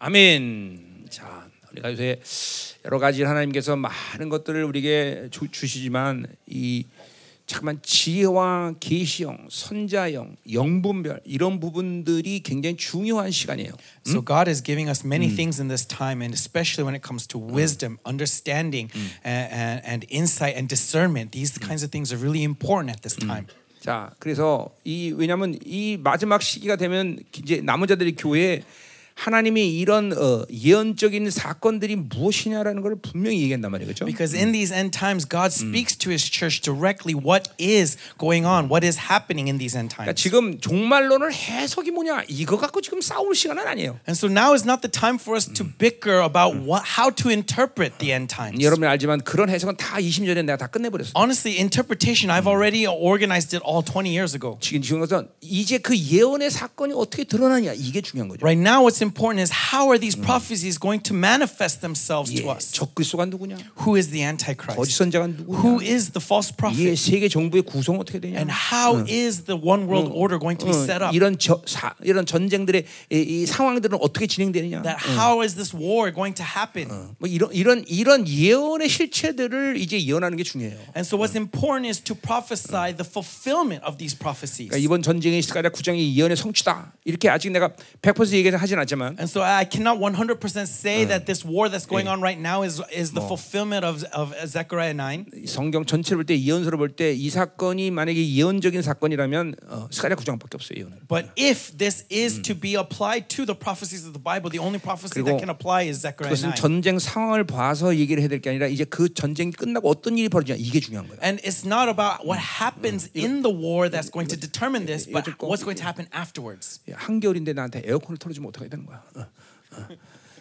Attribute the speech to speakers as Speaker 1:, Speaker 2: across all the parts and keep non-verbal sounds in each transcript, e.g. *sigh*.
Speaker 1: 아멘. 자, 우리가 요새 여러 가지 하나님께서 많은 것들을 우리에게 주, 주시지만 이 잠깐만 지혜와 계시형, 선자형, 영분별 이런 부분들이 굉장히 중요한 시간이에요.
Speaker 2: So God is giving us many things in this time, and especially when it comes to wisdom, understanding, and, and, and insight and discernment. These kinds of things are really important at this time.
Speaker 1: 자, 그래서 이 왜냐하면 이 마지막 시기가 되면 이제 남은 자들이 교회에 하나님이 이런 어, 예언적인 사건들이 무엇이냐라는 걸 분명히 얘기한단 그렇죠?
Speaker 2: Because in these end times, God speaks to His church directly what is going on, what is happening in these end
Speaker 1: 그러니까
Speaker 2: times.
Speaker 1: 지금 종말론을 해석이 뭐냐 이거 갖고 지금 싸울 시간은 아니에요.
Speaker 2: And so now is not the time for us to bicker about what, how to interpret the end times.
Speaker 1: 여러분이 알지만 그런 해석은 다 20년 전에 내가 다 끝내버렸어.
Speaker 2: Honestly, interpretation, I've already organized it all 20 years ago.
Speaker 1: 지금 지금 것은 이제 그 예언의 사건이 어떻게 드러나냐 이게 중요한 거죠.
Speaker 2: Right now, what's important is how are these prophecies going to manifest themselves to
Speaker 1: 예,
Speaker 2: us?
Speaker 1: 적그리스도가 누구냐?
Speaker 2: Who is the
Speaker 1: 거짓
Speaker 2: Antichrist?
Speaker 1: 선자가
Speaker 2: Who
Speaker 1: 누구냐?
Speaker 2: is the false
Speaker 1: 이
Speaker 2: prophet?
Speaker 1: 세계 정부의 구성 어떻게 되냐?
Speaker 2: And how is the one world order going to be
Speaker 1: 어,
Speaker 2: set up?
Speaker 1: 이런 저, 사, 이런 전쟁들의 이, 이 상황들은 어떻게 진행되느냐?
Speaker 2: That how is this war going to happen?
Speaker 1: 뭐 이런 이런 이런 예언의 실체들을 이제 예언하는 게 중요해요.
Speaker 2: And so what's important is to prophesy the fulfillment of these prophecies.
Speaker 1: 그러니까 이번 전쟁의 스가랴 9장이 예언의 성취다. 이렇게 아직 내가 100% 얘기는 하진 않지만
Speaker 2: And so I cannot 100% say that this war that's going on right now is, is the fulfillment of, of Zechariah 9.
Speaker 1: 성경 전체를 볼 때 예언서를 볼 때 이 사건이 만약에 예언적인 사건이라면 어, 스가랴 9장밖에 없어요. 예언은.
Speaker 2: But if this is to be applied to the prophecies of the Bible, the only prophecy that
Speaker 1: 그리고
Speaker 2: can apply is Zechariah
Speaker 1: 그것은
Speaker 2: 9.
Speaker 1: 전쟁 상황을 봐서 얘기를 해야 될 게 아니라 이제 그 전쟁이 끝나고 어떤 일이 벌어지냐 이게 중요한 거예요.
Speaker 2: And it's not about what happens in the war that's going to determine this, but
Speaker 1: 이거 좀 꼭-
Speaker 2: what's going to happen afterwards.
Speaker 1: 예, 한겨울인데 나한테 에어컨을 틀어주면 어떻게 되는 거야? 어, 어.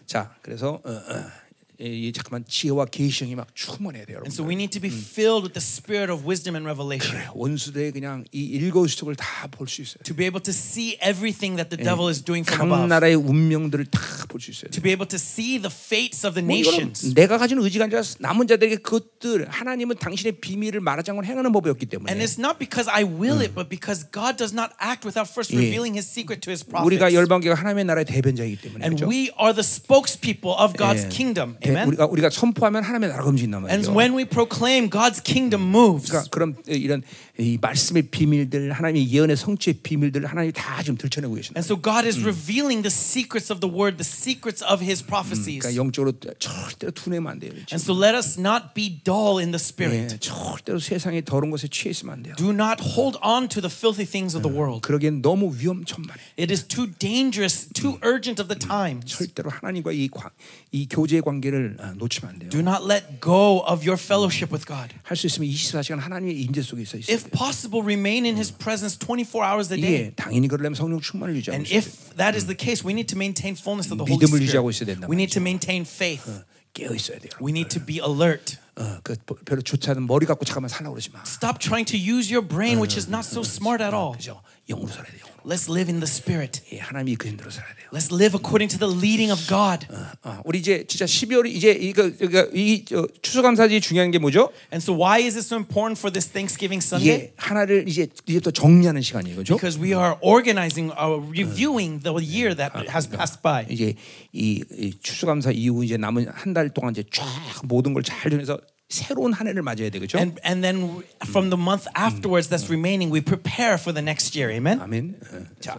Speaker 1: 자, 그래서 어, 어, 이, 이 잠깐만 지혜와 계시형이 막 충만해야 돼요,
Speaker 2: And so
Speaker 1: 여러분.
Speaker 2: we need to be filled with the spirit of wisdom and revelation
Speaker 1: 원수들의 그냥 이 일거수적을 다 볼 수 있어요.
Speaker 2: to be able to see everything that the devil is doing from
Speaker 1: 각
Speaker 2: above,
Speaker 1: 나라의 운명들을 다 볼 수 있어요.
Speaker 2: to be able to see the fates of the
Speaker 1: 뭐 이거는
Speaker 2: nations.
Speaker 1: 내가 가진 의지가 아니라 남은 자들에게 그것들 하나님은 당신의 비밀을 말하지 않고 행하는 법이었기 때문에
Speaker 2: And it's not because I will it, but because God does not act without first
Speaker 1: 예.
Speaker 2: revealing His secret to His
Speaker 1: 우리가
Speaker 2: prophets.
Speaker 1: 열방교가 하나님의 나라의 대변자이기 때문에
Speaker 2: And
Speaker 1: 그렇죠?
Speaker 2: we are the spokespeople of God's
Speaker 1: 예.
Speaker 2: kingdom.
Speaker 1: 대-
Speaker 2: Amen.
Speaker 1: 우리가 우리가 선포하면 하나님의 나라가 움직인단
Speaker 2: And
Speaker 1: 말이죠.
Speaker 2: when we proclaim, God's kingdom moves.
Speaker 1: 그러니까 그런 이런 이 말씀의 비밀들, 하나님의 예언의 성취의 비밀들을 하나님이 다 지금 들춰내고 계신다.
Speaker 2: And so God is revealing the secrets of the word, the secrets of His prophecies.
Speaker 1: 그러니까 영적으로 절대로 둔하면 안 돼요.
Speaker 2: And so let us not be dull in the spirit.
Speaker 1: 예, 절대로 세상의 더러운 것에 취해 있으면 안 돼요.
Speaker 2: Do not hold on to the filthy things of the world.
Speaker 1: 그러기엔 너무 위험천만해.
Speaker 2: It is too dangerous, too urgent of the times.
Speaker 1: 절대로 하나님과 이, 관, 이 교제 관계를 아, 놓치면 안 돼요.
Speaker 2: Do not let go of your fellowship with God.
Speaker 1: 할수 있으면 24시간 하나님의 임재 속에 있어 있어야
Speaker 2: If
Speaker 1: 돼요.
Speaker 2: possible, remain in His presence 24 hours a day.
Speaker 1: 예, 당연히 그러려면 성령 충만을 유지하고
Speaker 2: And
Speaker 1: 있어야 돼요.
Speaker 2: if that is the case, we need to maintain fullness of the Holy
Speaker 1: 믿음을 유지하고 있어야
Speaker 2: Spirit.
Speaker 1: 된단
Speaker 2: We need to maintain faith.
Speaker 1: 깨어 있어야 돼요.
Speaker 2: We need to be alert.
Speaker 1: 어, 그 별로 좋지 않은 머리 갖고 잠깐만 살라 그러지 마.
Speaker 2: Stop trying to use your brain, which is not so smart at all.
Speaker 1: 그죠? 영으로 살아야 돼요.
Speaker 2: Let's live in the Spirit.
Speaker 1: 예, 하나님이 이끄신 대로 살아야 돼요.
Speaker 2: Let's live according to the leading of God.
Speaker 1: 어, 우리 이제 진짜 12월이 이제 이거 그러니까 이 저, 추수감사절이 중요한 게 뭐죠?
Speaker 2: And so, why is it so important for this Thanksgiving Sunday?
Speaker 1: 이게 하나를 이제 이제부터 정리하는 시간이에요, 그죠?
Speaker 2: Because we are organizing, uh, reviewing the year that has passed by.
Speaker 1: 이제 이, 이 추수감사 이후 이제 남은 한 달 동안 이제 쫙 모든 걸 잘 정해서 새로운 한 해를 맞아야 되겠죠?
Speaker 2: And, and then from the month afterwards that's remaining, we prepare for the next year. Amen?
Speaker 1: 아멘. 어, 자,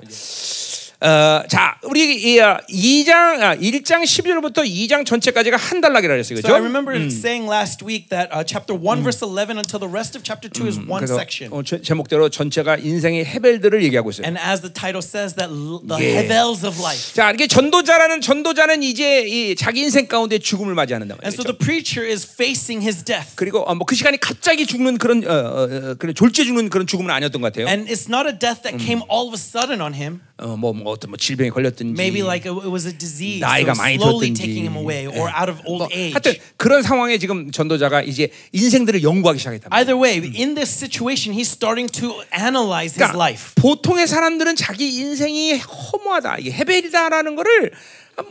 Speaker 1: 어, 자, 우리 이 2장 아, 1장 12절부터 2장 전체까지가 한 달락이라 그랬어요.
Speaker 2: So I
Speaker 1: 그죠?
Speaker 2: remember saying last week that uh, chapter 1, verse 11 until the rest of chapter 2 is one
Speaker 1: 그래서
Speaker 2: section.
Speaker 1: 어, 제- 제목대로 전체가 인생의 헤벨들을 얘기하고 있어요.
Speaker 2: And as the title says, that the
Speaker 1: Yeah.
Speaker 2: hevels of life.
Speaker 1: 자, 이게 전도자라는 전도자는 이제 이 자기 인생 가운데 죽음을 맞이하는다
Speaker 2: And so
Speaker 1: 말이죠.
Speaker 2: the preacher is facing his death.
Speaker 1: 그리고 어, 뭐그 시간이 갑자기 죽는 그런 어, 어, 어, 그런 졸제 죽는 그런 죽음은 아니었던 것 같아요.
Speaker 2: And it's not a death that came all of a sudden on him.
Speaker 1: 어, 뭐, 뭐 어떤 뭐 질병에 걸렸든지
Speaker 2: Maybe like it was a disease,
Speaker 1: 나이가
Speaker 2: so
Speaker 1: 많이
Speaker 2: slowly
Speaker 1: 들었든지.
Speaker 2: taking him away, or out of old age.
Speaker 1: 하여튼 그런 상황에 지금 전도자가 이제 인생들을 연구하기 시작했단 말이에요.
Speaker 2: Either way, in this situation, he's starting to analyze his
Speaker 1: 그러니까
Speaker 2: life.
Speaker 1: 보통의 사람들은 자기 인생이 허무하다, 이게 헤벨이다라는 거를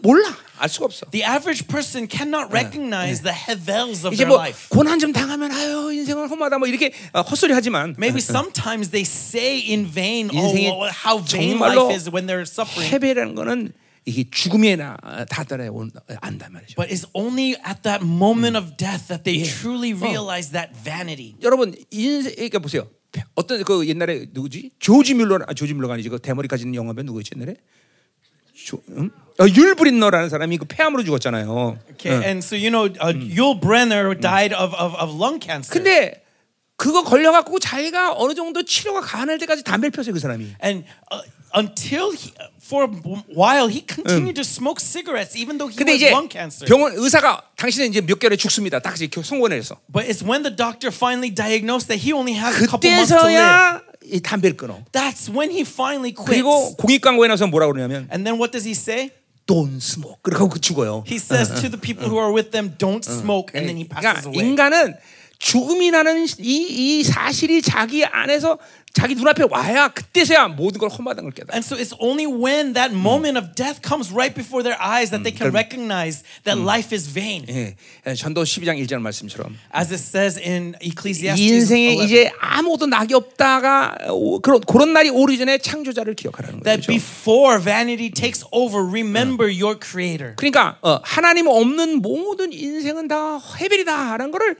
Speaker 1: 몰라, 알 수가 없어.
Speaker 2: The average person cannot recognize the hevels of
Speaker 1: 이제
Speaker 2: their
Speaker 1: 뭐
Speaker 2: life.
Speaker 1: 고난 좀 당하면 아유 인생은 험하다 뭐 이렇게 어, 헛소리 하지만
Speaker 2: Maybe sometimes they say in vain,
Speaker 1: 인생의
Speaker 2: "Oh, how vain
Speaker 1: 정말로
Speaker 2: life is when they're suffering."
Speaker 1: 헤벨이라는 거는 이게 죽음이나 다다에 안단 말이죠.
Speaker 2: But it's only at that moment of death that they truly realize that vanity.
Speaker 1: 여러분 인생 그러니까 보세요. 어떤 그 옛날에 누구지? 조지 뮬러 아 조지 뮬러가 아니지 그 대머리 가진 영화배 누구였지 옛날에? 조, 음? 어, 율브린너라는 사람이 그 폐암으로 죽었잖아요.
Speaker 2: Okay, and so you know, uh, Yul Brenner died of, of, of lung cancer.
Speaker 1: 근데 그거 걸려갖고 자기가 어느 정도 치료가 가능할 때까지 담배를 폈어요 그 사람이.
Speaker 2: And uh, until he, for a while, he continued to smoke cigarettes, even though he
Speaker 1: 근데
Speaker 2: was
Speaker 1: 이제
Speaker 2: lung cancer.
Speaker 1: 병원 의사가 당신은 이제 몇 개월에 죽습니다. 딱 이렇게 선고를 했어.
Speaker 2: But it's when the doctor finally diagnosed that he only has a couple months to live.
Speaker 1: 그때서야 이 담배를 끊어.
Speaker 2: That's when he finally quits.
Speaker 1: 그리고 공익 광고에 나서 뭐라 그러냐면
Speaker 2: And then what does he say?
Speaker 1: Don't smoke. 그러고 그 죽어요.
Speaker 2: He says to the people who are with them, "Don't smoke," and then he passes
Speaker 1: 그러니까
Speaker 2: away.
Speaker 1: 인간은 죽음이라는 이, 이 사실이 자기 안에서 자기 눈앞에 와야 그때서야 모든 걸 험하다는 걸 깨달아.
Speaker 2: And so it's only when that moment of death comes right before their eyes that they can recognize that life is vain.
Speaker 1: 예, 전도 12장 1절 말씀처럼
Speaker 2: As it says in Ecclesiastes
Speaker 1: 이 인생에
Speaker 2: 11,
Speaker 1: 이제 아무것도 낙이 없다가 오, 그런 그런 날이 오기 전에 창조자를 기억하라는 거죠.
Speaker 2: that before vanity takes over, remember your creator.
Speaker 1: 그러니까 어, 하나님 없는 모든 인생은 다 해벨이다라는 거를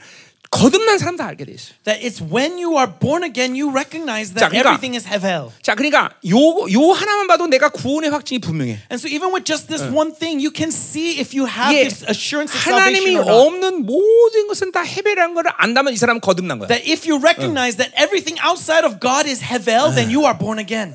Speaker 1: 거듭난 사람 다 알게 돼 있어요.
Speaker 2: That it's when you are born again, you recognize
Speaker 1: 자,
Speaker 2: that
Speaker 1: 그러니까-
Speaker 2: everything is hevel.
Speaker 1: 자, 그러니까 요 요 하나만 봐도 내가 구원의 확증이 분명해.
Speaker 2: And so even with just this one thing, you can see if you have
Speaker 1: 예,
Speaker 2: this assurance of
Speaker 1: 하나님이
Speaker 2: salvation or not.
Speaker 1: 없는 모든 것은 다 해벨이라는 걸 안다면 이 사람은 거듭난 거야.
Speaker 2: That if you recognize that everything outside of God is hevel, then you are born again.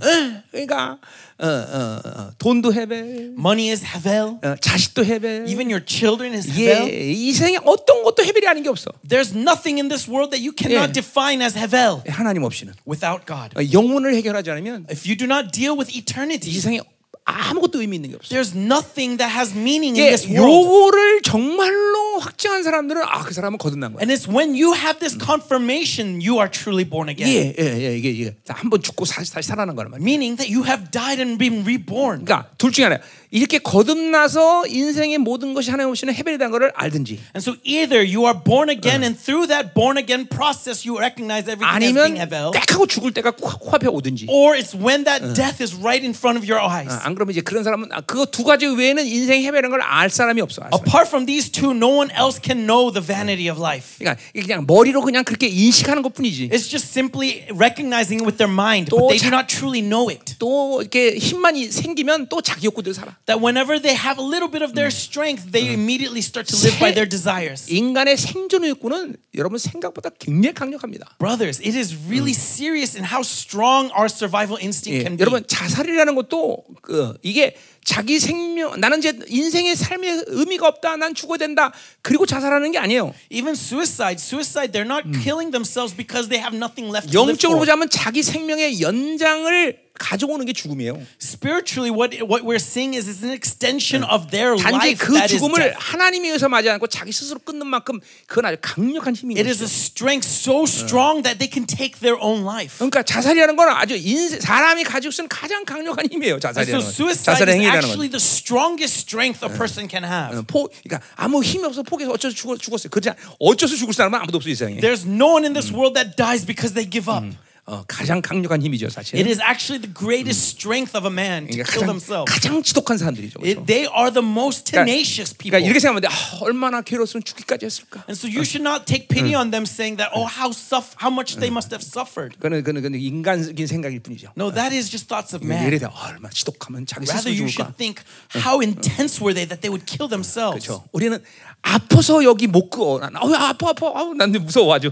Speaker 1: 그러니까 어, 어, 어, 돈도 해벨,
Speaker 2: Money is hevel.
Speaker 1: 어, 자식도 해벨.
Speaker 2: Even your children is hevel.
Speaker 1: 예, 이 세상에 어떤 것도 해벨이 아닌 게 없어.
Speaker 2: There's nothing in this world that you cannot
Speaker 1: 예.
Speaker 2: define as hevel
Speaker 1: 하나님 없이는
Speaker 2: without God.
Speaker 1: 어, 영혼을 해결하지 않으면
Speaker 2: If you do not deal with
Speaker 1: 이
Speaker 2: eternity,
Speaker 1: 세상에 아무것도 의미 있는 게 없어.
Speaker 2: there's nothing that has meaning in
Speaker 1: 예,
Speaker 2: this world.
Speaker 1: 요거를 정말로 확증한 사람들은 아 그 사람은 거듭난 거야.
Speaker 2: And it's when you have this confirmation you are truly born again.
Speaker 1: 예, 예, 예, 이게 이게 한번 죽고 다시 다시 살아난 거란 말이야.
Speaker 2: Meaning that you have died and been reborn.
Speaker 1: 그러니까 둘 중에 하나. 이렇게 거듭나서 인생의 모든 것이 하나님 없이는 해벨이라는 것을 알든지
Speaker 2: And so either you are born again and through that born again process you recognize everything as being
Speaker 1: 아니면
Speaker 2: hevel,
Speaker 1: 딱 하고 죽을 때가 코- 코앞에 오든지.
Speaker 2: or it's when that death is right in front of your eyes.
Speaker 1: 아, 안 그러면 이제 그런 사람은 아, 그거 두 가지 외에는 인생 해배라는 걸 알 사람이 없어.
Speaker 2: Apart from these two, no one else can know the vanity of life.
Speaker 1: 그러니까 그냥 머리로 그냥 그렇게 인식하는 것뿐이지.
Speaker 2: It's just simply recognizing it with their mind, but
Speaker 1: 또
Speaker 2: they do
Speaker 1: 자-
Speaker 2: not truly know it.
Speaker 1: 또 이렇게 힘만이 생기면 또 자기 욕구대로 살아.
Speaker 2: That whenever they have a little bit of their strength, they immediately start to live by
Speaker 1: 세-
Speaker 2: their desires.
Speaker 1: 인간의 생존의 욕구는 여러분 생각보다 굉장히 강력합니다.
Speaker 2: Brothers, it is really serious in how strong our survival instinct
Speaker 1: 예,
Speaker 2: can be.
Speaker 1: 여러분 자살이라는 것도 그 이게 자기 생명 나는 이제 인생의 삶에 의미가 없다. 난 죽어야 된다. 그리고 자살하는 게 아니에요.
Speaker 2: Even suicide, suicide, they're not killing themselves because they have nothing left to live
Speaker 1: 영적으로
Speaker 2: for.
Speaker 1: 보자면 자기 생명의 연장을 가져오는 게 죽음이에요.
Speaker 2: Spiritually, what what we're seeing is it's an extension of their
Speaker 1: 단지
Speaker 2: life
Speaker 1: 그
Speaker 2: that is
Speaker 1: 죽음을. 하나님에 의해서 맞지 않고 자기 스스로 끊는 만큼 그건 아주 강력한 힘인
Speaker 2: It is a strength so strong that they can take their own life.
Speaker 1: 그러니까 자살이라는 건 아주 인생, 사람이 가지고 있는 가장 강력한 힘이에요.
Speaker 2: And so
Speaker 1: 자살이라는 건.
Speaker 2: is
Speaker 1: 행위라는
Speaker 2: actually
Speaker 1: 건.
Speaker 2: the strongest strength a person can have.
Speaker 1: 포, 그러니까 아무 힘이 없어 포기해서 어쩌서 죽었, 죽었어요. 않- 어쩌서 죽을 사람은 아무도 없어 이 세상에.
Speaker 2: There's no one in this world that dies because they give up.
Speaker 1: 어, 가장 강력한 힘이죠 사실.
Speaker 2: It is actually the greatest strength of a man to
Speaker 1: 그러니까
Speaker 2: kill themselves.
Speaker 1: 가장 지독한 사람들이죠. 그렇죠?
Speaker 2: It, they are the most
Speaker 1: 그러니까,
Speaker 2: tenacious people.
Speaker 1: 그러니까 이렇게 생각하면 돼. 아, 얼마나 괴로웠으면 죽기까지 했을까.
Speaker 2: And so you should not take pity on them saying that, oh, how, suff- how much they must have suffered.
Speaker 1: 그는 그는 그는 인간적인 생각일 뿐이죠.
Speaker 2: No, that is just thoughts of
Speaker 1: 예를
Speaker 2: man.
Speaker 1: 들어 아, 얼마나 지독하면 자기
Speaker 2: Rather,
Speaker 1: 스스로
Speaker 2: you
Speaker 1: 죽을까.
Speaker 2: should think, how intense were they that they would kill themselves?
Speaker 1: 그렇죠. 우리는 아파서 여기 못 끄어. 난, 어, 아파 아파. 아우, 난 무서워 아주.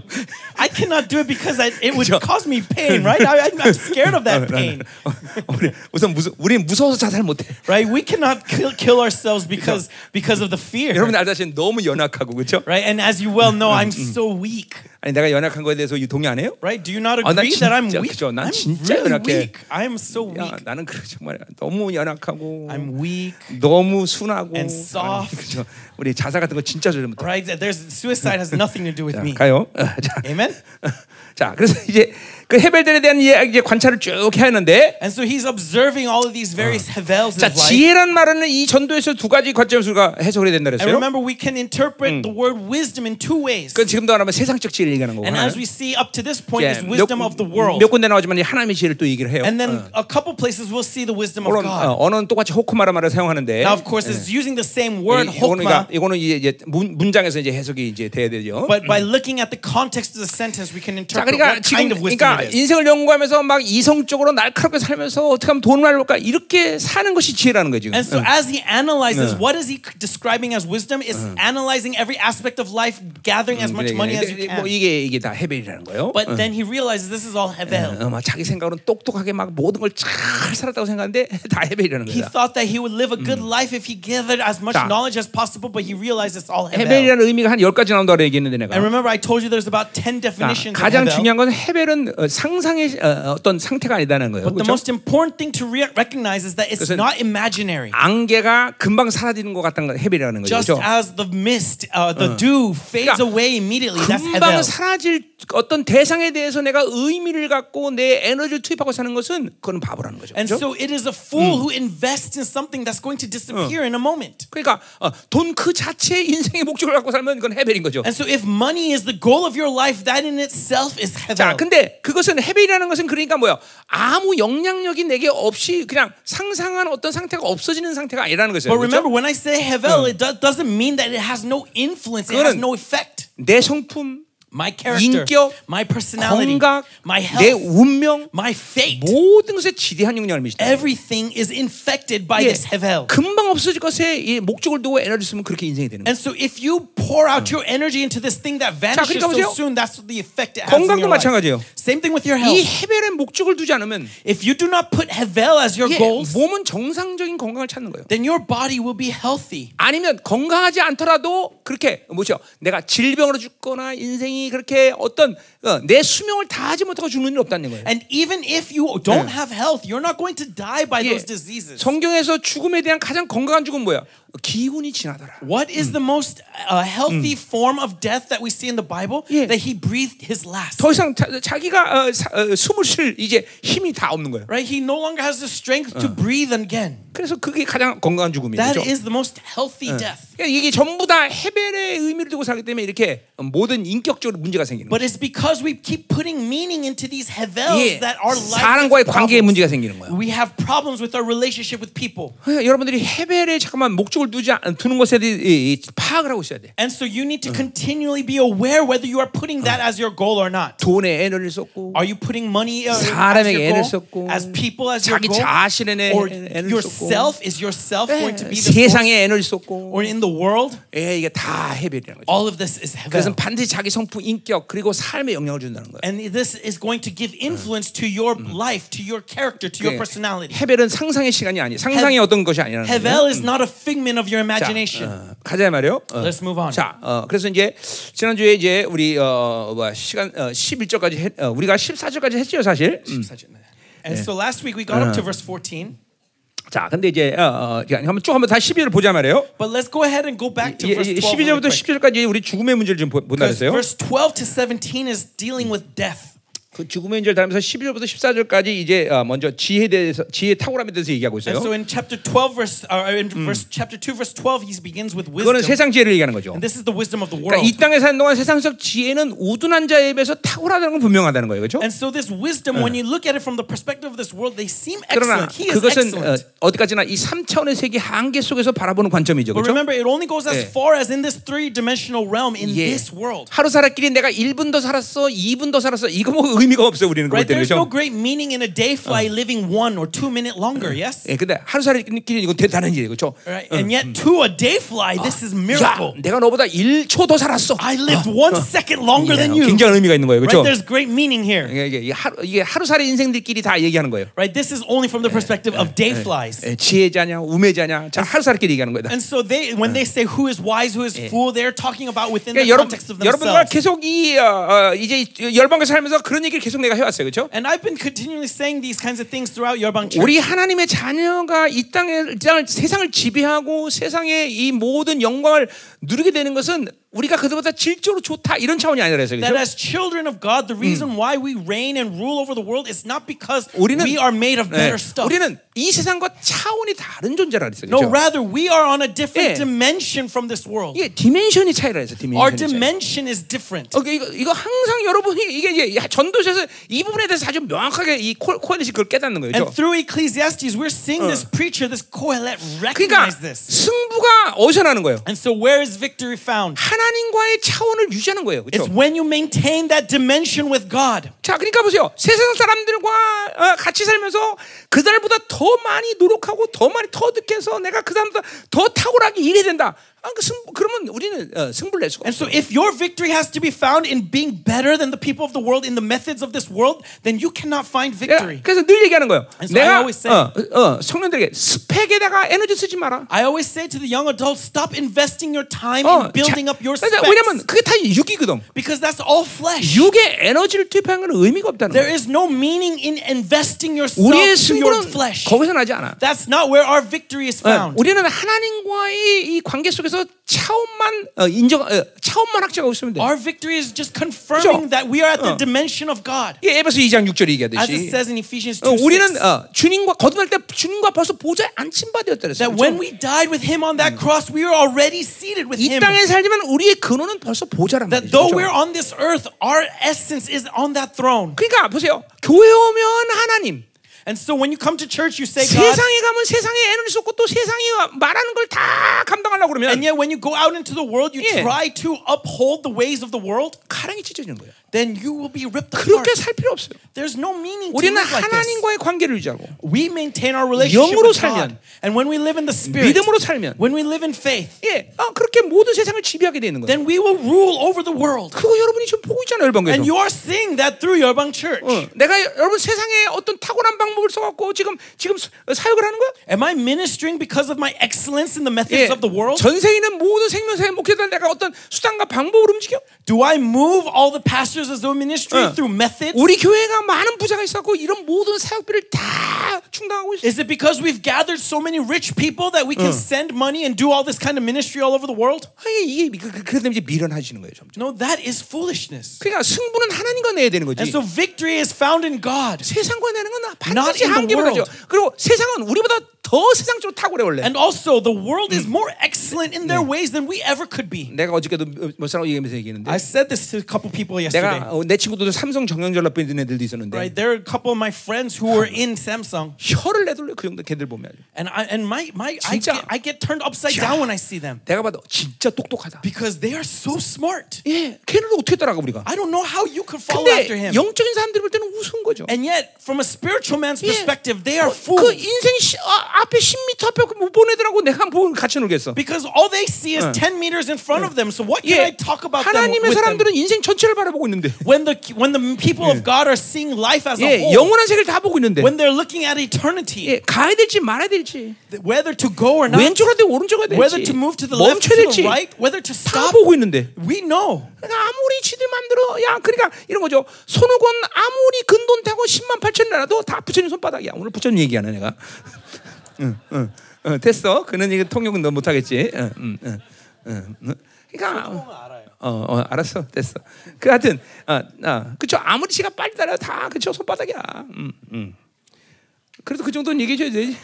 Speaker 2: I cannot do it because I, it would
Speaker 1: 그죠?
Speaker 2: cause me pain, right? I, I'm scared of that *laughs* pain,
Speaker 1: 어, 우리 우선 무서 우리는 무서워서 자살 못해.
Speaker 2: right? We cannot kill, kill ourselves because because of the fear,
Speaker 1: 여러분 알다시피 너무 연약하고 그렇죠?
Speaker 2: right? And as you well know, I'm so weak,
Speaker 1: 아니 내가 연약한 거에 대해서 동의 안 해요?
Speaker 2: right? Do you not
Speaker 1: 아, 난
Speaker 2: agree that I'm
Speaker 1: 진짜
Speaker 2: weak?
Speaker 1: 그죠. 난
Speaker 2: I'm
Speaker 1: 진짜
Speaker 2: really
Speaker 1: 연약해.
Speaker 2: weak. I'm so
Speaker 1: 야,
Speaker 2: weak.
Speaker 1: 나는 그래 정말 너무 연약하고
Speaker 2: I'm weak,
Speaker 1: 너무 순하고
Speaker 2: And soft.
Speaker 1: 아니, 그죠. 우리 자살 같은 거 진짜 조절 못해.
Speaker 2: right? There's suicide has nothing to do with
Speaker 1: 자,
Speaker 2: me.
Speaker 1: 가요. 어, 자,
Speaker 2: Amen.
Speaker 1: 자, 그래서 이제 그 헤벨들에 대한 이야기 관찰을 쭉 해야 하는데
Speaker 2: And so he's observing all of these various havels in
Speaker 1: 자. 지혜란 말은 이 전도에서 두 가지 관점에서 우리가 해석을 해야 된다
Speaker 2: And
Speaker 1: 그랬어요.
Speaker 2: remember, we can interpret the word wisdom in two ways.
Speaker 1: 그건 지금도 말하면 세상적 지혜를 얘기하는 거고.
Speaker 2: And as we see up to this point
Speaker 1: 예,
Speaker 2: is wisdom of the world.
Speaker 1: 몇 군데 나오지만 이 하나님의 지혜를 또 얘기를 해요.
Speaker 2: And then a couple places we'll see the wisdom of
Speaker 1: 물론
Speaker 2: God.
Speaker 1: 어, 언어는 똑같이 호크마라마를 사용하는데
Speaker 2: Now, of course, it's using the same word,
Speaker 1: 이- 이거는 그러니까 이제, 문, 문장에서 이제 해석이 이제 돼야 되죠.
Speaker 2: but by looking at the context of the sentence, we can
Speaker 1: 자,
Speaker 2: interpret
Speaker 1: 그러니까 지금 그러니까. 인생을 연구하면서 막 이성적으로 날카롭게 살면서 어떻게 하면 돈을 벌까 이렇게 사는 것이 지혜라는 거죠.
Speaker 2: And so,
Speaker 1: 응.
Speaker 2: as he analyzes,
Speaker 1: Yeah.
Speaker 2: what is he describing as wisdom? Is analyzing every aspect of life, gathering as much money as you
Speaker 1: 뭐
Speaker 2: can.
Speaker 1: 이게 이게 다 헤벨이라는 거예요.
Speaker 2: But then he realizes this is all hevel.
Speaker 1: 어, 막 자기 생각으로는 똑똑하게 막 모든 걸 잘 살았다고 생각하는데 다 헤벨이라는
Speaker 2: He
Speaker 1: 거야.
Speaker 2: thought that he would live a good life if he gathered as much
Speaker 1: 자.
Speaker 2: knowledge as possible, but he realized it's all hevel.
Speaker 1: 헤벨이라는 의미가 한열 가지 나온다고 얘기했는데 내가.
Speaker 2: And remember, I told you there's about 10
Speaker 1: 자,
Speaker 2: definitions of
Speaker 1: 가장. 중요한 것은 헤벨은 어, 상상의 어, 어떤 상태가 아니다는 거예요.
Speaker 2: But the
Speaker 1: 그렇죠?
Speaker 2: most important thing to re- recognize is that it's not imaginary.
Speaker 1: 안개가 금방 사라지는 것 같다는 건 헤벨이라는 거죠.
Speaker 2: Just
Speaker 1: 그렇죠?
Speaker 2: as the mist, uh, the dew fades
Speaker 1: 그러니까
Speaker 2: away immediately, that's
Speaker 1: 금방
Speaker 2: hevel.
Speaker 1: 사라질 어떤 대상에 대해서 내가 의미를 갖고 내 에너지를 투입하고 사는 것은 그건 바보라는 거죠.
Speaker 2: And
Speaker 1: 그렇죠?
Speaker 2: so it is a fool who invests in something that's going to disappear in a moment.
Speaker 1: 그러니까 돈그 자체의 인생의 목적을 갖고 살면 그건 헤벨인 거죠.
Speaker 2: And so if money is the goal of your life, that in itself is
Speaker 1: 자,
Speaker 2: hevel.
Speaker 1: 근데 그것은 헤벨이라는 것은 그러니까 뭐야? 아무 영향력이 내게 없이 그냥 상상한 어떤 상태가 없어지는 상태가 아니라는 것이에요.
Speaker 2: But
Speaker 1: 그렇죠?
Speaker 2: remember, when I say hevel, it do- doesn't mean that it has no influence, it has no effect.
Speaker 1: 내 성품,
Speaker 2: My character,
Speaker 1: 인격,
Speaker 2: my personality,
Speaker 1: 건강,
Speaker 2: my
Speaker 1: 내
Speaker 2: health,
Speaker 1: 운명
Speaker 2: my fate,
Speaker 1: 모든 것에 지대한 영향을 미친다.
Speaker 2: everything is infected by
Speaker 1: 예,
Speaker 2: this hevel.
Speaker 1: 금방 없어질 것에 이 목적을 두고 에너지 쓰면 그렇게 인생이 되는 거예요.
Speaker 2: And so if you pour out your energy into this thing that vanishes
Speaker 1: 그러니까 보세요.
Speaker 2: so soon, that's the effect it has
Speaker 1: 건강도
Speaker 2: your life.
Speaker 1: 마찬가지예요.
Speaker 2: Same thing with your
Speaker 1: 이
Speaker 2: health.
Speaker 1: 헤벨의 목적을 두지 않으면
Speaker 2: If you do not put hevel as your
Speaker 1: 예,
Speaker 2: goals,
Speaker 1: 몸은 정상적인 건강을 찾는 거예요.
Speaker 2: then your body will be healthy.
Speaker 1: 아니면 건강하지 않더라도 그렇게 뭐죠? 내가 질병으로 죽거나 인생이 그렇게 어떤 어, 내 수명을 다하지 못하고 죽는 일 없다는 거예요.
Speaker 2: And even if you don't have health, you're not going to die by
Speaker 1: 예,
Speaker 2: those diseases.
Speaker 1: 성경에서 죽음에 대한 가장 건강한 죽음 뭐야? 기운이 지나더라.
Speaker 2: What is the most uh, healthy form of death that we see in the Bible?
Speaker 1: 예.
Speaker 2: That he breathed his last.
Speaker 1: 더 이상 자, 자기가 어, 사, 어, 숨을 쉴 이제 힘이 다 없는 거예요.
Speaker 2: Right? He no longer has the strength to breathe again.
Speaker 1: 그래서 그게 가장 건강한 죽음이죠.
Speaker 2: That
Speaker 1: 그렇죠?
Speaker 2: is the most healthy death.
Speaker 1: 그러니까 이게 전부 다 헤벨의 의미를 두고 살기 때문에 이렇게 모든 인격적으로 문제가 생기는.
Speaker 2: But it's because we keep putting meaning into these hevels
Speaker 1: 예,
Speaker 2: that our life
Speaker 1: 사람과의 관계에. 문제가 생기는 거예요.
Speaker 2: We have problems with our relationship with people.
Speaker 1: 그러니까 여러분들이 헤벨에 잠깐만 목적을 두지 않- 두는 것에 대해 파악을 하고 있어야 돼.
Speaker 2: And so you need to continually be aware whether you are putting that as your goal or not.
Speaker 1: 돈에 에너지를 쏟고
Speaker 2: Are you putting money uh, as
Speaker 1: 사람에게 애를? 썼고,
Speaker 2: As people as your
Speaker 1: 자기
Speaker 2: goal?
Speaker 1: 자신에 내-
Speaker 2: Or
Speaker 1: 애를
Speaker 2: yourself? Is yourself going to
Speaker 1: 예,
Speaker 2: be the?
Speaker 1: 세상에 에너지 쏟고
Speaker 2: Or in the world?
Speaker 1: 예, 이게 다 헤벨이라는 거죠.
Speaker 2: All of this is
Speaker 1: 그래서
Speaker 2: hevel.
Speaker 1: 반드시 자기 성품, 인격 그리고 삶에 영향을 준다는 거예요.
Speaker 2: And this is going to give influence to your life, to your character, to your personality.
Speaker 1: 헤벨은 상상의 시간이 아니, 상상의 어떤 것이 아니라는 거예요.
Speaker 2: Hevel is not a figment of your
Speaker 1: 자,
Speaker 2: imagination.
Speaker 1: 어, 가자 말이요. 어.
Speaker 2: Let's move on.
Speaker 1: 자, 어, 그래서 이제 지난주에 이제 우리 어, 뭐야, 시간 어, 11절까지 했, 어, 우리가 14절까지 했죠, 사실. 음.
Speaker 2: And so last week we got up to verse 14.
Speaker 1: 자, 근데 이제 어, 어, 한번 쭉 한번 다 12절 보자 말이에요.
Speaker 2: But let's go ahead and go back to verse 12. really
Speaker 1: 12절부터
Speaker 2: quick.
Speaker 1: 10절까지 우리 죽음의 문제를 좀 보- 본다 그랬어요.
Speaker 2: verse 12 to 17 is dealing with death.
Speaker 1: 그 죽음의 문제를 다루면서 11절부터 14절까지 이제 어, 먼저 지혜에 대해서 지혜 탁월함에 대해서 얘기하고 있어요.
Speaker 2: And so in chapter 12 verse or in verse chapter 2 verse 12 he begins with
Speaker 1: 그거는
Speaker 2: wisdom.
Speaker 1: 세상 지혜를 얘기하는 거죠.
Speaker 2: And this is the wisdom of the
Speaker 1: 그러니까
Speaker 2: world.
Speaker 1: 이 땅에 사는 동안 세상적 지혜는 우둔한 자에 비해서 탁월하다는 건 분명하다는 거예요. 그렇죠?
Speaker 2: And so this wisdom when you look at it from the perspective of this world they seem
Speaker 1: 그러나
Speaker 2: excellent. He is
Speaker 1: 그것은 어,
Speaker 2: excellent.
Speaker 1: 어디까지나 이 3차원의 세계 한계 속에서 바라보는 관점이죠.
Speaker 2: But
Speaker 1: 그렇죠?
Speaker 2: remember it only goes as
Speaker 1: 예.
Speaker 2: far as in this three-dimensional realm in
Speaker 1: 예.
Speaker 2: this world.
Speaker 1: 하루 살았길래 내가 1분 더 살았어, 2분 더 살았어. 이거 뭐 의미 가 없어요. 우리는 그럴
Speaker 2: Right?
Speaker 1: 때는
Speaker 2: There's no
Speaker 1: 그렇죠?
Speaker 2: great meaning in a day fly living one or two minute longer, yes?
Speaker 1: 예, 근데 하루 살았길래 이건 대단한 일이에요. 그렇죠?
Speaker 2: Right? And yet to a day fly this is
Speaker 1: 야,
Speaker 2: miracle.
Speaker 1: 내가 너보다 1초 더 살았어.
Speaker 2: I lived one second longer than you.
Speaker 1: 굉장한 의미가 있는 거예요.
Speaker 2: Right?
Speaker 1: 그렇죠?
Speaker 2: There's great meaning here.
Speaker 1: 이게, 이게, 이게 하루 이게 하루살이 인생들끼리 다 얘기하는 거예요.
Speaker 2: Right? This is only from the perspective of day flies.
Speaker 1: 예, 지혜자냐, 우매자냐, 자 하루살끼리 얘기하는 거다.
Speaker 2: And so they when they say who is wise, who is fool, they're talking about within the
Speaker 1: 그러니까 여러분,
Speaker 2: context of
Speaker 1: 여러분과
Speaker 2: themselves.
Speaker 1: 계속 이 어, 어, 이제 열방에서 살면서 그런 얘기 를 계속 내가 해왔어요, 그렇죠?
Speaker 2: And I've been continually saying these kinds of things throughout Yerbang Church.
Speaker 1: 우리 하나님의 자녀가 이 땅을, 이 땅을 세상을 지배하고 세상의 이 모든 영광을 누리게 되는 것은 우리가 그들보다 질적으로 좋다 이런 차원이 아니라 그래서
Speaker 2: That
Speaker 1: 그렇죠?
Speaker 2: as children of God, the reason why we reign and rule over the world is not because
Speaker 1: 우리는
Speaker 2: we are made of
Speaker 1: 네,
Speaker 2: better stuff.
Speaker 1: 우리는 이 세상과 차원이 다른 존재라 그랬어요.
Speaker 2: No,
Speaker 1: 그렇죠?
Speaker 2: rather we are on a different
Speaker 1: 예.
Speaker 2: dimension from this world.
Speaker 1: 이게 디멘션이 차이라 해서
Speaker 2: Our
Speaker 1: 디멘션이 차이.
Speaker 2: dimension is different.
Speaker 1: 어, 이거 이거 항상 여러분이 이게 이제 야, 전도서에서 이 부분에 대해서 아주 명확하게 이 코- 코엘렛이 그걸 깨닫는 거예요.
Speaker 2: And
Speaker 1: 그렇죠?
Speaker 2: through Ecclesiastes, we're seeing this preacher, this Kohelet,
Speaker 1: 그러니까
Speaker 2: recognize this.
Speaker 1: 승부가 어디서 나는 거예요?
Speaker 2: And so, where is victory found?
Speaker 1: 하나 님과의 차원을 유지하는 거예요.
Speaker 2: It's
Speaker 1: 그렇죠?
Speaker 2: when you maintain that dimension with God.
Speaker 1: 자, 그러니까 보세요. 세상 사람들과 어, 같이 살면서 그들보다 더 많이 노력하고 더 많이 터득해서 내가 그 사람보다 더 탁월하게 일해야 된다. 아, 그 승, 그러면 우리는 어, 승부를 낼 수가
Speaker 2: And so, if your victory has to be found in being better than the people of the world in the methods of this world, then you cannot find victory.
Speaker 1: 그래서 늘 얘기하는 거예요.
Speaker 2: And so I
Speaker 1: 내가
Speaker 2: always say-
Speaker 1: 어, 어, 청년들에게 스펙에다가 에너지 쓰지 마라.
Speaker 2: I always say to the young adults, stop investing your time
Speaker 1: 어,
Speaker 2: in building
Speaker 1: 자,
Speaker 2: up your
Speaker 1: 그러니까
Speaker 2: specs.
Speaker 1: 왜냐면 그게 다 육이거든.
Speaker 2: Because that's all flesh.
Speaker 1: 육에 에너지를 투입하는 건 의미가 없다는
Speaker 2: There
Speaker 1: 거예요.
Speaker 2: is no meaning in investing yourself
Speaker 1: 우리의
Speaker 2: to your
Speaker 1: 승부는
Speaker 2: flesh.
Speaker 1: 거기서 나지 않아.
Speaker 2: That's not where our victory is
Speaker 1: 어,
Speaker 2: found.
Speaker 1: 우리는 하나님과의 이 관계 속에서 차원만 어, 인정, 어, 차원만 확정하고 있으면 돼.
Speaker 2: Our victory is just confirming
Speaker 1: 그죠?
Speaker 2: that we are at the
Speaker 1: 어.
Speaker 2: dimension of God.
Speaker 1: 이 에베소 2장 6절에
Speaker 2: As it
Speaker 1: 얘기하듯이
Speaker 2: says in Ephesians
Speaker 1: 어,
Speaker 2: 2
Speaker 1: 우리는
Speaker 2: 6,
Speaker 1: 어, 주님과 거듭날 때 주님과 벌써 보좌에 앉힌 바 되었다 그랬어요.
Speaker 2: that when we died with Him on that cross, we are already seated with
Speaker 1: 이
Speaker 2: Him.
Speaker 1: 땅에 살지만 우리 의 근원은 벌써 보좌란
Speaker 2: That
Speaker 1: 말이죠.
Speaker 2: though
Speaker 1: 그렇죠?
Speaker 2: we're on this earth, our essence is on that throne.
Speaker 1: 그러니까 보세요. 교회 오면 하나님,
Speaker 2: And so when you come to church, you say, God,
Speaker 1: 세상에 가면 세상에 에너지 쏟고 또 세상이 말하는 걸 다 감당하려고 그러면
Speaker 2: and yet when you go out into the world, you
Speaker 1: 예.
Speaker 2: try to uphold the ways of the world,
Speaker 1: 가랑이 찢어지는 거예요.
Speaker 2: Then you will be ripped apart.
Speaker 1: 그렇게 살 필요 없어요.
Speaker 2: There's no meaning to
Speaker 1: 우리는
Speaker 2: live like.
Speaker 1: 하나님과의 관계를 유지하고
Speaker 2: We maintain our relationship
Speaker 1: 영으로
Speaker 2: with God.
Speaker 1: 살면,
Speaker 2: And when we live in the Spirit,
Speaker 1: 믿음으로 살면
Speaker 2: when we live in faith,
Speaker 1: 예, 어, 그렇게 모든 세상을 지배하게 되는 거예요.
Speaker 2: then we will rule over the world.
Speaker 1: 그거 여러분이 지금 보고 있잖아요, 열방교에서.
Speaker 2: And you are seeing that through Yerbang Church.
Speaker 1: 어, 내가 여러분 세상에 어떤 탁월한 방법을 써갖고 지금 지금 사- 사역을 하는 거야?
Speaker 2: Am I ministering because of my excellence in the methods
Speaker 1: 예,
Speaker 2: of the world?
Speaker 1: 전 세계 있는 모든 생명사의 목회자들 내가 어떤 수단과 방법으로 움직여?
Speaker 2: Do I move all the pastors as though ministry
Speaker 1: 어.
Speaker 2: through methods?
Speaker 1: 우리 교회가 많은 부자가 있었고 이런 모든 사역비를 다 충당하고 있어.
Speaker 2: Is it because we've gathered so many rich people that we can send money and do all this kind of ministry all over the world?
Speaker 1: 아니, 이게 그, 그, 그래서 이제 미련하시는 거예요, 점점.
Speaker 2: No, that is foolishness.
Speaker 1: 그러니까 승부는 하나님과 내야 되는 거지.
Speaker 2: And so victory is found in God.
Speaker 1: 세상과 내는 건
Speaker 2: Not
Speaker 1: 반드시
Speaker 2: in the
Speaker 1: 한계를 가죠.
Speaker 2: world.
Speaker 1: 그리고 세상은 우리보다 더 세상적으로 탁월해 원래.
Speaker 2: And also, the world is more excellent in their ways than we ever could be.
Speaker 1: 내가 어저께도 몇 사람 얘기하면서 얘기했는데
Speaker 2: I said this to a couple people yesterday.
Speaker 1: 내가 어, 내 친구들도 삼성 정형전랍 있는 애들도 있었는데
Speaker 2: Right, there are a couple of my friends who were in Samsung,
Speaker 1: 혀를 내돌려 그 정도 걔들 보면 아주.
Speaker 2: and I and my my I
Speaker 1: 진짜.
Speaker 2: get, I get turned upside
Speaker 1: 야.
Speaker 2: down when I see them
Speaker 1: 내가 봐도 진짜 똑똑하다.
Speaker 2: because they are so smart.
Speaker 1: 예, 걔를 어떻게 따라가 우리가?
Speaker 2: I don't know how you could follow
Speaker 1: 근데
Speaker 2: after him.
Speaker 1: 영적인 사람들이 볼 때는 우스운 거죠.
Speaker 2: And yet, from a spiritual man's
Speaker 1: 예.
Speaker 2: perspective, they are
Speaker 1: 그
Speaker 2: fools
Speaker 1: 인생 시, 아, 앞에 10m 앞에 못 보내더라고 내가 뭘 같이 놀겠어.
Speaker 2: because all they see is 10 meters in front of them. So what can I
Speaker 1: 예,
Speaker 2: talk about them
Speaker 1: 하나님의
Speaker 2: them?
Speaker 1: 사람들은 인생 전체를 바라보고 있는데,
Speaker 2: When the when the people of God are seeing life as a
Speaker 1: 예,
Speaker 2: whole,
Speaker 1: 영원한 세계를 다 보고 있는데,
Speaker 2: when they're looking at eternity,
Speaker 1: 예, 가야 될지 말아야 될지,
Speaker 2: whether to go or not,
Speaker 1: 왼쪽으로 될지 오른쪽으로
Speaker 2: whether
Speaker 1: 될지,
Speaker 2: to move to the left, to the right, whether to
Speaker 1: 다
Speaker 2: stop,
Speaker 1: 보고 있는데.
Speaker 2: we know.
Speaker 1: 그러니까 아무리 지들 마음대로 야 그러니까 이런 거죠. 손오건 아무리 근돈 타고 10만 8천 나라도 다 부처님 손바닥이야. 오늘 부처님 얘기하네 내가. 응, 응, 응, 됐어. 그는 이거 통역은 너 못하겠지. 응, 응, 응, 응, 응. 그러니까 어, 어, 알았어, 됐어. 그 하여튼, 아, 아, 그쵸. 아무리 시간 빨리 따라 다 그쵸 손바닥이야. 음, 음. 그래도 그 정도는 얘기해 줘야 되지.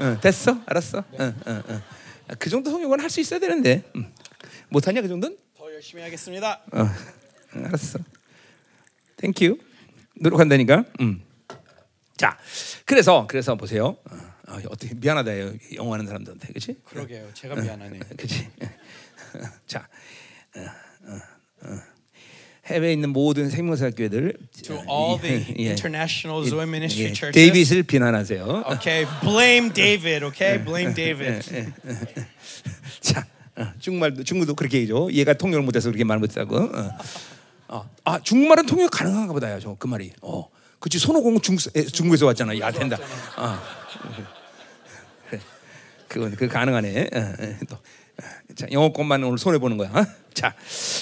Speaker 1: 응, 됐어, 알았어. 응, 응, 응. 아, 그 정도 통역은 할 수 있어야 되는데 음. 못하냐 그 정도는?
Speaker 2: 더 열심히 하겠습니다.
Speaker 1: 어, 응, 알았어. Thank you. 노력한다니까. 음. 자, 그래서 그래서 보세요. 어, 어, 어떻게 미안하다 영어하는 사람들한테, 그렇지?
Speaker 2: 그러게요. 제가 미안하네요. *laughs*
Speaker 1: 그렇지. *laughs* 자, 어, 어, 어. 해외에 있는 모든 생명사 교회들
Speaker 2: To all the *laughs*
Speaker 1: 예.
Speaker 2: international Zoe ministry
Speaker 1: 예,
Speaker 2: churches.
Speaker 1: 데이빗을 비난하세요.
Speaker 2: Okay, blame David. Okay, blame David.
Speaker 1: 자, 어, 중국말도 중국도 그렇게 얘기죠. 얘가 통역을 못해서 그렇게 말. 어. 어. 아 중국말은 통역 가능한가 보다요. 저 그 말이. 어, 그렇지. 손오공 중 중국에서 왔잖아. 야 된다. 어. 그건 그 가능하네. 어, 어, 또 어, 자, 영어권만 오늘 손해 보는 거야. 어? 자,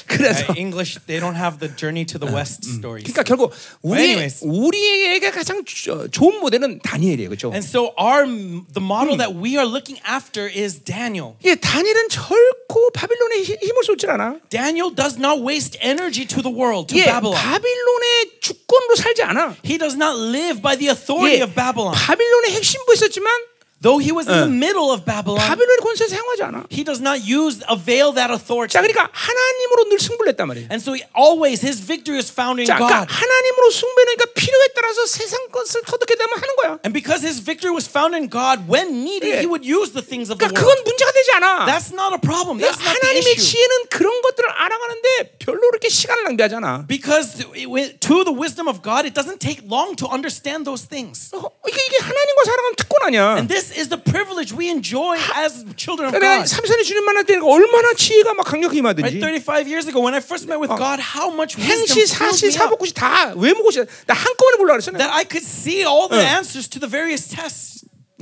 Speaker 1: 그래서
Speaker 2: Uh, English, they don't have the journey to the west stories.
Speaker 1: 그러니까 결국 우리
Speaker 2: anyways.
Speaker 1: 우리에게 가장 조- 좋은 모델은 다니엘이에요, 그렇죠?
Speaker 2: And so our the model that we are looking after is Daniel.
Speaker 1: 예, 다니엘은 결코 바빌론에 히- 힘을 쏟질 않아.
Speaker 2: Daniel does not waste energy to the world, to
Speaker 1: 예,
Speaker 2: Babylon.
Speaker 1: 바빌론의 주권으로 살지 않아.
Speaker 2: He does not live by the authority
Speaker 1: 예,
Speaker 2: of Babylon.
Speaker 1: 바빌론의 핵심부에 있었지만
Speaker 2: Though he was in the middle of Babylon,
Speaker 1: 바빌론의 권세 사용하지 않아.
Speaker 2: he does not use avail that authority.
Speaker 1: 자, 그러니까 하나님으로 늘 승부를 냈단 말이에요.
Speaker 2: And so he always his victory is found in
Speaker 1: 자, 그러니까
Speaker 2: God.
Speaker 1: 하나님으로 승부하니까 필요에 따라서 세상 것을 터득게 되면 하는 거야.
Speaker 2: And because his victory was found in God, when needed,
Speaker 1: 예.
Speaker 2: he would use the things of the
Speaker 1: 그러니까
Speaker 2: world.
Speaker 1: 그건 문제가 되지 않아.
Speaker 2: That's not a problem.
Speaker 1: 예,
Speaker 2: That's not the
Speaker 1: 하나님의
Speaker 2: issue.
Speaker 1: 지혜는 그런 것들을 알아가는데 별로 그렇게 시간을 낭비하지 않아.
Speaker 2: Because it- to the wisdom of God, it doesn't take long to understand those things.
Speaker 1: 어, 이게, 이게 하나님과 살아가는 특권 아니야.
Speaker 2: And this is the privilege we enjoy as children of
Speaker 1: 내가
Speaker 2: God.
Speaker 1: 삼선의 주님 만날 때 얼마나 지혜가 막 강력히
Speaker 2: Right,
Speaker 1: 임하든지
Speaker 2: 35 years ago, when I first met with God, how much wisdom
Speaker 1: 행시,
Speaker 2: filled
Speaker 1: 사시,
Speaker 2: me up
Speaker 1: 사복구시 다 외모고시 나 한꺼번에 보려고 그랬어.
Speaker 2: that I could see all the
Speaker 1: 어.
Speaker 2: answers to the various tests.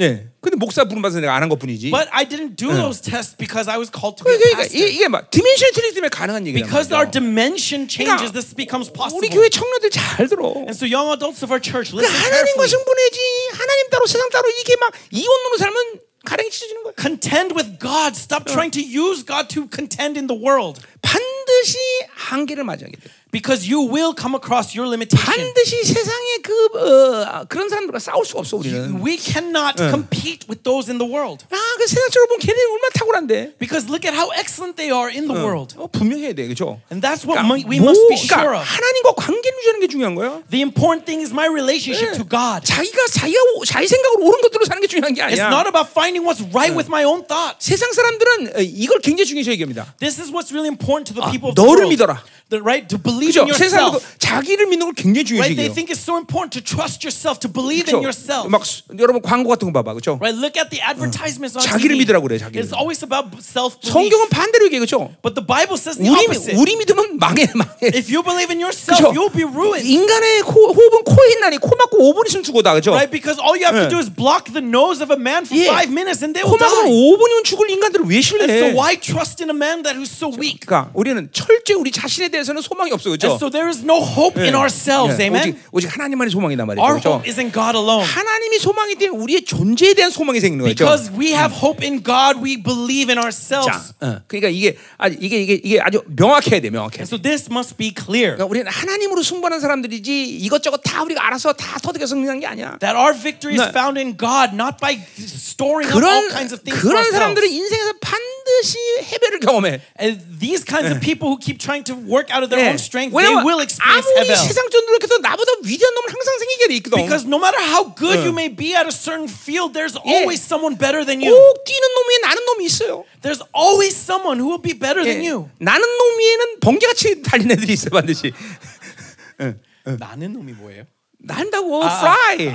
Speaker 1: 네. 근데 목사 부름 받아서 내가 안 한 것뿐이지.
Speaker 2: But I didn't do those tests because I was called to be a
Speaker 1: 그러니까
Speaker 2: pastor.
Speaker 1: 이게, 이게 막 디멘션이 틀리기 때문에 가능한 얘기야.
Speaker 2: Because our dimension changes, this becomes possible.
Speaker 1: 우리 교회 청년들 잘 들어.
Speaker 2: And so, young adults of our church,
Speaker 1: 그러니까
Speaker 2: listen
Speaker 1: 하나님과
Speaker 2: carefully.
Speaker 1: 승부내지 하나님 따로 세상 따로 이게 막 이혼으로 살면 가랭이 찢어지는 거야.
Speaker 2: Contend with God. Stop trying to use God to contend in the world.
Speaker 1: 반드시 한계를 맞이하게 돼.
Speaker 2: Because you will come across your limitation.
Speaker 1: 반드시 세상에 그 어, 그런 사람들과 싸울 수 없어 우리는.
Speaker 2: We cannot compete with those in the world.
Speaker 1: 아, 그 세상적으로 보면 걔네는 얼마나 탁월한데.
Speaker 2: Because look at how excellent they are in the world.
Speaker 1: 어, 분명해야 돼, 그렇죠?
Speaker 2: And that's what
Speaker 1: 그러니까,
Speaker 2: mu- we must be
Speaker 1: 그러니까
Speaker 2: sure of.
Speaker 1: 하나님과 관계를 유지하는 게 중요한 거야.
Speaker 2: The important thing is my relationship to God.
Speaker 1: 자기가 자기가 오- 자기 생각으로 옳은 것들로 사는 게 중요한 게
Speaker 2: It's
Speaker 1: 아니야.
Speaker 2: not about finding what's right with my own thoughts.
Speaker 1: 세상 사람들은 어, 이걸 굉장히 중요시 얘기합니다.
Speaker 2: This is what's really important to the
Speaker 1: 아,
Speaker 2: people of the
Speaker 1: 너를
Speaker 2: world.
Speaker 1: 믿어라.
Speaker 2: The right to believe
Speaker 1: 그죠?
Speaker 2: in
Speaker 1: 세상도
Speaker 2: yourself.
Speaker 1: 자기를 믿는 걸 굉장히 중요시
Speaker 2: Right? They
Speaker 1: 얘기해요.
Speaker 2: think it's so important to trust yourself, to believe in
Speaker 1: 그죠?
Speaker 2: yourself.
Speaker 1: 막 수- 여러분 광고 같은 거 봐봐, 그렇죠?
Speaker 2: Right? Look at the advertisements on
Speaker 1: 자기를
Speaker 2: TV.
Speaker 1: 믿으라고 그래, 자기를.
Speaker 2: It's always about self belief.
Speaker 1: 성경은 반대로 얘기해, 그렇죠?
Speaker 2: But the Bible says the
Speaker 1: 우리
Speaker 2: opposite.
Speaker 1: 우리 믿으면 망해, 망해.
Speaker 2: If you believe in yourself,
Speaker 1: 그죠?
Speaker 2: you'll be ruined.
Speaker 1: 인간의 호, 호흡은 코에 있나니 코 막고 5분 있으면 죽어다, 그렇죠?
Speaker 2: Right? Because all you have to do is block the nose of a man for
Speaker 1: 예.
Speaker 2: five minutes and they
Speaker 1: 코
Speaker 2: will
Speaker 1: 막으면
Speaker 2: die.
Speaker 1: 5분이면 죽을 인간들을 왜
Speaker 2: And
Speaker 1: 신뢰해?
Speaker 2: so why trust in a man that who's so weak?
Speaker 1: 그러니까 우리는 철저히 우리 자신에 대해서는 소망이 없어, 그렇죠?
Speaker 2: so there is no hope in ourselves.
Speaker 1: 예, 오직
Speaker 2: Amen.
Speaker 1: 오직 하나님만이 소망이단 말이죠,
Speaker 2: Our
Speaker 1: 그렇죠?
Speaker 2: hope is in God alone.
Speaker 1: 하나님이 소망이 되면 우리의 존재에 대한 소망이 생기는 거죠.
Speaker 2: Because we have hope in God, we believe in
Speaker 1: 자,
Speaker 2: ourselves.
Speaker 1: 어, 그러니까 이게 아 이게 이게 이게 아주 명확해야 돼, 명확해.
Speaker 2: So this must be clear.
Speaker 1: 그러니까 우리는 하나님으로 승부하는 사람들이지 이것저것 다 우리가 알아서 다 터득해서 승리하는 게 아니야.
Speaker 2: That our victory is
Speaker 1: 네.
Speaker 2: found in God, not by storing up all
Speaker 1: 그런
Speaker 2: kinds of things
Speaker 1: 그런 사람들은. 인생에서 반드시 해배를 경험해.
Speaker 2: And these kinds of people who keep trying to work out of their
Speaker 1: 예.
Speaker 2: own strength, they
Speaker 1: 왜냐면
Speaker 2: will experience
Speaker 1: 아무리
Speaker 2: hevel.
Speaker 1: 세상적으로 노력해도 나보다 위대한 놈은 항상 생기게 돼 있거든.
Speaker 2: Because no matter how good you may be at a certain field, there's
Speaker 1: 예.
Speaker 2: always someone better than you.
Speaker 1: 꼭 뛰는 놈 위에 나는 놈이 있어요.
Speaker 2: There's always someone who will be better than
Speaker 1: 예.
Speaker 2: you.
Speaker 1: 나는 놈 위에는 번개같이 달린 애들이 있어 반드시. *laughs*
Speaker 2: 나는 놈이 뭐예요?
Speaker 1: 난다고 fly.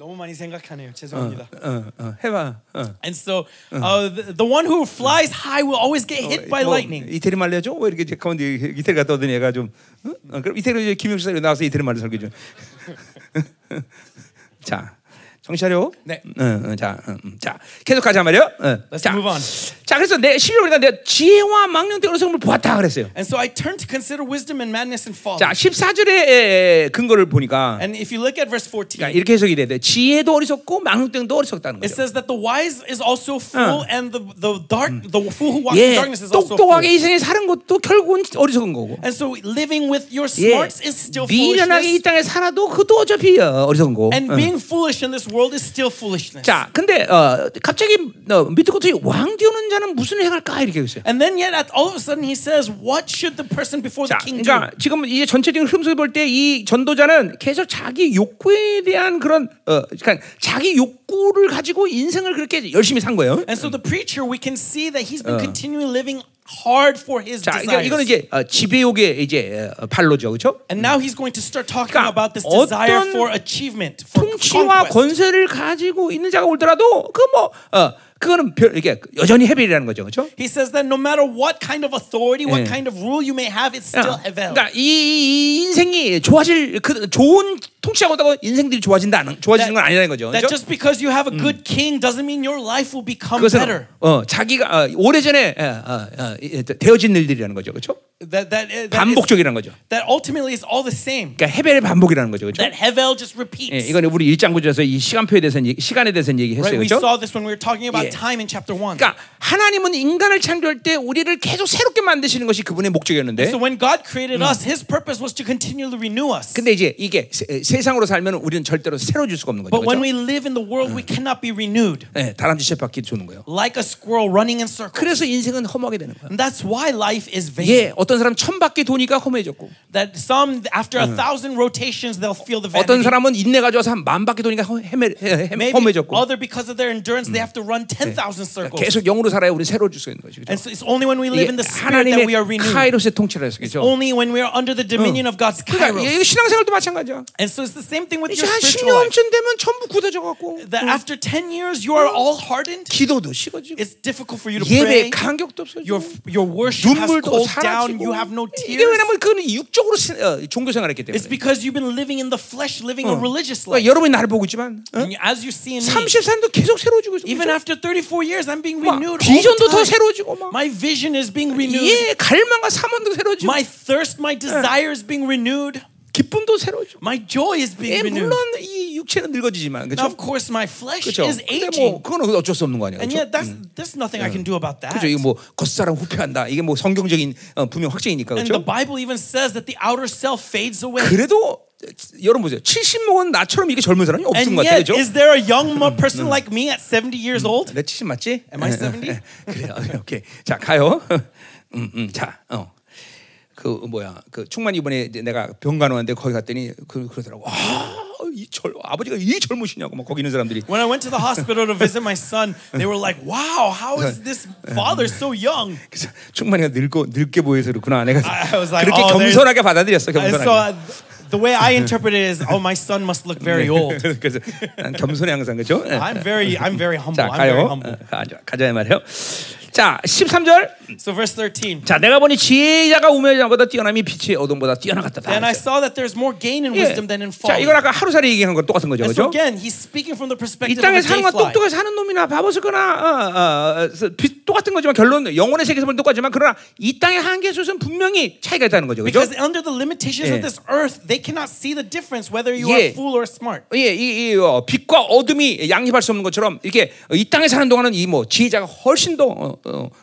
Speaker 2: 너무 많이 생각하네요. 죄송합니다.
Speaker 1: 어, 어, 해봐. 어.
Speaker 2: And so uh, the, the one who flies high will always get hit by
Speaker 1: 뭐,
Speaker 2: lightning.
Speaker 1: 이태리 말 내줘? 왜 이렇게 가운데 이태리 갔다 오더니 얘가 좀 어? 어, 그럼 이태리 사 나와서 이태리 말을 설교 좀. 자, 정시하려.
Speaker 2: 네.
Speaker 1: 응, 응, 자, 응, 응. 자, 계속 가자 말이요. 응.
Speaker 2: Let's
Speaker 1: 자,
Speaker 2: move on.
Speaker 1: 자, 그래서 내 11월 우리가 내가 지혜와 망령된 어느 성을 보았다 그랬어요.
Speaker 2: And so I turn to consider wisdom and madness and folly.
Speaker 1: 자, 14절의 근거를 보니까
Speaker 2: And if you look at verse 14,
Speaker 1: 그러니까 이렇게 해석이 돼. 지혜도 어리석고 망령된도 어리석다는
Speaker 2: it
Speaker 1: 거죠.
Speaker 2: says that the wise is also fool, and the the dark the fool who walks
Speaker 1: 예,
Speaker 2: in darkness is also fool.
Speaker 1: 똑똑하게 이 생에 사는 것도 결국은 어리석은 거고.
Speaker 2: And so living with your
Speaker 1: 예,
Speaker 2: smarts is still
Speaker 1: 미련하게 이
Speaker 2: foolishness,
Speaker 1: 땅에 살아도 그것도 어차피 어, 어리석은 거고.
Speaker 2: and
Speaker 1: 응.
Speaker 2: being foolish in this world is still foolishness.
Speaker 1: 자, 근데 어, 갑자기 어, 것들이 왕 뒤오는 자는 무슨 행할까 이렇게 했어요.
Speaker 2: And then yet, at all of a sudden, he says, "What should the person before
Speaker 1: 자,
Speaker 2: the king do?"
Speaker 1: 그러니까 지금 이제 전체적인 흐름을 볼 때 이 전도자는 계속 자기 욕구에 대한 그런 어, 그러니까 자기 욕구를 가지고 인생을 그렇게 열심히 산 거예요.
Speaker 2: And so the preacher, we can see that he's been continually living hard for his
Speaker 1: 자, 그러니까
Speaker 2: desires.
Speaker 1: 이거는 이제 어, 지배욕의 이제 어, 발로죠, 그렇죠?
Speaker 2: And now he's going to start talking
Speaker 1: 그러니까
Speaker 2: about this desire
Speaker 1: 어떤
Speaker 2: for achievement, for
Speaker 1: 통치와
Speaker 2: conquest.
Speaker 1: 권세를 가지고 있는 자가 올더라도 그뭐 어, 그거는 별, 이게 여전히 헤벨이라는 거죠, 그렇죠?
Speaker 2: He says that no matter what kind of authority, what
Speaker 1: 예.
Speaker 2: kind of rule you may have, it's still Hevel.
Speaker 1: 그러니까 이, 이 인생이 좋아질 그 좋은 통치하고 있다고 인생들이 좋아진다, 좋아지는 건 아니라는 거죠,
Speaker 2: That
Speaker 1: 그렇죠?
Speaker 2: just because you have a good king doesn't mean your life will become
Speaker 1: 그것은
Speaker 2: better.
Speaker 1: 어, 자기가 어, 오래전에 어, 어, 어, 이- 되어진 일들이라는 거죠, 그렇죠?
Speaker 2: That that uh, that,
Speaker 1: 반복적이라는 거죠.
Speaker 2: that ultimately is all the same.
Speaker 1: 그러니까 헤벨의 반복이라는 거죠, 그렇죠?
Speaker 2: That Hevel just
Speaker 1: 예,
Speaker 2: repeats.
Speaker 1: 이건 우리 일장 구절에서 이 시간표에 대해서 시간에 대해서 얘기했어요,
Speaker 2: Right? We
Speaker 1: 그렇죠?
Speaker 2: saw this when we were talking
Speaker 1: 예.
Speaker 2: about time in chapter one.
Speaker 1: 그러니까 하나님은 인간을 창조할 때 우리를 계속 새롭게 만드시는 것이 그분의 목적이었는데
Speaker 2: So when God created us, His purpose was to continually renew us.
Speaker 1: 근데 이제 이게 세, 세상으로 살면 우리는 절대로 새로워질 수가 없는 거죠.
Speaker 2: But when
Speaker 1: 그렇죠?
Speaker 2: we live in the world, we cannot be renewed
Speaker 1: 예, 다람쥐 쳇바퀴 도는 거예요.
Speaker 2: like a squirrel running in circles.
Speaker 1: 그래서 인생은 허무하게 되는 거예요.
Speaker 2: And that's why life is vain.
Speaker 1: 예, 어떤 사람 천 바퀴 도니까 허무해졌고,
Speaker 2: That some, after a thousand rotations, they'll feel the
Speaker 1: 어떤
Speaker 2: vanity.
Speaker 1: 사람은 인내 가져와서 한만 바퀴 도니까 허- 헤매, 헤- 헤-
Speaker 2: Maybe
Speaker 1: 허무해졌고,
Speaker 2: other because of their endurance, they have to run 10,000 circles.
Speaker 1: 계속 영으로 살아야 우리 새로워질 수 있는 거죠.
Speaker 2: And
Speaker 1: 그렇죠?
Speaker 2: so it's only when we live in
Speaker 1: 이게
Speaker 2: the spirit that we are
Speaker 1: 하나님의
Speaker 2: renewed.
Speaker 1: 카이로스의 통치를 해서 그렇죠.
Speaker 2: Only when we are under the dominion of God's
Speaker 1: 그러니까
Speaker 2: kairos.
Speaker 1: 이거 신앙생활도 마찬가지야.
Speaker 2: And so it's the same thing with
Speaker 1: 이제
Speaker 2: your
Speaker 1: 한
Speaker 2: spiritual life.
Speaker 1: 10년쯤 되면 전부 굳어져 갖고
Speaker 2: That after 10 years, you are all hardened.
Speaker 1: 기도도 식어지고
Speaker 2: It's difficult for you to
Speaker 1: 예배
Speaker 2: pray.
Speaker 1: 간격도 없어지고
Speaker 2: Your, your worship has
Speaker 1: 눈물도
Speaker 2: cooled
Speaker 1: 사라지고
Speaker 2: down. You have no
Speaker 1: 이게
Speaker 2: tears.
Speaker 1: 왜냐면 그는 육적으로 시- 어, 종교 생활했기 때문에
Speaker 2: It's because you've been living in the flesh, living a religious
Speaker 1: 그러니까
Speaker 2: life.
Speaker 1: 여러분이 나를 보고 있지만 어?
Speaker 2: And as you see in me,
Speaker 1: 30살도 계속 새로워지고 있어
Speaker 2: even after 34 years, I'm being
Speaker 1: 막
Speaker 2: renewed
Speaker 1: 비전도 더. 새로워지고 막
Speaker 2: My vision is being renewed.
Speaker 1: 예, 갈망과 사모도 새로워지고
Speaker 2: My thirst, my desire is being renewed.
Speaker 1: 기쁨도 새로워지고
Speaker 2: My joy is
Speaker 1: 예,
Speaker 2: being renewed.
Speaker 1: 물론 이 육체는 늙어지지만 그렇죠?
Speaker 2: of course, my flesh
Speaker 1: 그렇죠?
Speaker 2: is
Speaker 1: 근데 뭐
Speaker 2: aging.
Speaker 1: 그거는 어쩔 수 없는 거 아니야
Speaker 2: And
Speaker 1: 그렇죠?
Speaker 2: yet, that's, there's nothing I can do about that.
Speaker 1: 그죠? 이게 뭐 겉사람 후패한다. 이게 뭐 성경적인 어, 분명 확증이니까
Speaker 2: And the
Speaker 1: 그렇죠?
Speaker 2: Bible even says that the outer self fades away.
Speaker 1: 그래도 여러분 보세요. 70 먹은 나처럼 이게 젊은 사람이 없는 것 같아요.
Speaker 2: is there a young person like me at 70 years old?
Speaker 1: 내 70 맞지?
Speaker 2: Am I 70?
Speaker 1: 그래요. 오케이. 자, 가요. 음, 음. 자, 어. 그 뭐야? 그 충만 이번에 내가 병간 왔는데 거기 갔더니 그 그러더라고. 아, 이 젊, 아버지가 이 젊으시냐고 막 거기 있는 사람들이
Speaker 2: When I went to the hospital to visit my son, they were like, wow, how is this father so young?
Speaker 1: 충만이가 늙고 늙게 보여서 그렇구나. 내가
Speaker 2: I was like,
Speaker 1: 그렇게
Speaker 2: oh,
Speaker 1: 겸손하게 받아들였어. 겸손하게.
Speaker 2: so uh, the way I *laughs* interpret it is, oh, my son must look very old. *laughs*
Speaker 1: 그래서 난 겸손해 항상 그죠?
Speaker 2: I'm very, I'm very humble.
Speaker 1: 자,
Speaker 2: I'm very
Speaker 1: 가요.
Speaker 2: humble.
Speaker 1: 어, 가자, 가자 말이에요. 자, 13절.
Speaker 2: So verse 13.
Speaker 1: 자, 내가 보니 지혜자가 우매자보다 뛰어남이 빛이 어둠보다 뛰어나갔다.
Speaker 2: Then I saw that there's more gain in wisdom than in
Speaker 1: 자,
Speaker 2: folly.
Speaker 1: 이건 아까 하루살이 얘기한 거랑 똑같은 거죠,
Speaker 2: And so
Speaker 1: 그렇죠?
Speaker 2: again, he's speaking from the
Speaker 1: 이
Speaker 2: perspective of
Speaker 1: 땅에
Speaker 2: a
Speaker 1: 사는 건
Speaker 2: dayfly.
Speaker 1: 똑똑하게 사는 놈이나 바보스거나 어, 어, 어, 비- 똑같은 거지만 결론 영혼의 세계에서 보면 똑같지만 그러나 이 땅의 한계 속에서는 분명히 차이가 있다는 거죠, 그렇죠?
Speaker 2: Because under the limitations
Speaker 1: 예.
Speaker 2: of this earth, they cannot see the difference whether you
Speaker 1: 예.
Speaker 2: are fool or smart.
Speaker 1: 예, 이, 이 어, 빛과 어둠이 양립할 수 없는 것처럼 이렇게 어, 이 땅에 사는 동안은 이 뭐 지혜자가 훨씬 더 어, 어,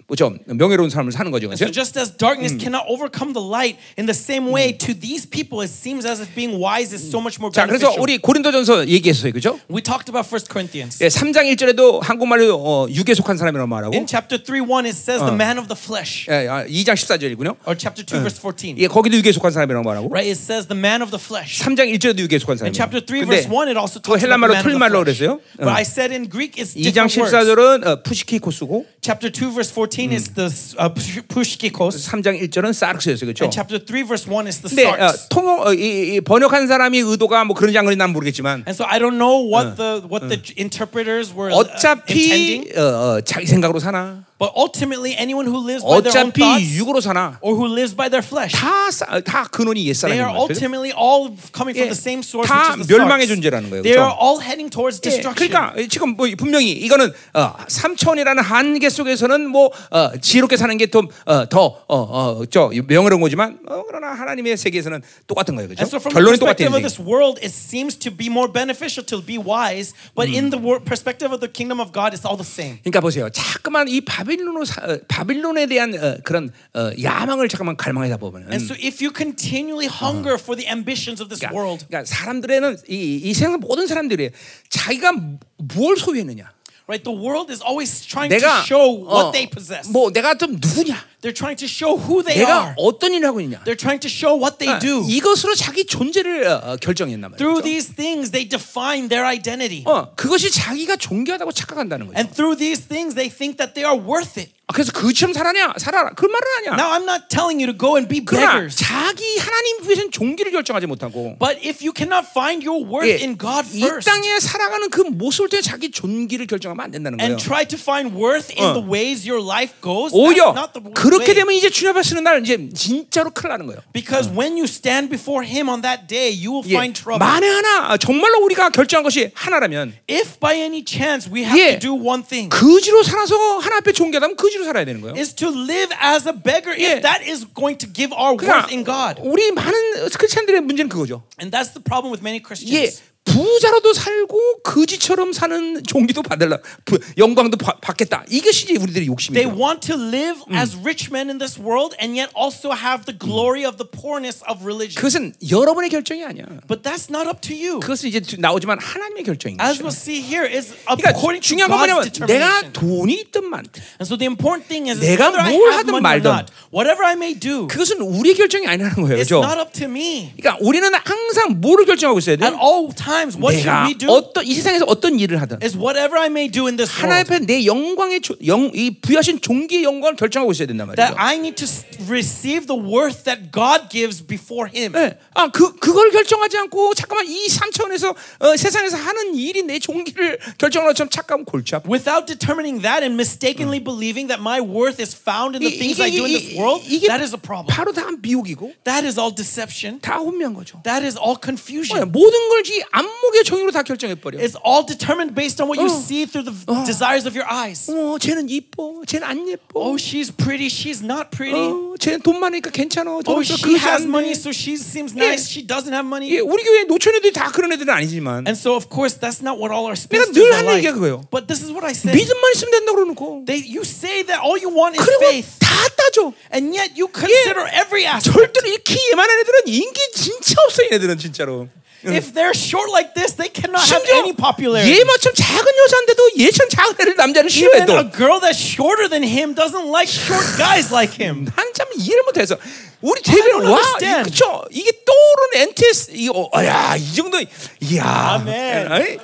Speaker 1: 뭐죠 명예로운 삶을 사는 거죠,
Speaker 2: So
Speaker 1: 그렇죠?
Speaker 2: just as darkness cannot overcome the light, in the same way, to these people, it seems as if being wise is so much more
Speaker 1: 자, 그래서
Speaker 2: beneficial.
Speaker 1: 우리 고린도전서 얘기했어요, 그렇죠?
Speaker 2: We talked about 1 Corinthians.
Speaker 1: 예, 3장 1절에도 한국말로 어, 육에 속한 사람이라고 말하고
Speaker 2: In chapter 3 1, it says the man of the flesh.
Speaker 1: 예, 아, 2장 14절이군요.
Speaker 2: Or chapter 2, verse 14.
Speaker 1: 예, 거기도 육에 속한 사람이라고 말하고
Speaker 2: Right? It says the man of the flesh.
Speaker 1: 3장 1절에도 육에 속한 사람이라고.
Speaker 2: In chapter 3,
Speaker 1: 근데
Speaker 2: verse 1, it also talks about
Speaker 1: 헬라말로
Speaker 2: the man of the flesh.
Speaker 1: 그랬어요.
Speaker 2: But I said in Greek, it's
Speaker 1: 2장
Speaker 2: different words.
Speaker 1: 14절은 어, 푸시키코스고
Speaker 2: Chapter 2, verse 14 is the uh, pushkikos.
Speaker 1: 3장 1절은 사르스였어요. 그렇죠?
Speaker 2: And chapter 3, verse 1 is the
Speaker 1: 근데 어,
Speaker 2: sarx.
Speaker 1: 통역 어, 이, 이 번역한 사람이 의도가 뭐 그런지 안 그런지 난 모르겠지만
Speaker 2: And so I don't know what the what the interpreters were uh,
Speaker 1: 어차피
Speaker 2: intending,
Speaker 1: 어, 어, 자기 생각으로 사나
Speaker 2: but ultimately anyone who lives by their own
Speaker 1: 어차피
Speaker 2: thoughts
Speaker 1: 육으로 사나
Speaker 2: or who lives by their flesh,
Speaker 1: 다, 싸- 다 근원이
Speaker 2: they
Speaker 1: 옛사람인
Speaker 2: are
Speaker 1: 거예요.
Speaker 2: ultimately all coming from
Speaker 1: 예,
Speaker 2: the same source,
Speaker 1: 다
Speaker 2: which is the
Speaker 1: 멸망의
Speaker 2: sarx.
Speaker 1: 존재라는 거예요.
Speaker 2: They
Speaker 1: 그렇죠?
Speaker 2: are all heading towards
Speaker 1: 예,
Speaker 2: destruction.
Speaker 1: 그러니까 지금 뭐 분명히 이거는 어, 삼천이라는 한계 속에서는 뭐 어, 지혜롭게 사는 게 더더어어저 명예로운 거지만 어, 그러나 하나님의 세계에서는 똑같은 거예요, 그렇죠?
Speaker 2: And so from the
Speaker 1: 결론이 똑같아요.
Speaker 2: perspective of
Speaker 1: 인생이.
Speaker 2: this world, it seems to be more beneficial to be wise, but in the wor- perspective of the kingdom of God, it's all the same.
Speaker 1: 그러니까 보세요. 자꾸만 이 바 빌론으로 사, 어, 바빌론에 대한 어, 그런 어, 야망을 잠깐만 갈망하다 보면은
Speaker 2: And so if you continually hunger for the ambitions of this
Speaker 1: 그러니까,
Speaker 2: world,
Speaker 1: 그러니까 사람들에는 이, 이 세상 모든 사람들이 자기가 뭘 소유했느냐.
Speaker 2: right, the world is always trying
Speaker 1: 내가
Speaker 2: to show what
Speaker 1: 어,
Speaker 2: they possess.
Speaker 1: 뭐 내가 좀 누구냐.
Speaker 2: They're trying to show who they
Speaker 1: 내가
Speaker 2: are.
Speaker 1: 어떤 일을 하고 있냐.
Speaker 2: They're trying to show what they
Speaker 1: 아,
Speaker 2: do.
Speaker 1: 이것으로 자기 존재를 어, 어, 결정했단 말이죠.
Speaker 2: Through these things, they define their identity.
Speaker 1: 어, 그것이 자기가 존귀하다고 착각한다는 거죠.
Speaker 2: And through these things, they think that they are worth it.
Speaker 1: 아, 그래서 그처럼 살아냐 살아라 그 말은 아니야.
Speaker 2: Now, I'm not telling you to go and be
Speaker 1: 그러나
Speaker 2: beggars.
Speaker 1: 자기 하나님 위해서는 종기를 결정하지 못하고
Speaker 2: But if you cannot find your worth
Speaker 1: 예,
Speaker 2: in God
Speaker 1: 이
Speaker 2: first
Speaker 1: 땅에 살아가는 그 모습을 통해 자기 존귀를 결정하면 안 된다는 거예요.
Speaker 2: and try to find worth in
Speaker 1: 어.
Speaker 2: the ways your life goes,
Speaker 1: 오히려
Speaker 2: that's not the
Speaker 1: 그렇게. 되면 이제 주님 앞에 서는 날 이제 진짜로 큰일 나는 거예요.
Speaker 2: Because when you stand before Him on that day, you will
Speaker 1: 예,
Speaker 2: find trouble.
Speaker 1: 만에 하나 정말로 우리가 결정한 것이 하나라면
Speaker 2: If by any chance we have
Speaker 1: 예,
Speaker 2: to do one thing,
Speaker 1: 거지로 살아서 하나 앞에 존귀하다면 거지로 살아야 되는 거예요.
Speaker 2: is to live as a beggar
Speaker 1: 예.
Speaker 2: if that is going to give our
Speaker 1: 그러니까
Speaker 2: worth in God.
Speaker 1: 우리 많은 크리스천들의 문제는 그거죠.
Speaker 2: And that's the problem with many
Speaker 1: 예,
Speaker 2: Christians.
Speaker 1: 부자로도 살고 거지처럼 사는 종기도 받을라, 부- 영광도 바- 받겠다. 이것이 우리들의
Speaker 2: They
Speaker 1: 욕심이죠.
Speaker 2: want to live as rich men in this world and yet also have the glory of the poorness of religion.
Speaker 1: 그것은 여러분의 결정이 아니야.
Speaker 2: But that's not up to you.
Speaker 1: 그것은 이제 나오지만 하나님의 결정인
Speaker 2: As
Speaker 1: 거죠.
Speaker 2: we'll see here, is
Speaker 1: 그러니까
Speaker 2: according to
Speaker 1: 중요한 건 뭐냐면 내가. 돈이 있든 많든
Speaker 2: And so the important thing is,
Speaker 1: 내가 뭘 하든 말든
Speaker 2: not, whatever I may do,
Speaker 1: 그것은 우리의 결정이 아니라는 거예요.
Speaker 2: it's
Speaker 1: 그렇죠?
Speaker 2: not up to me.
Speaker 1: 그러니까 우리는 항상 뭐를 결정하고 있어야 돼?
Speaker 2: At all times, what should
Speaker 1: 내가
Speaker 2: we do?
Speaker 1: 어떤 이 세상에서 어떤 일을 하든
Speaker 2: Is whatever I may do in this
Speaker 1: 하나님
Speaker 2: world,
Speaker 1: 앞에 내 영광의 조- 영, 이 부여하신 종기의 영광을 결정하고 있어야 된단
Speaker 2: that
Speaker 1: 말이죠.
Speaker 2: I need to s- receive the worth that God gives before Him.
Speaker 1: 네. 아, 그, 그걸 결정하지 않고 잠깐만 이 3차원에서 어, 세상에서 하는 일이 내 종기를 결정하는 것처럼 착각하면 골치 아파.
Speaker 2: Without determining that and mistakenly believing that my worth is found in the
Speaker 1: 이-
Speaker 2: things I do in this world,
Speaker 1: 이게
Speaker 2: that is a problem.
Speaker 1: 바로 다 미혹이고
Speaker 2: That is all deception.
Speaker 1: 다 혼미한 거죠.
Speaker 2: That is all
Speaker 1: 뭐야,
Speaker 2: confusion.
Speaker 1: 모든 걸이안 목의 정의로 다 결정해버려.
Speaker 2: It's all determined based on what you
Speaker 1: 어.
Speaker 2: see through the desires of your eyes.
Speaker 1: 어, 쟤는 이뻐, 쟤는 안 예뻐.
Speaker 2: Oh, she's pretty. She's not pretty.
Speaker 1: 어, 쟤는 돈 많으니까 괜찮아. 돈
Speaker 2: Oh,
Speaker 1: 없어
Speaker 2: she
Speaker 1: 그것이
Speaker 2: has
Speaker 1: 안
Speaker 2: money,
Speaker 1: 돼.
Speaker 2: so she seems
Speaker 1: 예.
Speaker 2: nice. She doesn't have money.
Speaker 1: 예, 우리 교회 노천 애들이 다 그런 애들은 아니지만
Speaker 2: And so, of course, that's not what all our
Speaker 1: 내가
Speaker 2: spinsters
Speaker 1: 늘
Speaker 2: are
Speaker 1: 하는
Speaker 2: like.
Speaker 1: 얘기가 그거예요.
Speaker 2: But this is what I say.
Speaker 1: 믿음만 있으면 된다 그러놓고
Speaker 2: They, you say that all you want is
Speaker 1: 그리고
Speaker 2: faith,
Speaker 1: 다 따져.
Speaker 2: and yet you consider every aspect.
Speaker 1: 절대로 이키 예만한 애들은 인기 진짜 없어 얘네들은 진짜로.
Speaker 2: If they're short like this, they cannot have any
Speaker 1: 심지어
Speaker 2: popularity.
Speaker 1: 얘만큼 작은 여자인데도 얘처럼 작은 애를
Speaker 2: Even
Speaker 1: 싫어해
Speaker 2: a
Speaker 1: 또.
Speaker 2: girl that's shorter than him doesn't like short guys like him.
Speaker 1: 한참 이해를 못해서 우리
Speaker 2: I
Speaker 1: 대변
Speaker 2: don't
Speaker 1: 와
Speaker 2: understand.
Speaker 1: 그쵸 이게 떠오르는 NTS 이거 야이 정도 이야
Speaker 2: 아멘.
Speaker 1: 어이?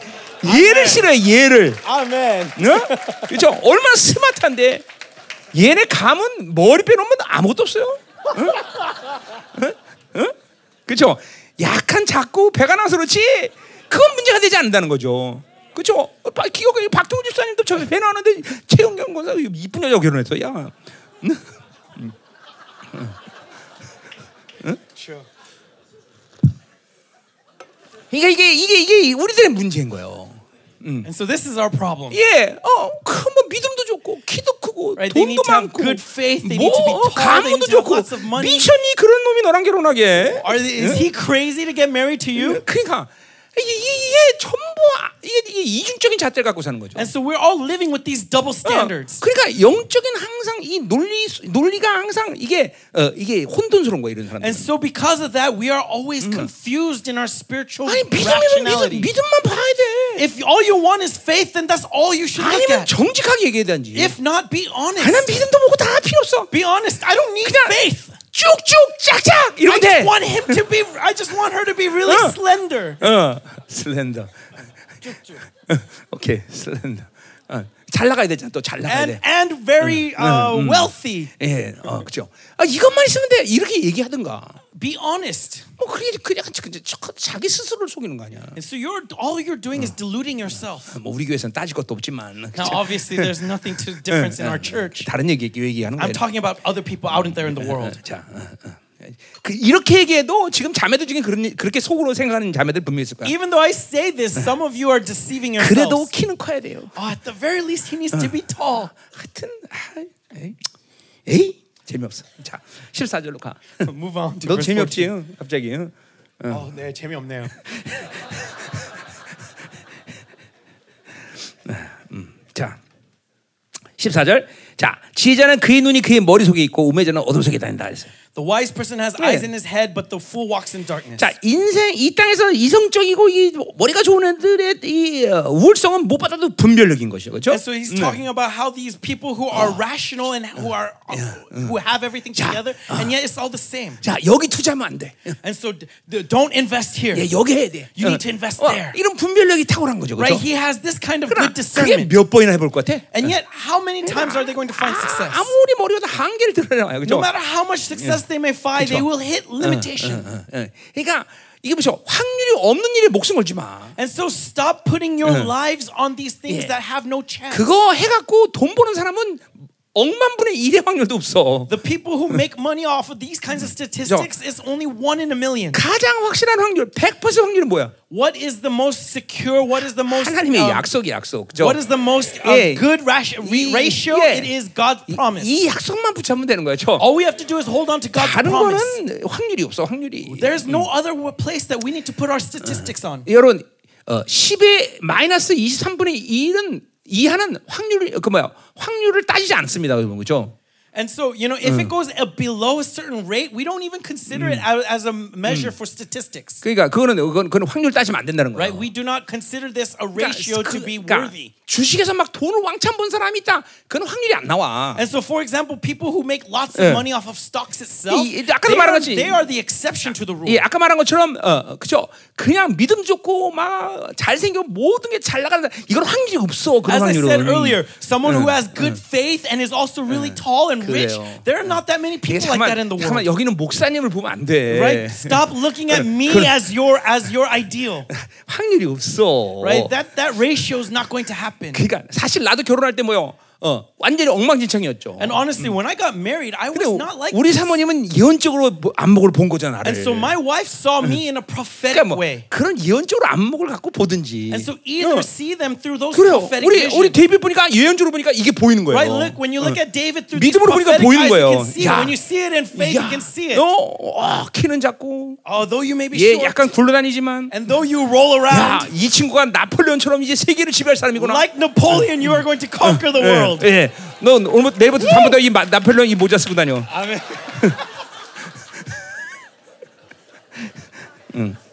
Speaker 1: 얘를 싫어해 얘를
Speaker 2: Amen.
Speaker 1: 어? 그렇죠 얼마나 스마트한데 얘네 감은 머리 빼놓으면 아무것도 없어요 응? 응? 응? 그렇죠 약한 작고 배가 나서 그렇지? 그건 문제가 되지 않는다는 거죠. 그렇죠? 기억에 박동훈 집사님도 저기 배 나왔는데 최영경 권사 이쁜 여자 결혼했어. 야. 그러니까 이게 이게 이게 우리들의 문제인 거예요.
Speaker 2: And so this is our problem.
Speaker 1: 예, 어, 그뭐 믿음도 좋고 키도 크고
Speaker 2: Right,
Speaker 1: 돈도 많고
Speaker 2: good faith, they
Speaker 1: 뭐 어, 가문도 좋고
Speaker 2: lots of money.
Speaker 1: 미션이 그런 놈이 너랑 결혼하게.
Speaker 2: Are they, is he crazy to get married to you?
Speaker 1: 그러니까 이게, 이게 전부 아- 이게, 이게 이중적인 잣대를 갖고 사는 거죠.
Speaker 2: And so we're all living with these double
Speaker 1: 어,
Speaker 2: standards.
Speaker 1: 그러니까 영적인 항상 이 논리 논리가 항상 이게 어, 이게 혼돈스러운 거야 이런 사람들.
Speaker 2: And so because of that, we are always confused in our spiritual
Speaker 1: 아니
Speaker 2: rationality.
Speaker 1: 믿음, 믿음만 봐야 돼.
Speaker 2: If all you want is faith, then that's all you should look
Speaker 1: 아니면
Speaker 2: at.
Speaker 1: 정직하게 얘기해야 되는지.
Speaker 2: If not, be honest.
Speaker 1: 난 믿음도 보고 다 필요 없어.
Speaker 2: Be honest. I don't need faith.
Speaker 1: 쭉쭉 짝짝
Speaker 2: I
Speaker 1: 이러면 돼.
Speaker 2: just want him to be. I just want her to be really
Speaker 1: Uh.
Speaker 2: slender.
Speaker 1: 어, *laughs* 슬렌더. 오케이, 슬렌더. 어, 잘 나가야 되잖아. 또 잘 나가야
Speaker 2: And
Speaker 1: 돼.
Speaker 2: and very uh, wealthy.
Speaker 1: 예, 어, 그죠. 아, 이것만 있으면 돼. 이렇게 얘기하든가.
Speaker 2: Be honest.
Speaker 1: 뭐 그게 그냥 그냥 자기 스스로를 속이는 거 아니야.
Speaker 2: And so you're all you're doing is deluding yourself.
Speaker 1: 뭐 우리 교회에서는 따질 것도 없지만.
Speaker 2: Now, obviously, there's nothing to difference in our church.
Speaker 1: 다른 얘기 얘기하는 거야.
Speaker 2: I'm talking about other people out there in the world.
Speaker 1: 자, 어, 어. 그 이렇게 얘기해도 지금 자매들 중에 그런 그렇게 속으로 생각하는 자매들 분명히 있을 거야.
Speaker 2: Even though I say this, some of you are deceiving
Speaker 1: 그래도
Speaker 2: yourselves.
Speaker 1: 키는 커야 돼요.
Speaker 2: Oh, at the very least, he needs to be tall.
Speaker 1: 하여튼 아, 에이, 에이 재미없어. 자 14절로 가.
Speaker 2: Move on to
Speaker 1: 너 재미없지?
Speaker 2: 14.
Speaker 1: 응? 갑자기. 응?
Speaker 2: 어, 네, 재미없네요.
Speaker 1: 자 14절. 자 지혜자는 그의 눈이 그의 머릿속에 있고 우매자는 어둠 속에 다닌다 그랬어요.
Speaker 2: The wise person has
Speaker 1: 네.
Speaker 2: eyes in his head, but the fool walks in darkness.
Speaker 1: 자 인생 이 땅에서 이성적이고 이 머리가 좋은 애들의 이 어, 우월성은 못 받아도 분별력인 것이죠, 그렇죠?
Speaker 2: And so he's talking about how these people who are rational and who are who have everything together, and yet it's all the same.
Speaker 1: 자 여기 투자하면 안 돼.
Speaker 2: And so don't invest here.
Speaker 1: 예, 여기 해야 돼.
Speaker 2: You
Speaker 1: 어.
Speaker 2: need to invest
Speaker 1: 어,
Speaker 2: there.
Speaker 1: 이런 분별력이 탁월한 거죠,
Speaker 2: Right?
Speaker 1: 그렇죠?
Speaker 2: He has this kind of good
Speaker 1: 그게
Speaker 2: discernment.
Speaker 1: 몇 번이나 해볼 것 같아?
Speaker 2: And yet, how many times are they going to find success?
Speaker 1: 아, 아무리 머리가 한계를 드러내요, 그렇죠?
Speaker 2: No matter how much success they may find, they will hit limitation.
Speaker 1: 예. 그러니까 이게 보세요. 확률이 없는 일에 목숨 걸지 마.
Speaker 2: And so stop putting your lives on these things
Speaker 1: 예.
Speaker 2: that have no chance.
Speaker 1: 그거 해갖고 돈 버는 사람은 억만 분의 일의 확률도 없어.
Speaker 2: The people who make money off of these kinds of statistics is only one in a million.
Speaker 1: 가장 확실한 확률, 100% 확률은 뭐야?
Speaker 2: What is the most secure? What is the most
Speaker 1: 하나님의
Speaker 2: um,
Speaker 1: 약속이 약속. 그죠?
Speaker 2: what is the most uh,
Speaker 1: 예.
Speaker 2: good ration, re-
Speaker 1: 이-
Speaker 2: ratio?
Speaker 1: 예.
Speaker 2: It is God's promise.
Speaker 1: 이 약속만 붙잡으면 되는 거죠.
Speaker 2: All we have to do is hold on to God's
Speaker 1: 다른
Speaker 2: promise.
Speaker 1: 거는 확률이 없어, 확률이.
Speaker 2: There's no other place that we need to put our statistics on.
Speaker 1: 여러분, 어, 10의 마이너스 23분의 1은 이하는 확률을 그 뭐야? 확률을 따지지 않습니다. 그죠?
Speaker 2: And so, you know, if it goes uh, below a certain rate, we don't even consider it as, a measure for statistics.
Speaker 1: 그러니까 그거는 그건, 그건 확률 따지면 안 된다는 거예요.
Speaker 2: Right? We do not consider this a
Speaker 1: 그러니까
Speaker 2: ratio to
Speaker 1: 그-
Speaker 2: be
Speaker 1: 그러니까
Speaker 2: worthy.
Speaker 1: 주식에서 막 돈을 왕창 번 사람이 있다. 그건 확률이 안 나와.
Speaker 2: And so, for example, people who make lots of
Speaker 1: 예.
Speaker 2: money off of stocks itself,
Speaker 1: 이- 이- 아까도
Speaker 2: they,
Speaker 1: 말한
Speaker 2: are,
Speaker 1: 거지.
Speaker 2: they are the exception to the rule.
Speaker 1: 예, 아까 말한 것처럼 어, 그죠? 그냥 믿음 좋고 막 잘생겨 모든 게 잘 나가는 이건 확률이 없어. 그런
Speaker 2: As I
Speaker 1: 확률은.
Speaker 2: said earlier, someone who has good faith and is also really tall and rich, there are not that many people like that in
Speaker 1: 잠깐만,
Speaker 2: the
Speaker 1: 잠깐만
Speaker 2: world.
Speaker 1: 여기는 목사님을 보면 안 돼.
Speaker 2: Right? Stop looking at me as your as your ideal.
Speaker 1: 확률이 없어.
Speaker 2: Right? That that ratio is not going to happen.
Speaker 1: 그러니까 사실 나도 결혼할 때 뭐요? 어, 완전히 엉망진창이었죠.
Speaker 2: And honestly, when I got married, I was not like
Speaker 1: 우리. 사모님은 예언적으로 뭐 안목을 본 거잖아. 나를.
Speaker 2: And so my wife saw me in a prophetic
Speaker 1: 그러니까 뭐
Speaker 2: way.
Speaker 1: 그런 예언적으로 안목을 갖고 보든지.
Speaker 2: And so either
Speaker 1: 어.
Speaker 2: see them through those
Speaker 1: 그래요.
Speaker 2: prophetic
Speaker 1: 우리 우리
Speaker 2: visions.
Speaker 1: 데이빗 보니까 예언적으로 보니까 이게 보이는 거예요.
Speaker 2: Right? Look, when you look at David through these
Speaker 1: 믿음으로 보니까
Speaker 2: prophetic
Speaker 1: 보이는
Speaker 2: eyes, you
Speaker 1: 거예요.
Speaker 2: can see it.
Speaker 1: 야.
Speaker 2: When you see it in faith, you
Speaker 1: 야,
Speaker 2: can see it.
Speaker 1: 너 어, 키는 작고
Speaker 2: Although you may be
Speaker 1: 얘
Speaker 2: short,
Speaker 1: 약간 굴러다니지만
Speaker 2: and though you roll
Speaker 1: 야,
Speaker 2: around
Speaker 1: 이 친구가 나폴레온처럼 이제 세계를 지배할 사람이구나.
Speaker 2: like Napoleon, you are going to conquer the world.
Speaker 1: 예. 너 오늘 내일부터 다음부터 이 마- 나폴레온 이 모자 쓰고 다녀.
Speaker 2: Amen. *laughs*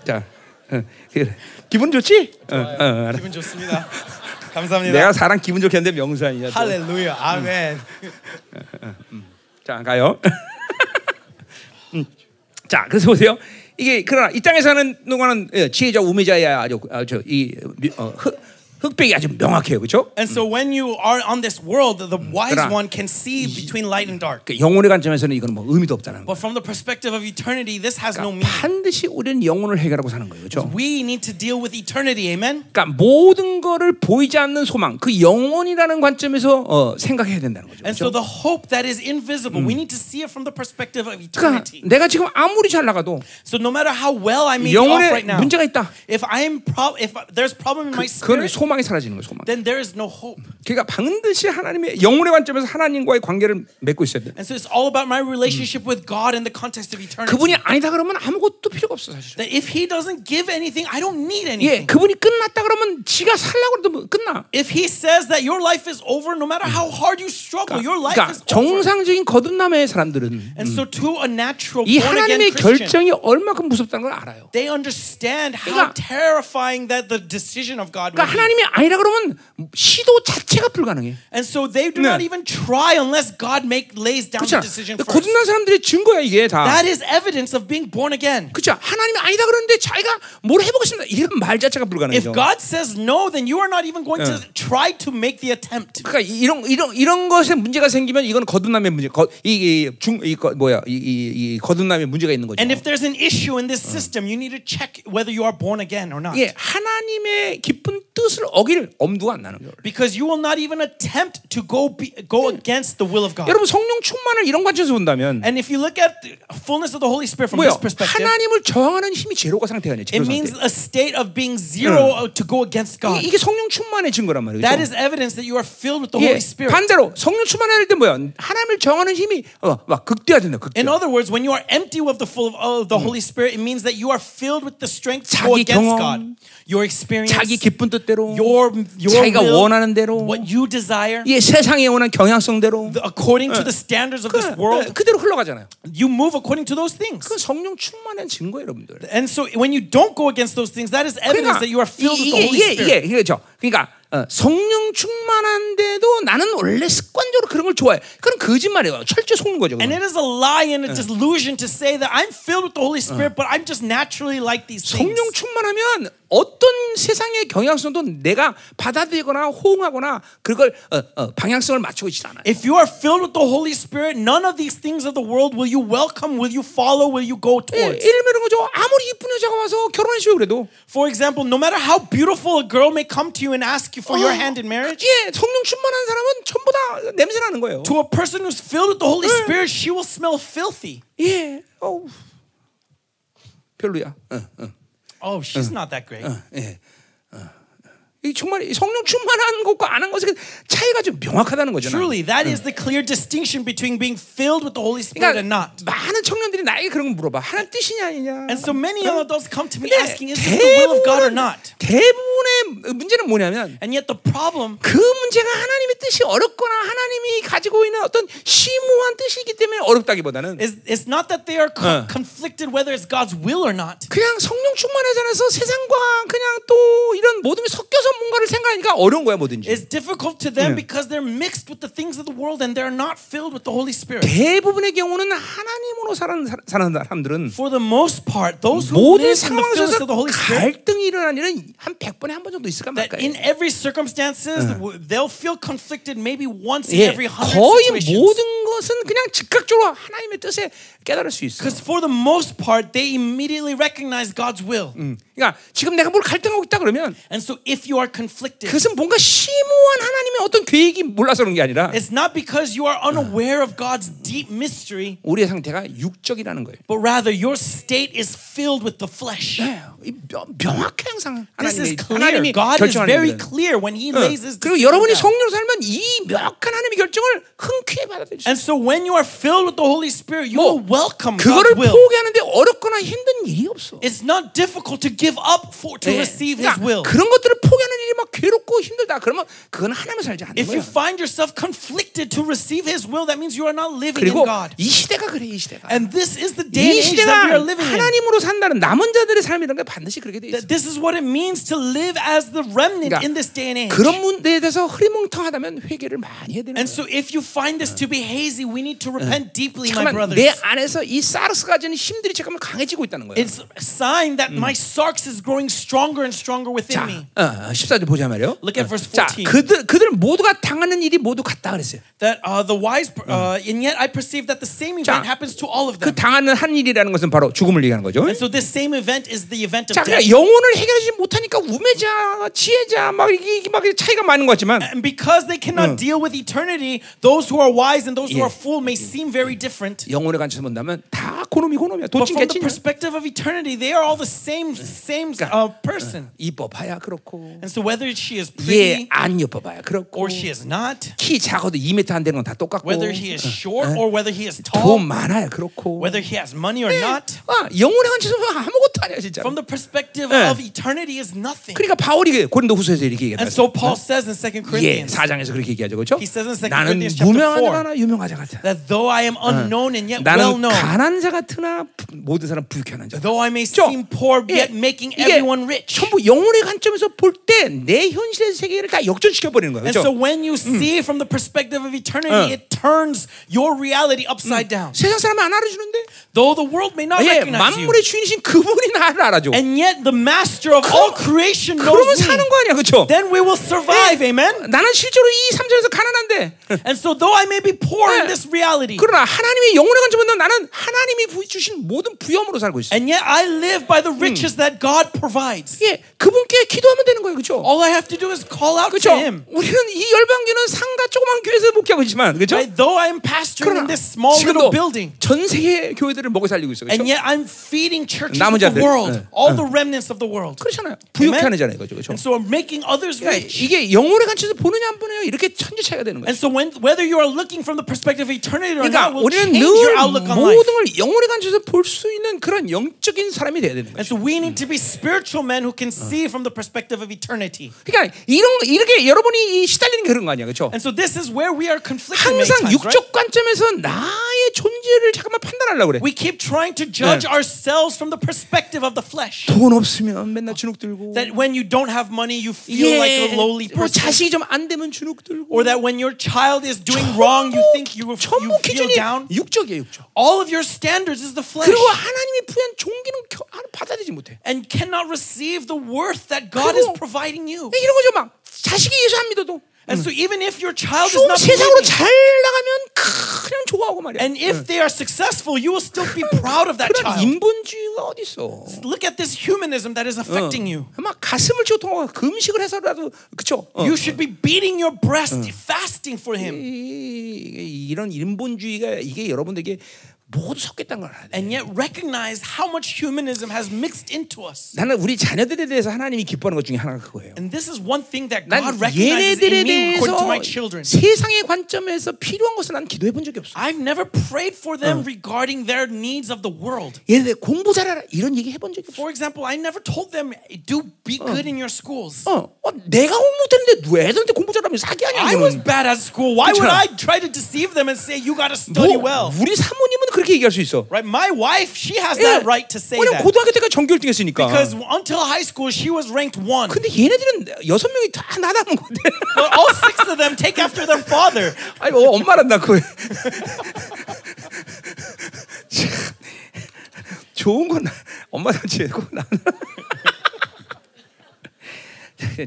Speaker 1: 자, 어, 그래. 기분 좋지? 어, 어, 알아.
Speaker 2: 기분 좋습니다. 감사합니다.
Speaker 1: 내가 사람 기분 좋게 하는데 명사이야. 또.
Speaker 2: 할렐루야. 아멘.
Speaker 1: 자, 가요. *laughs* 음. 자, 그래서 보세요. 이게 그러나 이 땅에 사는 동안은 예, 지혜자 우매자야 아주 아주 이 어, 흑, 흑백이 아주 명확해요, 그렇죠?
Speaker 2: And so when you are on this world, the wise one can see between light and dark.
Speaker 1: 그 영혼의 관점에서는 이건 뭐 의미도 없다는 거.
Speaker 2: But from the perspective of eternity, this has no
Speaker 1: 그러니까
Speaker 2: meaning.
Speaker 1: 반드시 우리는 영혼을 해결하고 사는 거예요, 그렇죠?
Speaker 2: We need to deal with eternity. Amen.
Speaker 1: 그러니까 모든 거를 보이지 않는 소망, 그 영혼이라는 관점에서 어, 생각해야 된다는 거죠.
Speaker 2: And so
Speaker 1: 그렇죠?
Speaker 2: the hope that is invisible, we need to see it from the perspective of
Speaker 1: 그러니까
Speaker 2: eternity.
Speaker 1: 내가 지금 아무리 잘 나가도
Speaker 2: So no matter how well I may be off
Speaker 1: 영혼에
Speaker 2: right now,
Speaker 1: 문제가 있다.
Speaker 2: if I am pro- if there's problem in my spirit,
Speaker 1: 소망이 사라지는 거예요, 소망.
Speaker 2: then there is no hope.
Speaker 1: 그러니까 반드시 하나님의 영혼의 관점에서 하나님과의 관계를 맺고 있어야 돼.
Speaker 2: And so it's all about my relationship with God in the context of eternity.
Speaker 1: 그분이 아니다 그러면 아무것도 필요가 없어 사실.
Speaker 2: That if He doesn't give anything, I don't need
Speaker 1: 예,
Speaker 2: anything.
Speaker 1: 그분이 끝났다 그러면 지가 살라고 해도 뭐 끝나.
Speaker 2: If He says that your life is over, no matter how hard you struggle, your life
Speaker 1: 그러니까
Speaker 2: is over.
Speaker 1: 정상적인 거듭남의 사람들은
Speaker 2: And so to a natural
Speaker 1: 이 하나님의 결정이 얼마큼 무섭다는 걸 알아요.
Speaker 2: they understand how
Speaker 1: 그러니까-
Speaker 2: terrifying that the decision of God
Speaker 1: 그러니까
Speaker 2: be.
Speaker 1: 하나님이 아니라 그러면 시도 자체가 불가능해.
Speaker 2: And so they do
Speaker 1: 네.
Speaker 2: not even try unless God make lays down
Speaker 1: 그렇죠?
Speaker 2: the decision first.
Speaker 1: 거듭난 사람들의 증거야 이게 다.
Speaker 2: That is evidence of being born again.
Speaker 1: 그렇죠? 하나님이 아니다 그러는데 자기가 뭘 해보겠습니다. 이런 말 자체가
Speaker 2: If
Speaker 1: 불가능해요.
Speaker 2: God says no, then you are not even going to try to make the attempt.
Speaker 1: 그러니까 이런 이런 이런 것에 문제가 생기면 이건 거듭남의 문제, 거, 이중이 뭐야 이, 이, 이 거듭남의 문제가 있는 거죠.
Speaker 2: And if there's an issue in this system, you need to check whether you are born again or not.
Speaker 1: 예, 하나님의 깊은 뜻을 어길 엄두가 안 나는 거예요.
Speaker 2: Because you will not even attempt to go be, go against the will of God.
Speaker 1: 여러분 성령 충만을 이런 관점에서 본다면
Speaker 2: And if you look at the fullness of the Holy Spirit from
Speaker 1: 뭐요?
Speaker 2: this perspective,
Speaker 1: 하나님을 저항하는 힘이 제로가 상태 아니에요. 제로
Speaker 2: it means
Speaker 1: 상태.
Speaker 2: a state of being zero to go against God.
Speaker 1: 이- 이게 성령 충만의 증거란 말이죠.
Speaker 2: That is evidence that you are filled with the
Speaker 1: 예,
Speaker 2: Holy Spirit.
Speaker 1: 반대로 성령 충만할 때 뭐야? 하나님을 정하는 힘이 어, 막 극대화된다. 극대화.
Speaker 2: In other words, when you are empty of the full of the Holy Spirit, it means that you are filled with the strength to go
Speaker 1: 자기
Speaker 2: against
Speaker 1: 경험,
Speaker 2: God. Your experience,
Speaker 1: 자기 기쁜 뜻대로
Speaker 2: your your
Speaker 1: 자기가
Speaker 2: will,
Speaker 1: 원하는 대로
Speaker 2: what you desire,
Speaker 1: 예, 세상에 원하는 경향성대로
Speaker 2: the- according to the standards of this
Speaker 1: 그,
Speaker 2: world,
Speaker 1: 그대로 흘러가잖아요.
Speaker 2: you move according to those things.
Speaker 1: 그 성령 충만한 증거예요, 여러분들.
Speaker 2: And so when you don't go against those things, that is evidence that you are filled with the
Speaker 1: 이게
Speaker 2: Holy
Speaker 1: 이게
Speaker 2: Spirit.
Speaker 1: 이게 그렇죠. 그러니까 어, 성령 충만한데도 나는 원래 습관적으로 그런 걸 좋아해. 그건 거짓말이에요. 철저히 속는 거죠.
Speaker 2: And
Speaker 1: 그건.
Speaker 2: it is a lie and a delusion to say that I'm filled with the Holy Spirit, but I'm just naturally like these things.
Speaker 1: 성령 충만하면 어떤 세상의 경향성도 내가 받아들이거나 호응하거나 그걸 어, 어, 방향성을 맞추고 있지 않아요.
Speaker 2: If you are filled with the Holy Spirit, none of these things of the world will you welcome, will you follow, will you go
Speaker 1: 예,
Speaker 2: towards.
Speaker 1: 예를 들면 거죠. 아무리 이쁜 여자가 와서 결혼해줘요 그래도
Speaker 2: For example, no matter how beautiful a girl may come to you and ask you for your
Speaker 1: 어,
Speaker 2: hand in marriage,
Speaker 1: 예, 성령 충만한 사람은 전부 다 냄새 나는 거예요.
Speaker 2: to a person who's filled with the Holy Spirit, she will smell filthy.
Speaker 1: 예, 어우, 별로야. 어, 어,
Speaker 2: Oh, she's uh, not that great.
Speaker 1: Uh, 예. 어. 이 정말 이 성령 충만한 것과 안 한 것의 차이가 좀 명확하다는 거죠.
Speaker 2: Truly, that is the clear distinction between being filled with the Holy Spirit and
Speaker 1: 그러니까
Speaker 2: not.
Speaker 1: 많은 청년들이 나에게 그런 거 물어봐. 하나님 뜻이냐 아니냐.
Speaker 2: And so many young adults come to me asking, is this the will of God or not?
Speaker 1: 대부분의 문제는 뭐냐면
Speaker 2: And yet the problem
Speaker 1: 그 문제가 하나님의 뜻이 어렵거나 하나님이 가지고 있는 어떤 심오한 뜻이기 때문에 어렵다기보다는
Speaker 2: is it's not that they are co-
Speaker 1: 어.
Speaker 2: conflicted whether it's God's will or not.
Speaker 1: 그냥 성령 충만하지 않아서 세상과 그냥 또 이런 모든 게 섞여서 뭔가를 생각하니까 어려운 거야 뭐든지.
Speaker 2: It's difficult to them because they're mixed with the things of the world and they're not filled with the Holy Spirit.
Speaker 1: 대부분의 경우는 하나님으로 사는 사- 사는 사람들은
Speaker 2: For the most part, those who
Speaker 1: 모든
Speaker 2: live in the fullness
Speaker 1: 상황에서
Speaker 2: of the Holy Spirit,
Speaker 1: 갈등이 일어나는 일은 한 100번에 한 번 정도 있을까
Speaker 2: that
Speaker 1: 말까.
Speaker 2: in every circumstances they'll feel conflicted maybe once in
Speaker 1: 예,
Speaker 2: every hundred
Speaker 1: 거의
Speaker 2: situations.
Speaker 1: 모든 것은 그냥 즉각적으로 하나님의 뜻에 깨달을 수 있어.
Speaker 2: Because for the most part, they immediately recognize God's will.
Speaker 1: 그러니까 지금 내가 뭘 갈등하고 있다 그러면
Speaker 2: And so if you are conflicted,
Speaker 1: 그것은 뭔가 심오한 하나님의 어떤 계획이 몰라서 그런 게 아니라
Speaker 2: it's not because you are unaware of God's deep mystery,
Speaker 1: 우리의 상태가 육적이라는 거예요.
Speaker 2: but rather your state is filled with the flesh.
Speaker 1: 네, 이 명- 명확해 항상
Speaker 2: This is
Speaker 1: 하나님이
Speaker 2: clear.
Speaker 1: 하나님이
Speaker 2: God is
Speaker 1: 결정하는
Speaker 2: very
Speaker 1: 일은.
Speaker 2: clear when He
Speaker 1: 어,
Speaker 2: lays His
Speaker 1: 그리고
Speaker 2: decision
Speaker 1: 여러분이
Speaker 2: down.
Speaker 1: 성령으로 살면 이 명확한 하나님의 결정을 흔쾌히 받아들일 수
Speaker 2: And so when you are filled with the Holy Spirit, you
Speaker 1: 뭐,
Speaker 2: will welcome
Speaker 1: 그거를
Speaker 2: God's will.
Speaker 1: 포기하는데 어렵거나 힘든 일이 없어.
Speaker 2: It's not difficult to give up for to
Speaker 1: 예,
Speaker 2: receive His
Speaker 1: 그러니까
Speaker 2: will.
Speaker 1: 그런 것들을 포기하는 일이 막 괴롭고 힘들다. 그러면 그건 하나님을 살지 않는
Speaker 2: If you
Speaker 1: 거야.
Speaker 2: find yourself conflicted to receive His will, that means you are not living in God.
Speaker 1: 이 시대가 그래 이 시대가.
Speaker 2: And this is the day and
Speaker 1: 이
Speaker 2: age that we are living in.
Speaker 1: 하나님으로 산다는 남은 자들의 삶이라는 게 반드시 그렇게 돼 있어.
Speaker 2: This is what it means to live as the remnant
Speaker 1: 그러니까
Speaker 2: in this day and age.
Speaker 1: 그런 문제에 대해서 흐리멍텅하다면 회개를 많이 해야 되는
Speaker 2: And
Speaker 1: 거야.
Speaker 2: so if you find this to be hazy, we need to repent deeply, my brothers.
Speaker 1: 내 안에서 이 사르스 가지는 힘들이 잠깐만 강해지고 있다는 거야.
Speaker 2: It's a sign that my sarx is growing stronger and stronger within
Speaker 1: 자,
Speaker 2: me.
Speaker 1: 어, 14절 보자 말이요.
Speaker 2: Look at verse
Speaker 1: 자,
Speaker 2: 14.
Speaker 1: 그들 그들 모두가 당하는 일이 모두 같다 그랬어요.
Speaker 2: That uh, the wise, uh, and yet I perceive that the same event
Speaker 1: 자,
Speaker 2: happens to all of
Speaker 1: 그
Speaker 2: them.
Speaker 1: 당하는 한 일이라는 것은 바로 죽음을 얘기하는 거죠.
Speaker 2: And so this same event is the event of
Speaker 1: 자,
Speaker 2: death.
Speaker 1: 그러니까 영혼을 해결하지 못하니까 우매자, 지혜자 막 이게 막 차이가 많은 것 같지만
Speaker 2: And because they cannot deal with eternity, those who are wise and those who
Speaker 1: 예.
Speaker 2: are fool may seem very different.
Speaker 1: 영혼의 관점에서 본다면 다 고놈이 고놈이야.
Speaker 2: But
Speaker 1: 도찐
Speaker 2: from the perspective of eternity, they are all the same same uh, person.
Speaker 1: 이뻐 봐야 그렇고,
Speaker 2: And so whether she is
Speaker 1: 예,
Speaker 2: pretty
Speaker 1: 안 예뻐 봐야 그렇고,
Speaker 2: or she is not,
Speaker 1: 키 작아도 2m 안 되는 건 다 똑같고,
Speaker 2: whether he is short or whether he is tall,
Speaker 1: 돈 많아야 그렇고.
Speaker 2: whether he has money or not,
Speaker 1: 아, 영혼의 관점에서 아무것도 아니야 진짜.
Speaker 2: from the perspective
Speaker 1: 예.
Speaker 2: of eternity is nothing.
Speaker 1: 그러니까 바울이 고린도후서에서 이렇게
Speaker 2: And
Speaker 1: 얘기했어요.
Speaker 2: so Paul says in 2
Speaker 1: 예,
Speaker 2: Corinthians
Speaker 1: 사장에서 그렇게 얘기하죠, 그렇죠?
Speaker 2: He says in 2
Speaker 1: 나는
Speaker 2: Corinthians chapter
Speaker 1: 무명한
Speaker 2: four,
Speaker 1: 자나 유명하자 같아.
Speaker 2: that though I am unknown and yet well
Speaker 1: 나는
Speaker 2: known,
Speaker 1: 가난 자 같으나 모든 사람 부유한 자.
Speaker 2: though I may
Speaker 1: 그렇죠?
Speaker 2: seem poor,
Speaker 1: 예,
Speaker 2: yet making everyone rich.
Speaker 1: 전부 영혼의 관점에서 볼때 내 현실의 세계를 다 역전시켜 버리는 거예요.
Speaker 2: And so
Speaker 1: 그렇죠?
Speaker 2: when you see from the perspective of eternity, it turns your reality upside down.
Speaker 1: 세상 사람은 안 알아주는데
Speaker 2: Though the world may not
Speaker 1: 예,
Speaker 2: recognize you.
Speaker 1: 만물의 주인이신 그분이 나를 알아줘.
Speaker 2: And yet the master of all creation
Speaker 1: 그러면
Speaker 2: knows
Speaker 1: 사는
Speaker 2: me.
Speaker 1: 거 아니야, 그렇죠?
Speaker 2: Then we will survive, amen?
Speaker 1: 나는 실제로 이 삼천에서 가난한데
Speaker 2: And so though I may be poor in
Speaker 1: 예.
Speaker 2: this reality,
Speaker 1: 그러나 하나님의 영혼의 관점에서 나는 하나님이 부- 주신 모든 부여함으로 살고 있어.
Speaker 2: and yet I live by the riches that God provides.
Speaker 1: 예, 그분께 기도하면 되는 거예요, 그렇죠?
Speaker 2: All I have to do is call out
Speaker 1: 그렇죠?
Speaker 2: to Him.
Speaker 1: 우리는 이 열방교는 상가 조그만 교회에서 목회하고 있지만, 그렇죠?
Speaker 2: Right? Though I am pastoring in this small little building,
Speaker 1: 전 세계 교회들을 먹여 살리고 있어, 그렇죠?
Speaker 2: and yet I'm feeding churches of the world,
Speaker 1: 예.
Speaker 2: all the remnants of the world.
Speaker 1: 그렇잖아요. 부유케
Speaker 2: Amen?
Speaker 1: 하잖아요, 그죠? 그죠?
Speaker 2: And so are making others
Speaker 1: 그러니까
Speaker 2: rich.
Speaker 1: 이게 영혼의 관점에서 보느냐 안 보느냐 이렇게 천지 차이가 되는 거예요.
Speaker 2: And so when whether you are looking from the perspective of eternity or
Speaker 1: 그러니까
Speaker 2: not will
Speaker 1: 우리는
Speaker 2: change
Speaker 1: 늘
Speaker 2: your outlook on life.
Speaker 1: 모든 걸 영혼의 관점에서 볼 수 있는 그런 영적인 사람이 돼야 되는
Speaker 2: And
Speaker 1: 거죠.
Speaker 2: so we need to be spiritual men who can see from the perspective of eternity.
Speaker 1: 그러니까 이런 거- 이렇게 여러분이 이 시달리는 게 그런 거 아니야, 그렇죠?
Speaker 2: And so this is where we are conflicted many
Speaker 1: 항상
Speaker 2: times, right?
Speaker 1: 육적 관점에서 나의 존재를 잠깐만 판단하려고 그래.
Speaker 2: We keep trying to judge
Speaker 1: 네.
Speaker 2: ourselves from the perspective of the flesh.
Speaker 1: 돈 없으면 맨날 주눅 들고.
Speaker 2: That when you don't have money, you feel like a lowly
Speaker 1: 뭐
Speaker 2: person.
Speaker 1: 자식이 좀 안 되면 주눅 들고.
Speaker 2: Or that when your child is doing wrong, you think you, you
Speaker 1: 전부
Speaker 2: feel
Speaker 1: 기준이
Speaker 2: down.
Speaker 1: 육적이에요, 육적.
Speaker 2: All of your standards is the flesh.
Speaker 1: 그리고 하나님이 부여한 종기는 겨- 하나 받아들이지 못해.
Speaker 2: And cannot receive the worth that God is
Speaker 1: 그
Speaker 2: Providing you.
Speaker 1: 이런 거죠, 막 자식이 예수 안 믿어도
Speaker 2: And so even if your child is
Speaker 1: 좀
Speaker 2: not
Speaker 1: 세상으로 잘 나가면 그냥 좋아하고 말이야.
Speaker 2: and if they are successful, you will still be proud of that
Speaker 1: 그런
Speaker 2: child.
Speaker 1: 인본주의가 어디 있어?
Speaker 2: Look at this humanism that is affecting you.
Speaker 1: 막 가슴을 치고 통하고 금식을 해서라도 그쵸? 어.
Speaker 2: You should be beating your breast, fasting for him.
Speaker 1: 이, 이런 인본주의가 이게 여러분들에게 모두 섞였다는 걸 알아야 돼.
Speaker 2: And yet recognize how much humanism has mixed into us.
Speaker 1: 나는 우리 자녀들에 대해서 하나님이 기뻐하는 것 중에 하나가 그거예요.
Speaker 2: And this is one thing that
Speaker 1: 난
Speaker 2: God recognizes
Speaker 1: 얘네들에
Speaker 2: in me according to my
Speaker 1: 대해서
Speaker 2: children.
Speaker 1: 세상의 관점에서 필요한 것을 난 기도해 본 적이 없어.
Speaker 2: I've never prayed for them regarding their needs of the world.
Speaker 1: 얘네들 공부 잘하라 이런 얘기 해본 적이 없어.
Speaker 2: For example, I never told them, do be good in your schools.
Speaker 1: 어, 어, 내가 공부 못했는데 왜 애들한테 공부 잘하면 사기 아니야?
Speaker 2: I was
Speaker 1: 이러면.
Speaker 2: bad at school. Why would
Speaker 1: 그렇잖아.
Speaker 2: I try to deceive them and say, you got to study
Speaker 1: 뭐,
Speaker 2: well?
Speaker 1: 우리 사모님은 그 렇게 얘기할 수 있어.
Speaker 2: Right? My wife, she has
Speaker 1: 예.
Speaker 2: that right to say
Speaker 1: 왜냐면
Speaker 2: that.
Speaker 1: 고등학교 때까지 전교 1등 했으니까.
Speaker 2: Because until high school, she was ranked one.
Speaker 1: 근데 얘네들은 여섯 명이 다 나닮은 건데.
Speaker 2: But all six of them take after their father.
Speaker 1: 아니 뭐 엄마란 낳고 참, 좋은 건 엄마 닮지고 나는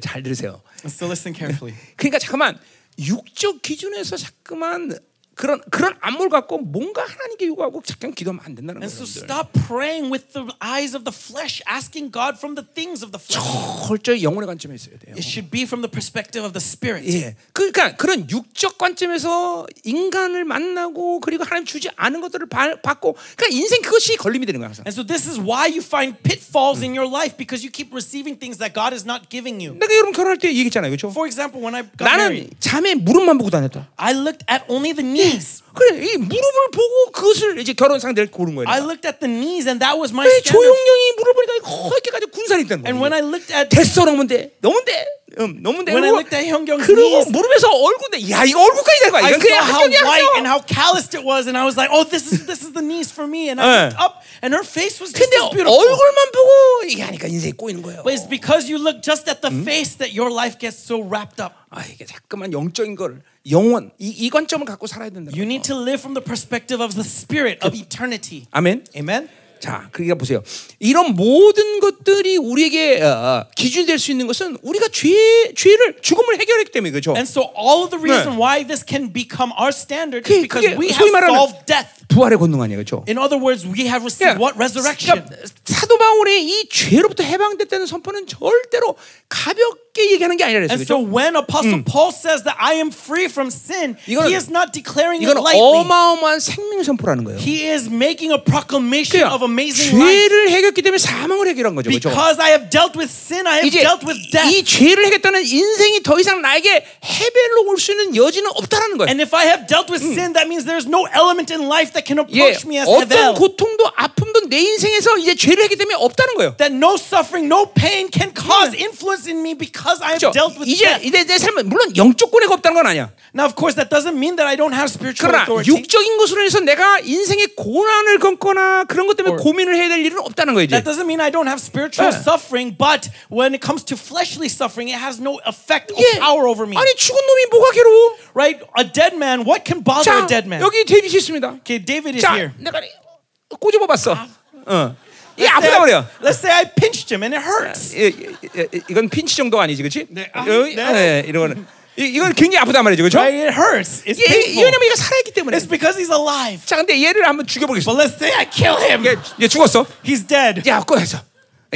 Speaker 1: 잘 들으세요.
Speaker 2: So listen carefully.
Speaker 1: 그러니까 잠깐만 육적 기준에서 자꾸만 그런 그런 안목을 갖고 뭔가 하나님께 요구하고 잠깐 기도하면 안 된다는
Speaker 2: And so
Speaker 1: 거예요.
Speaker 2: stop praying with the eyes of the flesh, asking God from the things of the flesh.
Speaker 1: 철저히 영혼의 관점에 있어야 돼요.
Speaker 2: It should be from the perspective of the spirit.
Speaker 1: 예, 그러니까 그런 육적 관점에서 인간을 만나고 그리고 하나님 주지 않은 것들을 바- 받고, 그러니까 인생 그것이 걸림이 되는 거야 항상.
Speaker 2: And so this is why you find pitfalls in your life because you keep receiving things that God is not giving you.
Speaker 1: 내가 여러분 결혼할 때 얘기했잖아요, 그렇죠?
Speaker 2: For example, when I got
Speaker 1: 나는
Speaker 2: married,
Speaker 1: 자매 무릎만 보고 다녔다.
Speaker 2: I looked at only the knees.
Speaker 1: 그래, 이 무릎을 보고 그것을 이제 결혼 상대를 고른 거예요.
Speaker 2: I looked at the knees, and that was my
Speaker 1: 왜
Speaker 2: standard.
Speaker 1: 조용령이 무릎 보니까 허렇게까지 군살이 있다는
Speaker 2: And when
Speaker 1: 거야.
Speaker 2: I looked at
Speaker 1: 됐어, 너무 돼, 너무 돼, 음, 너무 돼.
Speaker 2: When I
Speaker 1: 그리고-
Speaker 2: looked at 형경's
Speaker 1: 그리고
Speaker 2: knees,
Speaker 1: 무릎에서 얼굴인데, 야 이거 얼굴까지 된 거야.
Speaker 2: I
Speaker 1: 이건
Speaker 2: saw
Speaker 1: 그냥
Speaker 2: how
Speaker 1: 합격이야,
Speaker 2: white
Speaker 1: 합격.
Speaker 2: and how calloused it was, and I was like, "Oh, this is this is the knees for me." And I
Speaker 1: 네.
Speaker 2: looked up, and her face was just
Speaker 1: 근데
Speaker 2: as beautiful.
Speaker 1: 얼굴만 보고 얘기하니까 인생이 꼬이는 거예요.
Speaker 2: But it's because you look just at the face that your life gets so wrapped up.
Speaker 1: 아 이게 자꾸만 영적인 걸 영원 이, 이 관점을 갖고 살아야 된다.
Speaker 2: You need to live from the perspective of the spirit of eternity.
Speaker 1: 아멘.
Speaker 2: Amen.
Speaker 1: 자, 그러니까 보세요. 이런 모든 것들이 우리에게 어, 어, 기준이 될 수 있는 것은 우리가 죄 죄를 죽음을 해결했기 때문에 그렇죠.
Speaker 2: And so all of the reason
Speaker 1: 네.
Speaker 2: why this can become our standard is because we have solved death.
Speaker 1: 부활의 권능 아니에요, 그렇죠?
Speaker 2: In other words, we have received what resurrection.
Speaker 1: 그러니까 사도 바울의 이 죄로부터 해방됐다는 선포는 절대로 가볍 게 얘기하는 게 아니라 그랬어요.
Speaker 2: And so
Speaker 1: 그렇죠?
Speaker 2: when Apostle Paul says that I am free from sin,
Speaker 1: 이거는-
Speaker 2: he is not declaring it
Speaker 1: 이건
Speaker 2: lightly.
Speaker 1: 어마어마한 생명 선포라는 거예요.
Speaker 2: He is making a proclamation
Speaker 1: 그러니까
Speaker 2: of amazing life.
Speaker 1: 죄를 해결했기 때문에 사망을 해결한 거죠. 그렇죠?
Speaker 2: Because I have dealt with sin, I have
Speaker 1: 이제
Speaker 2: dealt with death.
Speaker 1: 이 죄를 해결했다는 인생이 더 이상 나에게 해벨로 올 수 있는 여지는 없다라는 거예요.
Speaker 2: And if I have dealt with sin, that means there's no element in life that can
Speaker 1: 예,
Speaker 2: approach me as
Speaker 1: 어떤
Speaker 2: Hevel.
Speaker 1: 고통도 아픔도 내 인생에서 이제 죄를 했기 때문에 없다는 거예요.
Speaker 2: That no suffering, no pain can cause influence in me because I have
Speaker 1: 그렇죠?
Speaker 2: dealt with
Speaker 1: 이제
Speaker 2: death.
Speaker 1: 이제 내 삶은 물론 영적 권위가 없다는 건 아니야.
Speaker 2: Now, of course, that doesn't mean that I don't have spiritual
Speaker 1: 그러나
Speaker 2: authority.
Speaker 1: 육적인 것으로 해서 내가 인생의 고난을 겪거나 그런 것 때문에 고민을 해야 될 일은 없다는. 이제.
Speaker 2: That doesn't mean I don't have spiritual
Speaker 1: 예.
Speaker 2: suffering, but when it comes to fleshly suffering, it has no effect or
Speaker 1: 예.
Speaker 2: power over me.
Speaker 1: 아니 죽은 놈이 뭐가 괴로워?
Speaker 2: Right? A dead man, what can bother
Speaker 1: 자
Speaker 2: a dead man?
Speaker 1: 여기 데이빗이 있습니다.
Speaker 2: Okay, David is
Speaker 1: 자
Speaker 2: here.
Speaker 1: 내가 꼬집어 봤어. 어. 이게
Speaker 2: Let's say,
Speaker 1: 아프다
Speaker 2: I,
Speaker 1: 말이야.
Speaker 2: let's say I pinched him and it hurts.
Speaker 1: 이, 이, 이, 이건 핀치 정도가 아니지, 그렇지?
Speaker 2: 네. 아,
Speaker 1: 여기,
Speaker 2: 네.
Speaker 1: 네, 이런 거는 이, 이건 굉장히 아프단 말이죠, 그렇죠?
Speaker 2: Right? It hurts. It's
Speaker 1: 이, 이,
Speaker 2: painful.
Speaker 1: 왜냐면 얘가 살아있기 때문에.
Speaker 2: It's because he's alive.
Speaker 1: 자, 근데 얘를 한번
Speaker 2: But
Speaker 1: 죽여보겠습니다.
Speaker 2: let's say I kill him.
Speaker 1: 얘, 얘 죽었어.
Speaker 2: He's dead.
Speaker 1: 야, 꺼내서.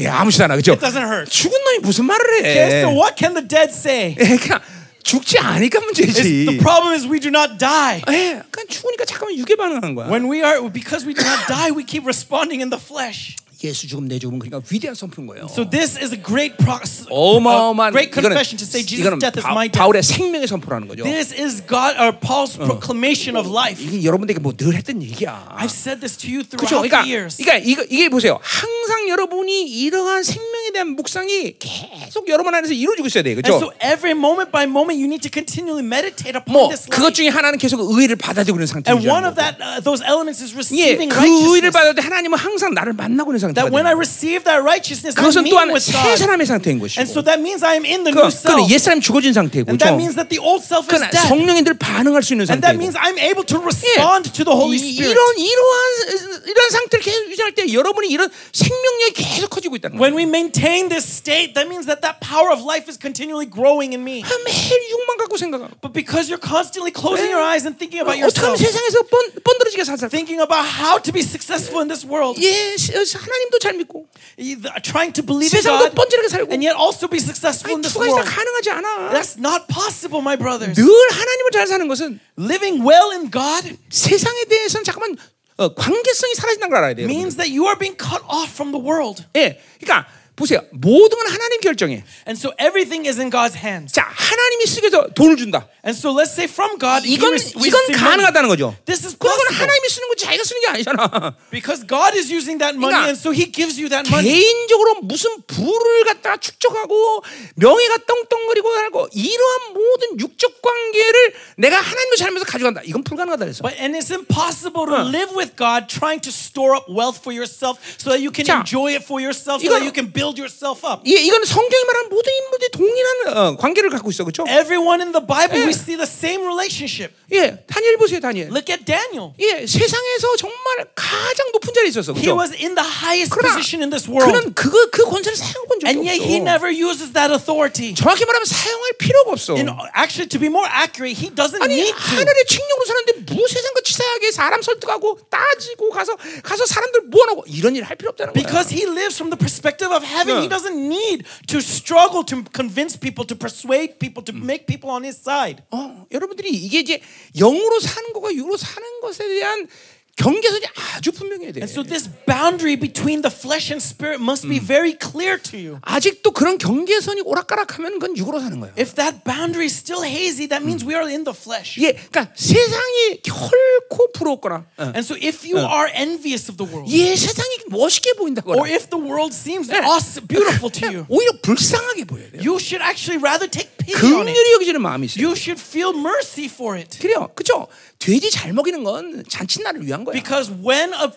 Speaker 1: 야, 아무렇지도 않아, 그렇죠?
Speaker 2: It doesn't hurt.
Speaker 1: 죽은 놈이 무슨 말을 해?
Speaker 2: Okay, so what can the dead say?
Speaker 1: 예, 그냥 죽지 않으니까
Speaker 2: It's, the
Speaker 1: 문제지.
Speaker 2: problem is we do not die.
Speaker 1: 예, 그냥 죽으니까 잠깐만 유괴 반응하는 거야.
Speaker 2: When we are, because we do not die, we keep responding in the flesh.
Speaker 1: 예수 죽음 내 죽음 그러니까 위대한 선포인 거예요.
Speaker 2: So this is a great pro-
Speaker 1: 어마어마한
Speaker 2: great confession to say Jesus' death is
Speaker 1: 바,
Speaker 2: my death.
Speaker 1: 바울의 생명의 선포라는 거죠.
Speaker 2: This is God or Paul's proclamation of life.
Speaker 1: 이게 여러분들에게 뭐 늘 했던 얘기야.
Speaker 2: I've said this to you
Speaker 1: 그렇죠.
Speaker 2: throughout
Speaker 1: 그러니까,
Speaker 2: the years.
Speaker 1: 그러니까 이거 이게 보세요. 항상 여러분이 이러한 생명에 대한 묵상이 계속 여러분 안에서 이루어지고 있어야 돼.
Speaker 2: And
Speaker 1: 그렇죠?
Speaker 2: so every moment by moment, you need to continually meditate upon
Speaker 1: 뭐
Speaker 2: this
Speaker 1: 그것
Speaker 2: life.
Speaker 1: 중에 하나는 계속 의를 받아들이고 있는
Speaker 2: And
Speaker 1: 상태죠.
Speaker 2: one of that, uh, those elements is
Speaker 1: 예,
Speaker 2: receiving
Speaker 1: 그 의를
Speaker 2: righteousness.
Speaker 1: 때 하나님은 항상 나를 만나고 있는 상태가
Speaker 2: That when I
Speaker 1: 돼요.
Speaker 2: receive that righteousness, I'm
Speaker 1: 그것은
Speaker 2: meeting
Speaker 1: 또한
Speaker 2: with
Speaker 1: 새
Speaker 2: God.
Speaker 1: 사람의 상태인
Speaker 2: And
Speaker 1: 것이고.
Speaker 2: so that means I am in the
Speaker 1: 그,
Speaker 2: new self.
Speaker 1: 그는 옛 사람이 죽어진 상태고,
Speaker 2: And that means that the old self is
Speaker 1: 그러나
Speaker 2: dead.
Speaker 1: 성령인들 반응할 수 있는
Speaker 2: And that
Speaker 1: 상태고.
Speaker 2: means I'm able to
Speaker 1: 예,
Speaker 2: respond to the Holy
Speaker 1: 이-
Speaker 2: Spirit.
Speaker 1: 이런 이러한 이런 상태를 계속 유지할 때 여러분이 이런 생명력이 계속 커지고 있다는
Speaker 2: When
Speaker 1: 거예요.
Speaker 2: we maintain this state, that means that that power of life is continually growing in me.
Speaker 1: 매일 육만 갖고 생각하고
Speaker 2: But because you're constantly closing
Speaker 1: 예.
Speaker 2: your eyes and thinking about
Speaker 1: 어떻게 하면
Speaker 2: yourself,
Speaker 1: 세상에서 번, 번들어지게 살살
Speaker 2: thinking about how to be successful in this world,
Speaker 1: 예, 시- 하나님 도 잘 믿고
Speaker 2: either trying to believe in
Speaker 1: 세상도
Speaker 2: God
Speaker 1: 번지르게 살고
Speaker 2: and yet also be successful
Speaker 1: 아니,
Speaker 2: in this
Speaker 1: 두 가지 다
Speaker 2: world.
Speaker 1: 가능하지 않아.
Speaker 2: That's not possible, my brothers.
Speaker 1: 늘 하나님을 잘 사는 것은
Speaker 2: Living well in God
Speaker 1: 세상에 대해서는 잠깐만 어, 관계성이 사라진다는 걸 알아야 돼요. 여러분.
Speaker 2: means that you are being cut off from the world.
Speaker 1: 예, 그러니까 보세요. 모든 건 하나님 결정해.
Speaker 2: And so everything is in God's hands.
Speaker 1: 자, 하나님이 위해서 돈을 준다.
Speaker 2: And so let's say from God,
Speaker 1: 이건 이건. 가능하다는 거죠.
Speaker 2: This is
Speaker 1: 그건
Speaker 2: possible.
Speaker 1: 하나님이 쓰는 거 자기가 쓰는 게 아니잖아.
Speaker 2: Because God is using that money,
Speaker 1: 그러니까
Speaker 2: and so He gives you that money.
Speaker 1: 개인적으로 무슨 부를 갖다가 축적하고 명예가 떵떵거리고 하고 이러한 모든 육적 관계를 내가 하나님을 살면서 가져간다. 이건 불가능하다 그래서.
Speaker 2: But and it's impossible to
Speaker 1: 어.
Speaker 2: live with God trying to store up wealth for yourself so that you can
Speaker 1: 자,
Speaker 2: enjoy it for yourself, so that you can build yourself up.
Speaker 1: 예, 이건 성경이 말하는 모든 인물들이 동일한 어, 관계를 갖고 있어, 그렇죠?
Speaker 2: Everyone in the Bible, we
Speaker 1: 예.
Speaker 2: see the same relationship.
Speaker 1: 예, 다니엘 보세요, 다니엘.
Speaker 2: Look at Daniel.
Speaker 1: 예, 세상에서 정말 가장 높은 자리에 있었어,
Speaker 2: He
Speaker 1: 그렇죠?
Speaker 2: was in the highest position in this world,
Speaker 1: 그는 그거 그 권세를 사용해 본 적이
Speaker 2: and yet he
Speaker 1: 없어.
Speaker 2: never uses that authority.
Speaker 1: 정확히 말하면 사용할 필요가 없어.
Speaker 2: In, actually, to be more accurate, he doesn't
Speaker 1: 아니
Speaker 2: need to.
Speaker 1: 하늘의 칙령으로 사는데 뭐 세상과 치사하게 사람 설득하고 따지고 가서 가서 사람들 모아놓고 이런 일 할 필요 없다는 거야.
Speaker 2: Because he lives from the perspective of heaven, he
Speaker 1: Yeah.
Speaker 2: doesn't need to struggle to convince people, to persuade people, to make people on his side.
Speaker 1: 어, 여러분들이 이게 이제 영으로 사는 것과 육으로 사는 것에 대한 경계선이 아주 분명해야 돼.
Speaker 2: And so, this boundary between the flesh and spirit must be very clear to you.
Speaker 1: 아직도 그런 경계선이 오락가락하면 그건 육으로 사는 거야.
Speaker 2: If that boundary is still hazy, that means we are in the flesh.
Speaker 1: 예, 그러니까 세상이 결코 부럽거나, 어.
Speaker 2: And so, if you are envious of the world,
Speaker 1: 예, 세상이 멋있게 보인다거나,
Speaker 2: or if the world seems
Speaker 1: 예.
Speaker 2: awesome, beautiful to you,
Speaker 1: 오히려 불쌍하게 보여야 돼요.
Speaker 2: you should actually rather take pity on it.
Speaker 1: 긍휼히 여기지는 마음이 있어요.
Speaker 2: You should feel mercy for it.
Speaker 1: 그래요, 그렇죠? 돼지 잘 먹이는 건 잔칫날을 위한 거야.
Speaker 2: Because when a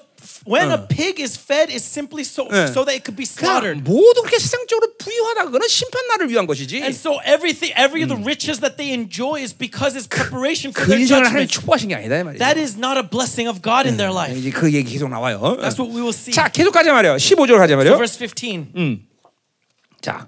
Speaker 2: when a pig is fed, is simply so
Speaker 1: 예.
Speaker 2: so that it could be
Speaker 1: 그냥
Speaker 2: slaughtered.
Speaker 1: 모두 그렇게 세상적으로 부유하다 그거는 심판날을 위한 것이지.
Speaker 2: And so everything, every the riches that they enjoy is because it's preparation for
Speaker 1: 그
Speaker 2: their
Speaker 1: 인생을 하나님
Speaker 2: judgment.
Speaker 1: 축복하신 게 아니다 이 말이야.
Speaker 2: That is not a blessing of God in their life.
Speaker 1: 이제 그 얘기 계속 나와요.
Speaker 2: That's what we will see.
Speaker 1: 자, 계속 가자 말이요. 15절 가자
Speaker 2: So
Speaker 1: 말이요.
Speaker 2: verse 15.
Speaker 1: 자,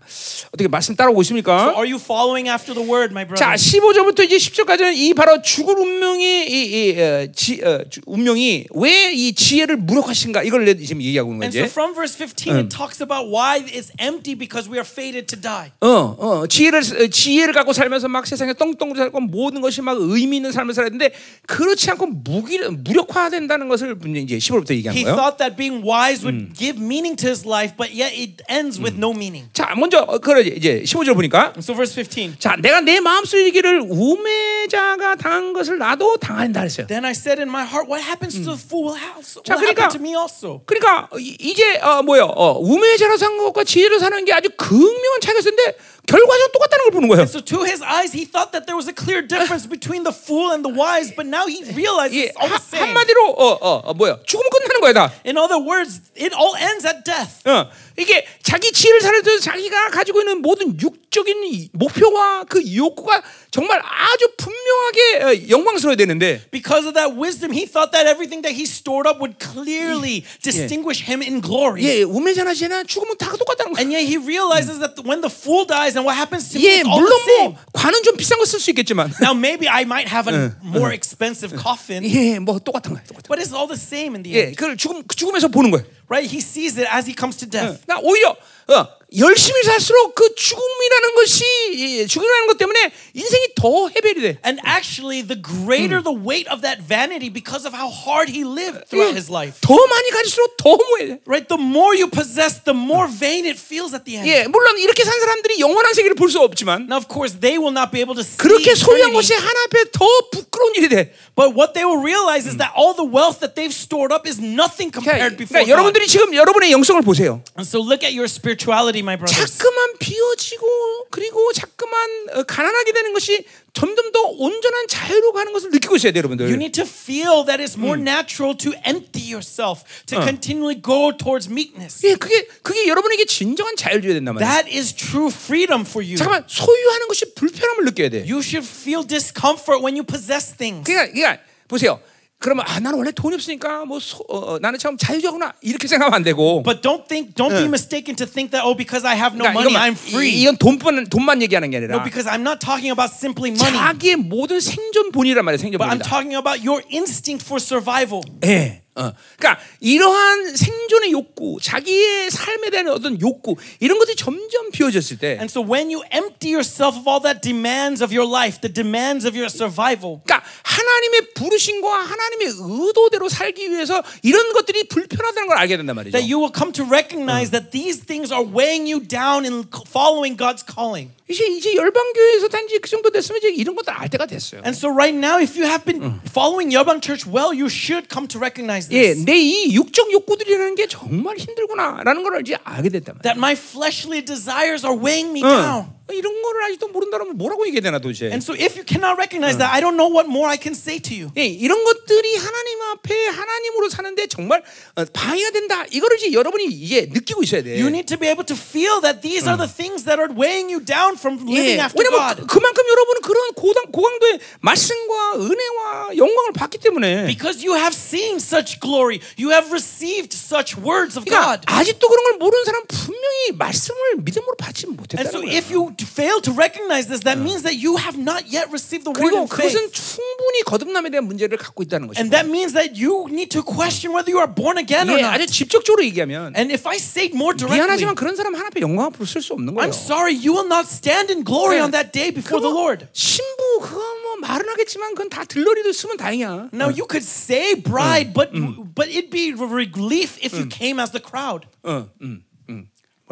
Speaker 1: 어떻게 말씀 따라오고 있습니까?
Speaker 2: Are you following after the word, my
Speaker 1: 자,
Speaker 2: brother?
Speaker 1: 15절부터 이제 10절까지는 이 바로 죽을 운명이 이, 이 어, 지, 어, 주- 운명이 왜 이 지혜를 무력하신가 이걸 지금 얘기하고 있는
Speaker 2: And so
Speaker 1: 거지.
Speaker 2: from verse 15, it talks about why it's empty because we are fated to die.
Speaker 1: 어, 어, 지혜를 어, 지혜를 갖고 살면서 막 세상에 똥똥으로 살고 모든 것이 막 의미 있는 삶을 살아야 되는데 그렇지 않고 무기 무력화된다는 것을 이제 15절부터 얘기한
Speaker 2: He
Speaker 1: 거예요.
Speaker 2: thought that being wise would give meaning to his life, but yet it ends with no meaning.
Speaker 1: 자, 먼저 어, 그래 이제 15절 보니까
Speaker 2: so verse 15.
Speaker 1: 자, 내가 내 마음속에 이르기를 우매자가 당한 것을 나도 당한다 그랬어요.
Speaker 2: Then I said in my heart, what happens to the fool will, ha-
Speaker 1: 자,
Speaker 2: will happen
Speaker 1: 그러니까-
Speaker 2: to me also.
Speaker 1: 그러니까 이- 이제 어, 뭐요? 어, 우매자로 사는 것과 지혜로 사는 게 아주 극명한 차이가 있는데 결과적으로 똑같다는 걸 보는 거예요.
Speaker 2: So to his eyes, he thought that there was a clear difference between the fool and the wise, but now he realizes
Speaker 1: 예,
Speaker 2: it's all
Speaker 1: 하,
Speaker 2: the same.
Speaker 1: 한마디로 어, 어, 어, 뭐야? 죽으면 끝나는 거야 다.
Speaker 2: In other words, it all ends at death.
Speaker 1: 어, 이게 자기 지혜를 살아서 자기가 가지고 있는 모든 육적인 이 목표와 그 욕구가 정말 아주 분명하게 어, 영광스러워야 되는데
Speaker 2: Because of that wisdom, he thought that everything that he stored up would clearly distinguish him in glory.
Speaker 1: 예, 우매자나 지혜나 죽으면 다 똑같다는 거야.
Speaker 2: And yet he realizes that when the fool dies and what happens to me
Speaker 1: 예,
Speaker 2: is all
Speaker 1: 물론
Speaker 2: the same.
Speaker 1: 뭐 관은 좀 비싼 거 쓸 수 있겠지만
Speaker 2: Now maybe I might have a more expensive coffin,
Speaker 1: 예, 뭐 똑같은 거야, 똑같은.
Speaker 2: but it's all the same in the
Speaker 1: 예,
Speaker 2: end.
Speaker 1: 그걸 죽음 죽음에서 보는 거예요.
Speaker 2: Right? He sees it as he comes to death.
Speaker 1: 나 오히려 어, 열심히 살수록 그 죽음이라는 것이 이 죽음이라는 것 때문에 인생이 더 해벨이 돼.
Speaker 2: And actually, the greater the weight of that vanity because of how hard he lived throughout his life.
Speaker 1: 더 많이 가질수록 더 허무해.
Speaker 2: Right? The more you possess, the more vain it feels at the end.
Speaker 1: 예, 물론 이렇게 산 사람들이 영원한 세계를 볼 수 없지만
Speaker 2: Now, of course, they will not be able to see
Speaker 1: 그렇게 소유한 것이 하나 앞에 더 부끄러운 일이 돼.
Speaker 2: but what they will realize is that all the wealth that they've stored up is nothing compared
Speaker 1: 그러니까,
Speaker 2: before
Speaker 1: 그러니까. 여러분들이 지금 여러분의 영성을 보세요.
Speaker 2: And so look at your spirituality, my brothers.
Speaker 1: 자꾸만 비워지고 그리고 자꾸만 어, 가난하게 되는 것이 점점 더 온전한 자유로 가는 것을 느끼고 있어야 돼요, 여러분들.
Speaker 2: You need to feel that it's more natural to empty yourself, to continually go towards meekness.
Speaker 1: 예, 그게 그게 여러분에게 진정한 자유를 줘야 된단 말이에요.
Speaker 2: That is true freedom for you.
Speaker 1: 잠깐만 소유하는 것이 불편함을 느껴야 돼.
Speaker 2: You should feel discomfort when you possess things.
Speaker 1: 그러니까, 그러니까 보세요. 그러면 아 나는 원래 돈이 없으니까 뭐 소, 어, 어, 나는 참 자유자구나 이렇게 생각하면 안 되고.
Speaker 2: But don't think, don't be mistaken to think that oh, because I have no
Speaker 1: 그러니까
Speaker 2: money,
Speaker 1: 이건,
Speaker 2: I'm free.
Speaker 1: 이- 이건 돈만 돈만 얘기하는 게
Speaker 2: No,
Speaker 1: 아니라
Speaker 2: because I'm not talking about simply money,
Speaker 1: 자기의 모든 생존 본이란 말이에요. 생존
Speaker 2: but I'm
Speaker 1: 본이다.
Speaker 2: talking about your instinct for survival.
Speaker 1: 예. 어. 그러니까 이러한 생존의 욕구, 자기의 삶에 대한 어떤 욕구 이런 것들이 점점 비워졌을 때,
Speaker 2: And so when you empty yourself of all that demands of your life, the demands of your survival,
Speaker 1: 그러니까 하나님의 부르심과 하나님의 의도대로 살기 위해서 이런 것들이 불편하다는 걸 알게 된단 말이죠.
Speaker 2: that you will come to recognize that these things are weighing you down in following God's calling.
Speaker 1: 이제 이제 열방교회에서 단지 그 정도 됐으면 이제 이런 것도 알 때가 됐어요.
Speaker 2: And so right now, if you have been following Yeobang Church well, you should come to recognize
Speaker 1: 예,
Speaker 2: this.
Speaker 1: 내 이 육적 욕구들이라는 게 정말 힘들구나라는 걸 이제 알게 됐단 말이에요.
Speaker 2: That my fleshly desires are weighing me
Speaker 1: 어.
Speaker 2: down.
Speaker 1: 이런 거를 아직도 모른다면 뭐라고 얘기해야 되나 도대체?
Speaker 2: And so if you cannot recognize that, I don't know what more I can say to you.
Speaker 1: 예, 이런 것들이 하나님 앞에 하나님으로 사는데 정말 어, 방해가 된다. 이거를 이제 여러분이 이제 느끼고 있어야 돼.
Speaker 2: You need to be able to feel that these are the things that are weighing you down from living
Speaker 1: 예,
Speaker 2: after God.
Speaker 1: 그- 그만큼 여러분은 그런 고당, 고강도의 말씀과 은혜와 영광을 받기 때문에
Speaker 2: Because you have seen such glory, you have received such words of
Speaker 1: 그러니까
Speaker 2: God.
Speaker 1: 아직도 그런 걸 모르는 사람 분명히 말씀을 믿음으로 받지
Speaker 2: And
Speaker 1: 못했다는
Speaker 2: so
Speaker 1: 거예요.
Speaker 2: if you fail to recognize this, that means that you have not yet received the word
Speaker 1: 그리고
Speaker 2: in faith.
Speaker 1: 그것은 충분히 거듭남에 대한 문제를 갖고 있다는 것이고
Speaker 2: And that means that you need to question whether you are born again or
Speaker 1: 예,
Speaker 2: not.
Speaker 1: 아주 직접적으로 얘기하면
Speaker 2: And if I say it more directly,
Speaker 1: 미안하지만 그런 사람 하나 앞에 영광 앞으로 쓸 수 없는 거예요.
Speaker 2: I'm sorry, you will not stand in glory
Speaker 1: 네.
Speaker 2: on that day before the
Speaker 1: 그거
Speaker 2: Lord.
Speaker 1: 신부 그거 뭐 말은 하겠지만 그건 다 들러리도 쓰면 다행이야.
Speaker 2: Now you could say bride, but but it'd be a relief if you came as the crowd.
Speaker 1: 어, 음, 음.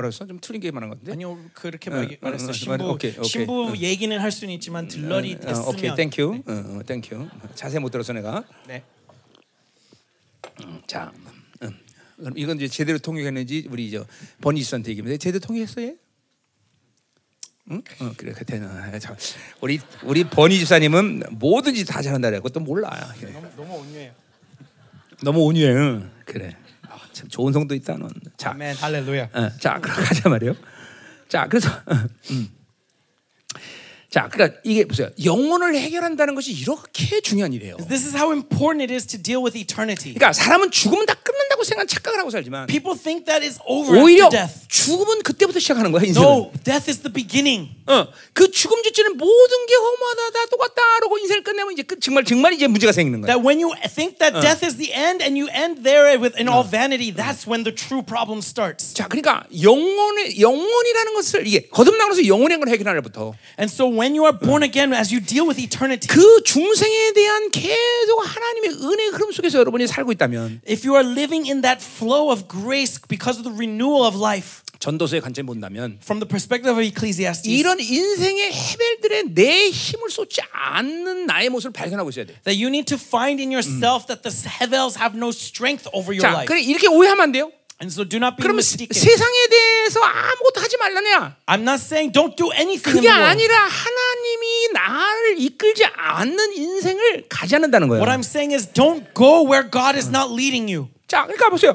Speaker 1: 했어? 좀 틀린 게것 같은데.
Speaker 2: 아니요 그렇게
Speaker 1: 어,
Speaker 2: 말했어요.
Speaker 1: 어, 어,
Speaker 2: 신부
Speaker 1: 오케이, 오케이.
Speaker 2: 신부 얘기는 할 수는 있지만 들러리
Speaker 1: 어, 오케이,
Speaker 2: 됐으면.
Speaker 1: 땡큐. 어, 어, 땡큐. 자세히 못 들어서 내가.
Speaker 2: 네.
Speaker 1: 자, 음. 그럼 이건 이제 제대로 통역했는지 우리 저 버니스한테 얘기하면 제대로 통역했어 얘? 응? 어, 그래, 그때 자, 우리 우리 버니 집사님은 뭐든지 다 잘한다 그래고 또 몰라. 예.
Speaker 2: 너무 너무 온유해요.
Speaker 1: 너무 온유해. 응. 그래. 아, 참 좋은 성도 있다 넌. 자,
Speaker 2: 아멘 할렐루야.
Speaker 1: 어, 자, 그럼 가자 말이요. 자, 그래서 어, *laughs* 음. 자, 그러니까 이게 보세요. 영혼을 해결한다는 것이 이렇게 중요한 일이에요.
Speaker 2: This is how important it is to deal with eternity.
Speaker 1: 그러니까 사람은 죽으면 다 끝난다고 생각 착각을 하고 살지만
Speaker 2: People think that is over
Speaker 1: 오히려
Speaker 2: after death.
Speaker 1: 죽음은 그때부터 시작하는 거야 인생은.
Speaker 2: No, death is the beginning.
Speaker 1: 어, 그 죽음 주체는 모든 게 허무하다, 다 똑같다, 그러고 인생을 끝내면 이제 끝, 정말 정말 이제 문제가 생기는 거야.
Speaker 2: That when you think that death is the end and you end there with in all vanity, that's when the true problem starts.
Speaker 1: 자, 그러니까 영혼의 영혼이라는 것을 이게 거듭나면서 영혼의 걸 해결하는 것부터
Speaker 2: And so when you are born again, as you deal with eternity,
Speaker 1: 그 중생에 대한 계속 하나님의 은혜의 흐름 속에서 여러분이 살고 있다면
Speaker 2: if you are living in that flow of grace because of the renewal of life,
Speaker 1: 전도서의 관점에 본다면
Speaker 2: from the perspective of Ecclesiastes,
Speaker 1: 이런 인생의 해벨들에 내 힘을 쏟지 않는 나의 모습을 발견하고 있어야 돼.
Speaker 2: that you need to find in yourself that the heavens have no strength over your
Speaker 1: 자,
Speaker 2: life.
Speaker 1: 그래 이렇게 오해하면 안 돼요.
Speaker 2: And so do not be
Speaker 1: 세-
Speaker 2: mistaken.
Speaker 1: 세상에 대해서 아무것도 하지 말라냐?
Speaker 2: I'm not saying don't do anything in
Speaker 1: 그게. 아니라 하나님이 나를 이끌지 않는 인생을 가지 않는다는 거예요.
Speaker 2: What I'm saying is don't go where God is not leading you.
Speaker 1: 자, 그러니까 보세요.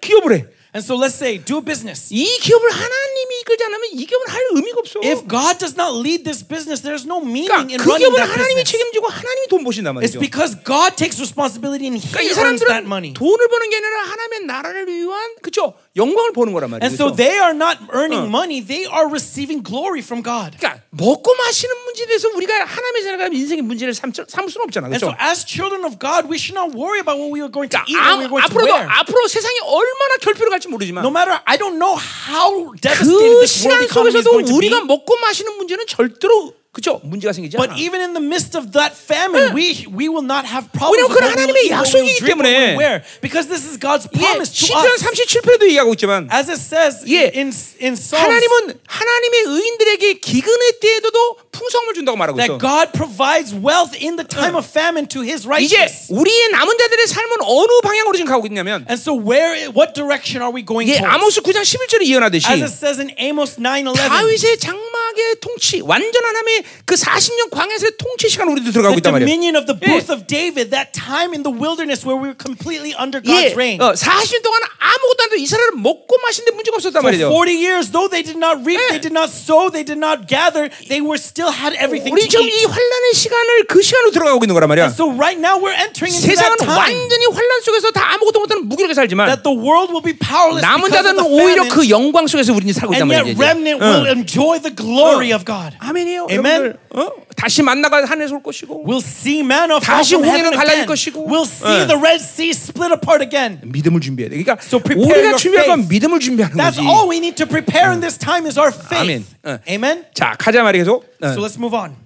Speaker 1: 기업을 해.
Speaker 2: And so let's say do a business.
Speaker 1: 이 기업을 하나님이 이끌지 않으면 이 기업은 할 의미가 없어.
Speaker 2: If God does not lead this business, there's no meaning
Speaker 1: 그러니까
Speaker 2: in
Speaker 1: 그
Speaker 2: running
Speaker 1: 기업을
Speaker 2: that
Speaker 1: 하나님이
Speaker 2: business.
Speaker 1: 책임지고 하나님이 돈 버신단
Speaker 2: It's
Speaker 1: 말이죠.
Speaker 2: because God takes responsibility and He
Speaker 1: 그러니까 이
Speaker 2: earns that
Speaker 1: 사람들은
Speaker 2: money.
Speaker 1: 돈을 버는 게 아니라 하나님의 나라를 위한 그죠 영광을 보는 거란 말이에요.
Speaker 2: And so
Speaker 1: 그렇죠?
Speaker 2: they are not earning money, they are receiving glory from God.
Speaker 1: 그러니까 먹고 마시는 문제에 대해서 우리가 하나님의 자녀가 인생의 문제를 삼, 삼을 수는 없잖아.
Speaker 2: And so,
Speaker 1: 그렇죠?
Speaker 2: as children of God, we should not worry about what we are going to
Speaker 1: 그러니까
Speaker 2: eat, what we
Speaker 1: 아,
Speaker 2: are going to wear.
Speaker 1: 앞으로 세상이 얼마나 결핍을 갈지 모르지만
Speaker 2: No matter, I don't know how
Speaker 1: 그
Speaker 2: devastating this world economy is going to be.
Speaker 1: 우리가 먹고 마시는 문제는 절대로 그죠 문제가 생기지 않아.
Speaker 2: But even in the midst of that famine, we we will not have problems.
Speaker 1: 왜냐면
Speaker 2: with
Speaker 1: 그건
Speaker 2: what we'll
Speaker 1: 하나님의
Speaker 2: eat, what we'll
Speaker 1: 약속이기
Speaker 2: drink, what
Speaker 1: 때문에.
Speaker 2: we'll wear. Because this is God's
Speaker 1: 예,
Speaker 2: promise to
Speaker 1: 시편
Speaker 2: us.
Speaker 1: 37편에도 얘기하고 있지만
Speaker 2: As it says
Speaker 1: 예,
Speaker 2: in in Psalms,
Speaker 1: 하나님은 하나님의 의인들에게 기근의 때에도 풍성을 준다고 말하고 있어.
Speaker 2: that God provides wealth in the time of famine to His
Speaker 1: 이제
Speaker 2: righteous.
Speaker 1: 우리의 남은 자들의 삶은 어느 방향으로 지금 가고 있냐면
Speaker 2: And so, where, what direction are we going
Speaker 1: 예,
Speaker 2: towards?
Speaker 1: 아모스 9장 11절에 이어나듯이
Speaker 2: As it says in Amos 9:11,
Speaker 1: 다윗의 장막의 통치, 완전한 하나님의 그 40년 광야에서의 통치 시간 우리도 들어가고
Speaker 2: the
Speaker 1: 있단 말이에요.
Speaker 2: dominion of the
Speaker 1: 예.
Speaker 2: booth of David, that time in the wilderness where we were completely under
Speaker 1: 예,
Speaker 2: God's reign.
Speaker 1: 어, 40년 동안 아무것도 안 해도 이스라엘은 먹고 마시는데 문제가 없었단
Speaker 2: For
Speaker 1: 말이죠.
Speaker 2: 40 years, though they did not reap,
Speaker 1: 예.
Speaker 2: they did not sow, they did not gather, they were still had everything
Speaker 1: 우리 지금 이. 환란의 시간을 그 시간으로 들어가고 있는 거란 말이야.
Speaker 2: And so right now we're entering into
Speaker 1: 세상은
Speaker 2: that time
Speaker 1: 완전히 환란 속에서 다 아무것도 못하는 무기력에 살지만
Speaker 2: that the world will be powerless
Speaker 1: 남은
Speaker 2: of
Speaker 1: 자들은
Speaker 2: the
Speaker 1: 오히려 그 영광 속에서 우리는 살고 있단
Speaker 2: and yet remnant
Speaker 1: 응.
Speaker 2: will enjoy the glory
Speaker 1: 어.
Speaker 2: of God. Amen.
Speaker 1: 여러분들 어? 다시 만나가 하늘에서 올 것이고
Speaker 2: We'll see manna fall
Speaker 1: 다시 홍해는 갈라질. 것이고.
Speaker 2: We'll see
Speaker 1: 응.
Speaker 2: the Red Sea split apart again.
Speaker 1: 믿음을 준비해야 돼. 그러니까
Speaker 2: So prepare
Speaker 1: 우리가 준비할 건. 믿음을 준비하는
Speaker 2: That's
Speaker 1: 거지.
Speaker 2: all we need to prepare in this time is our
Speaker 1: 아멘.
Speaker 2: faith.
Speaker 1: 어.
Speaker 2: Amen.
Speaker 1: 자, 가자 말이 계속. 어.
Speaker 2: So let's move on.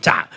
Speaker 1: 자,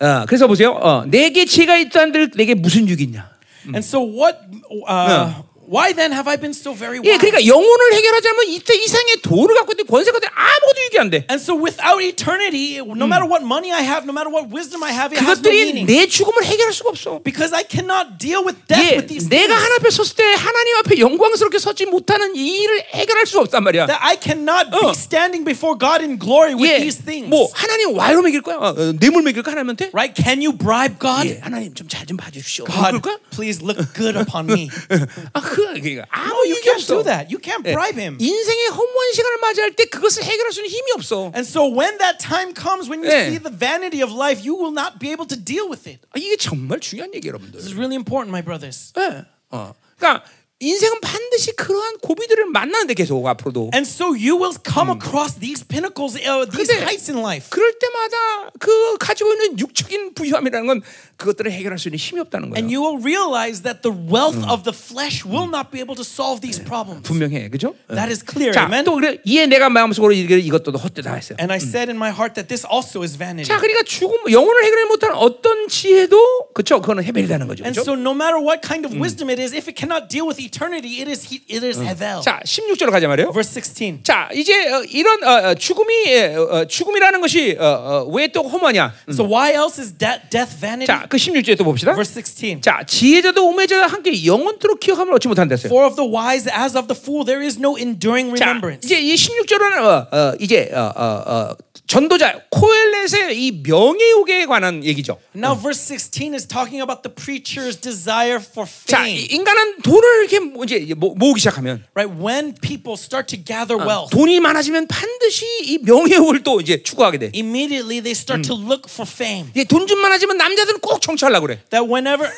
Speaker 1: 어, 그래서 보세요. 어, 내게 지혜가 있다는들 내게 무슨 유익이 있냐?
Speaker 2: And so what? Uh, Why then have I been so very
Speaker 1: 예,
Speaker 2: wise?
Speaker 1: 그러니까 영혼을 해결하자면 이때 이상의 돈을 갖고 있든 권세가 있든 아무것도 유익이 안 돼.
Speaker 2: And so without eternity, no matter what money I have, no matter what wisdom I have, it has no
Speaker 1: 그것들이
Speaker 2: meaning.
Speaker 1: 내 죽음을 해결할 수가 없어.
Speaker 2: Because I cannot deal with death
Speaker 1: 예,
Speaker 2: with these
Speaker 1: 내가
Speaker 2: things.
Speaker 1: 하나님 앞에 섰을 때 하나님 앞에 영광스럽게 서지 못하는 이 일을 해결할 수 없단 말이야.
Speaker 2: That I cannot
Speaker 1: 어.
Speaker 2: be standing before God in glory with
Speaker 1: 예,
Speaker 2: these things.
Speaker 1: 뭐 하나님 와이로 먹일 거야? 어, 어, 뇌물 먹일 거 하나님한테?
Speaker 2: Right? Can you bribe God?
Speaker 1: 예, 하나님 좀 잘 좀 봐주십시오. 그럴
Speaker 2: God,
Speaker 1: 거야?
Speaker 2: please look good upon me. *laughs*
Speaker 1: 아, 그 그러니까 아무
Speaker 2: No, you
Speaker 1: 유익이
Speaker 2: can't
Speaker 1: 없어.
Speaker 2: do that. You can't
Speaker 1: 예,
Speaker 2: bribe him.
Speaker 1: 인생의 허무한 시간을 맞이할 때 그것을 해결할 수는 힘이 없어.
Speaker 2: And so when that time comes, when you
Speaker 1: 예.
Speaker 2: see the vanity of life, you will not be able to deal with it.
Speaker 1: 아, 이게 정말 중요한 얘기 여러분들.
Speaker 2: This is really important, my brothers.
Speaker 1: 예. 어. 그러니까 인생은 반드시 그러한 고비들을 만나는데 계속 앞으로도.
Speaker 2: And so you will come across these pinnacles, uh, these
Speaker 1: 근데
Speaker 2: heights in life.
Speaker 1: 그럴 때마다 그 가지고 있는 육적인 부유함이라는 건 그것들을 해결할 수 있는 힘이 없다는 거예요.
Speaker 2: And you will realize that the wealth of the flesh will not be able to solve these problems.
Speaker 1: 분명해, 그죠?
Speaker 2: That is clear,
Speaker 1: 자,
Speaker 2: amen?
Speaker 1: 또 그래 이에 내가 마음속으로 이게 이것도 헛되다 했어요.
Speaker 2: And I said in my heart that this also is vanity.
Speaker 1: 자, 그러니까 죽음 영혼을 해결하지 못하는 어떤 지혜도 그렇죠. 그거는 해벨이라는 거죠.
Speaker 2: And
Speaker 1: 그죠?
Speaker 2: so no matter what kind of wisdom it is, if it cannot deal with eternity, it is it is hevel.
Speaker 1: 자, 16절로 가자 말이에요.
Speaker 2: Verse 16.
Speaker 1: 자, 이제 어, 이런 어, 어, 죽음이 어, 어, 죽음이라는 것이 어, 왜또 허무하냐?
Speaker 2: So why else is that death vanity?
Speaker 1: 자, 그 16절에 또 봅시다.
Speaker 2: Verse 16.
Speaker 1: 자, 지혜자도 우매자도 함께 영원토록 기억함을 얻지 못한다어요.
Speaker 2: For of the wise as of the fool there is no enduring
Speaker 1: 자,
Speaker 2: remembrance.
Speaker 1: 이제 이 16절은 어, 어, 이제 어, 어, 어, 전도자 코엘렛의 이 명예욕에 관한 얘기죠.
Speaker 2: Now verse 16 is talking about the preacher's desire for
Speaker 1: 자, 이-
Speaker 2: fame.
Speaker 1: 인간은 돈을 이렇게 모- 이제 모- 모으기 시작하면
Speaker 2: Right? When people start to gather wealth,
Speaker 1: 돈이 많아지면 반드시 이 명예욕을 또 이제 추구하게 돼.
Speaker 2: immediately they start to look for fame.
Speaker 1: 이게 돈좀 많아지면 남자들은 꼭 정치하려고 그래.
Speaker 2: That whenever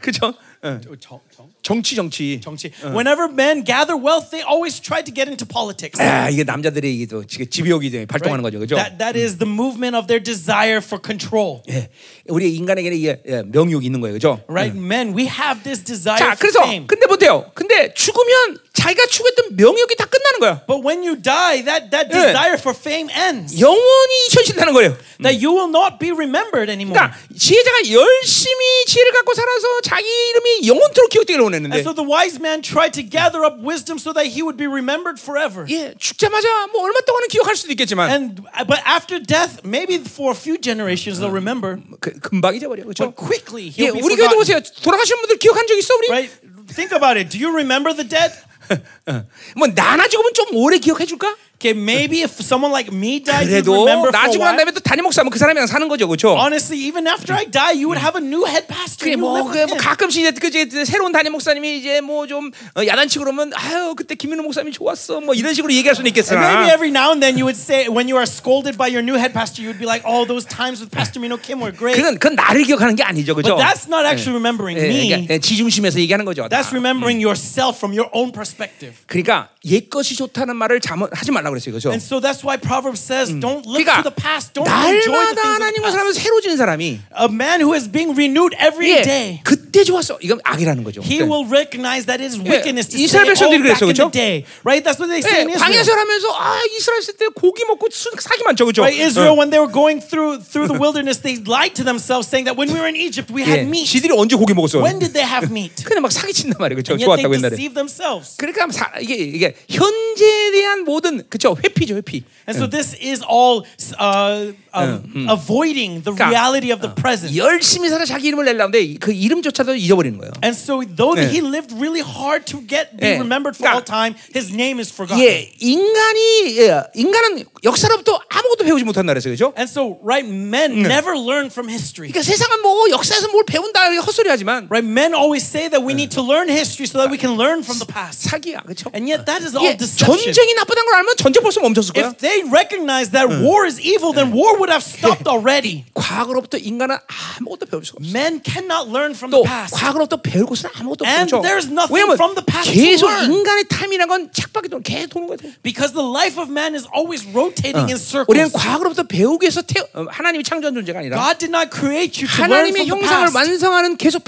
Speaker 1: 그죠? 어. 정 치 정치.
Speaker 2: 정치, whenever men gather wealth, they always try to get into politics.
Speaker 1: 아, 이게 남자들의 이게 또 지배욕이 이제 발동하는 거죠. 그죠?
Speaker 2: That that is the movement of their desire for control.
Speaker 1: 예. 우리 인간에게는 이게 예, 명욕이 있는 거예요. 그죠?
Speaker 2: Right? Men, we have this desire
Speaker 1: 자,
Speaker 2: for
Speaker 1: 그래서
Speaker 2: fame.
Speaker 1: 근데 못해요. 근데 죽으면 자기가 추구했던 명욕이 다 끝나는 거야.
Speaker 2: But when you die, that, that
Speaker 1: 예.
Speaker 2: desire for fame ends.
Speaker 1: 영원히 잊혀진다는 거예요.
Speaker 2: That you will not be remembered anymore.
Speaker 1: 그러니까 지혜자가 열심히 지혜를 갖고 살아서 자기 이름이 영원토록 기억되기를 원했는데
Speaker 2: And so the wise man tried to gather up wisdom so that he would be remembered forever.
Speaker 1: 예, 죽자마자 뭐 얼마 동안은 기억할 수도 있겠지만
Speaker 2: And but after death, maybe for a few generations they'll remember.
Speaker 1: 그, 금방 잊어버려. 그렇죠?
Speaker 2: But quickly
Speaker 1: 예,
Speaker 2: he'll be
Speaker 1: 우리 교회도 보세요. 돌아가신 분들 기억한 적 있어 우리?
Speaker 2: Right? Think about it. Do you remember the dead? *laughs*
Speaker 1: 뭐 나나 죽으면 좀 오래 기억해 줄까?
Speaker 2: Okay, maybe if someone like me died, you'd
Speaker 1: 그래도
Speaker 2: remember for a
Speaker 1: 나중에 난
Speaker 2: while.
Speaker 1: 다음에 또 담임 목사면 그 사람이랑 사는 거죠, 그렇죠?
Speaker 2: Honestly, even after I die, you would have a new head pastor.
Speaker 1: 그래
Speaker 2: You
Speaker 1: 뭐,
Speaker 2: live
Speaker 1: 그,
Speaker 2: with
Speaker 1: 뭐
Speaker 2: him.
Speaker 1: 가끔씩 이제 그 이제 새로운 담임 목사님이 이제 뭐 좀 야단치고 그러면 아유 그때 김민호 목사님이 좋았어 뭐 이런 식으로 얘기할 수는
Speaker 2: maybe
Speaker 1: 있겠으나
Speaker 2: every now and then you would say, when you are scolded by your new head pastor, you would be like, "Oh, those times with Pastor Mino Kim were great."
Speaker 1: 그건 그건 나를 기억하는 게 아니죠, 그렇죠?
Speaker 2: But that's not actually remembering
Speaker 1: 예,
Speaker 2: me.
Speaker 1: 그러니까 지중심에서 얘기하는 거죠. 다.
Speaker 2: That's remembering yourself from your own perspective.
Speaker 1: 그러니까 옛 것이 좋다는 말을 잠 하지 말라 그랬어요, 그렇죠?
Speaker 2: And so that's why Proverbs says, "Don't look
Speaker 1: 그러니까
Speaker 2: to the past. Don't enjoy the
Speaker 1: 날마다
Speaker 2: things of the
Speaker 1: 하나님과
Speaker 2: past."
Speaker 1: 살면서 새로워지는 사람이
Speaker 2: A man who is being renewed every
Speaker 1: 예,
Speaker 2: day.
Speaker 1: 그때 좋았어. 이건 악이라는 거죠.
Speaker 2: He
Speaker 1: 그때.
Speaker 2: will recognize that it is wickedness to say,
Speaker 1: 이스라엘
Speaker 2: oh,
Speaker 1: 백성들이
Speaker 2: back
Speaker 1: 그랬어,
Speaker 2: in the
Speaker 1: 그렇죠?
Speaker 2: day. Right? That's what they say in
Speaker 1: 예,
Speaker 2: Israel.
Speaker 1: 광야생활 하면서 아 이스라엘 있을 때 고기 먹고 수, 사기 많죠, 그렇죠?
Speaker 2: Right? Israel, when they were going through through the wilderness, they lied to themselves, saying that when we were in Egypt, we
Speaker 1: 예,
Speaker 2: had meat.
Speaker 1: 지들이 언제 고기 먹었어?
Speaker 2: When did they have meat? *laughs*
Speaker 1: 그냥 막 사기 친단 말이에요, 그렇죠?
Speaker 2: And yet they
Speaker 1: 좋았다고 옛날에.
Speaker 2: deceived themselves.
Speaker 1: 그러니까 사, 이게 이게 현재에 대한 모든 그 렇죠? 회피죠, 회피.
Speaker 2: And so this is all uh, um, avoiding the
Speaker 1: 그러니까,
Speaker 2: reality of the present.
Speaker 1: 열심히 살아 자기 이름을 내려는데 그 이름조차도 잊어버리는 거예요.
Speaker 2: And so though
Speaker 1: 예.
Speaker 2: he lived really hard to get be
Speaker 1: 예.
Speaker 2: remembered for
Speaker 1: 그러니까,
Speaker 2: all time, his name is forgotten.
Speaker 1: 예, 인간이 예, 인간은 역사로부터 아무것도 배우지 못한다 그랬어요, 그렇죠?
Speaker 2: And so right, men never learn from history.
Speaker 1: 그러니까 세상은 뭐 역사에서 뭘 배운다 이렇게 헛소리하지만
Speaker 2: Right? Men always say that we need to learn history so that we can learn from the past.
Speaker 1: 사기야, 그렇죠?
Speaker 2: And yet that is all
Speaker 1: 예,
Speaker 2: deception.
Speaker 1: 전쟁이 나쁘다는 걸 알면 전 쟁 벌써 멈췄을 거야.
Speaker 2: If they recognize that war is evil, then war would have stopped already.
Speaker 1: 과거로부터 인간은 아무것도 배울 수가 없어.
Speaker 2: Men cannot learn from
Speaker 1: 또
Speaker 2: the past.
Speaker 1: 과거로부터 배울 것은 아무것도
Speaker 2: And
Speaker 1: 없죠.
Speaker 2: there's nothing from the past
Speaker 1: 계속. 인간의 타임이란 건 책밖에 돈 계속 도는 거야.
Speaker 2: Because the life of man is always rotating in
Speaker 1: 우리는
Speaker 2: circles.
Speaker 1: 과거로부터 배우기 위해서 어, 하나님이 창조한 존재가 아니라
Speaker 2: God did not create you to learn
Speaker 1: 하나님의
Speaker 2: from the
Speaker 1: 형상을
Speaker 2: past.
Speaker 1: 완성하는 계속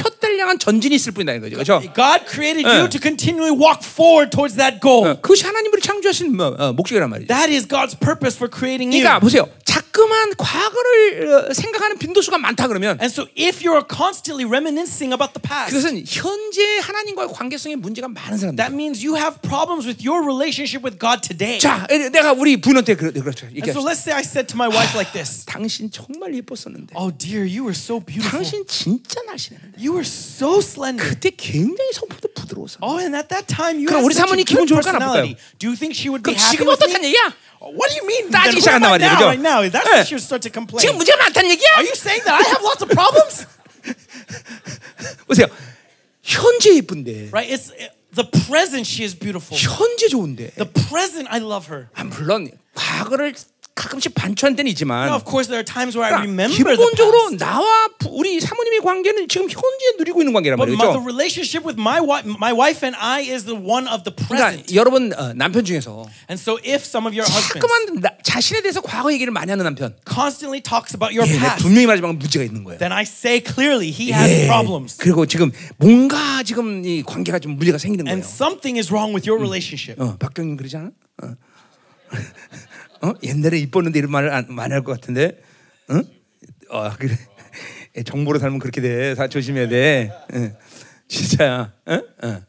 Speaker 1: 향한 전진이 있을 뿐이다 거죠. 그렇죠?
Speaker 2: God created
Speaker 1: 예.
Speaker 2: you to continually walk forward towards that goal.
Speaker 1: 어, 그것이 하나님을 창조하신 뭐, 어, 목적이란 말이죠.
Speaker 2: That is God's purpose for creating you.
Speaker 1: 그러니까 보세요. 자꾸만 과거를 어, 생각하는 빈도수가 많다 그러면
Speaker 2: And so if you're constantly reminiscing about the past,
Speaker 1: 그것은 현재 하나님과의 관계성에 문제가 많은 사람들.
Speaker 2: that means you have problems with your relationship with God today.
Speaker 1: 자, 내가 우리 부인한테 그렇죠.
Speaker 2: And so let's say I said to my wife like this.
Speaker 1: 당신 정말 예뻤었는데.
Speaker 2: Oh dear, you were so beautiful.
Speaker 1: 당신 진짜 날씬했는데.
Speaker 2: You were so slender.
Speaker 1: 그때 굉장히 성품도 부드러웠어.
Speaker 2: Oh, and at that time you
Speaker 1: 그럼 우리 사모님 기분 좋을까,
Speaker 2: personality. Do you think she would be happy
Speaker 1: 지금
Speaker 2: with
Speaker 1: 어떻다는
Speaker 2: me?
Speaker 1: 얘기야?
Speaker 2: What do you mean?
Speaker 1: 따지기
Speaker 2: Then who am
Speaker 1: 시작한단
Speaker 2: I
Speaker 1: 말이에요,
Speaker 2: now,
Speaker 1: 그죠?
Speaker 2: right now? That's
Speaker 1: 예.
Speaker 2: when she would start to complain.
Speaker 1: 지금 문제가 많다는 얘기야?
Speaker 2: Are you saying that I have lots of problems? *laughs*
Speaker 1: 보세요. 현재 예쁜데.
Speaker 2: right? It's the present. She is beautiful.
Speaker 1: 현재 좋은데.
Speaker 2: The present, I love her.
Speaker 1: 아, 물론 과거를 가끔씩 반추한 때는 있지만
Speaker 2: Now, of course, there are times where I
Speaker 1: 그러니까
Speaker 2: remember the
Speaker 1: 기본적으로
Speaker 2: past.
Speaker 1: 나와 부- 우리 사모님의 관계는 지금 현재 누리고 있는 관계란
Speaker 2: But my, the
Speaker 1: 말이죠.
Speaker 2: relationship with my wife, my wife and I is the one of the
Speaker 1: 그러니까
Speaker 2: present.
Speaker 1: 여러분 어, 남편 중에서
Speaker 2: And so, if some of your
Speaker 1: 자꾸만 나, 자신에 대해서 과거 얘기를 많이 하는 남편,
Speaker 2: constantly talks about your
Speaker 1: 예,
Speaker 2: past,
Speaker 1: 분명히 말하지만 문제가 있는 거예요.
Speaker 2: then I say clearly he has
Speaker 1: 예.
Speaker 2: problems.
Speaker 1: 그리고 지금 뭔가 지금 이 관계가 좀 문제가 생기는 거예요.
Speaker 2: And something is wrong with your relationship.
Speaker 1: 어, 박경님 그러지 않아? 어. 어? 옛날에 이뻤는데 이런 말을 안, 많이 할 것 같은데, 어? 어 그래. 예, 정보로 살면 그렇게 돼. 다 조심해야 돼. 어. 진짜야. 어? 어.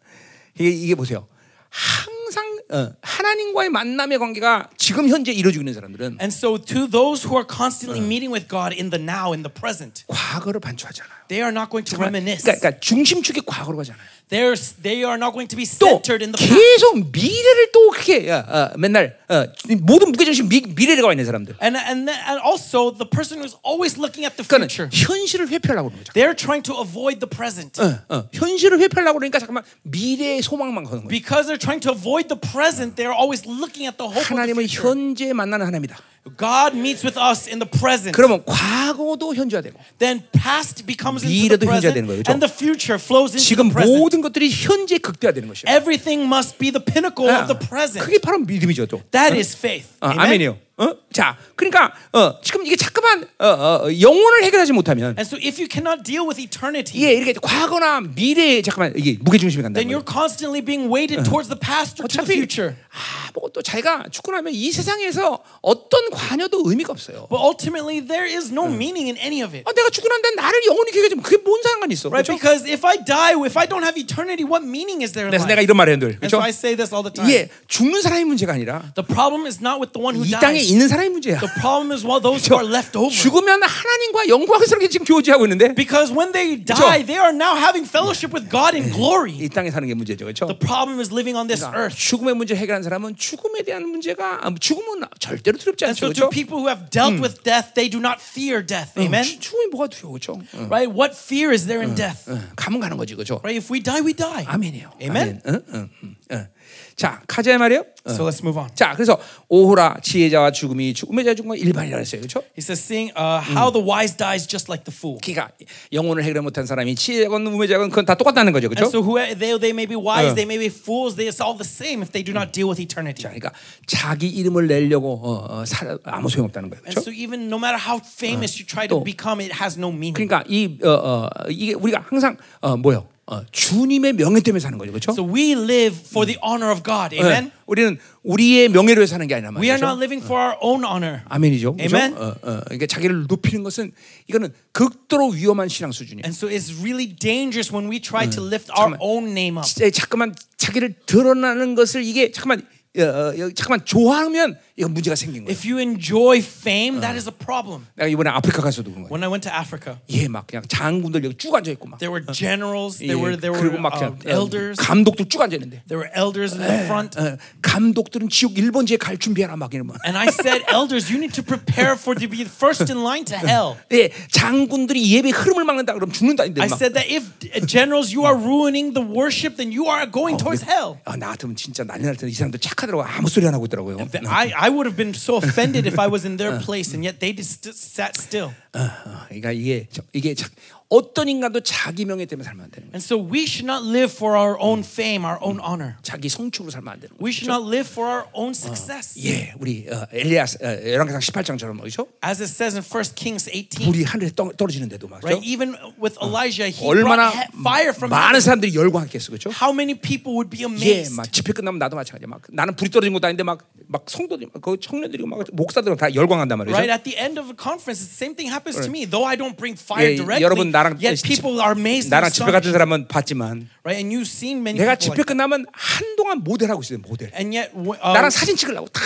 Speaker 1: 이게, 이게 보세요. 항상 어, 하나님과의 만남의 관계가 지금 현재 이루어지고 있는 사람들은
Speaker 2: And so, to those who are constantly meeting with God in the now, in the present,
Speaker 1: 과거를 반추하지 않아요.
Speaker 2: they are not going to reminisce.
Speaker 1: 그러니까, 그러니까 중심축이 과거로 가잖아요.
Speaker 2: They're, they are not going to be
Speaker 1: 또
Speaker 2: centered in the past.
Speaker 1: 계속 미래를 또 그렇게 어, 어, 맨날 어, 모든 무게중심 미, 미래를 가 있는 사람들.
Speaker 2: And, and, then- and also, the person who's always looking at the
Speaker 1: 그러니까
Speaker 2: future,
Speaker 1: 현실을 회피하려고 그러는 거죠.
Speaker 2: they're trying to avoid the present.
Speaker 1: 어, 어. 현실을 회피하려고 그러니까 잠깐만 미래의 소망만 거는 거예요.
Speaker 2: Because they're trying to avoid the present, they're always looking at the hope
Speaker 1: 하나님은. 현재 만나는 하나님이다.
Speaker 2: God meets with us in the present.
Speaker 1: 그러면 과거도 현재화되고
Speaker 2: Then past becomes into the
Speaker 1: 미래도 현재화
Speaker 2: present,
Speaker 1: 되는 거예요, 그렇죠?
Speaker 2: and the future flows into
Speaker 1: 지금
Speaker 2: the present.
Speaker 1: 모든 것들이 현재 극대화되는 것이에요.
Speaker 2: Everything must be the pinnacle
Speaker 1: 아,
Speaker 2: of the present.
Speaker 1: 그게 바로 믿음이죠, 또.
Speaker 2: That is faith.
Speaker 1: 어,
Speaker 2: Amen?
Speaker 1: 아멘이요. 어? 자, 그러니까 어, 지금 이게 자꾸만 어, 어, 영혼을 해결하지 못하면
Speaker 2: And so, if you cannot deal with eternity,
Speaker 1: 이게 이렇게 과거나 미래에 잠깐만 이게 무게 중심이 간다.
Speaker 2: then you're constantly being weighted towards the past or to the future.
Speaker 1: 아무것도 자기가 죽고 나면 이 세상에서 어떤 관여도 의미가 없어요.
Speaker 2: But ultimately, there is no meaning in any of it.
Speaker 1: 아, 내가 죽고 난 다음에 나를 영원히 기억해 주면 그게 뭔 상관이 있어?
Speaker 2: Right?
Speaker 1: 그렇죠?
Speaker 2: Because if I die, if I don't have eternity, what meaning is there in
Speaker 1: 그래서 내가
Speaker 2: life?
Speaker 1: 이런 말을 늘
Speaker 2: And so
Speaker 1: 그렇죠?
Speaker 2: I say this all the time.
Speaker 1: 예, 죽는 사람이 문제가 아니라
Speaker 2: The problem is not with the one who dies.
Speaker 1: 있는 사람이 문제야.
Speaker 2: The problem is while those who are left over.
Speaker 1: 죽으면 하나님과 영광스럽게 지금 교제하고 있는데
Speaker 2: Because when they die, they are now having fellowship with God in glory.
Speaker 1: 이 땅에 사는 게 문제죠, 그렇죠?
Speaker 2: The problem is living on this earth.
Speaker 1: 죽음의 문제 해결한 사람은 죽음에 대한 문제가 아, 죽음은 절대로 두렵지
Speaker 2: And
Speaker 1: 않죠,
Speaker 2: so to
Speaker 1: 그렇죠?
Speaker 2: people who have dealt with death, they do not fear death. Amen.
Speaker 1: 죽- 죽음이 뭐가 두려워, 그렇죠? 응,
Speaker 2: Right? What fear is there in death?
Speaker 1: 응, 가면 가는 거지, 그렇죠?
Speaker 2: Right? If we die, we die.
Speaker 1: 아멘이에요.
Speaker 2: Amen.
Speaker 1: 아멘. 응, 응, 응, 응. 자, 가자 말이에요. 응.
Speaker 2: So let's move on.
Speaker 1: 자, 그래서 오호라 지혜자와 죽음이 죽음의 자 죽음과 일반이라 했어요, 그렇죠?
Speaker 2: He says, seeing uh, how the wise dies just like the fool.
Speaker 1: 그러니까 영혼을 해결 못한 사람이 지혜자건 우매자건 그건 다 똑같다는 거죠,
Speaker 2: And
Speaker 1: 그렇죠?
Speaker 2: so who they, they may be wise,
Speaker 1: Uh.
Speaker 2: they may be fools, they are all the same if they do not deal with eternity.
Speaker 1: 자, 그러니까 자기 이름을 내려고 어, 어, 살, 아무 소용 없다는 거예요,
Speaker 2: And
Speaker 1: 그렇죠?
Speaker 2: so even no matter how famous you try to
Speaker 1: 또-
Speaker 2: become, it has no meaning.
Speaker 1: 그러니까 이 어, 어, 이게 우리가 항상 어, 뭐요? 어, 주님의 명예 때문에 사는 거죠, 그렇죠?
Speaker 2: So we live for the honor of God. Amen.
Speaker 1: 우리는 우리의 명예를 위해 사는 게 아니라
Speaker 2: We are
Speaker 1: 말이죠.
Speaker 2: not living for our own honor.
Speaker 1: 아멘이죠. 그렇죠?
Speaker 2: Amen.
Speaker 1: 어, 어, 그러니까 자기를 높이는 것은 이거는 극도로 위험한 신앙 수준이에요.
Speaker 2: And so it's really dangerous when we try to lift our
Speaker 1: 잠깐만.
Speaker 2: own name up.
Speaker 1: 자꾸만 자기를 드러나는 것을 이게 잠깐만 어, 어, 잠깐만 좋아하면 이거 문제가 생긴 거예요.
Speaker 2: If you enjoy fame, that is a problem.
Speaker 1: 내가 이번에 아프리카 가서도 그런 거예요.
Speaker 2: When I went to Africa,
Speaker 1: 예, 막 그냥 장군들 여기 쭉 앉아 있고 막.
Speaker 2: there were generals,
Speaker 1: 예,
Speaker 2: there were there were
Speaker 1: 그리고 막
Speaker 2: uh,
Speaker 1: 그냥
Speaker 2: elders,
Speaker 1: 감독들 쭉 앉아 있는데.
Speaker 2: there were elders in the front.
Speaker 1: 어, 감독들은 지옥 일번지에 갈 준비하라 막 이러면.
Speaker 2: And I said, elders, you need to prepare for to be first in line to hell.
Speaker 1: 예, 장군들이 예배 흐름을 막는다 그러면 죽는다는데
Speaker 2: I
Speaker 1: 막.
Speaker 2: said that if uh, generals, you are ruining the worship, then you are going towards hell.
Speaker 1: 아, 나 같으면 진짜 난리 날 텐데 이 사람들 착하더라고 아무 소리 안 하고 있더라고요.
Speaker 2: I, I would have been so offended if I was in their place, and yet they just st- sat still.
Speaker 1: 어, 어, 그러니까 이게 저- 이게 자, 어떤 인간도 자기 명예 때문에 살면 안 되는 거예요.
Speaker 2: And so we should not live for our own fame, our own honor.
Speaker 1: 자기 성취로 살면 안 되는 거예요.
Speaker 2: We should not live for our own success.
Speaker 1: 예, 우리 어, 엘리야 어, 열왕기상 18장처럼 뭐죠?
Speaker 2: As it says in 1 Kings 18,
Speaker 1: 불이 하늘에 떠, 떨어지는데도 말이죠.
Speaker 2: right? Even with Elijah, he
Speaker 1: 얼마나
Speaker 2: fire from
Speaker 1: 많은. 사람들이 열광했겠어, 그렇죠?
Speaker 2: How many people would be
Speaker 1: 예,
Speaker 2: amazed?
Speaker 1: 막 집회 끝나면 나도 마찬가지야. 막 나는 불이 떨어진 것도 아닌데 막막 성도들이 막그 청년들이 막 목사들 다 열광한단 말이죠.
Speaker 2: Right at the end of a conference, the same thing happens to me. Though I don't bring fire
Speaker 1: 예,
Speaker 2: directly,
Speaker 1: 여러분 나 랑
Speaker 2: yet people are amazed.
Speaker 1: 나랑
Speaker 2: and
Speaker 1: 집회 같은
Speaker 2: astonished.
Speaker 1: 사람은 봤지만
Speaker 2: Right, and you've seen many
Speaker 1: 내가 집회
Speaker 2: people like that.
Speaker 1: 끝나면 한동안 모델 하고 있어요, 모델.
Speaker 2: And yet, w- uh,
Speaker 1: 나랑 사진 찍으려고 다.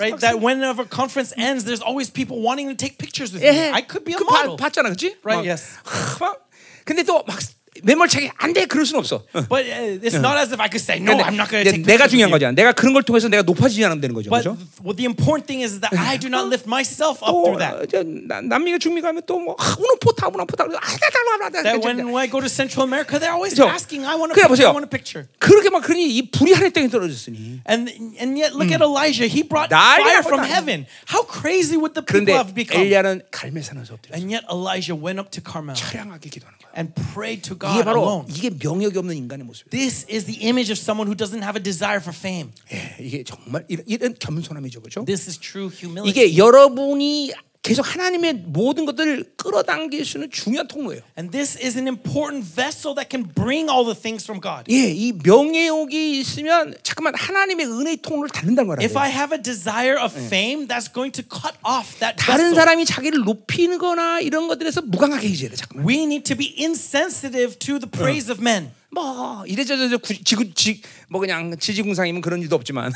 Speaker 2: right, that whenever conference ends, there's always people wanting to take pictures with
Speaker 1: 예,
Speaker 2: me. I could be a
Speaker 1: 그 봐-
Speaker 2: model.
Speaker 1: 봤잖아, 그렇지?
Speaker 2: Right, yes.
Speaker 1: 막, 근데 또 막 매몰차게 안돼 그럴 수는 없어.
Speaker 2: But uh, it's not as if I could say, no, I'm not going to take
Speaker 1: 내가 중요한. 거잖아. 내가 그런 걸 통해서 내가 높아지지 않으면 되는 거죠,
Speaker 2: But
Speaker 1: 그렇죠?
Speaker 2: what the important thing is that I do not lift myself up
Speaker 1: 또
Speaker 2: through that.
Speaker 1: 어, 남미가 중미 가면 또뭐 우노포타 우노포타
Speaker 2: That when, I go to Central America, they're always asking, I want a picture. I want a picture.
Speaker 1: 그렇게 막 그러니 이 불이 하늘 땅에 떨어졌으니
Speaker 2: And and yet look at Elijah. He brought fire from heaven. How crazy would the people have become?
Speaker 1: 엘리야는 갈매산에서 엎드려
Speaker 2: And yet Elijah went up to Carmel
Speaker 1: 차량하게 기도하는 거야.
Speaker 2: and prayed to
Speaker 1: 이게
Speaker 2: God
Speaker 1: 바로
Speaker 2: alone.
Speaker 1: 이게 명역이 없는 인간의 모습이에요.
Speaker 2: This is the image of someone who doesn't have a desire for fame.
Speaker 1: 예, 이게 정말 이런, 이런 겸손함이죠, 그렇죠?
Speaker 2: This is true humility.
Speaker 1: 이게 여러분이 계속 하나님의 모든 것들을 끌어당길 수 있는 중요한 통로예요.
Speaker 2: And this is an important vessel that can bring all the things from God.
Speaker 1: 예, 이 명예욕이 있으면 잠깐만 하나님의 은혜의 통로를 닫는다는 거라고요.
Speaker 2: If I have a desire of fame, that's going to cut off that
Speaker 1: 다른
Speaker 2: vessel.
Speaker 1: 사람이 자기를 높이는 거나 이런 것들에서 무감하게 해줘야 돼, 잠깐만.
Speaker 2: We need to be insensitive to the praise of men.
Speaker 1: 뭐 이래저래 구- 지구 지뭐 그냥 지지공상이면 그런 일도 없지만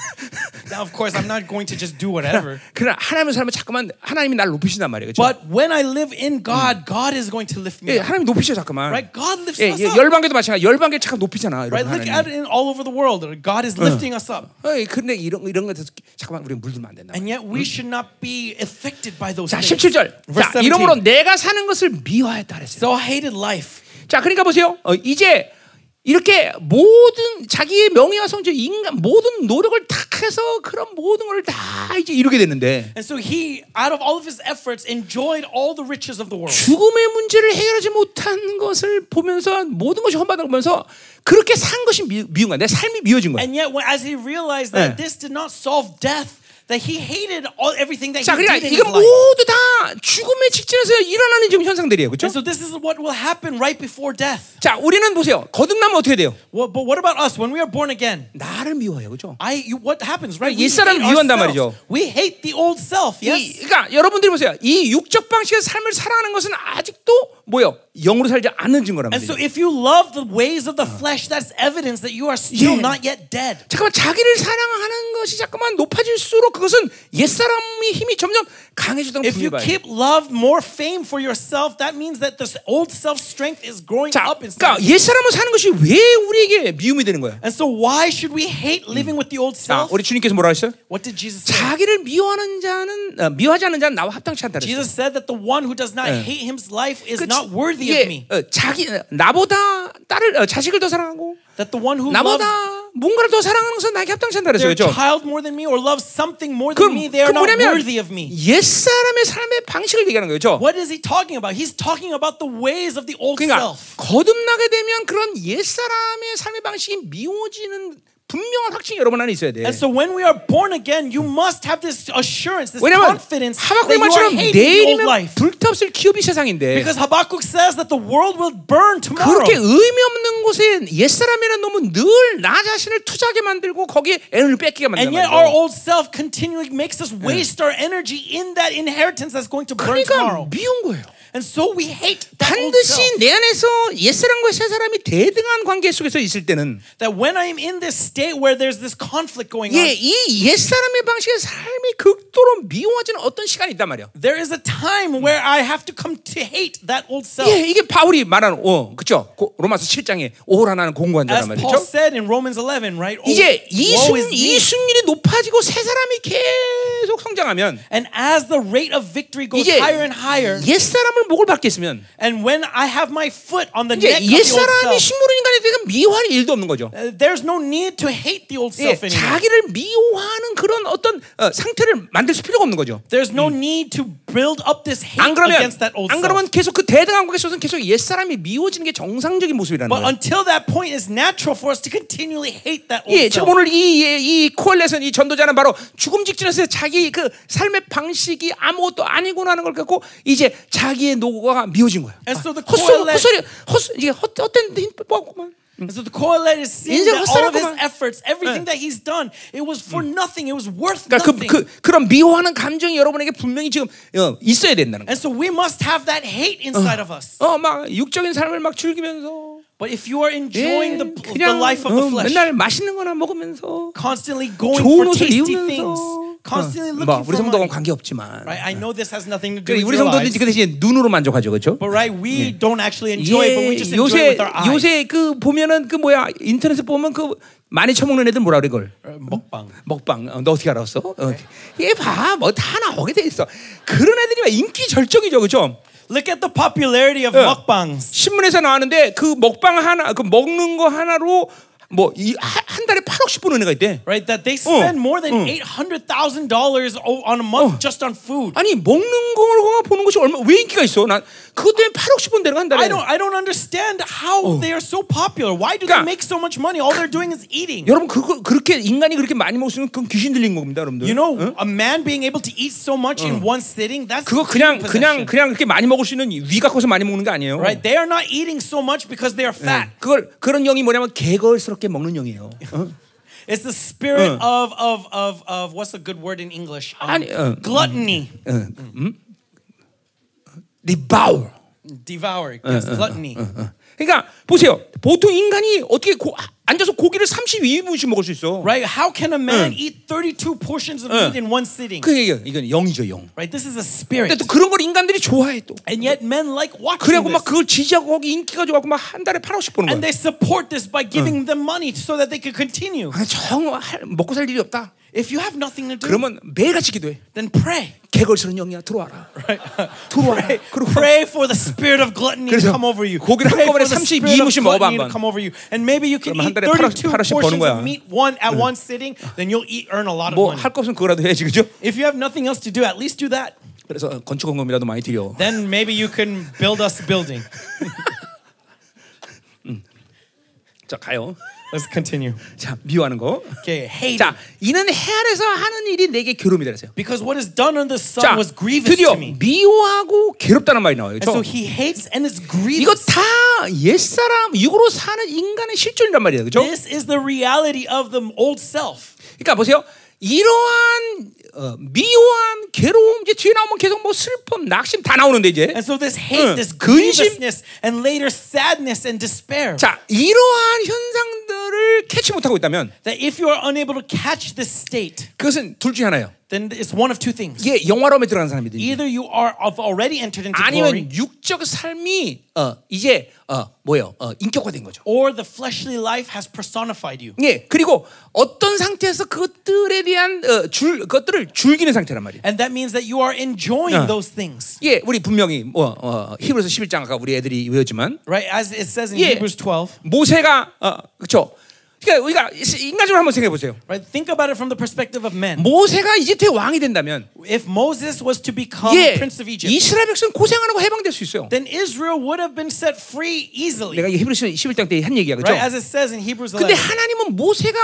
Speaker 2: Now, of course, I'm not going to just do whatever.
Speaker 1: 그러나 하나님의 삶은 잠깐만 하나님이 나를 높이신단 말이에요. 그렇죠?
Speaker 2: But when I live in God, God is going to lift me
Speaker 1: 예,
Speaker 2: up.
Speaker 1: 하나님 높이셔 잠깐만.
Speaker 2: Right? God lifts
Speaker 1: 예,
Speaker 2: us
Speaker 1: 예,
Speaker 2: up.
Speaker 1: 열방계도 마찬가지. 열방계 잠깐 높이잖아.
Speaker 2: Right? Look at it in all over the world. God is lifting us up.
Speaker 1: 어, 예, 그런데 이런 이런 것에서 잠깐만 우리가 물들면 안 된다.
Speaker 2: And yet we should not be affected by those
Speaker 1: 자,
Speaker 2: things.
Speaker 1: 17절.
Speaker 2: Verse
Speaker 1: 자,
Speaker 2: 17.
Speaker 1: 이러므로 내가 사는 것을 미워하였다 그랬어요.
Speaker 2: So I hated life.
Speaker 1: 자, 그러니까 보세요. 어, 이제 이렇게 모든 자기의 명예와 성취, 인간 모든 노력을 다 해서 그런 모든 걸 다 이제 이루게 되는데
Speaker 2: And so he, out of all of his efforts, enjoyed all the riches of the world.
Speaker 1: 죽음의 문제를 해결하지 못한 것을 보면서 모든 것이 험하다면서 그렇게 산 것이 미, 미운 거야. 내 삶이 미워진 거야.
Speaker 2: And yet, when, as he realized
Speaker 1: 네.
Speaker 2: that this did not solve death, that he hated all everything that
Speaker 1: 자,
Speaker 2: he
Speaker 1: 그러니까
Speaker 2: did in his
Speaker 1: 이건
Speaker 2: life.
Speaker 1: 모두 다 죽음의 직전에서 일어나는 지금 현상들이에요, 그렇죠?
Speaker 2: And so this is what will happen right before death.
Speaker 1: 자, 우리는 보세요. 거듭나면 어떻게 돼요?
Speaker 2: Well, but what about us when we are born again?
Speaker 1: 나를 미워해요, 그렇죠?
Speaker 2: I, you, what happens, right?
Speaker 1: 옛 사람을
Speaker 2: hate
Speaker 1: 미워한단. 말이죠.
Speaker 2: We hate the old self.
Speaker 1: 이,
Speaker 2: Yes.
Speaker 1: 그러니까 여러분들이 보세요. 이 육적 방식의 삶을 살아가는 것은 아직도 뭐요? 영으로 살지 않는 증거란
Speaker 2: And so
Speaker 1: 말이에요.
Speaker 2: if you love the ways of the flesh, that's evidence that you are still
Speaker 1: Yeah.
Speaker 2: not yet dead.
Speaker 1: 잠깐만 자기를 사랑하는 것이 자꾸만 높아질수록 그것은 옛사람의 힘이 점점 강해지던
Speaker 2: If you
Speaker 1: 분이봐요.
Speaker 2: keep love more fame for yourself, that means that this old self strength is growing
Speaker 1: 자,
Speaker 2: up inside.
Speaker 1: 그러니까 옛사람을 사는 것이 왜 우리에게 미움이 되는 거야?
Speaker 2: And so why should we hate living with the old
Speaker 1: 자,
Speaker 2: self?
Speaker 1: 우리 주님께서 뭐라 했어요?
Speaker 2: What did Jesus say?
Speaker 1: 자기를 미워하는 자는 어, 미워하지 않는 자는 나와 합당치 않다 그랬어요.
Speaker 2: Jesus said that the one who does not hate his life is
Speaker 1: 그
Speaker 2: not worthy
Speaker 1: 예,
Speaker 2: of me.
Speaker 1: 어, 자기 어, 나보다 딸을 어, 자식을 더 사랑하고
Speaker 2: That the one who
Speaker 1: 나보다
Speaker 2: loves
Speaker 1: 뭔가를 더 사랑하는 것은 나에게 합당치 않다 그랬어요. 그렇죠?
Speaker 2: child more than me or loves something more
Speaker 1: 그,
Speaker 2: than me, they are
Speaker 1: 그
Speaker 2: not worthy of me.
Speaker 1: 옛사람의 삶의 방식을 얘기하는 거죠.
Speaker 2: What is he talking about? He's talking about the ways of the old
Speaker 1: 그러니까
Speaker 2: self.
Speaker 1: 거듭나게 되면 그런 옛사람의 삶의 방식이 미워지는 분명한 확신이 여러분 안에 있어야 돼.
Speaker 2: And so when we are born again, you must have this assurance, this confidence that you are hating the old life.
Speaker 1: 불타없을 기업이 세상인데
Speaker 2: Because Habakkuk says that the world will burn tomorrow.
Speaker 1: 그렇게 의미 없는 곳에 옛 사람이라는 놈은 늘 나 자신을 투자하게 만들고 거기에 에너지를 뺏기게 만든단
Speaker 2: And yet our old self continually makes us waste our energy in that inheritance that's going to burn
Speaker 1: 그러니까
Speaker 2: tomorrow.
Speaker 1: 미운 거예요.
Speaker 2: And so we hate that old
Speaker 1: 반드시
Speaker 2: self.
Speaker 1: 내 안에서 옛사람과 새사람이 대등한 관계 속에서 있을 때는
Speaker 2: That when I'm in this state where there's this conflict going
Speaker 1: 예,
Speaker 2: on,
Speaker 1: 이 옛사람의 방식의 삶이 극도로 미워지는 어떤 시간이 있단 말이야.
Speaker 2: there is a time where I have to come to hate that old self.
Speaker 1: 예, 이게 바울이 말하는 어, 그죠? 로마서 7장에 오라나는 공고한
Speaker 2: As
Speaker 1: 자란
Speaker 2: Paul
Speaker 1: 말이죠.
Speaker 2: said in Romans 11, right? Oh,
Speaker 1: 이제 이,
Speaker 2: woe
Speaker 1: 순,
Speaker 2: is
Speaker 1: 이
Speaker 2: me.
Speaker 1: 순일이 높아지고 새 사람이 계속 성장하면
Speaker 2: And as the rate of victory goes higher and higher,
Speaker 1: 옛 사람을 목을 받게 했으면
Speaker 2: and when I have my foot on the neck of
Speaker 1: 옛
Speaker 2: the old
Speaker 1: 사람이
Speaker 2: self,
Speaker 1: 식물 인간에 대해 미워할 일도 없는 거죠.
Speaker 2: uh, there's no need to hate the old
Speaker 1: 예,
Speaker 2: self anymore.
Speaker 1: 자기를 미워하는 그런 어떤 어, 상태를 만들 필요가 없는 거죠.
Speaker 2: There's no need to build up this hate
Speaker 1: 안 그러면
Speaker 2: against that old
Speaker 1: 안
Speaker 2: self.
Speaker 1: 그러면 계속 그 대등한 관계 속에서는 계속 옛 사람이 미워지는 게 정상적인 모습이라는
Speaker 2: But
Speaker 1: 거예요.
Speaker 2: until that point, it's natural for us to continually hate that old
Speaker 1: 예,
Speaker 2: self.
Speaker 1: 지금 오늘 이, 이, 이 전도자는 바로 죽음 직전에서 자기 그 삶의 방식이 아무것도 아니구나 하는 걸 갖고 이제 자기의 노고가 미워진 거야.
Speaker 2: And so the
Speaker 1: 헛소,
Speaker 2: Kohelet-
Speaker 1: 헛소리, 헛소, 이게 헛, 헛된 힘 뽑았구만.
Speaker 2: And so the Kohelet is seeing
Speaker 1: 인생
Speaker 2: that all of his
Speaker 1: 헛살았구만.
Speaker 2: efforts, everything that he's done, it was for nothing. It was worth
Speaker 1: 그러니까 그,
Speaker 2: nothing.
Speaker 1: 그, 그런 미워하는 감정이 여러분에게 분명히 지금 어, 있어야 된다는 거야.
Speaker 2: And so we must have that hate inside of us.
Speaker 1: 어, 막 육적인 삶을 막 즐기면서
Speaker 2: But if you are
Speaker 1: 예,
Speaker 2: enjoying the, the
Speaker 1: 그냥
Speaker 2: life of the
Speaker 1: 어,
Speaker 2: flesh,
Speaker 1: 맨날 맛있는 거나 먹으면서
Speaker 2: constantly going
Speaker 1: 좋은
Speaker 2: for
Speaker 1: 옷을
Speaker 2: tasty
Speaker 1: 입으면서
Speaker 2: things, Constantly
Speaker 1: 어,
Speaker 2: looking
Speaker 1: 뭐 우리
Speaker 2: for
Speaker 1: 성도는
Speaker 2: money.
Speaker 1: 관계 없지만
Speaker 2: Right? I know this has nothing to do
Speaker 1: 그러니까
Speaker 2: with
Speaker 1: 우리
Speaker 2: your
Speaker 1: 성도들이
Speaker 2: lives.
Speaker 1: 그 대신 눈으로 만족하죠, 그렇죠?
Speaker 2: But right, we don't actually enjoy it, but we
Speaker 1: 예,
Speaker 2: just enjoy
Speaker 1: 요새
Speaker 2: it with our eyes.
Speaker 1: 요새 그 보면은 그 뭐야 인터넷에 보면 그 많이 처먹는 애들 뭐라 그래 그걸
Speaker 2: 먹방.
Speaker 1: 먹방 어, 너 어떻게 알았어? 어, 얘봐뭐 다 나오게 돼 있어 그런 애들이 막 인기 절정이죠 그죠?
Speaker 2: Look at the popularity of mukbangs.
Speaker 1: 신문에서 나왔는데 그 먹방 하나 그 먹는 거 하나로 뭐이한 달에 8억씩 버는 애가 있대
Speaker 2: Right, that they spend more than hundred thousand dollars on a month just on food.
Speaker 1: 아니 먹는 거 보는 것이 얼마 왜 인기가 있어? 난 그것 때문에 8억씩 번다는 거한 달에
Speaker 2: I don't, I don't understand how they are so popular. Why do
Speaker 1: 그러니까-
Speaker 2: they make so much money? All they're doing is eating.
Speaker 1: 여러분 그거 그렇게 인간이 그렇게 많이 먹으면 그건 귀신 들린 겁니다, 여러분들.
Speaker 2: You know, a man being able to eat so much in one sitting, that's
Speaker 1: 그거 그냥 그냥. 그냥 그렇게 많이 먹을 수 있는 위가 커서 많이 먹는 게 아니에요.
Speaker 2: right. They are not eating so much because they are fat.
Speaker 1: 그걸 그런 영이 뭐냐면 개걸스럽게 먹는 영이에요. 어?
Speaker 2: It's the spirit of, of of of what's a good word in English? Um,
Speaker 1: 아니, 어,
Speaker 2: gluttony,
Speaker 1: devour.
Speaker 2: devour. Yes, gluttony.
Speaker 1: 그러니까 보세요. 보통 인간이 어떻게 고, 앉아서 고기를 32인분씩 먹을 수 있어?
Speaker 2: Right? How can a man eat 32 portions of meat in one sitting?
Speaker 1: 그 이건 영이죠, 영.
Speaker 2: Right? This is a
Speaker 1: 근데
Speaker 2: spirit.
Speaker 1: 또 그런 걸 인간들이 좋아해 또.
Speaker 2: And yet men like watching
Speaker 1: 그래갖고 막. 그걸 지지하고 거기 인기가 좋아갖고 막한 달에 8억씩 버는
Speaker 2: And
Speaker 1: 거야.
Speaker 2: they support this by giving them money so that they can continue.
Speaker 1: 아, 정 할- 먹고 살 일이 없다.
Speaker 2: If you have nothing to do,
Speaker 1: 그러면 매일같이 기도해.
Speaker 2: then pray.
Speaker 1: 개걸스러운 영이야 들어와라. *laughs* 들어와라.
Speaker 2: Pray,
Speaker 1: 그리고
Speaker 2: pray for the spirit of gluttony to
Speaker 1: 그래서
Speaker 2: come over you.
Speaker 1: 고기를
Speaker 2: Pray
Speaker 1: 한꺼번에
Speaker 2: for the
Speaker 1: 32
Speaker 2: spirit of
Speaker 1: 인분씩 먹어봐,
Speaker 2: gluttony to
Speaker 1: 한번.
Speaker 2: come over you. And maybe you can
Speaker 1: 그러면 한
Speaker 2: eat
Speaker 1: 달에
Speaker 2: 32
Speaker 1: 팔- 팔십씩 버는
Speaker 2: portions
Speaker 1: 거야.
Speaker 2: of meat one at one sitting, then you'll eat earn a lot of
Speaker 1: 뭐
Speaker 2: money.
Speaker 1: 할 거 없으면 그거라도 해야지 그죠?
Speaker 2: If you have nothing else to do, at least do that.
Speaker 1: 그래서 건축 헌금이라도 많이 드려.
Speaker 2: Then maybe you can build us a building. *laughs*
Speaker 1: 자 가요.
Speaker 2: Let's continue.
Speaker 1: 자, 미워하는 거.
Speaker 2: Okay, hate.
Speaker 1: 자, 이는 해 아래서 하는 일이 내게 괴로움이다 그랬어요.
Speaker 2: Because what is done under the sun
Speaker 1: 자,
Speaker 2: was grievous
Speaker 1: 드디어
Speaker 2: to me.
Speaker 1: 미워하고 괴롭다는 말이 나와요.
Speaker 2: And so
Speaker 1: 그렇죠?
Speaker 2: he hates and is
Speaker 1: 이거
Speaker 2: grievous.
Speaker 1: 다 옛사람 육으로 사는 인간의 실존이란 말이에요. 그렇죠?
Speaker 2: This is the reality of the old self.
Speaker 1: 그러니까 보세요. 이러한 어, 미워함, 괴로움 이제 뒤에 나오면 계속 뭐 슬픔, 낙심 다 나오는데 이제
Speaker 2: And so this hate,
Speaker 1: 응,
Speaker 2: this grievousness, and later sadness and despair.
Speaker 1: 자 이러한 현상들을 캐치 못하고 있다면
Speaker 2: That if you are unable to catch this state,
Speaker 1: 그것은 둘 중에 하나예요.
Speaker 2: Then it's one of two things.
Speaker 1: 이게 영화로움에 들어가는 사람이든지
Speaker 2: Either you are have already entered into glory,
Speaker 1: 아니면 육적 삶이 어, 이제 어, 뭐예요? 어, 인격화된 거죠.
Speaker 2: or the fleshly life has personified you.
Speaker 1: 예 그리고 어떤 상태에서 그것들에 대한 어, 줄 그것들을 즐기는 상태란 말이에요.
Speaker 2: And that means that you are enjoying
Speaker 1: 어.
Speaker 2: those things.
Speaker 1: 예, 우리 분명히 뭐 어, 히브리서 11장 아까 우리 애들이 외웠지만
Speaker 2: Right? As it says in
Speaker 1: Yeah.
Speaker 2: Hebrews 12.
Speaker 1: 모세가 어, 그렇죠. 그러니까 우리가 인간적으로 한번 생각해 보세요.
Speaker 2: Right? Think about it from the perspective of men.
Speaker 1: 모세가 이집트의 왕이 된다면
Speaker 2: If Moses was to become
Speaker 1: 예,
Speaker 2: prince of Egypt,
Speaker 1: 이스라엘 백성 고생하는 거 해방될 수 있어요.
Speaker 2: then Israel would have been set free easily.
Speaker 1: 내가 이 히브리서 11장 때 한 얘기야, 그렇죠?
Speaker 2: Right? As it says in Hebrews
Speaker 1: 근데
Speaker 2: 11.
Speaker 1: 하나님은 모세가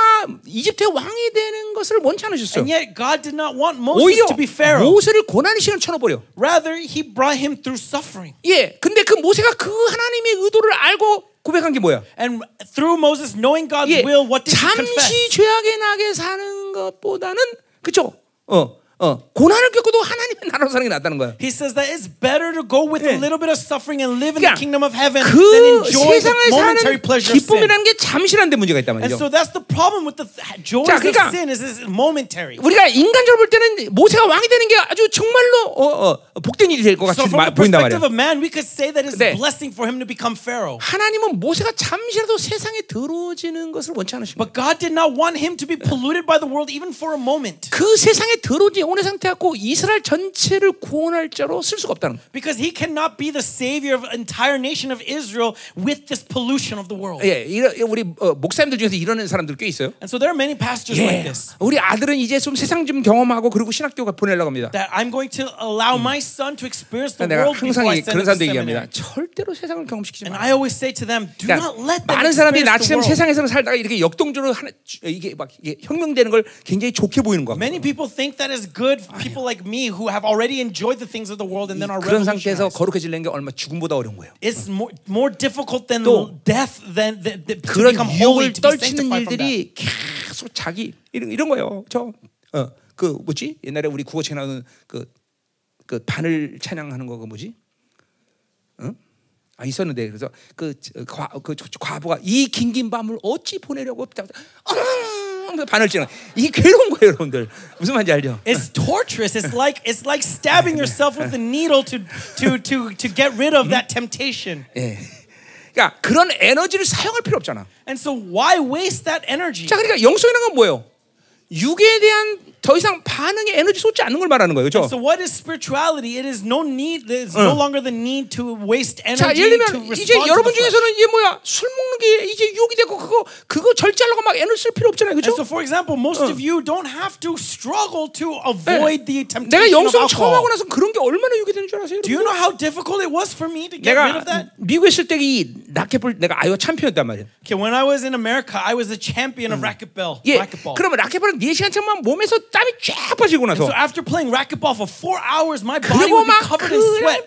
Speaker 1: 이집트의 왕이 되는 것을 원치 않으셨어요.
Speaker 2: And yet God did not want Moses to be Pharaoh.
Speaker 1: 모세를 고난의 시간 쳐넣어 버려.
Speaker 2: Rather, he brought him through suffering.
Speaker 1: 예, 근데 그 모세가 그 하나님의 의도를 알고 고백한 게 뭐야?
Speaker 2: And through Moses knowing God's
Speaker 1: 예,
Speaker 2: will, what did he
Speaker 1: 잠시
Speaker 2: confess?
Speaker 1: 죄악에 나게 사는 것보다는 그쵸? 어, 어, 고난을 겪어도 하나님의 나라로 사는 게 낫다는 거야.
Speaker 2: He says that it's better to go with
Speaker 1: 예.
Speaker 2: a little bit of suffering and live in
Speaker 1: 그러니까
Speaker 2: the kingdom of heaven
Speaker 1: 그
Speaker 2: than enjoy the momentary pleasure of sin.
Speaker 1: 기쁨이라는 게 잠시라는 데 문제가 있단
Speaker 2: And
Speaker 1: 말이죠.
Speaker 2: so that's the problem with the th- joys
Speaker 1: 자, 그러니까
Speaker 2: of sin is it's momentary.
Speaker 1: 우리가 인간적으로 볼 때는 모세가 왕이 되는 게 아주 정말로 어, 어, 복된 일이 될 것 같이
Speaker 2: So from
Speaker 1: 마-
Speaker 2: the
Speaker 1: 보인단
Speaker 2: perspective
Speaker 1: 말이야.
Speaker 2: of man, we could say that it's a blessing for him to become Pharaoh.
Speaker 1: 하나님은 모세가 잠시라도 세상에 들어지는 것을 원치 거예요.
Speaker 2: But God did not want him to be polluted by the world even for a moment.
Speaker 1: 그 세상에 들어오지 오는 상태 갖고 이스라엘 전체를 구원할 자로 쓸 수가 없다는 거예요.
Speaker 2: Because he cannot be the savior of entire nation of Israel with this pollution of the world.
Speaker 1: 예, 우리 어, 목사님들 중에서 이러는 사람들 꽤 있어요.
Speaker 2: And so there are many pastors like
Speaker 1: 예,
Speaker 2: this.
Speaker 1: 우리 아들은 이제 좀 세상 좀 경험하고 그리고 신학교가 보내려고 합니다.
Speaker 2: That I'm going to allow my son to experience the
Speaker 1: 내가
Speaker 2: world before
Speaker 1: 항상
Speaker 2: I
Speaker 1: 이-
Speaker 2: send
Speaker 1: 그런
Speaker 2: him to
Speaker 1: 사람들 얘기합니다.
Speaker 2: seminary.
Speaker 1: 절대로 세상을 경험시키지
Speaker 2: And
Speaker 1: 마.
Speaker 2: I always say to them, do not let them
Speaker 1: 많은 사람들이 나처럼. 세상에서 살다가 이렇게 역동적으로 하나, 이게 막 이게 혁명되는 걸 굉장히 좋게 보이는 거야.
Speaker 2: Many people think that is good. People like me who have already enjoyed the things of the world and then are
Speaker 1: 그런 상태에서. 거룩해지는 게 얼마 죽음보다 어려운 거예요.
Speaker 2: It's more, more difficult than
Speaker 1: 또
Speaker 2: death than, than, than to become holy, to be sanctified from that.
Speaker 1: 계속 자기 이런 이런 거예요. 저어그 뭐지 옛날에 우리 국어책 나오는 그그 바늘 찬양하는 거그 뭐지? 응? 아 있었는데 그래서 그, 저, 과, 그 저- 저 과부가 이 긴 긴 밤을 어찌 보내려고 어, 바늘 찌는 이게 괴로운 거예요, 여러분들. 무슨 말인지 알죠?
Speaker 2: It's torturous. It's like it's like stabbing yourself with a needle to to to to get rid of that temptation. *laughs*
Speaker 1: 예. 그러니까 그런 에너지를 사용할 필요 없잖아.
Speaker 2: And so why waste that energy?
Speaker 1: 자, 그러니까 영성이라는 건 뭐예요? 육에 대한 더 이상 반응의 에너지 쏟지 않는 걸 말하는 거예요, 그렇죠?
Speaker 2: So what is spirituality? It is no need. There's no longer the need to waste
Speaker 1: 자,
Speaker 2: energy
Speaker 1: 예를
Speaker 2: to
Speaker 1: 들면
Speaker 2: respond
Speaker 1: 이제
Speaker 2: to
Speaker 1: 여러분
Speaker 2: the flesh.
Speaker 1: 중에서는 이게 뭐야? 술 먹는 게 이제 유혹이 되고 그거 그거 절제하려고 막 에너지 쓸 필요 없잖아요,
Speaker 2: And
Speaker 1: 그렇죠?
Speaker 2: so, for example, most of you don't have to struggle to avoid the
Speaker 1: 내가
Speaker 2: temptation of
Speaker 1: 영성 처음 하고
Speaker 2: alcohol.
Speaker 1: 나서 그런 게 얼마나 유혹이 되는 줄 아세요?
Speaker 2: Do you know how difficult it was for me to get rid of
Speaker 1: 내가
Speaker 2: that?
Speaker 1: 미국에 있을 때 이 라켓볼 내가 아이오 챔피언이었단 말이야.
Speaker 2: Okay, when I was in America, I was a champion of racquetball.
Speaker 1: 예.
Speaker 2: Racquetball.
Speaker 1: 그러면 라켓볼은 4시간쯤만 몸에서 땀이 쫙 빠지고 나서
Speaker 2: So after playing racquetball for four hours, my body
Speaker 1: 그리고
Speaker 2: would be covered in sweat.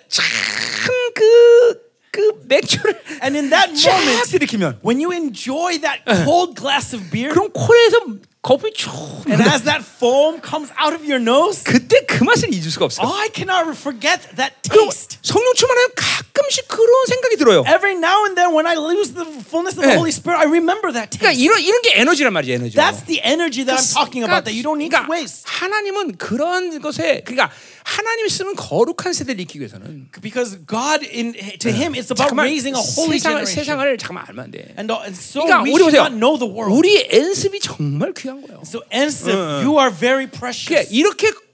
Speaker 1: 막그그 맥주를
Speaker 2: And in that
Speaker 1: 쫙
Speaker 2: moment,
Speaker 1: 들이키면
Speaker 2: when you enjoy that cold glass of beer,
Speaker 1: 그럼 코에서 거품이 쭉
Speaker 2: and as that foam comes out of your nose,
Speaker 1: 그때 그 맛을 잊을 수가 없어.
Speaker 2: oh, I cannot forget that
Speaker 1: 그리고
Speaker 2: taste.
Speaker 1: 성령 충만하면 가끔씩 그런 생각이 들어요.
Speaker 2: Every now and then, when I lose the fullness of the
Speaker 1: 예.
Speaker 2: Holy Spirit, I remember that
Speaker 1: 그러니까
Speaker 2: taste.
Speaker 1: 이런 이런 게 에너지란 말이죠, 에너지.
Speaker 2: That's the energy that I'm talking about that you don't need to
Speaker 1: 그러니까
Speaker 2: waste.
Speaker 1: 하나님은 그런 것에 그러니까 하나님이 쓰는 거룩한 세대를 익히기 위해서는
Speaker 2: Because God, in to Him, it's about
Speaker 1: 잠깐만
Speaker 2: raising a holy
Speaker 1: 세상을
Speaker 2: generation.
Speaker 1: 세상을 잠깐만 알면 안 돼.
Speaker 2: And, uh, and so
Speaker 1: 그러니까
Speaker 2: we
Speaker 1: 우리 보세요.
Speaker 2: not know the world.
Speaker 1: 우리 연습이 정말 귀한 거예요.
Speaker 2: So, Ensip, you are very
Speaker 1: 그러니까
Speaker 2: precious.
Speaker 1: 이렇게 구-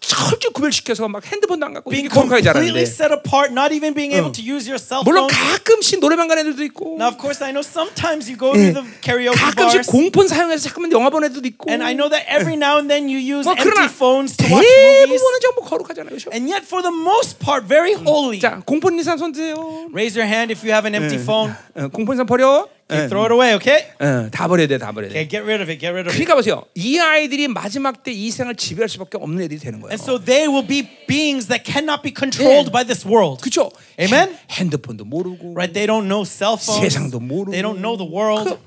Speaker 1: 철저히 구별시켜서 막 핸드폰도 안 갖고
Speaker 2: Being
Speaker 1: 이렇게 거룩하게
Speaker 2: completely
Speaker 1: 자라는데
Speaker 2: set apart, not even being able to use your cell
Speaker 1: 물론
Speaker 2: phone.
Speaker 1: 가끔씩 노래방 가는 애들도 있고
Speaker 2: Now, of course, I know sometimes you go to the karaoke
Speaker 1: 가끔씩
Speaker 2: bars,
Speaker 1: 공폰 사용해서 잠깐만 영화 본 애들도 있고
Speaker 2: and I know that every now and then you use
Speaker 1: 뭐
Speaker 2: empty
Speaker 1: 그러나
Speaker 2: phones to watch movies.
Speaker 1: 대부분은 전부 거룩하잖아요. 그렇죠?
Speaker 2: And yet, for the most part, very holy.
Speaker 1: 자, 공폰 있는 사람 손 드세요.
Speaker 2: Raise your hand if you have an empty phone.
Speaker 1: 어, 공폰 있는 사람 버려. 예,
Speaker 2: Throw it away, okay?
Speaker 1: 어, 다 버려야 돼, 다 버려야 돼.
Speaker 2: Okay, get rid of it. Get rid of it.
Speaker 1: 그러니까 보세요. 이 아이들이 마지막 때 이 세상을 지배할 수밖에 없는 애들이 되는 거예요.
Speaker 2: And so they will be beings that cannot be controlled
Speaker 1: Yeah.
Speaker 2: by this world.
Speaker 1: 그렇죠.
Speaker 2: Amen?
Speaker 1: 핸드폰도 모르고
Speaker 2: Right? They don't know cell phones.
Speaker 1: 세상도 모르고
Speaker 2: They don't know the world.
Speaker 1: 그,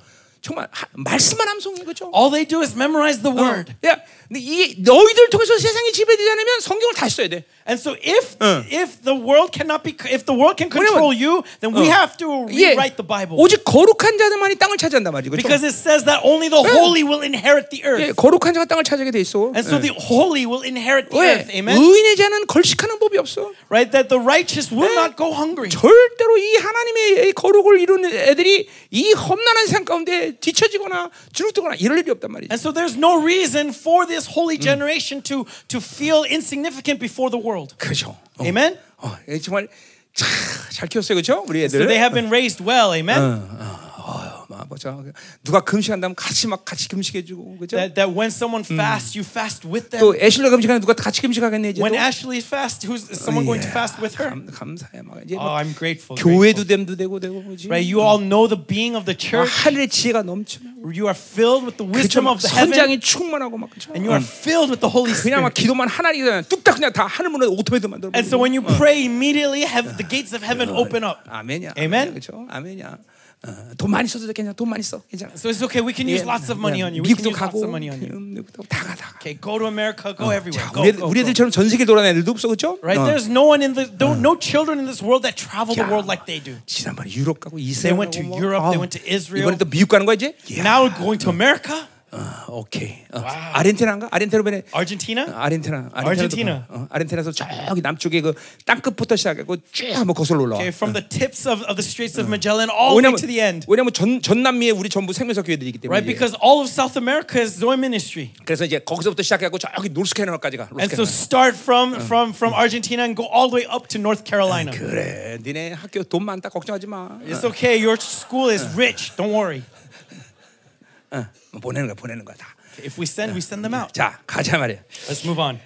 Speaker 1: 정말 하, 말씀만 암송이 그죠?
Speaker 2: All they do is memorize the word.
Speaker 1: 야, 근데 이게 너희들 통해서 세상이 지배되지 않으면 성경을 다시 써야 돼.
Speaker 2: And so if
Speaker 1: 어.
Speaker 2: if the world cannot be if the world can control you, then we
Speaker 1: 어.
Speaker 2: have to
Speaker 1: 예,
Speaker 2: rewrite the Bible.
Speaker 1: 오직 거룩한 자들만이 땅을 차지한단 말이죠. 그렇죠?
Speaker 2: Because it says that only the holy will inherit the
Speaker 1: 예,
Speaker 2: earth.
Speaker 1: 거룩한 자가 땅을 차지하게 돼 있어.
Speaker 2: And so
Speaker 1: 예.
Speaker 2: the holy will inherit the
Speaker 1: 왜?
Speaker 2: earth. Amen.
Speaker 1: 의인의 자는 걸식하는 법이 없어.
Speaker 2: Right? That the righteous will
Speaker 1: 예.
Speaker 2: not go hungry.
Speaker 1: 절대로 이 하나님의 이 거룩을 이루는 애들이 이 험난한 세상 가운데 뒤처지거나 주눅들거나 이럴 일이 없단 말이죠.
Speaker 2: And so there's no reason for this holy generation to to feel insignificant before the world.
Speaker 1: 그렇죠. 어,
Speaker 2: Amen.
Speaker 1: 어, 예, 정말 참 잘 키웠어요, 그렇죠? 우리
Speaker 2: So
Speaker 1: 애들.
Speaker 2: they have been raised well. Amen.
Speaker 1: 어, 막 보자. 누가 금식한다면 같이 막 같이 금식해주고, 그렇죠?
Speaker 2: That, that when someone fasts, you fast with them.
Speaker 1: 또 애슐리가 금식하는 누가 같이 금식하겠네 이제.
Speaker 2: When
Speaker 1: 또.
Speaker 2: Ashley fasts, who's someone going to fast with her?
Speaker 1: 감, 감사해 막 이제
Speaker 2: Oh,
Speaker 1: 막
Speaker 2: I'm grateful.
Speaker 1: 교회도. 됨도 되고 되고 그지.
Speaker 2: Right? You all know the being of the
Speaker 1: 막
Speaker 2: church.
Speaker 1: 하늘의 지혜가 넘쳐.
Speaker 2: You are filled with the
Speaker 1: 그죠?
Speaker 2: wisdom
Speaker 1: 막
Speaker 2: of the heaven,
Speaker 1: 선장이 충만하고 막 그죠.
Speaker 2: and you are filled with the Holy
Speaker 1: 그냥 막
Speaker 2: Spirit.
Speaker 1: 기도만 하나니 그냥 뚝딱 그냥 다 하늘 문을 오토매도 만들어.
Speaker 2: And so when you pray, immediately have the gates of heaven open up.
Speaker 1: 아멘이야.
Speaker 2: Amen.
Speaker 1: 그렇죠. 아멘이야. 어, 돈 많이 써도 괜찮아. 돈 많이 써. 괜찮아.
Speaker 2: So it's okay. We can use lots of money on you. We can
Speaker 1: 미국도
Speaker 2: use lots
Speaker 1: 가고
Speaker 2: of money on you.
Speaker 1: 음, 미국도 다가 다.
Speaker 2: Okay, go to America. Go everywhere.
Speaker 1: 자,
Speaker 2: Go,
Speaker 1: 우리,
Speaker 2: go,
Speaker 1: 우리
Speaker 2: go.
Speaker 1: 애들처럼 전 세계 돌아다니는 애들도 없어 그렇죠?
Speaker 2: Right? There's no one in the no, no children in this world that travel the world like they do.
Speaker 1: 지난번에 유럽 가고
Speaker 2: They
Speaker 1: 이스라엘
Speaker 2: went to
Speaker 1: 가고 뭐.
Speaker 2: Europe.
Speaker 1: 아우,
Speaker 2: They went to Israel.
Speaker 1: 이번에 또 미국 가는 거야 이제?
Speaker 2: Now we're going to America,
Speaker 1: 어, 오케이. 어, 아르헨티나인가? 아르헨티나번에
Speaker 2: Argentina.
Speaker 1: 아르헨티나,
Speaker 2: 아르헨티나.
Speaker 1: 어, 아르헨티나에서 저기 남쪽에 그 땅끝부터 시작하고 쭉 한번 거슬러 올라와.
Speaker 2: Okay, from the tips of, of the Straits of Magellan all the way
Speaker 1: 왜냐면
Speaker 2: to the end.
Speaker 1: 왜냐면 전 전남미에 우리 전부 생명사 교회들이기 때문에.
Speaker 2: Right? Because all of South America is Zoe ministry.
Speaker 1: 그래서 이제 거기서부터 시작해갖고 저기 노스캐롤라까지 가.
Speaker 2: And so start from from from Argentina and go all the way up to North Carolina.
Speaker 1: 그래, 니네 학교 돈 많다 걱정하지 마.
Speaker 2: It's okay. Your school is rich. Don't worry.
Speaker 1: 어, 보내는 거야, 보내는 거야 다.
Speaker 2: If we send, we send them out.
Speaker 1: 자, 가자 말이야.
Speaker 2: Let's move on.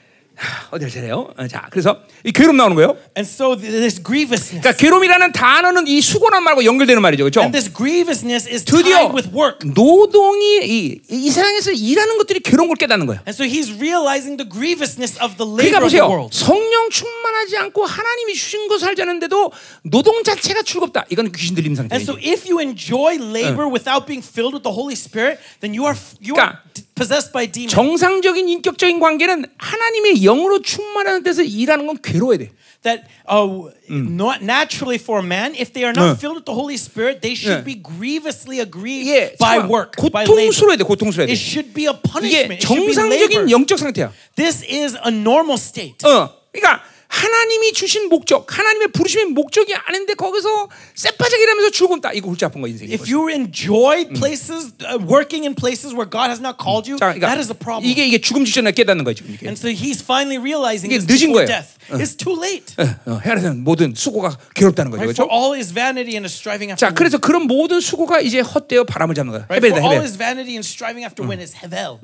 Speaker 1: 어디를 차례요? 어, 자, 그래서 이 괴롭 나오는 거예요.
Speaker 2: And so th- this grievousness.
Speaker 1: 그러니까 괴롭이라는 단어는 이 수고란 말과 연결되는 말이죠, 그렇죠?
Speaker 2: And this grievousness is tied with work.
Speaker 1: 노동이 이, 이 세상에서 일하는 것들이 괴로운 걸 깨닫는 거예요.
Speaker 2: And so he's realizing the grievousness of the
Speaker 1: 그러니까
Speaker 2: labor of the
Speaker 1: 보세요.
Speaker 2: world.
Speaker 1: 성령 충만하지 않고 하나님이 주신 거 살자는데도 노동 자체가 즐겁다. 이건 귀신 들림
Speaker 2: And so if you enjoy labor without being filled with the Holy Spirit, then you are you are
Speaker 1: 그러니까
Speaker 2: d- possessed by demons.
Speaker 1: 정상적인 인격적인 관계는 하나님의 영으로 충만하는 데서 일하는 건 괴로워야 돼.
Speaker 2: that uh, not naturally for a man, if they are not
Speaker 1: 응.
Speaker 2: filled with the Holy Spirit, they should
Speaker 1: 응.
Speaker 2: be grievously aggrieved
Speaker 1: 예,
Speaker 2: by work.
Speaker 1: 고통스러워야 돼. 고통스러워야 돼.
Speaker 2: It should be a
Speaker 1: 이게
Speaker 2: punishment. Be
Speaker 1: 정상적인. 영적 상태야.
Speaker 2: This is a normal state.
Speaker 1: 어, 그러니까 하나님이 주신 목적, 하나님의 부르심의 목적이 아닌데 거기서 쎄빠짝이라면서 죽음다. 이거 골치 아픈 거 인생이.
Speaker 2: If you enjoy places, uh, working in places where God has not called you,
Speaker 1: 자, 그러니까
Speaker 2: that is a problem.
Speaker 1: 이게 이게 죽음 직전에 깨닫는 거지. 이게.
Speaker 2: and so he's finally realizing this
Speaker 1: 늦은 거예요.
Speaker 2: death. It's too late.
Speaker 1: 어, 헤아리는 모든 수고가 괴롭다는 거죠.
Speaker 2: Right? For
Speaker 1: 그렇죠?
Speaker 2: all his vanity and striving
Speaker 1: 자,
Speaker 2: after wind.
Speaker 1: 그래서 그런 모든 수고가 이제 헛되어 바람을 잡는 거야.
Speaker 2: Right?
Speaker 1: 헤벨이다,
Speaker 2: For all
Speaker 1: 헤벨.
Speaker 2: his vanity and striving after wind is hevel.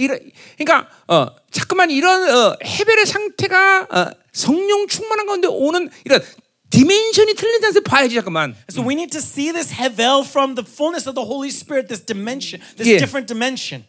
Speaker 1: 이런, 그러니까 어, 자꾸만 이런 어, 헤벨의 상태가 어, 성령 충만한 가운데 오는 이런 디멘션이 틀린 데서 봐야지 잠깐만.
Speaker 2: So we need to see this hevel from the fullness of the Holy Spirit, this dimension, this
Speaker 1: Yeah.
Speaker 2: different dimension.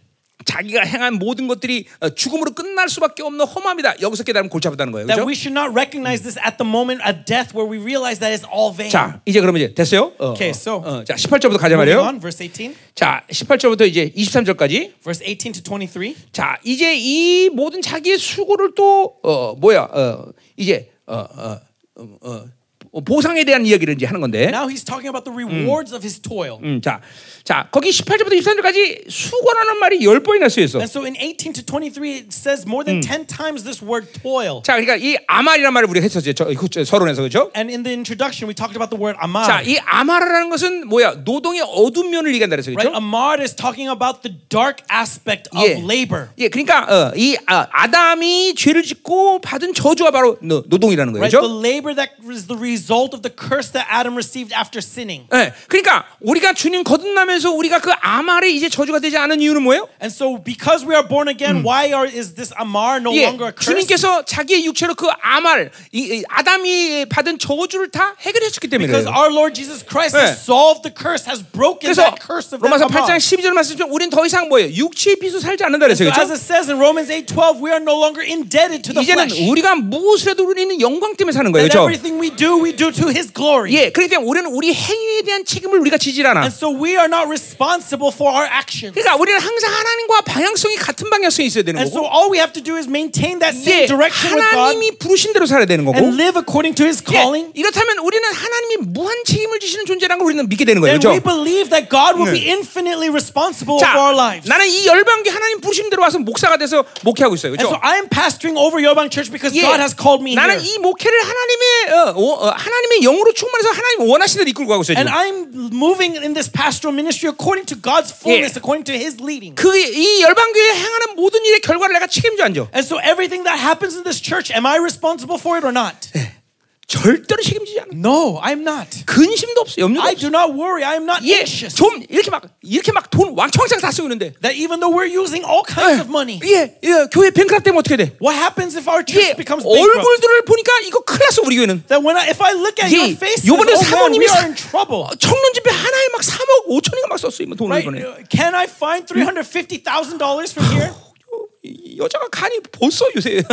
Speaker 1: 자기가 행한 모든 것들이 어, 죽음으로 끝날 수밖에 없는 험함이다. 여기서 깨달으면 골치 아프다는 거예요.
Speaker 2: That
Speaker 1: 그렇죠?
Speaker 2: we should not recognize this at the moment of death where we realize that it's all vain.
Speaker 1: 자, 이제 그러면 이제 됐어요? 어,
Speaker 2: Okay,
Speaker 1: 어,
Speaker 2: so-
Speaker 1: 어, 자, 18절부터 가자 말이에요.
Speaker 2: on, verse 18,
Speaker 1: 자, 18절부터 이제 23절까지.
Speaker 2: verse 18 to 23.
Speaker 1: 자, 이제 이 모든 자기의 수고를 또 어, 뭐야? 어, 이제 어, 어, 어, 어, 보상에 대한 이야기를 이제 하는 건데.
Speaker 2: Now he's talking about the rewards of his toil.
Speaker 1: 음, 자, 자, 거기 18절부터 23절까지 수고라는 말이 열 번이나 쓰였어.
Speaker 2: And so in 18 to 23, it says more than 10 times this word toil.
Speaker 1: 자, 그러니까 이 아말이라는 말을 우리가 했었죠. 저, 그, 저, 서론에서 그죠?
Speaker 2: And in the introduction, we talked about the word
Speaker 1: 자,
Speaker 2: amar.
Speaker 1: 이 아마라는 것은 뭐야? 노동의 어두운 면을 얘기한다 그래서
Speaker 2: Right?
Speaker 1: 그렇죠?
Speaker 2: Amar is talking about the dark aspect of
Speaker 1: 예.
Speaker 2: labor.
Speaker 1: 예, 그러니까 어, 이 아, 아담이 죄를 짓고 받은 저주가 바로 노, 노동이라는 거예요.
Speaker 2: Right? The
Speaker 1: 그렇죠?
Speaker 2: labor that is the result of the curse that Adam received after sinning.
Speaker 1: 예, 그러니까 우리가 주님 거듭나면서 우리가 그 아말의 이제 저주가 되지 않은 이유는 뭐예요?
Speaker 2: And so, because we are born again, why are, is this Amar no
Speaker 1: 예,
Speaker 2: longer a curse?
Speaker 1: 주님께서 자기의 육체로 그 아말, 이, 이 아담이 받은 저주를 다 해결했기 때문에
Speaker 2: Because our Lord Jesus Christ
Speaker 1: 네.
Speaker 2: has solved the curse, has broken
Speaker 1: 그래서
Speaker 2: that curse of that
Speaker 1: 로마서 8장
Speaker 2: Amar.
Speaker 1: 12절 말씀처럼 우리는 더 이상 뭐예요? 육체의 빚을 살지 않는다 그랬죠.
Speaker 2: So as
Speaker 1: 그렇죠?
Speaker 2: it says in Romans 8:12, we are no longer indebted to the
Speaker 1: 이제는
Speaker 2: flesh.
Speaker 1: 우리가 무엇을 해도 우리는 영광 때문에 사는 거예요.
Speaker 2: And
Speaker 1: 그렇죠?
Speaker 2: everything we do, we do to His glory.
Speaker 1: 예, 그렇기 때문에 우리는 우리 행위에 대한 책임을 우리가 지질 않아.
Speaker 2: And so we are not responsible for our actions.
Speaker 1: 그러니까 우리는 항상 하나님과 방향성이 같은 방향성이 있어야 되는
Speaker 2: And so
Speaker 1: 거고.
Speaker 2: all we have to do is maintain that
Speaker 1: 예,
Speaker 2: same direction with God
Speaker 1: 하나님이 부르신 대로 살아야 되는 거고.
Speaker 2: and live according to His
Speaker 1: 예,
Speaker 2: calling.
Speaker 1: 이렇다면 우리는 하나님이 무한 책임을 지시는 존재라는 걸 우리는 믿게 되는 거예요.
Speaker 2: And we
Speaker 1: 그렇죠?
Speaker 2: believe that God will be infinitely responsible
Speaker 1: 자,
Speaker 2: for our lives.
Speaker 1: 나는 이 열방교 하나님 부르신 대로 와서 목사가 돼서 목회하고 있어요.
Speaker 2: And so
Speaker 1: 그렇죠?
Speaker 2: I am pastoring over Yeobang Church because
Speaker 1: 예,
Speaker 2: God has called me
Speaker 1: 나는
Speaker 2: here.
Speaker 1: 이 목회를 하나님의 어, 어, 어, 하나님의 영으로 충만해서 하나님 원하시는 대로 이끌고 가고 있어요.
Speaker 2: And. I'm moving in this pastoral ministry according to God's fullness, according to His leading.
Speaker 1: 그이 열방교회 행하는 모든 일의 결과를 내가 책임져 안죠.
Speaker 2: And so everything that happens in this church, am I responsible for it or not?
Speaker 1: 절대로 책임지지 않아.
Speaker 2: No, I'm not.
Speaker 1: 근심도 없어, 염려도
Speaker 2: I
Speaker 1: 없어.
Speaker 2: do not worry. I am not
Speaker 1: 예,
Speaker 2: anxious.
Speaker 1: 좀 이렇게 막 이렇게 막 돈 왕창왕창 다 쓰고 있는데,
Speaker 2: That even though we're using all kinds of money,
Speaker 1: 예, 예, 교회 뱅크랍 되면 어떻게 돼?
Speaker 2: what happens if our church
Speaker 1: 예,
Speaker 2: becomes bankrupt?
Speaker 1: 얼굴들을 보니까 이거 났어 우리 교회는.
Speaker 2: That when I, if I look at
Speaker 1: 예,
Speaker 2: your faces,
Speaker 1: 요번에
Speaker 2: oh man,
Speaker 1: 사모님이
Speaker 2: we are
Speaker 1: 사-
Speaker 2: in trouble.
Speaker 1: 어, 청년 집회 하나에 막 3억 5천이가 막 썼어요, 뭐 돈을
Speaker 2: Right?
Speaker 1: 이번에.
Speaker 2: Uh, Can I find three hundred fifty thousand dollars from here?
Speaker 1: 이 여자가 간이 벌써 요새.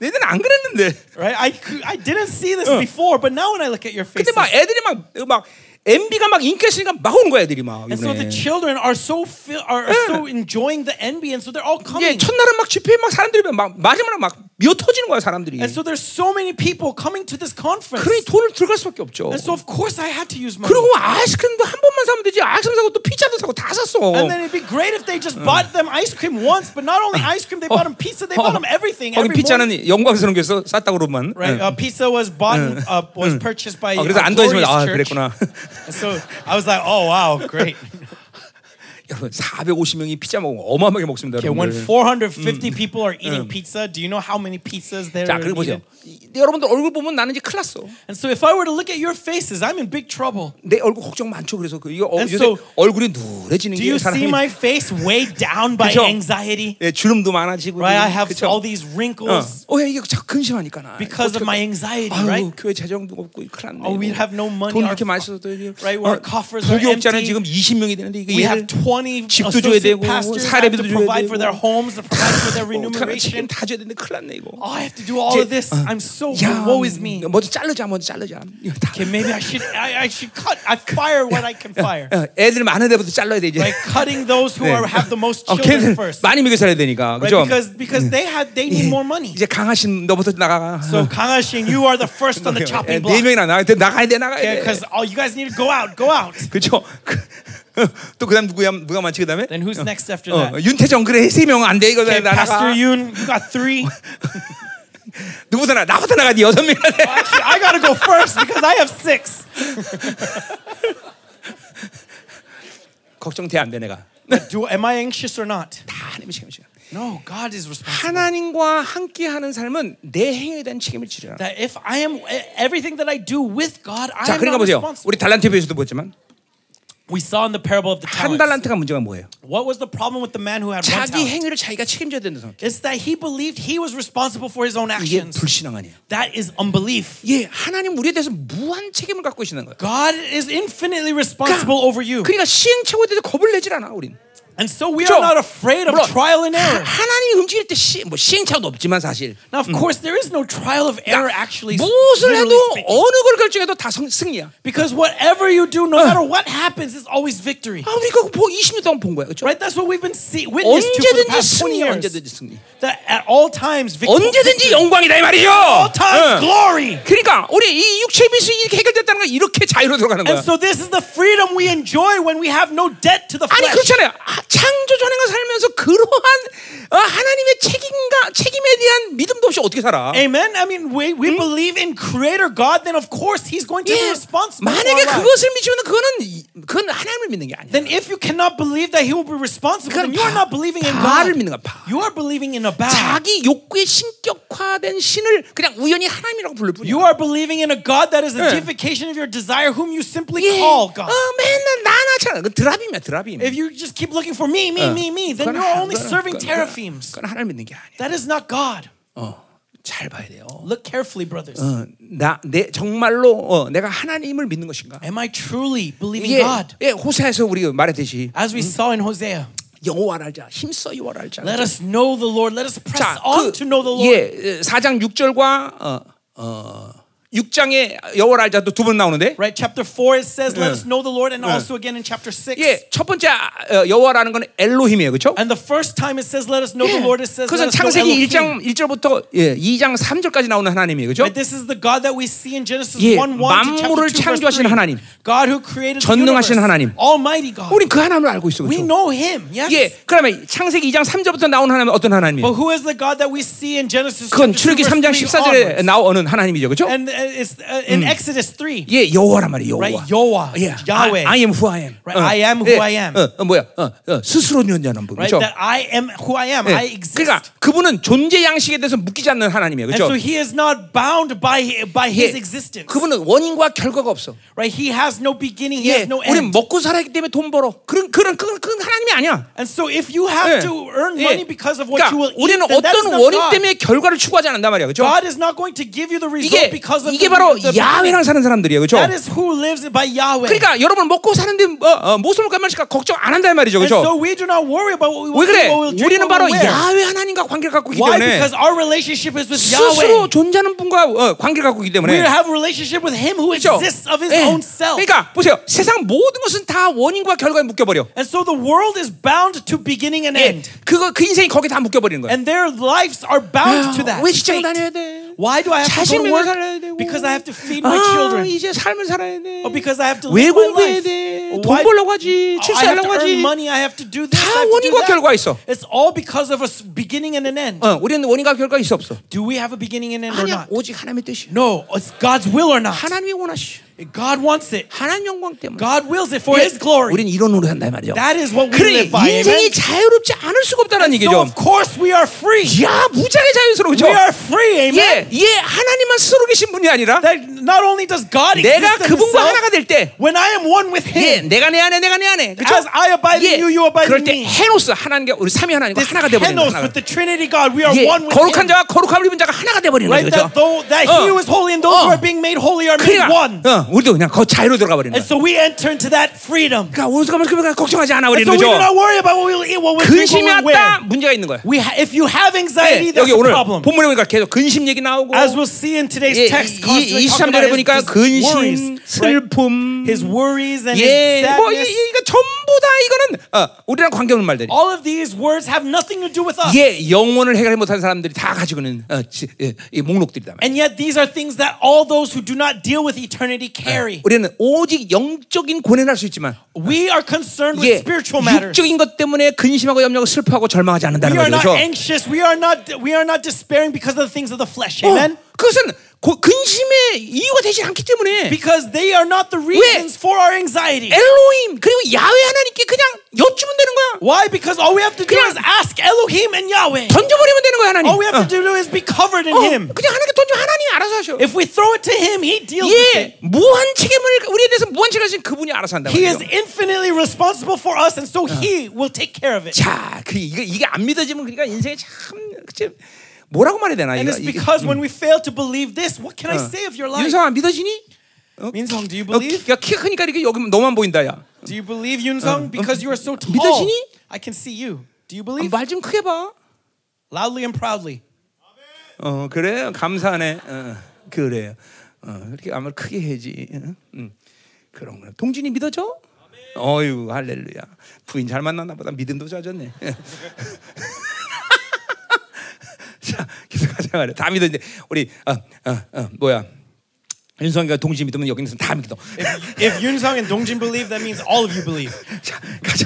Speaker 1: 내는 안 그랬는데.
Speaker 2: Right? I cou- I didn't see this before, but now when I look at your
Speaker 1: 근데
Speaker 2: faces,
Speaker 1: 막 애들이 막막 MB가 막 인기 있으니까 막 오는 거야 애들이 막.
Speaker 2: and so the children are so feel, are, so enjoying the envy, and so they're all
Speaker 1: 예,
Speaker 2: coming.
Speaker 1: 첫날은 막 집회에 막 사람들이 막 마지막에 막 미어 터지는 거야 사람들이.
Speaker 2: And so there's so many people coming to this conference.
Speaker 1: 그러니 돈을 들어갈 수밖에 없죠.
Speaker 2: And so of course I had to use money.
Speaker 1: 그리고 아이스크림도 한 번만 사면 되지. 아이스크림 사고 또 피자도 사고 다 샀어.
Speaker 2: And then it'd be great if they just bought them ice cream once, but not only ice cream, they bought them pizza, they bought them everything.
Speaker 1: 거기. 피자는 영광스러운 게 있어 쌌다고 그러면.
Speaker 2: Right, uh, pizza was bought, uh, was purchased by
Speaker 1: 어, 그래서
Speaker 2: uh,
Speaker 1: 안도해지면
Speaker 2: Glorious
Speaker 1: 아. 그랬구나.
Speaker 2: So I was like, oh wow, great.
Speaker 1: 여러분 450명이 피자 먹으면 어마어마하게 먹습니다.
Speaker 2: Okay, when
Speaker 1: 여러분들.
Speaker 2: 450 people are eating pizza, do you know how many pizzas there
Speaker 1: 자
Speaker 2: are
Speaker 1: 그리고 보세요. 여러분들 얼굴 보면 나는 이제 큰일 났어.
Speaker 2: And so if I were to look at your faces, I'm in big trouble.
Speaker 1: 내 얼굴 걱정 많죠. 그래서 그 이거 어, 요새
Speaker 2: so-
Speaker 1: 얼굴이 누래지는
Speaker 2: Do
Speaker 1: 게
Speaker 2: you see
Speaker 1: 사람이
Speaker 2: my face weighed down by
Speaker 1: 그쵸?
Speaker 2: anxiety?
Speaker 1: 예, 주름도 많아지고
Speaker 2: Right, I have
Speaker 1: 그쵸?
Speaker 2: all these
Speaker 1: 어,
Speaker 2: wrinkles
Speaker 1: 어, 이게 자꾸 근심하니까 나.
Speaker 2: because of my anxiety,
Speaker 1: 아유,
Speaker 2: right?
Speaker 1: 교회 재정도 없고 큰일 났네.
Speaker 2: Oh, we have no money.
Speaker 1: 돈 이렇게 많이 써도 이게
Speaker 2: right,
Speaker 1: 어,
Speaker 2: our coffers are empty.
Speaker 1: 지금 20명이 되는데 이거
Speaker 2: We have 20
Speaker 1: 집도 줘야 되고, 사례비도 줘야
Speaker 2: provide for their
Speaker 1: 되고.
Speaker 2: homes, remuneration.
Speaker 1: 다 줘야 되는데 큰일 났네 이거.
Speaker 2: Oh, I have to do all of this. I'm so
Speaker 1: 야,
Speaker 2: woe is me.
Speaker 1: 먼저 자르자, 먼저 자르자.
Speaker 2: Okay, maybe I should I, I should cut. I fire what I can fire.
Speaker 1: 어, 애들 많은 데부터 잘라야 돼 이제.
Speaker 2: Like cutting those who
Speaker 1: 네.
Speaker 2: are have the most
Speaker 1: 어,
Speaker 2: children first.
Speaker 1: 많이 먹여 살아야 되니까,
Speaker 2: Right?
Speaker 1: 그죠?
Speaker 2: Because because they had they need more money.
Speaker 1: 이제 강하신 너부터 나가.
Speaker 2: So Shing, you are the first on the chopping
Speaker 1: 네
Speaker 2: block.
Speaker 1: 명이나 나가야 돼, 나가야 돼, 나가야 돼.
Speaker 2: Because oh, you guys need to go out, go out.
Speaker 1: 그죠? 또 그다음 누구야? 누가 많지 그다음에?
Speaker 2: Then who's next after
Speaker 1: 어,
Speaker 2: that?
Speaker 1: 윤태정 그래 세 명 안 돼 이거
Speaker 2: Okay,
Speaker 1: 나
Speaker 2: Pastor
Speaker 1: 나가.
Speaker 2: Yoon, you got three.
Speaker 1: 누구부터 나 나부터 나가지 여섯 돼.
Speaker 2: Actually, I gotta go first because I have six.
Speaker 1: 걱정돼 안 돼 내가.
Speaker 2: Do am I anxious or not?
Speaker 1: 다 하나님이 책임져.
Speaker 2: No, God is responsible.
Speaker 1: 하나님과 함께하는 삶은 내 행위에 대한 책임을 지려라.
Speaker 2: That if I am everything that I do with God, I
Speaker 1: 자,
Speaker 2: am
Speaker 1: 그러니까
Speaker 2: not
Speaker 1: 보세요.
Speaker 2: responsible.
Speaker 1: 우리 달란트 배에서도 보았지만
Speaker 2: We saw in the parable of the
Speaker 1: 한
Speaker 2: talents.
Speaker 1: 달란트가 문제가 뭐예요?
Speaker 2: What was the problem with the man who had one
Speaker 1: 자기
Speaker 2: talent?
Speaker 1: 행위를 자기가 책임져야 된다는 생각.
Speaker 2: It's that he believed he was responsible for his own
Speaker 1: 이게
Speaker 2: actions.
Speaker 1: 불신앙 아니에요.
Speaker 2: That is unbelief.
Speaker 1: 예, 하나님 우리에 대해서 무한 책임을 갖고 계시는 거예요.
Speaker 2: God is infinitely responsible over you.
Speaker 1: 그러니까 시행착오에 대해서 겁을 내질 않아 우린.
Speaker 2: And so we
Speaker 1: 그렇죠?
Speaker 2: are not afraid of
Speaker 1: 물론
Speaker 2: trial and
Speaker 1: 하-
Speaker 2: error. *laughs*
Speaker 1: 하나님이 움직일 때 시, 뭐 시행착오도 없지만 사실
Speaker 2: Now, of course, there is no trial of error actually.
Speaker 1: 무엇을 해도
Speaker 2: literally speaking.
Speaker 1: 어느 걸 결정해도 다 성, 승리야.
Speaker 2: Because whatever you do, no matter what happens, is always victory.
Speaker 1: 아, 우리가 뭐 20년 동안 본 거야, 그렇죠?
Speaker 2: Right? That's what we've been see, witness to for the
Speaker 1: 언제든지
Speaker 2: past 20
Speaker 1: 승리,
Speaker 2: years.
Speaker 1: 언제든지 승리.
Speaker 2: That at all times, victory.
Speaker 1: 언제든지 영광이다 이 말이죠.
Speaker 2: all times,
Speaker 1: 응.
Speaker 2: glory.
Speaker 1: 그러니까 우리 이 육체 빚이 이렇게 해결됐다는 건 이렇게 자유로 들어가는 거야.
Speaker 2: And so this is the freedom we enjoy when we have no debt to the
Speaker 1: 아니
Speaker 2: flesh.
Speaker 1: 그렇잖아요. 아, 창조 전행을 살면서 그러한 어, 하나님의 책임과 책임에 대한 믿음도 없이 어떻게 살아?
Speaker 2: Amen. I mean, we, we believe in Creator God, then of course He's going to be
Speaker 1: 예,
Speaker 2: responsible.
Speaker 1: 만약에. 그것을 믿으면 그거는 이- 그건 하나님을 믿는 게 아니야.
Speaker 2: then if you cannot believe that He will be responsible, then
Speaker 1: 그건
Speaker 2: you are not believing in
Speaker 1: 바알을
Speaker 2: God.
Speaker 1: 믿는 거야. 바알.
Speaker 2: You are believing in a Baal.
Speaker 1: 자기 욕구의 신격화된 신을 그냥 우연히 하나님이라고 부를 뿐이야.
Speaker 2: You are believing in a God that is a
Speaker 1: 예.
Speaker 2: deification of your desire, whom you simply
Speaker 1: 예.
Speaker 2: call
Speaker 1: 어,
Speaker 2: God.
Speaker 1: 맨날 나나처럼 그 드라빔이야 드라빔.
Speaker 2: If you just keep looking for me, me, me, me, then
Speaker 1: 그건
Speaker 2: you're
Speaker 1: 하-
Speaker 2: only
Speaker 1: 그건-
Speaker 2: serving
Speaker 1: 그건-
Speaker 2: teraphims.
Speaker 1: 그건 하나님 믿는 게 아니야.
Speaker 2: That is not God.
Speaker 1: 어, 잘 봐야 돼요.
Speaker 2: Look carefully, brothers.
Speaker 1: 어, 나 내 정말로 어, 내가 하나님을 믿는 것인가?
Speaker 2: Am I truly believing
Speaker 1: 예,
Speaker 2: God?
Speaker 1: 예, 호세에서 우리 말했듯이
Speaker 2: As we saw in Hosea,
Speaker 1: 여호와를 알자, 힘써 여호와를 알자.
Speaker 2: let us know the Lord. Let us press
Speaker 1: 자,
Speaker 2: on
Speaker 1: 그,
Speaker 2: to know the Lord.
Speaker 1: 예, 4장 6절과 어, 어, 6장에 여호와를 알자도 두 번 나오는데
Speaker 2: Right, chapter 4 it says,
Speaker 1: 예.
Speaker 2: let us know the Lord, and also again in chapter 6.
Speaker 1: 예, 첫 번째 어, 여호와라는 건 엘로힘이에요. 그렇죠?
Speaker 2: And the first time it says, let us know the Lord, it says,
Speaker 1: 그것은 창세기
Speaker 2: Elohim.
Speaker 1: 1장 1절부터 예, 2장 3절까지 나오는 하나님이에요. 그렇죠?
Speaker 2: Right, this is the God that we see in Genesis
Speaker 1: 예,
Speaker 2: 1 1 to chapter
Speaker 1: 만물을
Speaker 2: 2, verse
Speaker 1: 창조하신
Speaker 2: 3.
Speaker 1: 하나님.
Speaker 2: God who created the
Speaker 1: 전능하신 하나님.
Speaker 2: Almighty God.
Speaker 1: 우린 그 하나님을 알고 있어.
Speaker 2: We
Speaker 1: 그렇죠?
Speaker 2: know Him, yes.
Speaker 1: 예, 그러면 창세기 2장 3절부터 나오는 하나님은 어떤 하나님이에요?
Speaker 2: But who is the God that we see in Genesis
Speaker 1: 그건 출애기
Speaker 2: chapter 2,
Speaker 1: 3장
Speaker 2: verse 3
Speaker 1: 14절에
Speaker 2: onwards?
Speaker 1: 나오는 하나님이죠. 그렇죠?
Speaker 2: And uh, uh, in Exodus 3.
Speaker 1: 예, 여호와란 말이에요. 여호와.
Speaker 2: Right, 여호와,
Speaker 1: 예,
Speaker 2: Yahweh.
Speaker 1: I, I am who I am.
Speaker 2: Right, I am who
Speaker 1: 예,
Speaker 2: I am.
Speaker 1: 어, 어, 뭐야? 어, 어, 스스로 연연한 분.
Speaker 2: Right,
Speaker 1: 그렇죠?
Speaker 2: that I am who I am. I
Speaker 1: 예,
Speaker 2: exist.
Speaker 1: 그러니까 그분은 존재 양식에 대해서 묶이지 않는 하나님이에요.
Speaker 2: And so
Speaker 1: 그렇죠?
Speaker 2: he is not bound by by
Speaker 1: 예,
Speaker 2: his existence.
Speaker 1: 그분은 원인과 결과가 없어.
Speaker 2: Right? He has no beginning, he
Speaker 1: 예,
Speaker 2: has no
Speaker 1: 우리
Speaker 2: end.
Speaker 1: 먹고 살아야 때문에 돈 벌어. 그런 그런 그런, 그런 하나님이 아니야.
Speaker 2: And so if you have
Speaker 1: 예.
Speaker 2: to earn
Speaker 1: 예.
Speaker 2: money because of what
Speaker 1: 그러니까
Speaker 2: you will eat,
Speaker 1: 우리는
Speaker 2: is
Speaker 1: 어떤 원인
Speaker 2: God.
Speaker 1: 때문에 결과를 추구하지 않는단 말이야. 그렇죠?
Speaker 2: God is not going to give you the result because of
Speaker 1: 이게 바로 야훼랑 사는 사람들이에요. 그렇죠?
Speaker 2: That is who lives by Yahweh.
Speaker 1: 그러니까 여러분 먹고 사는데 어, 어, 먹을까 말까 걱정 안 한다는 말이죠.
Speaker 2: and so
Speaker 1: 그렇죠?
Speaker 2: we do not worry about what we will
Speaker 1: 왜 그래?
Speaker 2: what we'll drink,
Speaker 1: 우리는 바로. 야훼 하나님과 관계를 갖고 있기
Speaker 2: Why?
Speaker 1: 때문에
Speaker 2: Because our relationship is with
Speaker 1: 스스로
Speaker 2: Yahweh.
Speaker 1: 존재하는 분과 어, 관계를 갖고 있기
Speaker 2: We
Speaker 1: 때문에
Speaker 2: have a relationship with Him who
Speaker 1: 그렇죠?
Speaker 2: exists of His
Speaker 1: 예.
Speaker 2: own self.
Speaker 1: 그러니까 보세요. 세상 모든 것은 다 원인과 결과에 묶여 버려.
Speaker 2: And so the world is bound to beginning and
Speaker 1: 예.
Speaker 2: end.
Speaker 1: 그거 그 인생이 거기 다 묶여 버리는 거야.
Speaker 2: And their lives are bound to that.
Speaker 1: 왜 직장. 다녀야 돼?
Speaker 2: Why do I have to go
Speaker 1: 자식
Speaker 2: to
Speaker 1: 먹여
Speaker 2: work?
Speaker 1: 살아야 되고.
Speaker 2: Because I have to feed my
Speaker 1: 아,
Speaker 2: children.
Speaker 1: 이제 삶을 살아야 돼.
Speaker 2: Or because I have to
Speaker 1: 왜
Speaker 2: live my
Speaker 1: 공부해야
Speaker 2: life.
Speaker 1: 돼?
Speaker 2: Or
Speaker 1: 돈
Speaker 2: why-
Speaker 1: 벌려고 하지.
Speaker 2: I have to
Speaker 1: 출세하려고
Speaker 2: earn
Speaker 1: 하지.
Speaker 2: money. I have to do this.
Speaker 1: 다
Speaker 2: I have to do
Speaker 1: 원인과
Speaker 2: that.
Speaker 1: 결과가 있어.
Speaker 2: It's all because of a s- beginning and an end.
Speaker 1: 어, 우리는 원인과 결과 있어 없어?
Speaker 2: Do we have a beginning and end or
Speaker 1: 아니야.
Speaker 2: not?
Speaker 1: 오직 하나님의 뜻이야.
Speaker 2: No, it's God's will or not.
Speaker 1: 하나님이 원하시.
Speaker 2: God wants it.
Speaker 1: 하나님 영광 때문에.
Speaker 2: God wills it for
Speaker 1: 예,
Speaker 2: His glory.
Speaker 1: 우리는 이런 노래 한다 말이죠.
Speaker 2: That is what we
Speaker 1: 그래
Speaker 2: live by.
Speaker 1: 인생이
Speaker 2: Amen?
Speaker 1: 자유롭지 않을 수가 없다는
Speaker 2: So
Speaker 1: 얘기죠.
Speaker 2: of course we are free.
Speaker 1: 야 무지하게 자유스러우죠.
Speaker 2: We are free. Amen.
Speaker 1: 예, 예 하나님만 스스로 계신 분이 아니라
Speaker 2: That not only does God
Speaker 1: 내가
Speaker 2: exist in
Speaker 1: 그분과
Speaker 2: Himself,
Speaker 1: 하나가 될 때,
Speaker 2: when I am one with
Speaker 1: 예,
Speaker 2: Him,
Speaker 1: 내가 내 안에 내가 내 안에, 그렇죠?
Speaker 2: as I abide in you, you abide
Speaker 1: 그럴
Speaker 2: in
Speaker 1: 때
Speaker 2: me.
Speaker 1: 헤노스 하나님과 우리 삼위 하나님과
Speaker 2: This
Speaker 1: 하나가 되버리는
Speaker 2: henos
Speaker 1: 하나가.
Speaker 2: with the Trinity God, we are
Speaker 1: 예,
Speaker 2: one with
Speaker 1: 거룩한
Speaker 2: Him.
Speaker 1: 자와 거룩함을 입은 자가 하나가 되버리는
Speaker 2: Right?
Speaker 1: 거죠.
Speaker 2: That though that
Speaker 1: 어.
Speaker 2: He who is holy and those
Speaker 1: 어.
Speaker 2: who are being made holy are made one.
Speaker 1: 그러니까 어, 우리도 그냥 그 자유로 들어가 버리는
Speaker 2: And
Speaker 1: 거야.
Speaker 2: so we enter into that freedom.
Speaker 1: 그러니까 오늘 가면 그러니까 걱정하지 않아
Speaker 2: And
Speaker 1: 버리는
Speaker 2: so we do
Speaker 1: 거죠.
Speaker 2: not worry about what we'll eat, what we'll drink,
Speaker 1: 근심이
Speaker 2: what we'll
Speaker 1: 왔다
Speaker 2: wear.
Speaker 1: 문제가 있는 거야.
Speaker 2: We ha- if you have anxiety,
Speaker 1: 예,
Speaker 2: that's
Speaker 1: 여기
Speaker 2: a
Speaker 1: 오늘
Speaker 2: problem.
Speaker 1: 본문에 보니까 계속 근심 얘기 나오고
Speaker 2: As we'll see in today's
Speaker 1: 예,
Speaker 2: text,
Speaker 1: 이-
Speaker 2: constantly
Speaker 1: 이-
Speaker 2: talking
Speaker 1: 23절에
Speaker 2: about
Speaker 1: 보니까
Speaker 2: his, his worries,
Speaker 1: 근심? 슬픔,
Speaker 2: his worries and
Speaker 1: 예,
Speaker 2: his
Speaker 1: 뭐 이,
Speaker 2: sadness.
Speaker 1: 이거 전부 다 이거는 어, 우리랑 관계없는 말들이.
Speaker 2: All of these words have nothing to do with us.
Speaker 1: 예, 영혼을 해결 못한 사람들이 다 가지고 있는 어, 지, 예, 이 목록들이다.
Speaker 2: And yet these are things that all those who do not deal with eternity carry.
Speaker 1: 우리는 오직 영적인 고뇌를 할수 있지만
Speaker 2: We are concerned with
Speaker 1: 예,
Speaker 2: spiritual matters.
Speaker 1: 육적인 것 때문에 근심하고 염려하고 슬퍼하고 절망하지 않는다는
Speaker 2: We are
Speaker 1: 거죠.
Speaker 2: not
Speaker 1: 그렇죠?
Speaker 2: anxious. We are not we are not despairing because of the things of the flesh.
Speaker 1: 어,
Speaker 2: Amen.
Speaker 1: 그것은 고, 근심의 이유가 되지 않기 때문에
Speaker 2: Because they are not the reasons for our anxiety.
Speaker 1: 엘로힘 그리고 야훼 하나님께 그냥 여쭈면 되는 거야.
Speaker 2: Why? Because all we have to do is ask Elohim and Yahweh.
Speaker 1: 던져버리면 되는 거야 하나님.
Speaker 2: All we have
Speaker 1: 어.
Speaker 2: to do is be covered in
Speaker 1: 어,
Speaker 2: Him.
Speaker 1: 그냥 하나님께 던져 하나님이 알아서 하셔.
Speaker 2: If we throw it to Him, He deals with
Speaker 1: 예,
Speaker 2: it.
Speaker 1: 무한 책임을 우리에 대해서 무한 책임을 하신 그분이 알아서 한다
Speaker 2: He is infinitely responsible for us, and so He will take care of it.
Speaker 1: 자, 그 이게 이게 안 믿어지면 그러니까 인생이 참 그치 뭐라고 말해야 되나
Speaker 2: And it's because when we fail to believe this, what can I say of your life?
Speaker 1: 윤성아 믿어지니?
Speaker 2: Minseong, do you
Speaker 1: 어,
Speaker 2: believe?
Speaker 1: 키, 야, 키가 크니까 이렇게 여기 너만 보인다 야.
Speaker 2: Do you believe Yunseong? Because you are so tall,
Speaker 1: 믿어지니?
Speaker 2: I can see you. Do you believe?
Speaker 1: 말 좀 크게 봐.
Speaker 2: Loudly and proudly.
Speaker 1: 어 그래 감사하네. 어, 그래요. 어, 그렇게 아마 크게 해야지. 응? 응. 그런 거. 동진이 믿어져? 어유 할렐루야. 부인 잘 만났나 보다. 믿음도 좋아졌네. 자 계속하자 말이야. 다 믿어 이제 우리 어, 어, 어, 뭐야 윤성이가 동진 믿으면 여기 있는 사람 다 믿어.
Speaker 2: If, if Yunseong and Dongjin believe, that means all of you believe. *laughs*
Speaker 1: 자 가자.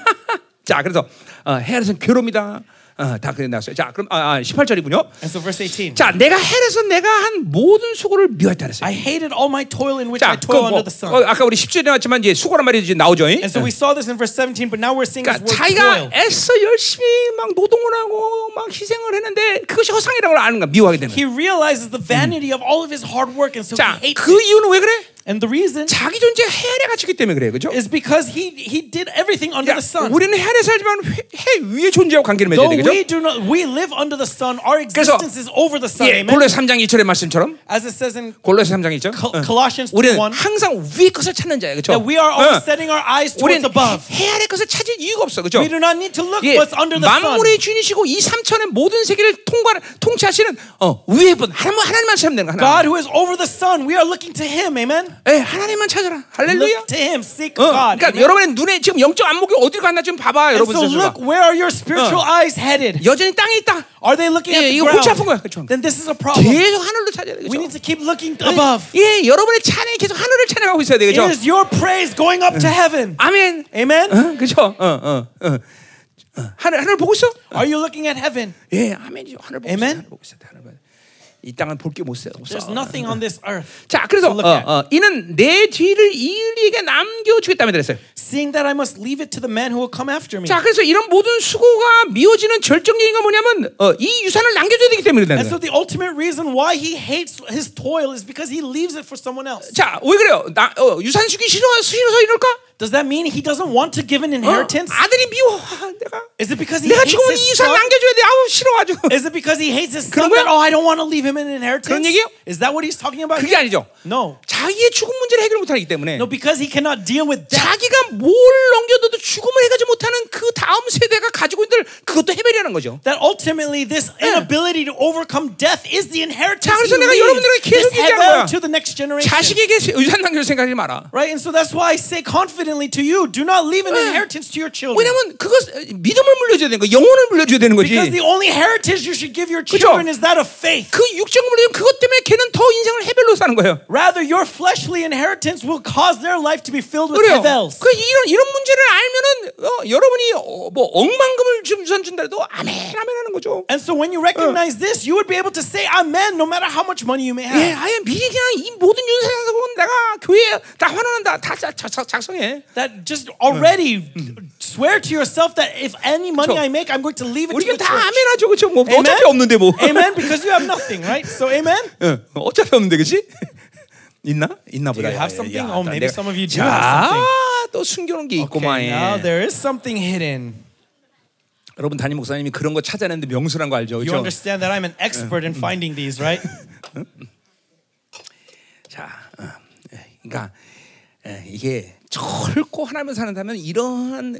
Speaker 1: *laughs* 자 그래서 어, 헤아려선 괴로움이다. 어, 다 그래 나왔어요. 자, 그럼 아, 아 18절이군요.
Speaker 2: And so verse 18.
Speaker 1: 자, 내가 헬에서 내가 한 모든 수고를 미워했다 그랬어요.
Speaker 2: I hated all my toil in which
Speaker 1: 자,
Speaker 2: I
Speaker 1: 그
Speaker 2: toil
Speaker 1: 뭐,
Speaker 2: under the sun.
Speaker 1: 어, 아까 우리 10절에 나왔지만 이제 수고란 말이 이제 나오죠.
Speaker 2: And so we saw this in verse 17, but now we're seeing this
Speaker 1: 그러니까
Speaker 2: word
Speaker 1: 자기가
Speaker 2: toil.
Speaker 1: 애써 열심히 막 노동을 하고 막 희생을 했는데 그것이 허상이라고 아는 거야. 미워하게 되는.
Speaker 2: He realizes the vanity of all of his hard work, and so
Speaker 1: 자,
Speaker 2: he hates
Speaker 1: 그
Speaker 2: it.
Speaker 1: 이유는 왜 그래?
Speaker 2: And the reason
Speaker 1: 자기 존재 헬에 갇혔기 때문에 그래요. 그죠?
Speaker 2: is because he he did everything under
Speaker 1: 야,
Speaker 2: the sun.
Speaker 1: 우리는 헬에 살지만 해, 해 위에 존재하고 관계를 맺어야
Speaker 2: Though
Speaker 1: 되겠죠?
Speaker 2: we do not, we live under the sun. Our
Speaker 1: 그래서
Speaker 2: existence is over the sun.
Speaker 1: 예. 골로새 3장 2절의 말씀처럼
Speaker 2: As it says in
Speaker 1: 골로새 3장 2절
Speaker 2: Col- Colossians
Speaker 1: 우리는
Speaker 2: 2:1,
Speaker 1: 항상 위의 것을 찾는 자예요. 그렇죠?
Speaker 2: that we are always setting our eyes
Speaker 1: 우리는
Speaker 2: towards above.
Speaker 1: 해 아래 것을 찾을 이유가 없어. 그렇죠?
Speaker 2: We do not need to look
Speaker 1: 예,
Speaker 2: what's under the sun.
Speaker 1: 만물의 주인이시고 이 삼천의 모든 세계를 통과 통치하시는 어, 위의 분 하나님 하나님만 찾으면 되는 거야.
Speaker 2: God who is over the sun, we are looking to Him. Amen.
Speaker 1: 예, 하나님만 찾아라. 할렐루야.
Speaker 2: Look to Him. Seek
Speaker 1: 어,
Speaker 2: God.
Speaker 1: 그러니까. 여러분의 눈에 지금 영적 안목이 어디로 갔나 좀 봐봐, 여러분
Speaker 2: so
Speaker 1: 스스로가.
Speaker 2: look, where are your spiritual eyes headed?
Speaker 1: 여전히 땅에 있다.
Speaker 2: Are they looking at
Speaker 1: 예,
Speaker 2: the
Speaker 1: 이거 골치 아픈 거야.
Speaker 2: ground?
Speaker 1: 그렇죠?
Speaker 2: Then this is a problem.
Speaker 1: 계속 하늘로 찾아야 돼.
Speaker 2: We
Speaker 1: 그렇죠?
Speaker 2: need to keep looking above.
Speaker 1: 예, 여러분의 찬양이 계속 하늘을 찬양하고 있어야 되겠죠?
Speaker 2: It is your praise going up to heaven.
Speaker 1: 아멘.
Speaker 2: Amen.
Speaker 1: 어, 그렇죠? 어, 어, 어. 어. 하늘 하늘 보고 있어?
Speaker 2: Are you looking at heaven?
Speaker 1: 예, 아멘이죠. 하늘 보고 있어. 하늘 보고 있어. 하늘 보고 있어. 이 땅은 볼 게못 있어.
Speaker 2: There's nothing on this earth.
Speaker 1: 자, 그래서 어. 어, 이는 내 뒤를 이리에게 남겨 주겠다며 그랬어요.
Speaker 2: Seeing that I must leave it to the man who will come after me.
Speaker 1: 자, 그래서 이런 모든 수고가 미워지는 절정적인 건 뭐냐면 어, 이 유산을 남겨 줘야 되기 때문에 그런다는
Speaker 2: And so the ultimate reason why he hates his toil is because he leaves it for someone else.
Speaker 1: 자, 왜 그래요? 나 어, 유산 주기 싫어 싫어서 이럴까?
Speaker 2: Does that mean he doesn't want to give an
Speaker 1: 어?
Speaker 2: inheritance?
Speaker 1: 아들이 미워. 아, 내가
Speaker 2: Is it because he
Speaker 1: 내가
Speaker 2: hates
Speaker 1: 이
Speaker 2: his
Speaker 1: 유산
Speaker 2: son?
Speaker 1: 남겨줘야 돼. 아우 싫어 아주.
Speaker 2: Is it because he hates his
Speaker 1: 그런
Speaker 2: son that
Speaker 1: 거야?
Speaker 2: oh I don't want to leave him an inheritance?
Speaker 1: 그런 얘기예요?
Speaker 2: Is that what he's talking about?
Speaker 1: 그게
Speaker 2: here?
Speaker 1: 아니죠.
Speaker 2: No.
Speaker 1: 자기의 죽음 문제를 해결 못하기 때문에
Speaker 2: No, because he cannot deal with death.
Speaker 1: 자기가 뭘 넘겨둬도 죽음을 해가지 못하는 그 다음 세대가 가지고 있는 그것도 해결이라는 거죠.
Speaker 2: That ultimately this inability to overcome death is the inheritance
Speaker 1: 자, 그래서
Speaker 2: he
Speaker 1: 내가
Speaker 2: leaves.
Speaker 1: 여러분들에게 계속
Speaker 2: This
Speaker 1: 얘기하는 거야.
Speaker 2: to the next generation.
Speaker 1: 자식에게 유산 남길 생각하지 마라.
Speaker 2: Right? And so that's why I say confidently to you, do not leave an inheritance to your children.
Speaker 1: 왜냐면 그것 믿음을 물려줘야 되는 거, 영혼을 물려줘야 되는 거지.
Speaker 2: Because the only heritage you should give your
Speaker 1: 그죠?
Speaker 2: children is that of faith.
Speaker 1: 그 육적을 물려면 그것 때문에 걔는 더 인생을 해별로 사는 거예요.
Speaker 2: Rather, your fleshly inheritance will cause their life to be filled with
Speaker 1: 그래요.
Speaker 2: hevels.
Speaker 1: 그 이런 이런 문제를 알면은 어, 여러분이 어, 뭐 억만금을 좀 유산 준다 해도 아멘 아멘 하는 거죠.
Speaker 2: And so when you recognize this, you would be able to say amen no matter how much money you may
Speaker 1: 예,
Speaker 2: have.
Speaker 1: 아예 미리 그냥 이 모든 유산상은 내가 교회에 다 환원한다, 다 자, 자, 자, 작성해.
Speaker 2: That just already swear to yourself that if any money. I make, I'm going to leave it to
Speaker 1: 우리가
Speaker 2: the
Speaker 1: 다
Speaker 2: church.
Speaker 1: 아멘하죠, 그렇죠? 뭐
Speaker 2: Amen?
Speaker 1: 어차피 없는데 뭐.
Speaker 2: Amen, because you have nothing, right? So amen.
Speaker 1: 어, 어차피 없는데 그렇지? 있나? 있나 보다.
Speaker 2: you have something?
Speaker 1: 야,
Speaker 2: Oh,
Speaker 1: 나
Speaker 2: maybe some of you do
Speaker 1: 자,
Speaker 2: have something.
Speaker 1: 또 숨겨놓은 게 있고만.
Speaker 2: Okay,
Speaker 1: 예.
Speaker 2: now there is something hidden.
Speaker 1: 여러분 담임 목사님이 그런 거 찾아내는데 명수란 거 알죠?
Speaker 2: You
Speaker 1: 그렇죠?
Speaker 2: understand that I'm an expert in finding these, right?
Speaker 1: 자, 어, 예, 그러니까 예, 이게 철고 하나님을 사는다면 이러한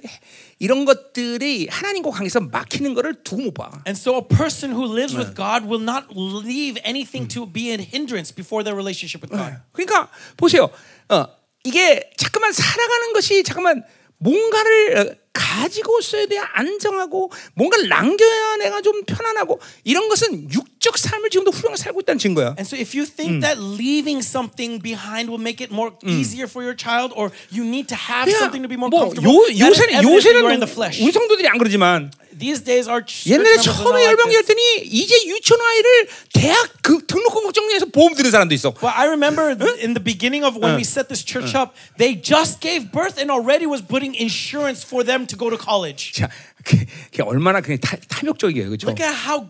Speaker 1: 이런 것들이 하나님과 관계에서 막히는 거를 두고 못 봐.
Speaker 2: And so a person who lives with God will not leave anything to be a hindrance before their relationship with God.
Speaker 1: 그러니까 보세요. 어, 이게 잠깐만 살아가는 것이 잠깐만 뭔가를 어, 가지고 있어야 돼 안정하고 뭔가를 남겨야 내가 좀 편안하고 이런 것은 육적 삶을 지금도 훌륭하게 살고 있다는 증거야.
Speaker 2: And so if you think that leaving something behind will make it more easier for your child or you need to have
Speaker 1: 그냥
Speaker 2: something to be more
Speaker 1: 뭐
Speaker 2: comfortable,
Speaker 1: 요, 요새는 요새는
Speaker 2: the flesh.
Speaker 1: 우리 성도들이 안 그러지만
Speaker 2: These days our
Speaker 1: 옛날에 처음에
Speaker 2: this.
Speaker 1: 때니 이제 유치원 아이를 대학 그 등록금 걱정해서 보험 드는 사람도 있어.
Speaker 2: Well, I remember in the beginning of when we set this church up, they just gave birth and already was putting insurance for them to go to college.
Speaker 1: 자, 그, 그 얼마나 그냥 타, 탐욕적이에요, 그렇죠?
Speaker 2: Look at how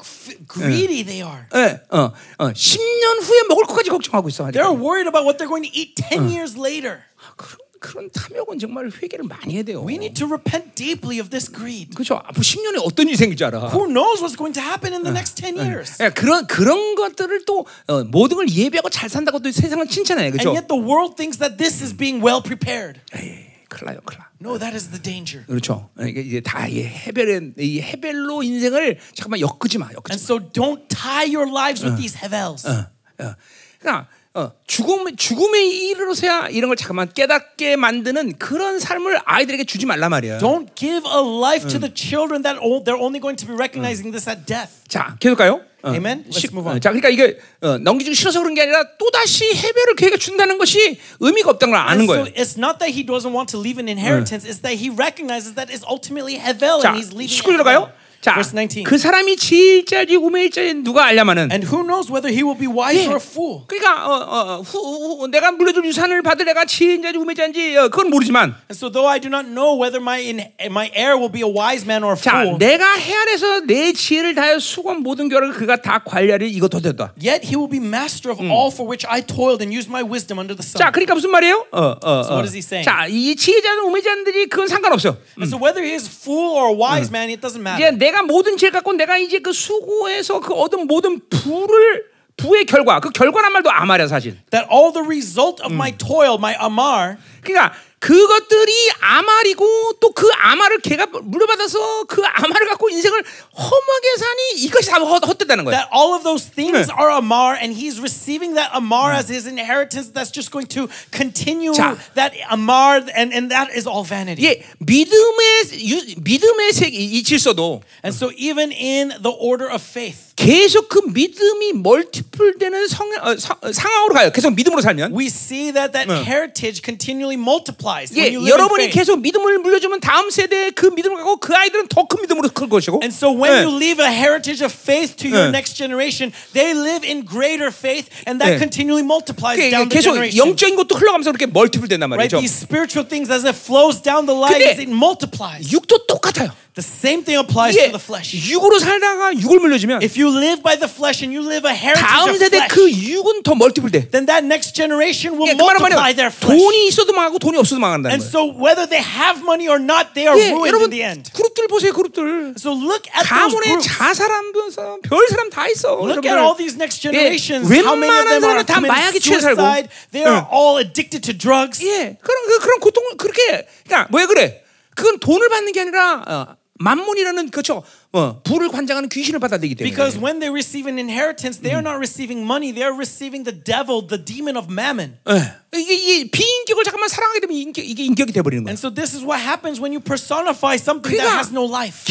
Speaker 2: greedy they are.
Speaker 1: 예, 어, 어, 10년 후에 먹을 것까지 걱정하고 있어.
Speaker 2: They're worried about what they're going to eat 10 years later.
Speaker 1: 그런 그런 탐욕은 정말 회개를 많이 해야 돼요.
Speaker 2: We need to repent deeply of this greed.
Speaker 1: 그렇죠. 앞으로 10년에 어떤 일이 생길 줄 알아.
Speaker 2: Who knows what's going to happen in the next 10 years?
Speaker 1: 예, 그런 그런 것들을 또 어, 모든 걸 예배하고 잘 산다고 또 세상은 칭찬해,
Speaker 2: And
Speaker 1: 그렇죠?
Speaker 2: yet the world thinks that this is being well prepared.
Speaker 1: 에이, 큰일 나.
Speaker 2: No, that is the danger.
Speaker 1: 그렇죠. 이게 이제 다이 해별의 이 해별로 인생을 잠깐만 엮지 마, 엮지
Speaker 2: And so don't tie your lives with these hevels.
Speaker 1: 마. 어, 어. 그러니까 어, 죽음 죽음에 이르러서야 이런 걸 잠깐만 깨닫게 만드는 그런 삶을 아이들에게 주지 말란 말이야.
Speaker 2: Don't give a life to the children that they're only going to be recognizing this at death.
Speaker 1: 자, 계속 가요. 어,
Speaker 2: Amen. Let's
Speaker 1: 시-
Speaker 2: move
Speaker 1: 어,
Speaker 2: on.
Speaker 1: 자, 그러니까 이게 어, 넘기기 싫어서 그런 게 아니라 또 다시 해별을 걔가 준다는 것이 의미가 없다는 걸 아는 거예요.
Speaker 2: so it's not that he doesn't want to leave an inheritance, it's that he recognizes that it's ultimately hevel
Speaker 1: 자,
Speaker 2: and he's leaving
Speaker 1: 19절로
Speaker 2: it
Speaker 1: 가요. 자,
Speaker 2: Verse 19.
Speaker 1: 그 사람이 지일자지 우매일자지 누가 알냐마는
Speaker 2: And who knows whether he will be wise or a fool?
Speaker 1: 그러니까 어, 어, 후, 후, 내가 물려줄 유산을 받을 내가 지인자지 우매자인지 어, 그건 모르지만
Speaker 2: And so, though I do not know whether my in, my heir will be a wise man or a
Speaker 1: 자
Speaker 2: fool,
Speaker 1: 내가 헤아려서 내 지혜를 다하여 수고한 모든 결과를 그가 다 관리하리 이것도 됐다.
Speaker 2: yet he will be master of all for which I toiled and used my wisdom under the sun.
Speaker 1: 자 그러니까 무슨 말이에요? 어, 어,
Speaker 2: So
Speaker 1: 어.
Speaker 2: what is he saying?
Speaker 1: 자 이 지혜자는 우매자들이 그건 상관없어.
Speaker 2: And so, whether he is fool or a wise man, it doesn't
Speaker 1: 이제
Speaker 2: matter.
Speaker 1: 내가 모든 지혜 갖고 내가 이제 그 수고해서 그 얻은 모든 부를 부의 결과 그 결과란 말도 아마랴 사실.
Speaker 2: That all the result of my toil, my amar,
Speaker 1: 그러니까 그것들이 아말이고 또 그 아말을 걔가 물려받아서 그 아말을 갖고 인생을 험하게 사니 이것이 다 헛- 헛되다는 거야.
Speaker 2: that all of those things
Speaker 1: 네.
Speaker 2: are amar, and he's receiving that amar as his inheritance. That's just going to continue
Speaker 1: 자.
Speaker 2: that amar, and, and that is all vanity.
Speaker 1: 예, 믿음의 유- 믿음의 세계 이 질서도
Speaker 2: And so, even in the order of faith,
Speaker 1: 계속 그 믿음이 멀티플되는 성, 어, 사- 어, 상황으로 가요. 계속 믿음으로 살면.
Speaker 2: we see that that heritage continually multiplies. When
Speaker 1: 예,
Speaker 2: you live in
Speaker 1: 여러분이
Speaker 2: faith.
Speaker 1: 계속 믿음을 물려주면 다음 세대에 그 믿음을 갖고 그 아이들은 더 큰 믿음으로 클 것이고.
Speaker 2: And so when
Speaker 1: 예.
Speaker 2: you leave a heritage of faith to your
Speaker 1: 예.
Speaker 2: next generation, they live in greater faith, and that
Speaker 1: 예.
Speaker 2: continually multiplies
Speaker 1: 그게
Speaker 2: down the
Speaker 1: 계속
Speaker 2: generation.
Speaker 1: 영적인 것도 흘러가면서 그렇게 멀티플 된단
Speaker 2: Right?
Speaker 1: 말이죠.
Speaker 2: These spiritual things, as it flows down the lines,
Speaker 1: 근데
Speaker 2: it multiplies.
Speaker 1: 육도 똑같아요.
Speaker 2: The same thing applies
Speaker 1: 이게
Speaker 2: to the flesh.
Speaker 1: 육으로 살다가 육을 물려주면
Speaker 2: If you live by the flesh and you live a heritage
Speaker 1: 다음
Speaker 2: of
Speaker 1: 세대
Speaker 2: flesh,
Speaker 1: 그 육은 더 멀티플 돼.
Speaker 2: then that next generation will
Speaker 1: 예, 그 말은
Speaker 2: multiply
Speaker 1: 말이야.
Speaker 2: their flesh.
Speaker 1: 돈이 있어도 망하고 돈이 없어도 망한다는
Speaker 2: And
Speaker 1: 거예요.
Speaker 2: so whether they have money or not, they are
Speaker 1: 예,
Speaker 2: ruined
Speaker 1: 여러분
Speaker 2: in the end.
Speaker 1: 그룹들 보세요, 그룹들.
Speaker 2: So look at those
Speaker 1: 가문에
Speaker 2: groups.
Speaker 1: 자살하면서 별 사람 다 있어.
Speaker 2: Look
Speaker 1: 여러분들.
Speaker 2: at all these next generations.
Speaker 1: 예,
Speaker 2: How many of them
Speaker 1: 웬만한
Speaker 2: are
Speaker 1: 사람은 다 마약에
Speaker 2: committing
Speaker 1: 취해 살고.
Speaker 2: suicide? They are
Speaker 1: 응.
Speaker 2: all addicted to drugs.
Speaker 1: 예, 그런 그, 그런 고통을 그렇게 그러니까 왜 그래? 그건 돈을 받는 게 아니라 어, 만문이라는 그렇죠. 어, 부를 관장하는 귀신을 받아들이기 때문에.
Speaker 2: Because when they receive an inheritance, they are not receiving money. They are receiving the devil, the demon of mammon.
Speaker 1: 예, 이게, 이게 비인격을 잠깐만 사랑하게 되면 인격, 이게 인격이 돼버리는 거야.
Speaker 2: And so this is what happens when you personify something that
Speaker 1: 그러니까
Speaker 2: has no life.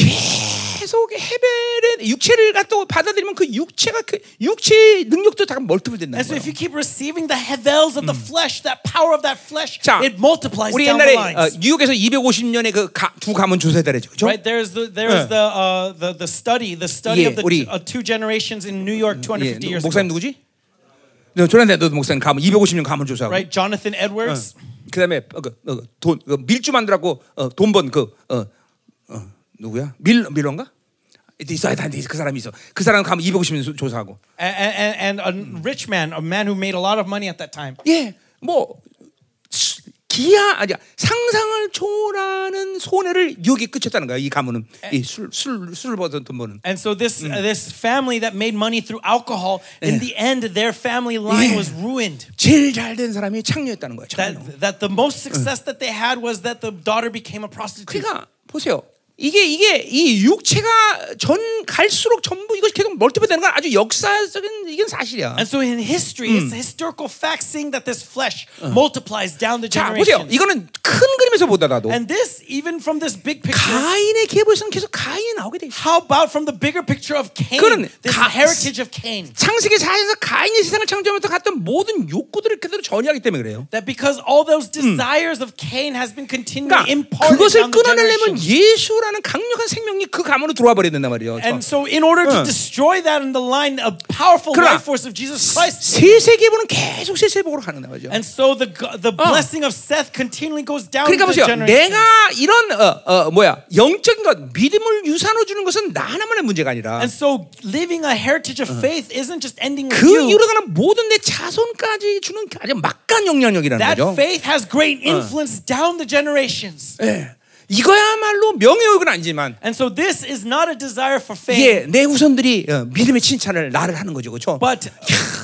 Speaker 1: 계속 헤벨의 육체를 갖다 받아들이면 그 육체가 그 육체의 능력도 다 멀티플 된다는
Speaker 2: And so if you keep receiving the hevels of the flesh, that power of that flesh,
Speaker 1: 자,
Speaker 2: it multiplies
Speaker 1: 우리
Speaker 2: down the
Speaker 1: 옛날에 어,
Speaker 2: lines.
Speaker 1: 뉴욕에서 250년의 그두 가문 조세다래죠. 그죠?
Speaker 2: Right there's the there's
Speaker 1: 네.
Speaker 2: the uh the the study the study
Speaker 1: 예,
Speaker 2: of the
Speaker 1: 우리-
Speaker 2: two, uh, two generations in New York
Speaker 1: 예,
Speaker 2: 250 years
Speaker 1: 목사님
Speaker 2: ago.
Speaker 1: 누구지? 너 조난대 너 목사님 가문 250년 가문 조사하고.
Speaker 2: Right, Jonathan Edwards.
Speaker 1: 그다음에 어, 그, 어, 돈 그 밀주 만들라고 어, 돈 번 그 어, 어, 누구야? 밀 밀런가? 있어야 돼. 그 사람이 있어. 그 사람 가면 250년 조사하고.
Speaker 2: And, and, and a rich man, a man who made a lot of money at that time.
Speaker 1: 예, 뭐 수- 기하 아니 상상을 초월하는 손해를 유혹에 끼쳤다는 거야. 이 가문은 이술술 술을 버던 돈 버는.
Speaker 2: And so this uh, this family that made money through alcohol, in the end, their family line
Speaker 1: Yeah.
Speaker 2: was ruined.
Speaker 1: 제일 잘된 사람이 창녀였다는 거야. 창녀.
Speaker 2: That that the most success that they had was that the daughter became a prostitute.
Speaker 1: 그러니까 보세요. 이게 이게 이 육체가 전 갈수록 전부 이것이 계속 멀티플되는 건 아주 역사적인 이건 사실이야.
Speaker 2: And so in history, it's a historical fact seeing that this flesh multiplies down the
Speaker 1: 자 보세요.
Speaker 2: generations.
Speaker 1: 이거는 큰 그림에서 보더라도
Speaker 2: And this, even from this big picture,
Speaker 1: 가인의 계보에서는 계속 가인이 나오게 돼 있어.
Speaker 2: how about from the bigger picture of Cain,
Speaker 1: 그거는
Speaker 2: this
Speaker 1: 가-
Speaker 2: heritage of Cain?
Speaker 1: 창세기 4에서 가인이 세상을 창조하면서 갔던 모든 욕구들을 그대로 전이하기 때문에 그래요.
Speaker 2: That because all those desires of Cain has been continually
Speaker 1: 그러니까
Speaker 2: imparted
Speaker 1: 그것을
Speaker 2: down the
Speaker 1: 끊어내려면
Speaker 2: generations.
Speaker 1: 예수 라는 강력한 생명이 그 가문으로 들어와 버려야 된단 말이에요.
Speaker 2: And so, in order to
Speaker 1: 응.
Speaker 2: destroy that in the line, a powerful life force of Jesus Christ.
Speaker 1: 세 세 계보는 계속 세세복으로 가는 거죠.
Speaker 2: And so the the blessing of Seth continually goes down
Speaker 1: 그러니까 보세요. 내가 이런 어, 어, 뭐야 영적인 것 믿음을 유산으로 주는 것은 나 하나만의 문제가 아니라
Speaker 2: And so living a heritage of faith isn't just ending with
Speaker 1: 그
Speaker 2: you.
Speaker 1: 이루어가는 모든 내 자손까지 주는 아주 막간 영향력이라는
Speaker 2: That
Speaker 1: 거죠.
Speaker 2: faith has great influence down the generations.
Speaker 1: 예. 이거야말로 명예욕은 아니지만
Speaker 2: And so this is not a desire for fame,
Speaker 1: 예, 내 후손들이 어, 믿음의 칭찬을 나를 하는 거죠, 그렇죠?
Speaker 2: but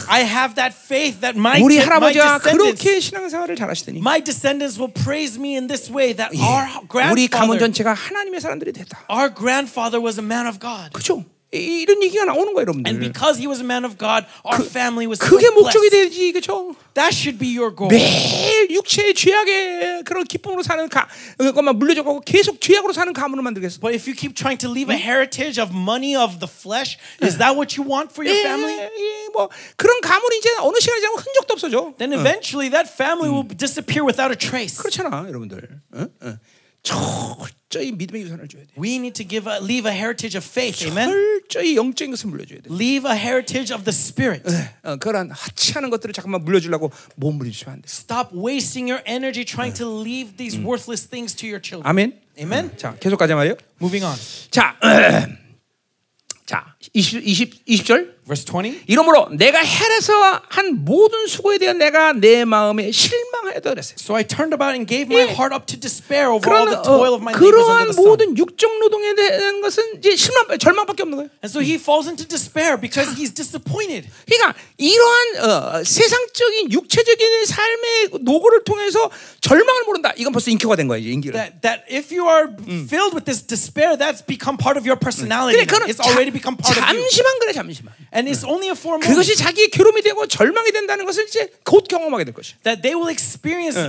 Speaker 2: I have that faith that my,
Speaker 1: 우리
Speaker 2: my
Speaker 1: 할아버지가
Speaker 2: descendants,
Speaker 1: 그렇게 신앙생활을 잘하시더니
Speaker 2: my descendants will praise me in this way that
Speaker 1: 예,
Speaker 2: our
Speaker 1: 우리 가문
Speaker 2: grandfather,
Speaker 1: 전체가 하나님의 사람들이 됐다.
Speaker 2: our grandfather was a man of God.
Speaker 1: 그렇죠? 이- 이런 얘기가 나오는 거예요,
Speaker 2: And
Speaker 1: 여러분들.
Speaker 2: because he was a man of God, our family was
Speaker 1: 그게 목적이. 되지, 그렇죠?
Speaker 2: That should be your goal.
Speaker 1: 매일 육체의 죄악의 그런 기쁨으로 사는 가, 그것만 물려줘가고 계속 죄악으로 사는 가문을 만들겠어.
Speaker 2: But if you keep trying to leave a heritage of money of the flesh, is that what you want for your
Speaker 1: 예,
Speaker 2: family?
Speaker 1: 예, 뭐 그런 가문이 이제 어느 시간이 지나면 흔적도 없어져.
Speaker 2: Then eventually that family will disappear without a trace.
Speaker 1: 그렇잖아, 여러분들. 어? 어. 철저히 믿음의 유산을 줘야 돼.
Speaker 2: We need to give a, leave a heritage of faith. Amen.
Speaker 1: 철저히 영적인 것을 물려줘야 돼.
Speaker 2: Leave a heritage of the spirit.
Speaker 1: 어, 그런 하찮은 것들을 잠깐만 물려주려고 못 물려주면 안 돼.
Speaker 2: Stop wasting your energy trying to leave these worthless things to your children.
Speaker 1: 아멘.
Speaker 2: Amen.
Speaker 1: 자, 계속 가자 말이요.
Speaker 2: Moving on.
Speaker 1: 자, 자, 20, 20, 20절.
Speaker 2: Verse 20.
Speaker 1: 이러므로 내가 헬에서 한 모든 수고에 대한 내가 내 마음에 실망하였다 그랬어요.
Speaker 2: So I turned about and gave my
Speaker 1: 예.
Speaker 2: heart up to despair over all
Speaker 1: 그런
Speaker 2: the toil of
Speaker 1: 어,
Speaker 2: my labors
Speaker 1: 그러한
Speaker 2: under the sun.
Speaker 1: 모든 육적 노동에 대한 것은 이제 실망 절망밖에 없는 거예요.
Speaker 2: And so he falls into despair because he's disappointed.
Speaker 1: 그러니까 이러한 어, 세상적인 육체적인 삶의 노고를 통해서 절망을 모른다. 이건 벌써 인격화 된 거예요. 인기를.
Speaker 2: That, that if you are filled with this despair, that's become part of your personality.
Speaker 1: 그래, 그건
Speaker 2: It's already become part of you.
Speaker 1: 잠시만 그래 잠시만.
Speaker 2: And it's only a for a moment
Speaker 1: 그것이 자기의 괴로움이 되고 절망이 된다는 것을 이제 곧 경험하게 될 것이.
Speaker 2: that they will experience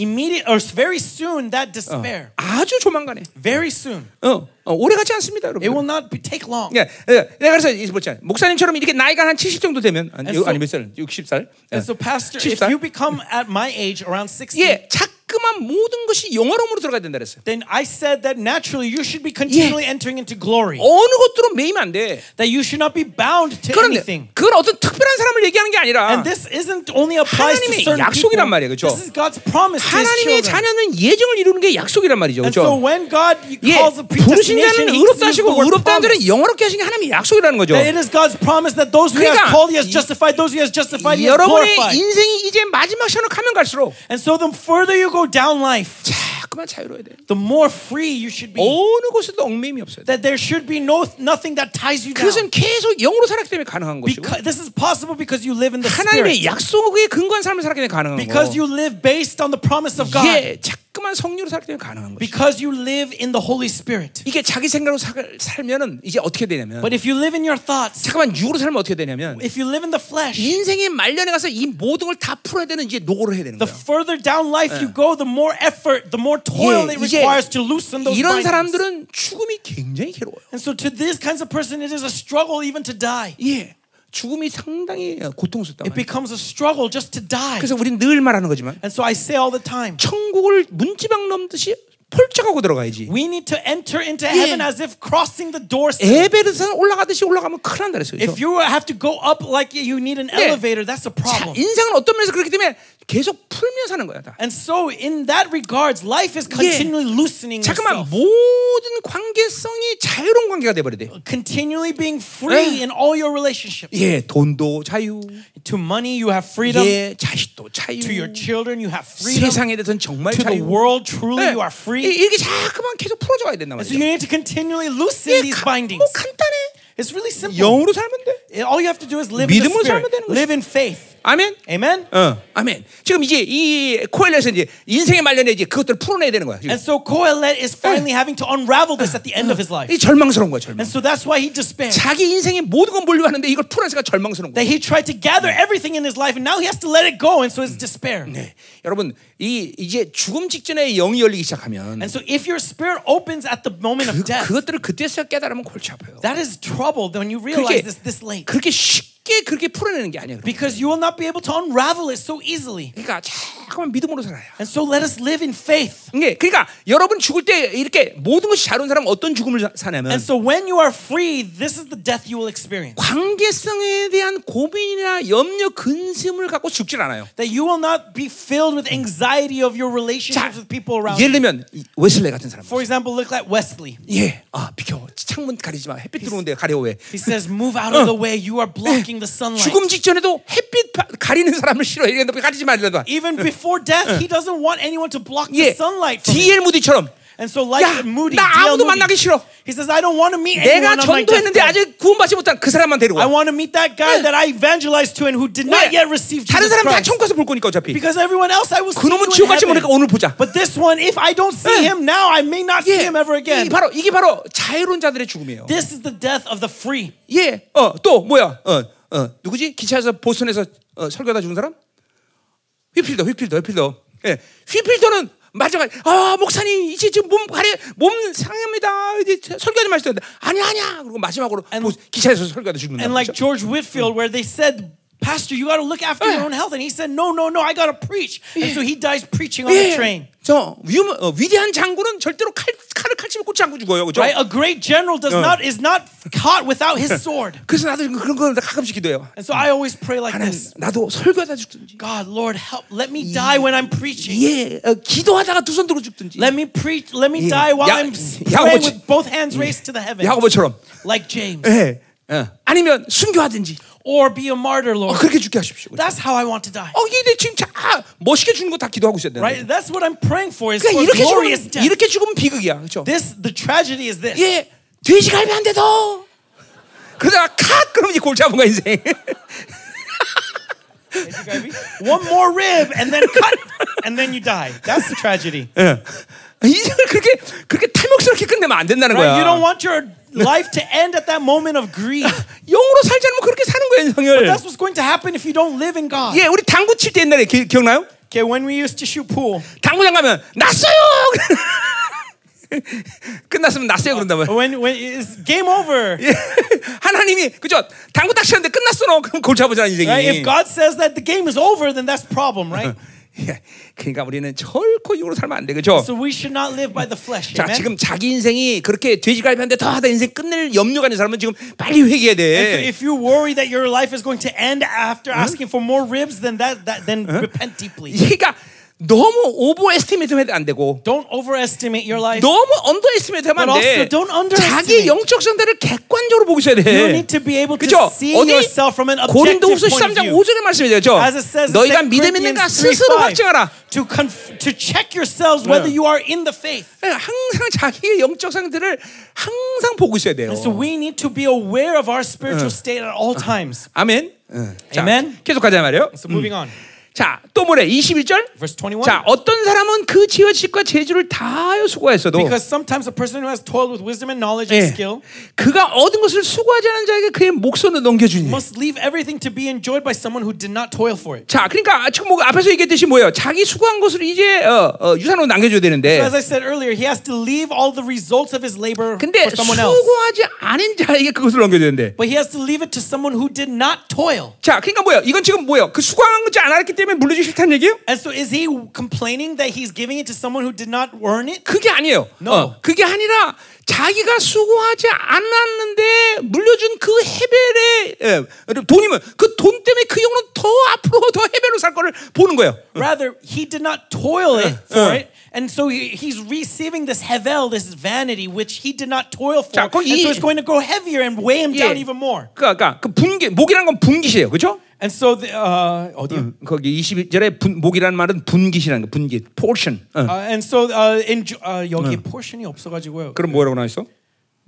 Speaker 2: immediate or very soon that despair.
Speaker 1: 아주 조만간에.
Speaker 2: Very soon.
Speaker 1: 어, 어, 오래 가지 않습니다, 여러분.
Speaker 2: It will not be, take long.
Speaker 1: 예, 예, 내가 그래서 이 뭐지 목사님처럼 이렇게 나이가 한 70 정도 되면 아니,
Speaker 2: And so-
Speaker 1: 아니 몇 살? 60살.
Speaker 2: And so, Pastor, if
Speaker 1: 70살.
Speaker 2: you become at my age around 60,
Speaker 1: 예, 자꾸만 모든 것이 영화로움으로 들어가야 된다 그랬어요.
Speaker 2: then I said that naturally you should be continually entering into glory.
Speaker 1: 어느 것들은 매이면 안 돼.
Speaker 2: That you should not be bound to
Speaker 1: 그런데
Speaker 2: anything.
Speaker 1: 그건 어떤 특별한 사람을 얘기하는 게 아니라
Speaker 2: And this isn't only applies to certain
Speaker 1: 약속이란
Speaker 2: people.
Speaker 1: 말이에요, 그죠?
Speaker 2: This is God's promise to His
Speaker 1: 하나님의
Speaker 2: children.
Speaker 1: 자녀는 예정을 이루는 게 약속이란 말이죠.
Speaker 2: And so
Speaker 1: 그렇죠?
Speaker 2: when God
Speaker 1: 예,
Speaker 2: calls a
Speaker 1: 부르신
Speaker 2: predestination,
Speaker 1: 자는
Speaker 2: He
Speaker 1: 의롭다 하시고
Speaker 2: the word
Speaker 1: 의롭다는 자는. 영화롭게 하신 게 하나님의 약속이라는 거죠.
Speaker 2: That it is God's promise that those who He has
Speaker 1: 그러니까
Speaker 2: called, He has
Speaker 1: 이-
Speaker 2: justified. Those who has justified, He has
Speaker 1: 여러분의
Speaker 2: glorified.
Speaker 1: 인생이 이제 마지막 시간으로 가면 갈수록
Speaker 2: And so the further you go down life,
Speaker 1: 자꾸만 자유로워야 돼.
Speaker 2: the more free you should be.
Speaker 1: 어느 곳에도 얽매임이 없어야 돼.
Speaker 2: That there should be no nothing that ties you down.
Speaker 1: 그것은 계속 영으로 살았기 때문에 가능한 것이고
Speaker 2: Because this is possible because you live in the
Speaker 1: 하나님의
Speaker 2: Spirit.
Speaker 1: 약속에 근거한 삶을 살았기 때문에 가능한
Speaker 2: Because
Speaker 1: 거고
Speaker 2: you live based on the promise of God.
Speaker 1: 예, 자꾸만 성령으로 살기 때문에 가능한 것이
Speaker 2: Because you live in the Holy Spirit.
Speaker 1: 이게 자기 생각으로 살, 살면은 이제 어떻게 되냐면
Speaker 2: But if you live in your thoughts,
Speaker 1: 잠깐만 육으로 살면 어떻게 되냐면
Speaker 2: if you live in the flesh,
Speaker 1: 인생의 말년에 가서 이 모든 걸 다 풀어야 되는 이제 노고를 해야 되는
Speaker 2: the
Speaker 1: 거야.
Speaker 2: further down life you go, the more effort, the more toil
Speaker 1: 예,
Speaker 2: it requires to loosen those
Speaker 1: 이런
Speaker 2: bindings.
Speaker 1: 사람들은 죽음이 굉장히 괴로워요.
Speaker 2: And so to these kinds of person, it is a struggle even to die.
Speaker 1: 예, 죽음이 상당히 고통스럽다.
Speaker 2: It becomes a struggle just to die.
Speaker 1: 그래서 우리는 늘 말하는 거지만
Speaker 2: And so I say all the time,
Speaker 1: 천국을 문지방 넘듯이 펄쩍하고 들어가야지.
Speaker 2: we need to enter into heaven as if crossing the door.
Speaker 1: 에베르산 올라가듯이 올라가면 큰일 난다 그랬어요.
Speaker 2: If you have to go up like you need an
Speaker 1: 네.
Speaker 2: elevator, that's a
Speaker 1: 자,
Speaker 2: problem.
Speaker 1: 인생은 어떤 면에서 그렇기 때문에 계속 풀며 사는 거야. 다.
Speaker 2: And so in that regards, life is continually loosening
Speaker 1: 잠깐만
Speaker 2: yourself.
Speaker 1: 모든 관계성이 자유로운 관계가 돼버려야 돼.
Speaker 2: Continually being free
Speaker 1: 네.
Speaker 2: in all your relationships.
Speaker 1: 예, 돈도 자유,
Speaker 2: To money, you have freedom.
Speaker 1: 예, 자식도 자유,
Speaker 2: To your children, you have freedom.
Speaker 1: 세상에 대해서는 정말
Speaker 2: To the
Speaker 1: 자유.
Speaker 2: world, truly,
Speaker 1: 예,
Speaker 2: you are free.
Speaker 1: 이- 이렇게 자꾸만 계속 풀어줘야 된단
Speaker 2: And so
Speaker 1: 말이죠.
Speaker 2: you need to continually loosen
Speaker 1: 예,
Speaker 2: these
Speaker 1: 가-
Speaker 2: bindings.
Speaker 1: 뭐 간단해.
Speaker 2: It's really simple.
Speaker 1: 영으로 살면 돼.
Speaker 2: All you have to do is live in the
Speaker 1: 믿음으로
Speaker 2: spirit.
Speaker 1: 살면 되는 거지.
Speaker 2: Live in faith.
Speaker 1: 아멘.
Speaker 2: Amen.
Speaker 1: 어, 아멘. 지금 이제 이 코엘렛은 이제 인생의 말년에 이제 그것들을 풀어내야 되는 거야. 지금.
Speaker 2: And so Kohelet is finally having to unravel this at the end of his life.
Speaker 1: 이 절망스러운 거야, 절망.
Speaker 2: And so that's why he despairs.
Speaker 1: 자기 인생의 모든 건 몰려하는데 이걸 풀어내니까 절망스러운 거야.
Speaker 2: That he tried to gather everything in his life and now he has to let it go. And so it's despair.
Speaker 1: 네. 여러분, 이 이제 죽음 직전에 영이 열리기 시작하면
Speaker 2: And so if your spirit opens at the moment
Speaker 1: 그,
Speaker 2: of death,
Speaker 1: 그것들을 그때서 깨달으면 골치 아파요.
Speaker 2: that is trouble when you
Speaker 1: 그렇게
Speaker 2: realize this this late.
Speaker 1: 그렇게 쉽게 그렇게 풀어내는 게 아니야.
Speaker 2: Because you will not be able to unravel it so easily.
Speaker 1: 그러니까 자꾸만 믿음으로 살아야.
Speaker 2: And so let us live in faith.
Speaker 1: 네, 그러니까 여러분 죽을 때 이렇게 모든 것이 잘 온 사람은 어떤 죽음을 사- 사냐면
Speaker 2: And so when you are free, this is the death you will experience.
Speaker 1: 관계성에 대한 고민이나 염려, 근심을 갖고 죽질 않아요.
Speaker 2: That you will not be filled with anxiety of your
Speaker 1: 자,
Speaker 2: relationships with people around
Speaker 1: 예를
Speaker 2: you.
Speaker 1: 들면 이 웨슬레 같은 사람.
Speaker 2: For example, look like Wesley.
Speaker 1: 예, 아 비켜. 창문 가리지 마. 햇빛 들어오는데 가려 왜?
Speaker 2: He says, Move out of the way. You are blocking the sunlight.
Speaker 1: 죽음 직전에도 햇빛 바- 가리는 사람을 싫어해. 이랬는데 가리지 말라도.
Speaker 2: Even before death, he doesn't want anyone to block
Speaker 1: 예,
Speaker 2: the sunlight from him.
Speaker 1: D.L. 무디처럼
Speaker 2: And so, like
Speaker 1: 야,
Speaker 2: Moody,
Speaker 1: 나
Speaker 2: D.L.
Speaker 1: 아무도
Speaker 2: Moody,
Speaker 1: 만나기 싫어.
Speaker 2: he says, I don't want to meet
Speaker 1: 내가
Speaker 2: anyone on my
Speaker 1: 전도했는데
Speaker 2: deathbed.
Speaker 1: 아직 구원받지 못한 그 사람만 데리고 와.
Speaker 2: I want to meet that guy that I evangelized to and who did not
Speaker 1: 왜?
Speaker 2: yet receive
Speaker 1: 다른
Speaker 2: Jesus
Speaker 1: 사람 다
Speaker 2: Christ.
Speaker 1: 천국에서 볼 거니까 어차피.
Speaker 2: Because everyone else I will see
Speaker 1: 그놈은
Speaker 2: you
Speaker 1: 지옥
Speaker 2: in
Speaker 1: 갈지 모르니까
Speaker 2: heaven.
Speaker 1: 오늘 보자.
Speaker 2: But this one, if I don't see
Speaker 1: 예.
Speaker 2: him now, I may not see
Speaker 1: 예,
Speaker 2: him ever
Speaker 1: 이
Speaker 2: again.
Speaker 1: 바로 이게 바로 자유로운 자들의 죽음이에요.
Speaker 2: This is the death of the free.
Speaker 1: 예, 어, 또 뭐야? 어, 어, 누구지? 기차에서 보스턴에서 어, 설교하다 죽은 사람? 휘필더, 휘필더, 휘필더. 예, 휘필더는 마지막에 아 목사님 이제 지금 몸 가래 몸 상합니다. 이제 설교하지 마시던데 아니 아니야. 그리고 마지막으로
Speaker 2: And-
Speaker 1: 기차에서 설교하다 죽는다.
Speaker 2: And like George Whitfield, where they said, Pastor, you got to look after your own health. And he said, No, no, no, I got to preach. And so he dies preaching on the train.
Speaker 1: 저 위험, 어, 위대한 장군은 절대로 칼, 칼을 칼집에 꽂지 않고 죽어요, 그죠?
Speaker 2: Right? A great general does not is not caught without his *laughs* sword.
Speaker 1: 그래서 나도 그런 거 가끔씩 기도해요.
Speaker 2: And so I always pray like
Speaker 1: 하나님,
Speaker 2: this.
Speaker 1: 나도 설교하다 죽든지,
Speaker 2: God, Lord, help. Let me die when I'm preaching.
Speaker 1: 예, 어, 기도하다가 두 손 들고 죽든지,
Speaker 2: Let me preach. Let me
Speaker 1: Yeah.
Speaker 2: die while
Speaker 1: 야-
Speaker 2: I'm s-
Speaker 1: 야고보
Speaker 2: praying
Speaker 1: 치-
Speaker 2: with both hands raised to the heavens,
Speaker 1: 야고보처럼,
Speaker 2: like James,
Speaker 1: 예, 어. 아니면 순교하든지,
Speaker 2: Or be a martyr,
Speaker 1: 어,
Speaker 2: Lord.
Speaker 1: 그렇게 죽게 하십시오. 그죠?
Speaker 2: That's how I want to die.
Speaker 1: 어, 이게 지금 자, 아, 멋있게 죽는 거 다 기도하고 있어야 되는데.
Speaker 2: Right? That's what I'm praying for. Is
Speaker 1: 그러니까
Speaker 2: for
Speaker 1: 이렇게
Speaker 2: glorious
Speaker 1: 죽으면
Speaker 2: death.
Speaker 1: 이렇게 죽으면 비극이야, 그렇죠?
Speaker 2: This the tragedy is this.
Speaker 1: 예, 돼지갈비 한 대 더. 그러다가 칵 그러면 이제 골치 아픈 거야 인생.
Speaker 2: One more rib and then cut and then you die. That's the tragedy.
Speaker 1: 예. 인생을 그렇게 그렇게 탈목스럽게 끝내면 안 된다는
Speaker 2: Right?
Speaker 1: 거야.
Speaker 2: You don't want your life to end at that moment of greed. *laughs*
Speaker 1: 영으로 살지 않으면 그렇게 사는 거야 인생을.
Speaker 2: That's what's going to happen if you don't live in God.
Speaker 1: 예, 우리 당구 칠 때 옛날에 기, 기억나요?
Speaker 2: Okay, when we used to shoot pool,
Speaker 1: 당구장 가면 났어요. *laughs* 끝났으면 났어요 그런다면.
Speaker 2: when when it's game over. *laughs*
Speaker 1: 예. 하나님이 그죠? 당구 딱 치는데 끝났어 너 그럼 골치 아프잖아 인생이.
Speaker 2: Right? If God says that the game is over, then that's problem, right?
Speaker 1: 예. 그러니까 우리는 절코 육으로 살면 안 돼, 그죠?
Speaker 2: So we should not live by the flesh.
Speaker 1: 자,
Speaker 2: Amen?
Speaker 1: 지금 자기 인생이 그렇게 돼지갈비 한대더 하다 인생 끝낼 염려가 있는 사람은 지금 빨리 회개해야 돼.
Speaker 2: if you worry that your life is going to end after asking for more ribs, then that, that then repent deeply.
Speaker 1: 그러니까 너무 오버 에스티메이트 하면 안 되고
Speaker 2: Don't overestimate your life.
Speaker 1: 너무 언더 에스티메이트 하면 안
Speaker 2: But
Speaker 1: 돼.
Speaker 2: also don't underestimate.
Speaker 1: 자기 영적 상태를 객관적으로 보고 있어야 돼.
Speaker 2: You need to be able to
Speaker 1: 그죠?
Speaker 2: see
Speaker 1: 어디
Speaker 2: yourself from an objective
Speaker 1: 고린도후서
Speaker 2: point of
Speaker 1: 13장
Speaker 2: view.
Speaker 1: 5절의 말씀이죠.
Speaker 2: As it says
Speaker 1: 너희가
Speaker 2: 2
Speaker 1: 믿음 있는가 스스로
Speaker 2: 3:5,
Speaker 1: 확증하라.
Speaker 2: to conf- to check yourselves whether you are in the faith.
Speaker 1: 항상 자기의 영적 상태를 항상 보고 있어야 돼요.
Speaker 2: And so we need to be aware of our spiritual state at all times.
Speaker 1: 아멘. 자,
Speaker 2: Amen.
Speaker 1: 계속 가자 말이에요.
Speaker 2: So moving on,
Speaker 1: 자, 또 뭐래? 21절.
Speaker 2: verse 21.
Speaker 1: 자, 어떤 사람은 그 지혜와 지식과 재주를 다하여 수고했어도
Speaker 2: Because sometimes a person who has toiled with wisdom and knowledge
Speaker 1: 예,
Speaker 2: and skill
Speaker 1: 그가 얻은 것을 수고하지 않은 자에게 그의 목손을 넘겨주니.
Speaker 2: must leave everything to be enjoyed by someone who did not toil for it.
Speaker 1: 자, 그러니까 지금 뭐 앞에서 얘기했듯이 뭐예요? 자기 수고한 것을 이제 어, 어, 유산으로 남겨줘야 되는데.
Speaker 2: So as I said earlier, he has to leave all the results of his labor
Speaker 1: 근데
Speaker 2: for someone else.
Speaker 1: 수고하지 않은 자에게 그것을 넘겨줘야 되는데.
Speaker 2: But he has to leave it to someone who did not toil.
Speaker 1: 자, 그러니까 뭐예요? 이건 지금 뭐예요? 그 수고한 거지 않았기 때문에 물려주기 싫다는 얘기예요?
Speaker 2: And so is he complaining that he's giving it to someone who did not earn it?
Speaker 1: 그게 아니에요.
Speaker 2: No.
Speaker 1: 어, 그게 아니라 자기가 수고하지 않았는데 물려준 그 해벨의 예, 돈이면 그 돈 때문에 그 영혼은 더 앞으로 더 해벨로 살 거를 보는 거예요.
Speaker 2: Rather, he did not toil it for
Speaker 1: uh.
Speaker 2: it. And so he, he's receiving this hevel, this vanity, which he did not toil for.
Speaker 1: 자,
Speaker 2: and so
Speaker 1: 이-
Speaker 2: it's going to go heavier and weigh him
Speaker 1: 예.
Speaker 2: down even more.
Speaker 1: 그러니까 그 분기 목이라는 건 분깃이에요, 그렇죠?
Speaker 2: And so, the, uh, 어디요?
Speaker 1: 거기 22절에 분, 목이라는 말은 분깃이라는 거, 분깃, portion. 어.
Speaker 2: Uh, and so uh, in, uh, 여기 포션이 없어가지고요.
Speaker 1: 그럼 뭐라고 나와 있어?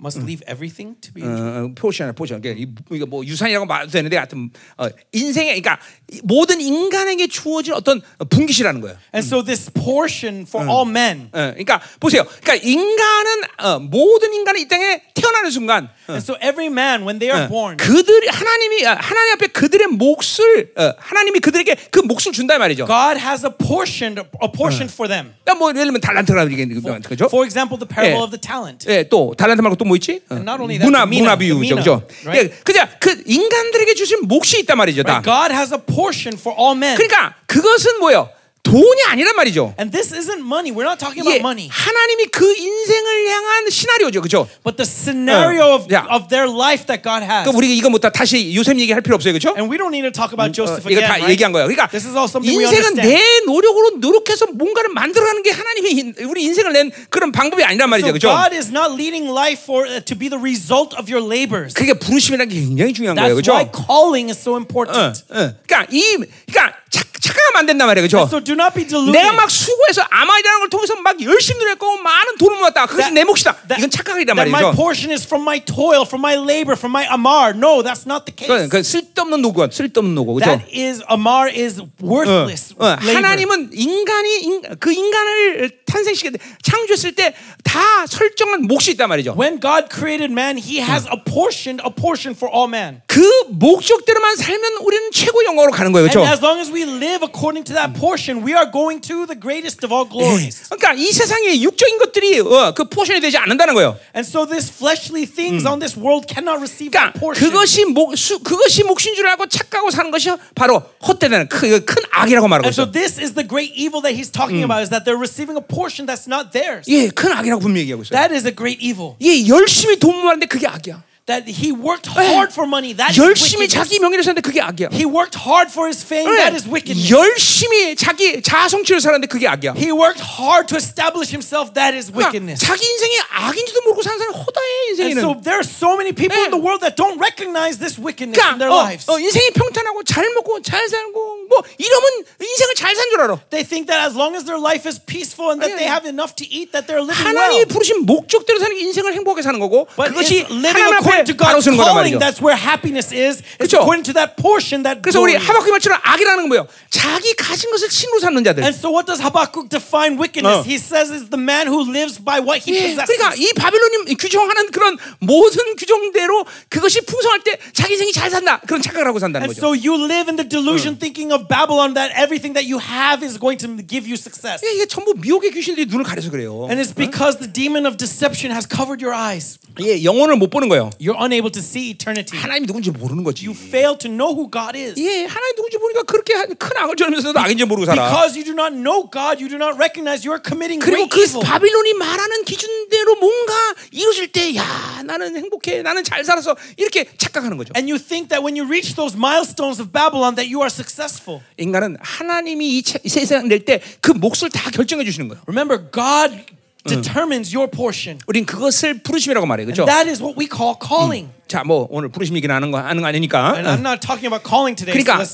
Speaker 2: Must leave everything to be.
Speaker 1: 어, 어, 포션이야, 포션. 그러니까 이- 이거 뭐 유산이라고 말도 되는데, 하여튼 어, 인생에, 그러니까 이 모든 인간에게 주어진 어떤 분깃이라는 거예요.
Speaker 2: And so this portion for all men.
Speaker 1: 어, 그러니까 보세요. 그러니까 인간은 어, 모든 인간이 이 땅에 태어나는 순간
Speaker 2: And so every man, when they are born,
Speaker 1: 그들이 하나님이 아, 하나님 앞에 그들의 몫을 어, 하나님이 그들에게 그 몫을 준다 이 말이죠.
Speaker 2: God has a portion, a portion for them.
Speaker 1: 그러니까 뭐 예를 들면 달란트라 얘기하는 그죠?
Speaker 2: For example, the parable
Speaker 1: 예.
Speaker 2: of the talent.
Speaker 1: 예, 또 달란트 말고 또뭐 있지? 어,
Speaker 2: And not only that,
Speaker 1: 문화 문화 비유죠, 그죠?
Speaker 2: right?
Speaker 1: 예, 그냥 그 인간들에게 주신 몫이 있단 말이죠, 다.
Speaker 2: Right? God has a portion for all men.
Speaker 1: 그러니까 그것은 뭐예요? 돈이 아니란 말이죠.
Speaker 2: And this isn't money. We're not talking
Speaker 1: 예,
Speaker 2: about money.
Speaker 1: 하나님이 그 인생을 향한 시나리오죠, 그죠?
Speaker 2: But the scenario of,
Speaker 1: Yeah.
Speaker 2: of their life that God has.
Speaker 1: 그러니까 우리 이거 뭐다 다시 요셉 얘기할 필요 없어요, 그죠?
Speaker 2: And we don't need to talk about Joseph
Speaker 1: 이거
Speaker 2: again.
Speaker 1: 다
Speaker 2: right?
Speaker 1: 얘기한 거예요. 그러니까
Speaker 2: This is all something
Speaker 1: 인생은. 내 노력으로 노력해서 뭔가를 만들어가는 게 하나님이 인- 우리 인생을 낸 그런 방법이 아니란 말이죠,
Speaker 2: So
Speaker 1: 그죠?
Speaker 2: God is not leading life for uh, to be the result of your labors.
Speaker 1: 그게 부르심이라는 게 굉장히 중요한 거예요,
Speaker 2: That's
Speaker 1: 그죠?
Speaker 2: why calling is so
Speaker 1: 어,
Speaker 2: important.
Speaker 1: 어. 그러니까 이 그러니까 착, 착각하면 안 된단 말이에요, 그죠?
Speaker 2: So do not be deluded.
Speaker 1: 내가 막 수고해서 아마이라는 걸 통해서 막 열심히 노력하고 많은 돈을 모았다. 그것이
Speaker 2: That-
Speaker 1: 내 몫이다.
Speaker 2: that-
Speaker 1: 이건 착각이란
Speaker 2: that my
Speaker 1: 말이죠.
Speaker 2: portion is from my toil, from my labor, from my amar. No, that's not the case.
Speaker 1: 그, 그 쓸데없는 노고야, 쓸데없는 노고, 그죠?
Speaker 2: That is amar is worthless
Speaker 1: 어,
Speaker 2: labor.
Speaker 1: 하나님은 인간이 인, 그 인간을 탄생시켜 창조했을 때 다 설정한 몫이 있단 말이죠.
Speaker 2: When God created man, He has apportioned a portion for all man.
Speaker 1: 그 목적대로만 살면 우리는 최고 영광으로 가는 거예요,
Speaker 2: And
Speaker 1: 그렇죠?
Speaker 2: as long as we live live according to that portion, we are going to the greatest of all
Speaker 1: 예.
Speaker 2: glories. *laughs*
Speaker 1: 그러니까 이 세상의 육적인 것들이 어, 그 포션이 되지 않는다는 거예요.
Speaker 2: And so these fleshly things on this world cannot receive
Speaker 1: 그러니까
Speaker 2: that portion.
Speaker 1: 그것이 목 수, 그것이 몫인 줄 알고 착각하고 사는 것이 바로 헛되는 큰, 큰 악이라고 말하고
Speaker 2: And so
Speaker 1: 있어.
Speaker 2: this is the great evil that he's talking about is that they're receiving a portion that's not theirs.
Speaker 1: 예, 큰 악이라고 분명히 얘기하고 있어요.
Speaker 2: That is a great evil.
Speaker 1: 예, 열심히 돈 모았는데 그게 악이야.
Speaker 2: That he worked hard for money. That is
Speaker 1: 열심히
Speaker 2: wickedness.
Speaker 1: 자기 명예를 썼는데 그게 악이야.
Speaker 2: He worked hard for his fame.
Speaker 1: 예,
Speaker 2: That is wickedness.
Speaker 1: 열심히 자기 자성취를 살았는데 그게 악이야.
Speaker 2: He worked hard to establish himself. That is
Speaker 1: 그러니까
Speaker 2: wickedness.
Speaker 1: 자기 인생이 악인지도 모르고 사는 사람이 허다해
Speaker 2: And
Speaker 1: 인생에는.
Speaker 2: so there are so many people
Speaker 1: 예.
Speaker 2: in the world that don't recognize this wickedness in
Speaker 1: 그러니까
Speaker 2: their
Speaker 1: 어,
Speaker 2: lives.
Speaker 1: 어, 인생이 평탄하고 잘 먹고 잘 살고 뭐 이러면 인생을 잘 산 줄 알아.
Speaker 2: They think that as long as their life is peaceful and that they
Speaker 1: 예.
Speaker 2: have enough to eat, that they're living
Speaker 1: 하나님이
Speaker 2: well.
Speaker 1: 부르신 목적대로 사는 게 인생을 행복하게 사는 거고
Speaker 2: But
Speaker 1: 그것이
Speaker 2: it's living
Speaker 1: 하나님
Speaker 2: according
Speaker 1: 앞에
Speaker 2: to
Speaker 1: 바로
Speaker 2: God's
Speaker 1: 서는 거란
Speaker 2: calling.
Speaker 1: 말이죠.
Speaker 2: That's where happiness is. It's
Speaker 1: 그쵸?
Speaker 2: according to that portion that
Speaker 1: 그래서 우리
Speaker 2: glory.
Speaker 1: 하박국 말처럼 악이라는 건 뭐예요? 자기 가진 것을 신으로 삼는 자들.
Speaker 2: And so what does Habakkuk define wickedness?
Speaker 1: 어.
Speaker 2: He says it's the man who lives by what he
Speaker 1: 예,
Speaker 2: possesses.
Speaker 1: 그러니까 이 바빌론이 규정하는 그런 모든 규정대로 그것이 풍성할 때 자기 인생이 잘 산다 그런 착각을 하고 산다는
Speaker 2: And
Speaker 1: 거죠.
Speaker 2: so you live in the delusion thinking of Babylon that everything that you have is going to give you success.
Speaker 1: 예, 이게 전부 미혹의 귀신들이 눈을 가려서 그래요.
Speaker 2: And it's because the demon of deception has covered your eyes.
Speaker 1: 예, 영혼을 못 보는 거예요.
Speaker 2: You're unable to see eternity.
Speaker 1: 하나님이 누군지 모르는 거지.
Speaker 2: You fail to know who God is.
Speaker 1: 예, 하나님 누군지 모르니까 그렇게 큰 악을 저면서도 악인지 모르고 살아.
Speaker 2: Because you do not know God, you do not recognize you are committing
Speaker 1: 그리고
Speaker 2: great
Speaker 1: 그
Speaker 2: evil.
Speaker 1: 바빌론이 말하는 기준대로 뭔가 이루어질 때, 야, 나는 행복해, 나는 잘 살아서 이렇게 착각하는 거죠.
Speaker 2: And you think that when you reach those milestones of Babylon that you are successful.
Speaker 1: 인간은 하나님이 이 세상 낼 때 그 몫을 다 결정해 주시는 거예요.
Speaker 2: Remember, God determines your portion.
Speaker 1: 우린 그것을 부르심이라고 말해요, 그렇죠?
Speaker 2: That is what we call calling.
Speaker 1: 자, 뭐 오늘 부르심이긴 하는 거 하는 거 아니니까.
Speaker 2: And I'm not talking about calling today. So
Speaker 1: 그러니까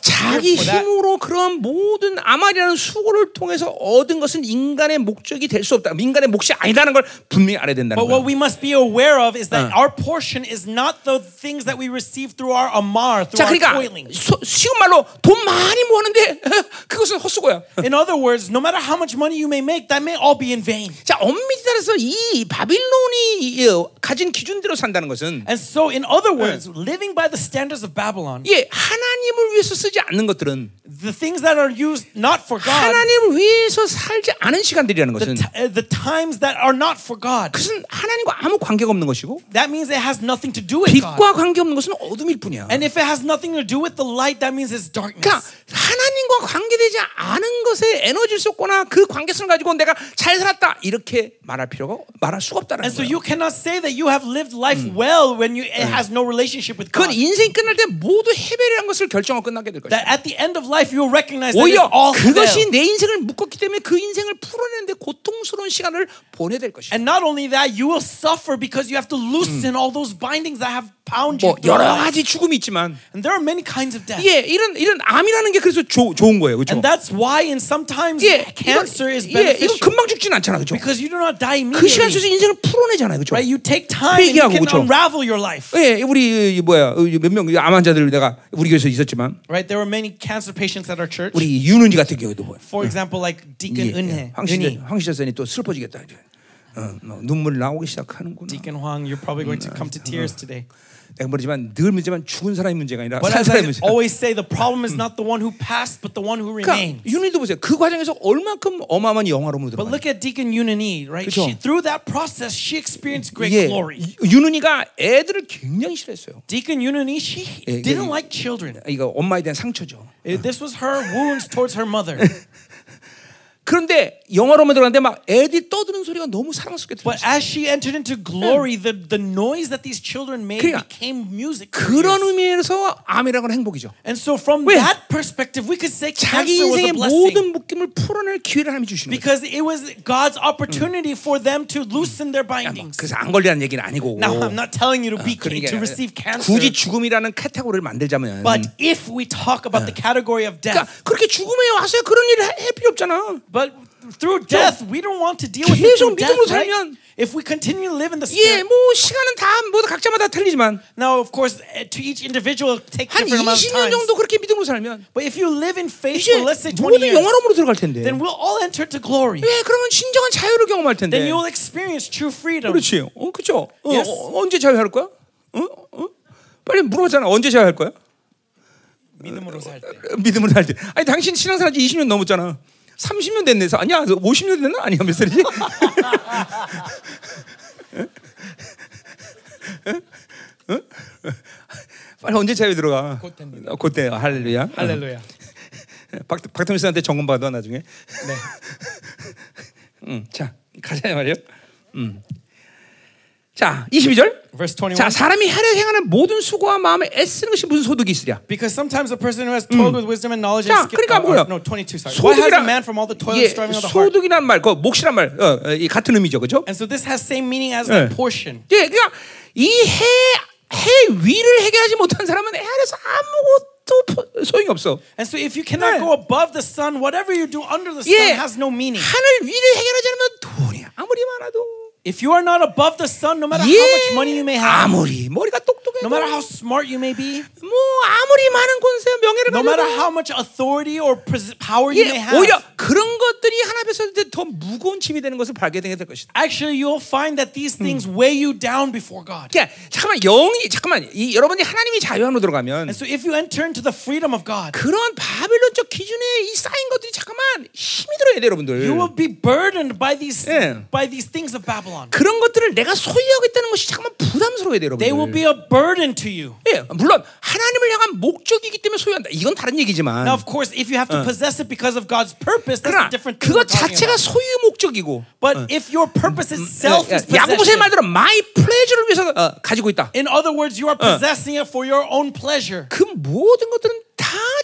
Speaker 1: 자,
Speaker 2: here
Speaker 1: 자기. 힘으로 그런 모든 아말이라는 수고를 통해서 얻은 것은 인간의 목적이 될 수 없다. 인간의 몫이 아니라는 걸 분명히 알아야 된다는
Speaker 2: But what we must be aware of is that our portion is not the things that we receive through our amar, through
Speaker 1: 자,
Speaker 2: our
Speaker 1: 그러니까
Speaker 2: toiling.
Speaker 1: 소- 쉬운 말로 돈 많이 모았는데 그것은 헛수고야.
Speaker 2: In other words, no matter how much money you may make, that may all be in vain.
Speaker 1: 자, 엄밀히 따라서 이 바빌론이 어, 가진 기준대로 산다는 것은
Speaker 2: And so, in other words, living by the standards of Babylon,
Speaker 1: 예, 하나님을 위해서 쓰지 않는 것들은
Speaker 2: the things that are used not for God,
Speaker 1: 하나님을 위해서 살지 않은 시간들이라는
Speaker 2: the,
Speaker 1: 것은
Speaker 2: t- uh, the times that are not for God,
Speaker 1: 그것은 하나님과 아무 관계가 없는 것이고
Speaker 2: that means it has nothing to do with God.
Speaker 1: 빛과 관계 없는 것은 어둠일 뿐이야.
Speaker 2: And if it has nothing to do with the light, that means it's
Speaker 1: 그러니까
Speaker 2: darkness.
Speaker 1: 하나님과 관계되지 않은 것에 에너지를 쏟거나 그 관계성을 가지고 내가 잘 살았다 이렇게 말할 필요가 말할 수가 없다는
Speaker 2: And so
Speaker 1: 거예요.
Speaker 2: you cannot say that you have lived life well when you, it has no relationship with
Speaker 1: 그건
Speaker 2: God.
Speaker 1: 인생 끝날 때 모두 해별이라는 것을 결정하고 끝나게 될 것이야.
Speaker 2: That at the end of life you will recognize that it's
Speaker 1: 오히려
Speaker 2: all for
Speaker 1: 그것이
Speaker 2: them.
Speaker 1: 내 인생을 묶었기 때문에 그 인생을 풀어내는데 고통스러운 시간을 보내야 될 것이야.
Speaker 2: And not only that, you will suffer because you have to loosen all those bindings that have bound you.
Speaker 1: 뭐 여러. 가지 죽음이 있지만
Speaker 2: And there are many kinds of death.
Speaker 1: 예 이런 이런 암이라는 게 그래서 조, 좋은 거예요, 그렇죠?
Speaker 2: And that's why in sometimes
Speaker 1: 예,
Speaker 2: cancer is
Speaker 1: 예, 이건
Speaker 2: beneficial.
Speaker 1: 금방 죽진 않잖아, 그렇죠?
Speaker 2: Because you do not die
Speaker 1: 그 시간
Speaker 2: immediately.
Speaker 1: 속에서 인생을 풀어내잖아요, 그렇죠?
Speaker 2: Right? You take time and you can
Speaker 1: 그쵸?
Speaker 2: unravel your life.
Speaker 1: 예, 우리 이 뭐야 몇명암 환자들 내가 우리 교회에서 있었지만
Speaker 2: Right? There were many cancer patients at our church.
Speaker 1: 우리 윤은지 같은 경우도 뭐야?
Speaker 2: For example, like Deacon Eunhe.
Speaker 1: 황시대 황시대 선이 또 슬퍼지겠다 이제. 어, 뭐 눈물 나오기 시작하는구나.
Speaker 2: Deacon Huang, you're probably going to come to tears today.
Speaker 1: 내가 모르지만 늘 문제만 죽은 사람의 문제가 아니라
Speaker 2: But
Speaker 1: 산
Speaker 2: as I
Speaker 1: 사람의 문제.
Speaker 2: always say, the problem is not the one who passed, but the one who
Speaker 1: 그러니까
Speaker 2: remains.
Speaker 1: 윤은이도 보세요. 그 과정에서 얼마큼 어마어마한 영화로움을
Speaker 2: But
Speaker 1: 들어가.
Speaker 2: look at Deacon Yunani, right?
Speaker 1: 그쵸?
Speaker 2: She, through that process, she experienced great
Speaker 1: 예,
Speaker 2: glory.
Speaker 1: 윤은이가 애들을 굉장히 싫어했어요.
Speaker 2: Deacon Yunani, she
Speaker 1: 예,
Speaker 2: didn't
Speaker 1: 이게-
Speaker 2: like children.
Speaker 1: 이거 엄마에 대한 상처죠.
Speaker 2: Eh, This was her wounds towards her mother.
Speaker 1: 그런데 영화로움에 들어갔는데 막 애들이 떠드는 소리가 너무 사랑스럽게
Speaker 2: But
Speaker 1: 들렸어요.
Speaker 2: as she entered into glory, the, the noise that these children made
Speaker 1: 그러니까
Speaker 2: became music.
Speaker 1: 그런. 의미에서 암이라는 건 행복이죠.
Speaker 2: And so, from
Speaker 1: 왜?
Speaker 2: that perspective, we could say
Speaker 1: 자기 인생의
Speaker 2: blessing.
Speaker 1: 모든 묶임을 풀어낼 기회를 하나님이 주시는 거예요.
Speaker 2: Because it was God's opportunity for them to loosen their bindings.
Speaker 1: 그래서 안 걸리라는 얘기는 아니고.
Speaker 2: Now, I'm not telling you to be
Speaker 1: 그러니까
Speaker 2: to receive cancer.
Speaker 1: 굳이 죽음이라는 카테고리를 만들자면
Speaker 2: But if we talk about the category of death,
Speaker 1: 그러니까 그렇게 죽음에 와서 그런 일을 할 필요 없잖아.
Speaker 2: But through death, we don't want to deal with it
Speaker 1: 계속
Speaker 2: through death,
Speaker 1: 믿음으로
Speaker 2: right?
Speaker 1: 살면
Speaker 2: If we continue to live in the
Speaker 1: 예,
Speaker 2: spirit,
Speaker 1: 뭐 시간은 다 모두 각자마다 틀리지만
Speaker 2: now of course, eh, to each individual take
Speaker 1: 한
Speaker 2: different amount of
Speaker 1: 20년
Speaker 2: time.
Speaker 1: 정도 그렇게 믿음으로 살면
Speaker 2: But if you live in faith for let's say 20
Speaker 1: 모두
Speaker 2: years,
Speaker 1: 영화로움으로 들어갈 텐데.
Speaker 2: then we'll all enter to glory.
Speaker 1: 예, 그러면 진정한 자유를 경험할 텐데.
Speaker 2: Then you will experience true freedom.
Speaker 1: 그렇지. 어, 그렇죠. 어,
Speaker 2: Yes.
Speaker 1: 어, 언제 자유할 거야? 어? 어? 빨리 물어봤잖아. 언제 자유할 거야?
Speaker 2: 믿음으로 살 때.
Speaker 1: 믿음으로 살 때. 아니 당신 신앙생활 지 20년 넘었잖아. 30년 됐네. 아니야, 50년 됐나? 아니야, 몇 살이지? 응? 빨리 언제 자유 들어가?
Speaker 2: 그때입니다.
Speaker 1: 어, 그때 할렐루야.
Speaker 2: 할렐루야.
Speaker 1: 박 박태민 씨한테 점검 받아 나중에.
Speaker 2: 네. *laughs*
Speaker 1: 음, 자 가자 말이요. 음. 자 22절.
Speaker 2: Verse 21.
Speaker 1: 자 사람이 하려 행하는 모든 수고와 마음에 애쓰는 것이 무슨 소득이 있으랴?
Speaker 2: Because sometimes a person who has toiled with wisdom and knowledge
Speaker 1: 자,
Speaker 2: is
Speaker 1: 그러니까
Speaker 2: uh,
Speaker 1: 뭐야?
Speaker 2: uh, no 22 sorry. What has a man from all the toil and
Speaker 1: 예,
Speaker 2: striving of the heart?
Speaker 1: 소득이란 말, 그 몫이란 말, 어, 어, 이 같은 의미죠, 그렇죠?
Speaker 2: And so this has same meaning as
Speaker 1: 예.
Speaker 2: the portion.
Speaker 1: 예, 그러니까 이해 해 위를 해결하지 못한 사람은 해 아래서 아무것도 포- 소용이 없어.
Speaker 2: And so if you cannot
Speaker 1: 네.
Speaker 2: go above the sun, whatever you do under the sun
Speaker 1: 예,
Speaker 2: has no meaning.
Speaker 1: 하늘 위를 해결하지 않으면 돈이 아무리 많아도
Speaker 2: If you are not above the sun, no matter
Speaker 1: 예,
Speaker 2: how much money you may have,
Speaker 1: 아무리 머리가 똑똑해도
Speaker 2: no matter how smart you may be,
Speaker 1: 뭐 아무리 많은 권세 명예를
Speaker 2: no matter how much authority or power you may
Speaker 1: 예,
Speaker 2: have,
Speaker 1: 오히려 그런 것들이 하나 앞에 설때더 무거운 짐이 되는 것을 발견하게 될 것이다.
Speaker 2: actually you'll find that these things weigh you down before God.
Speaker 1: 그러니까 잠깐만 영이 잠깐만 이 여러분이 하나님이 자유 안으로 들어가면
Speaker 2: And so if you enter into the freedom of God,
Speaker 1: 그런 바빌론적 기준에 이 쌓인 것들이 잠깐만 힘이 들어야 돼 여러분들.
Speaker 2: you will be burdened by these
Speaker 1: 예.
Speaker 2: by these things of Babylon.
Speaker 1: 그런 것들을 내가 소유하고 있다는 것이 잠깐만 부담스러워야 돼
Speaker 2: They will be a burden to you.
Speaker 1: 예, 물론 하나님을 향한 목적이기 때문에 소유한다. 이건 다른 얘기지만.
Speaker 2: Now, of course, if you have to possess it because of God's purpose, that's a different thing.
Speaker 1: 그것 자체가. 소유 목적이고.
Speaker 2: But if your purpose itself is
Speaker 1: 야고보서의
Speaker 2: possession,
Speaker 1: 말대로 my pleasure를 위해서 어, 가지고 있다.
Speaker 2: in other words, you are possessing it for your own pleasure.
Speaker 1: 그 모든 것들은 다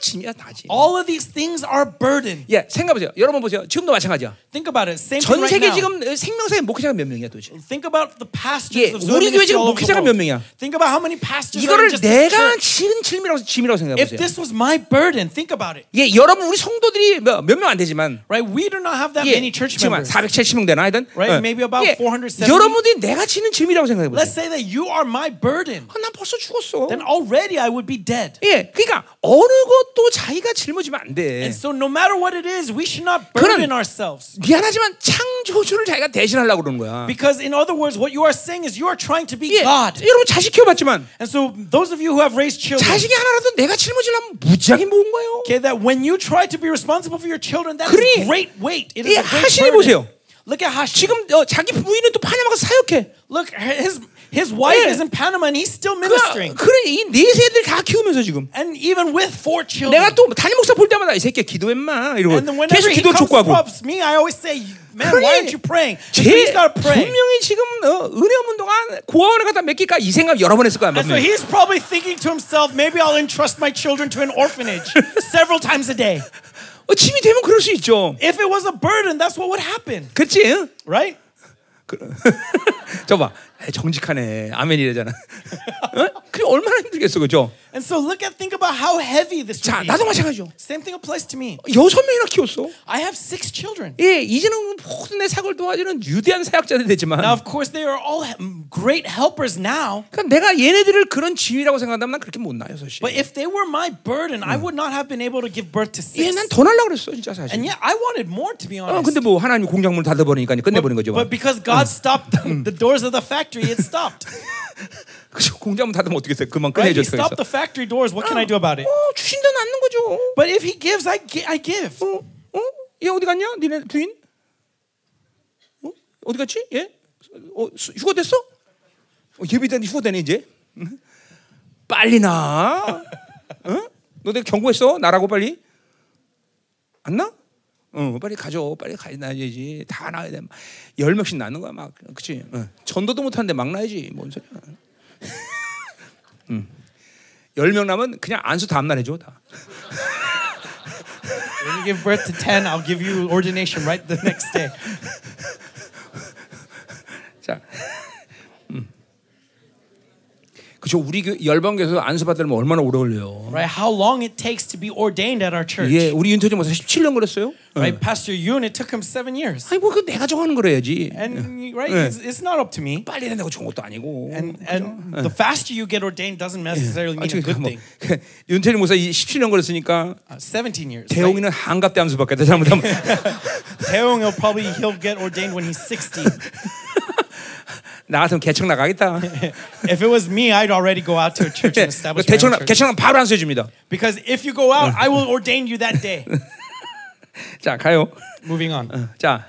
Speaker 1: 짐이야, 다 짐.
Speaker 2: All of these things are burden.
Speaker 1: 예, 생각해 보세요. 여러분 보세요. 지금도 마찬가지야.
Speaker 2: Think about it. Same thing
Speaker 1: 전
Speaker 2: right
Speaker 1: 세계
Speaker 2: now.
Speaker 1: 지금 생명사의 목회자가 몇 명이야, 도대체?
Speaker 2: Think about the pastors
Speaker 1: 예,
Speaker 2: of
Speaker 1: 우리 교회 지금 목회자가. 몇 명이야?
Speaker 2: Think about how many pastors are
Speaker 1: 이거를
Speaker 2: just this
Speaker 1: 내가. 지은 짐이라고 짐이라고 생각해
Speaker 2: If
Speaker 1: 보세요.
Speaker 2: this was my burden, think about it.
Speaker 1: 예, 여러분 우리 성도들이 몇 명 안 되지만
Speaker 2: Right? We do not have that
Speaker 1: 예,
Speaker 2: many church members.
Speaker 1: 470명 되나 하여튼
Speaker 2: Right,
Speaker 1: 예.
Speaker 2: maybe about
Speaker 1: 예,
Speaker 2: 470.
Speaker 1: 여러분들이 내가 지는 짐이라고 생각해 보세요.
Speaker 2: Let's say that you are my burden.
Speaker 1: 아, 난 벌써 죽었어.
Speaker 2: Then already I would be dead.
Speaker 1: 예, 그러니까 어느 것도 자기가 짊어지면 안 돼.
Speaker 2: And so no matter what it is, we should not burden ourselves.
Speaker 1: 미안하지만 창조주를 자기가 대신하려고 그러는 거야.
Speaker 2: Because in other words, what you are saying is you are trying to be
Speaker 1: 예,
Speaker 2: God.
Speaker 1: 여러분 자식 키워봤지만
Speaker 2: And so those of you who have raised children,
Speaker 1: 자식이 하나라도 내가 짊어지려면 무지하게 무거운 거예요.
Speaker 2: okay, that when you try to be responsible for your children, that
Speaker 1: 그러니
Speaker 2: is great weight. It is
Speaker 1: 이
Speaker 2: a great
Speaker 1: 하신이
Speaker 2: burden.
Speaker 1: 보세요.
Speaker 2: Look at Hashi.
Speaker 1: 지금 어, 자기 부인은 또 파냐마가 사역해.
Speaker 2: Look, his his wife
Speaker 1: 예.
Speaker 2: is in Panama and he's still
Speaker 1: 그,
Speaker 2: ministering.
Speaker 1: 그래 이네 세들 다 키우면서 지금
Speaker 2: And even with four children.
Speaker 1: 내가 또 담임 목사 볼 때마다 이 새끼 기도했마 이러고
Speaker 2: And then whenever
Speaker 1: 계속
Speaker 2: he
Speaker 1: 기도
Speaker 2: comes to
Speaker 1: 촉구하고.
Speaker 2: props me, I always say, man,
Speaker 1: 그러니
Speaker 2: why aren't you praying? And so
Speaker 1: 제
Speaker 2: he's got to pray.
Speaker 1: 분명히 지금 어, 은혜 없는 동안 고아원에 갖다 맡길까 이 생각 여러 번 했을 거야.
Speaker 2: And so
Speaker 1: 분명히.
Speaker 2: he's probably thinking to himself, maybe I'll entrust my children to an orphanage *laughs* several times a day.
Speaker 1: 어, 짐이 되면 그럴 수 있죠.
Speaker 2: If it was a burden, that's what would happen,
Speaker 1: 그렇지? 응?
Speaker 2: right? *laughs*
Speaker 1: 저봐 정직하네 아멘이래잖아. *laughs* 어? 그게 얼마나 힘들겠어, 그죠?
Speaker 2: And so look at think about how heavy this
Speaker 1: 자,
Speaker 2: would be.
Speaker 1: 나도 마찬가지죠.
Speaker 2: Same thing applies to me.
Speaker 1: 여섯 명이나 키웠어.
Speaker 2: I have six children.
Speaker 1: 예, 이제는 모든 내 사고를 도와주는 유대한 사역자들 되지만,
Speaker 2: Now, of course, they are all great helpers now.
Speaker 1: 그러니까 내가 얘네들을 그런 지위라고 생각한다면 난 그렇게 못 나요, 사실.
Speaker 2: But if they were my burden, I would not have been able to give birth to
Speaker 1: 예,
Speaker 2: six.
Speaker 1: 난더 날라 그랬어, 진짜 사실.
Speaker 2: And yet, I wanted more, to be
Speaker 1: 어,
Speaker 2: honest.
Speaker 1: 근데 뭐 하나님이 공작문을 닫아버리니까 끝내버린 거죠.
Speaker 2: But because God stopped the, the doors of the factory, it stopped.
Speaker 1: 그죠? 공작문 닫으면 어떻게 돼? 그만
Speaker 2: Right?
Speaker 1: 끝내줘.
Speaker 2: He stopped the factory doors. What can I do about it?
Speaker 1: 어, 주신 데는 않는 거죠.
Speaker 2: But if He gives, I, gi- I give.
Speaker 1: 어, 어, 얘 어디 갔냐? 니네 부인? 어, 어디 갔지? 얘? 어, 수- 휴가됐어? 어, 예비된 휴가되네 이제. 응? *laughs* 빨리 나. 어? 너 내가 경고했어? 나라고 빨리. 안 나? 어, 빨리 가져. 빨리 가야지. 다 나야 돼. 열 명씩 낳는 거야 막. 그치? 어. 전도도 못하는데 막 나야지. 뭔 소리야? *laughs* 음. 열명 나면 그냥 안수 다음 날 해줘 다.
Speaker 2: When you give birth to 10, I'll give you ordination right the next day.
Speaker 1: 자, 음. 그죠? 우리 교 열방교에서 안수 받으려면 얼마나 오래 걸려요?
Speaker 2: Right? How long it takes to be ordained at our church.
Speaker 1: 예, 우리 윤태정 목사 17년 걸렸어요.
Speaker 2: Right? Pastor Yoon, it took him seven years.
Speaker 1: 아니 뭐그 내가 정하는 거래야지.
Speaker 2: And right,
Speaker 1: Yeah.
Speaker 2: it's, it's not up to me.
Speaker 1: 빨리 된다고 좋은 것도 아니고.
Speaker 2: And and the faster you get ordained doesn't necessarily
Speaker 1: 아,
Speaker 2: mean a
Speaker 1: 지금
Speaker 2: good
Speaker 1: 뭐,
Speaker 2: thing.
Speaker 1: 윤태정 목사 17년 걸렸으니까
Speaker 2: Uh, 17 years. right?
Speaker 1: 대웅이는 한갑대 안수 받겠다 잘못하면.
Speaker 2: Taeyong, he'll probably he'll get ordained when he's 60.
Speaker 1: 나 같으면 개척 나가겠다.
Speaker 2: If it was me, I'd already go out to a church and establish my
Speaker 1: 개척
Speaker 2: own
Speaker 1: 나
Speaker 2: church.
Speaker 1: 개척 나 바로 안수해 줍니다.
Speaker 2: Because if you go out, I will ordain you that day.
Speaker 1: 자 가요.
Speaker 2: Moving on.
Speaker 1: 자,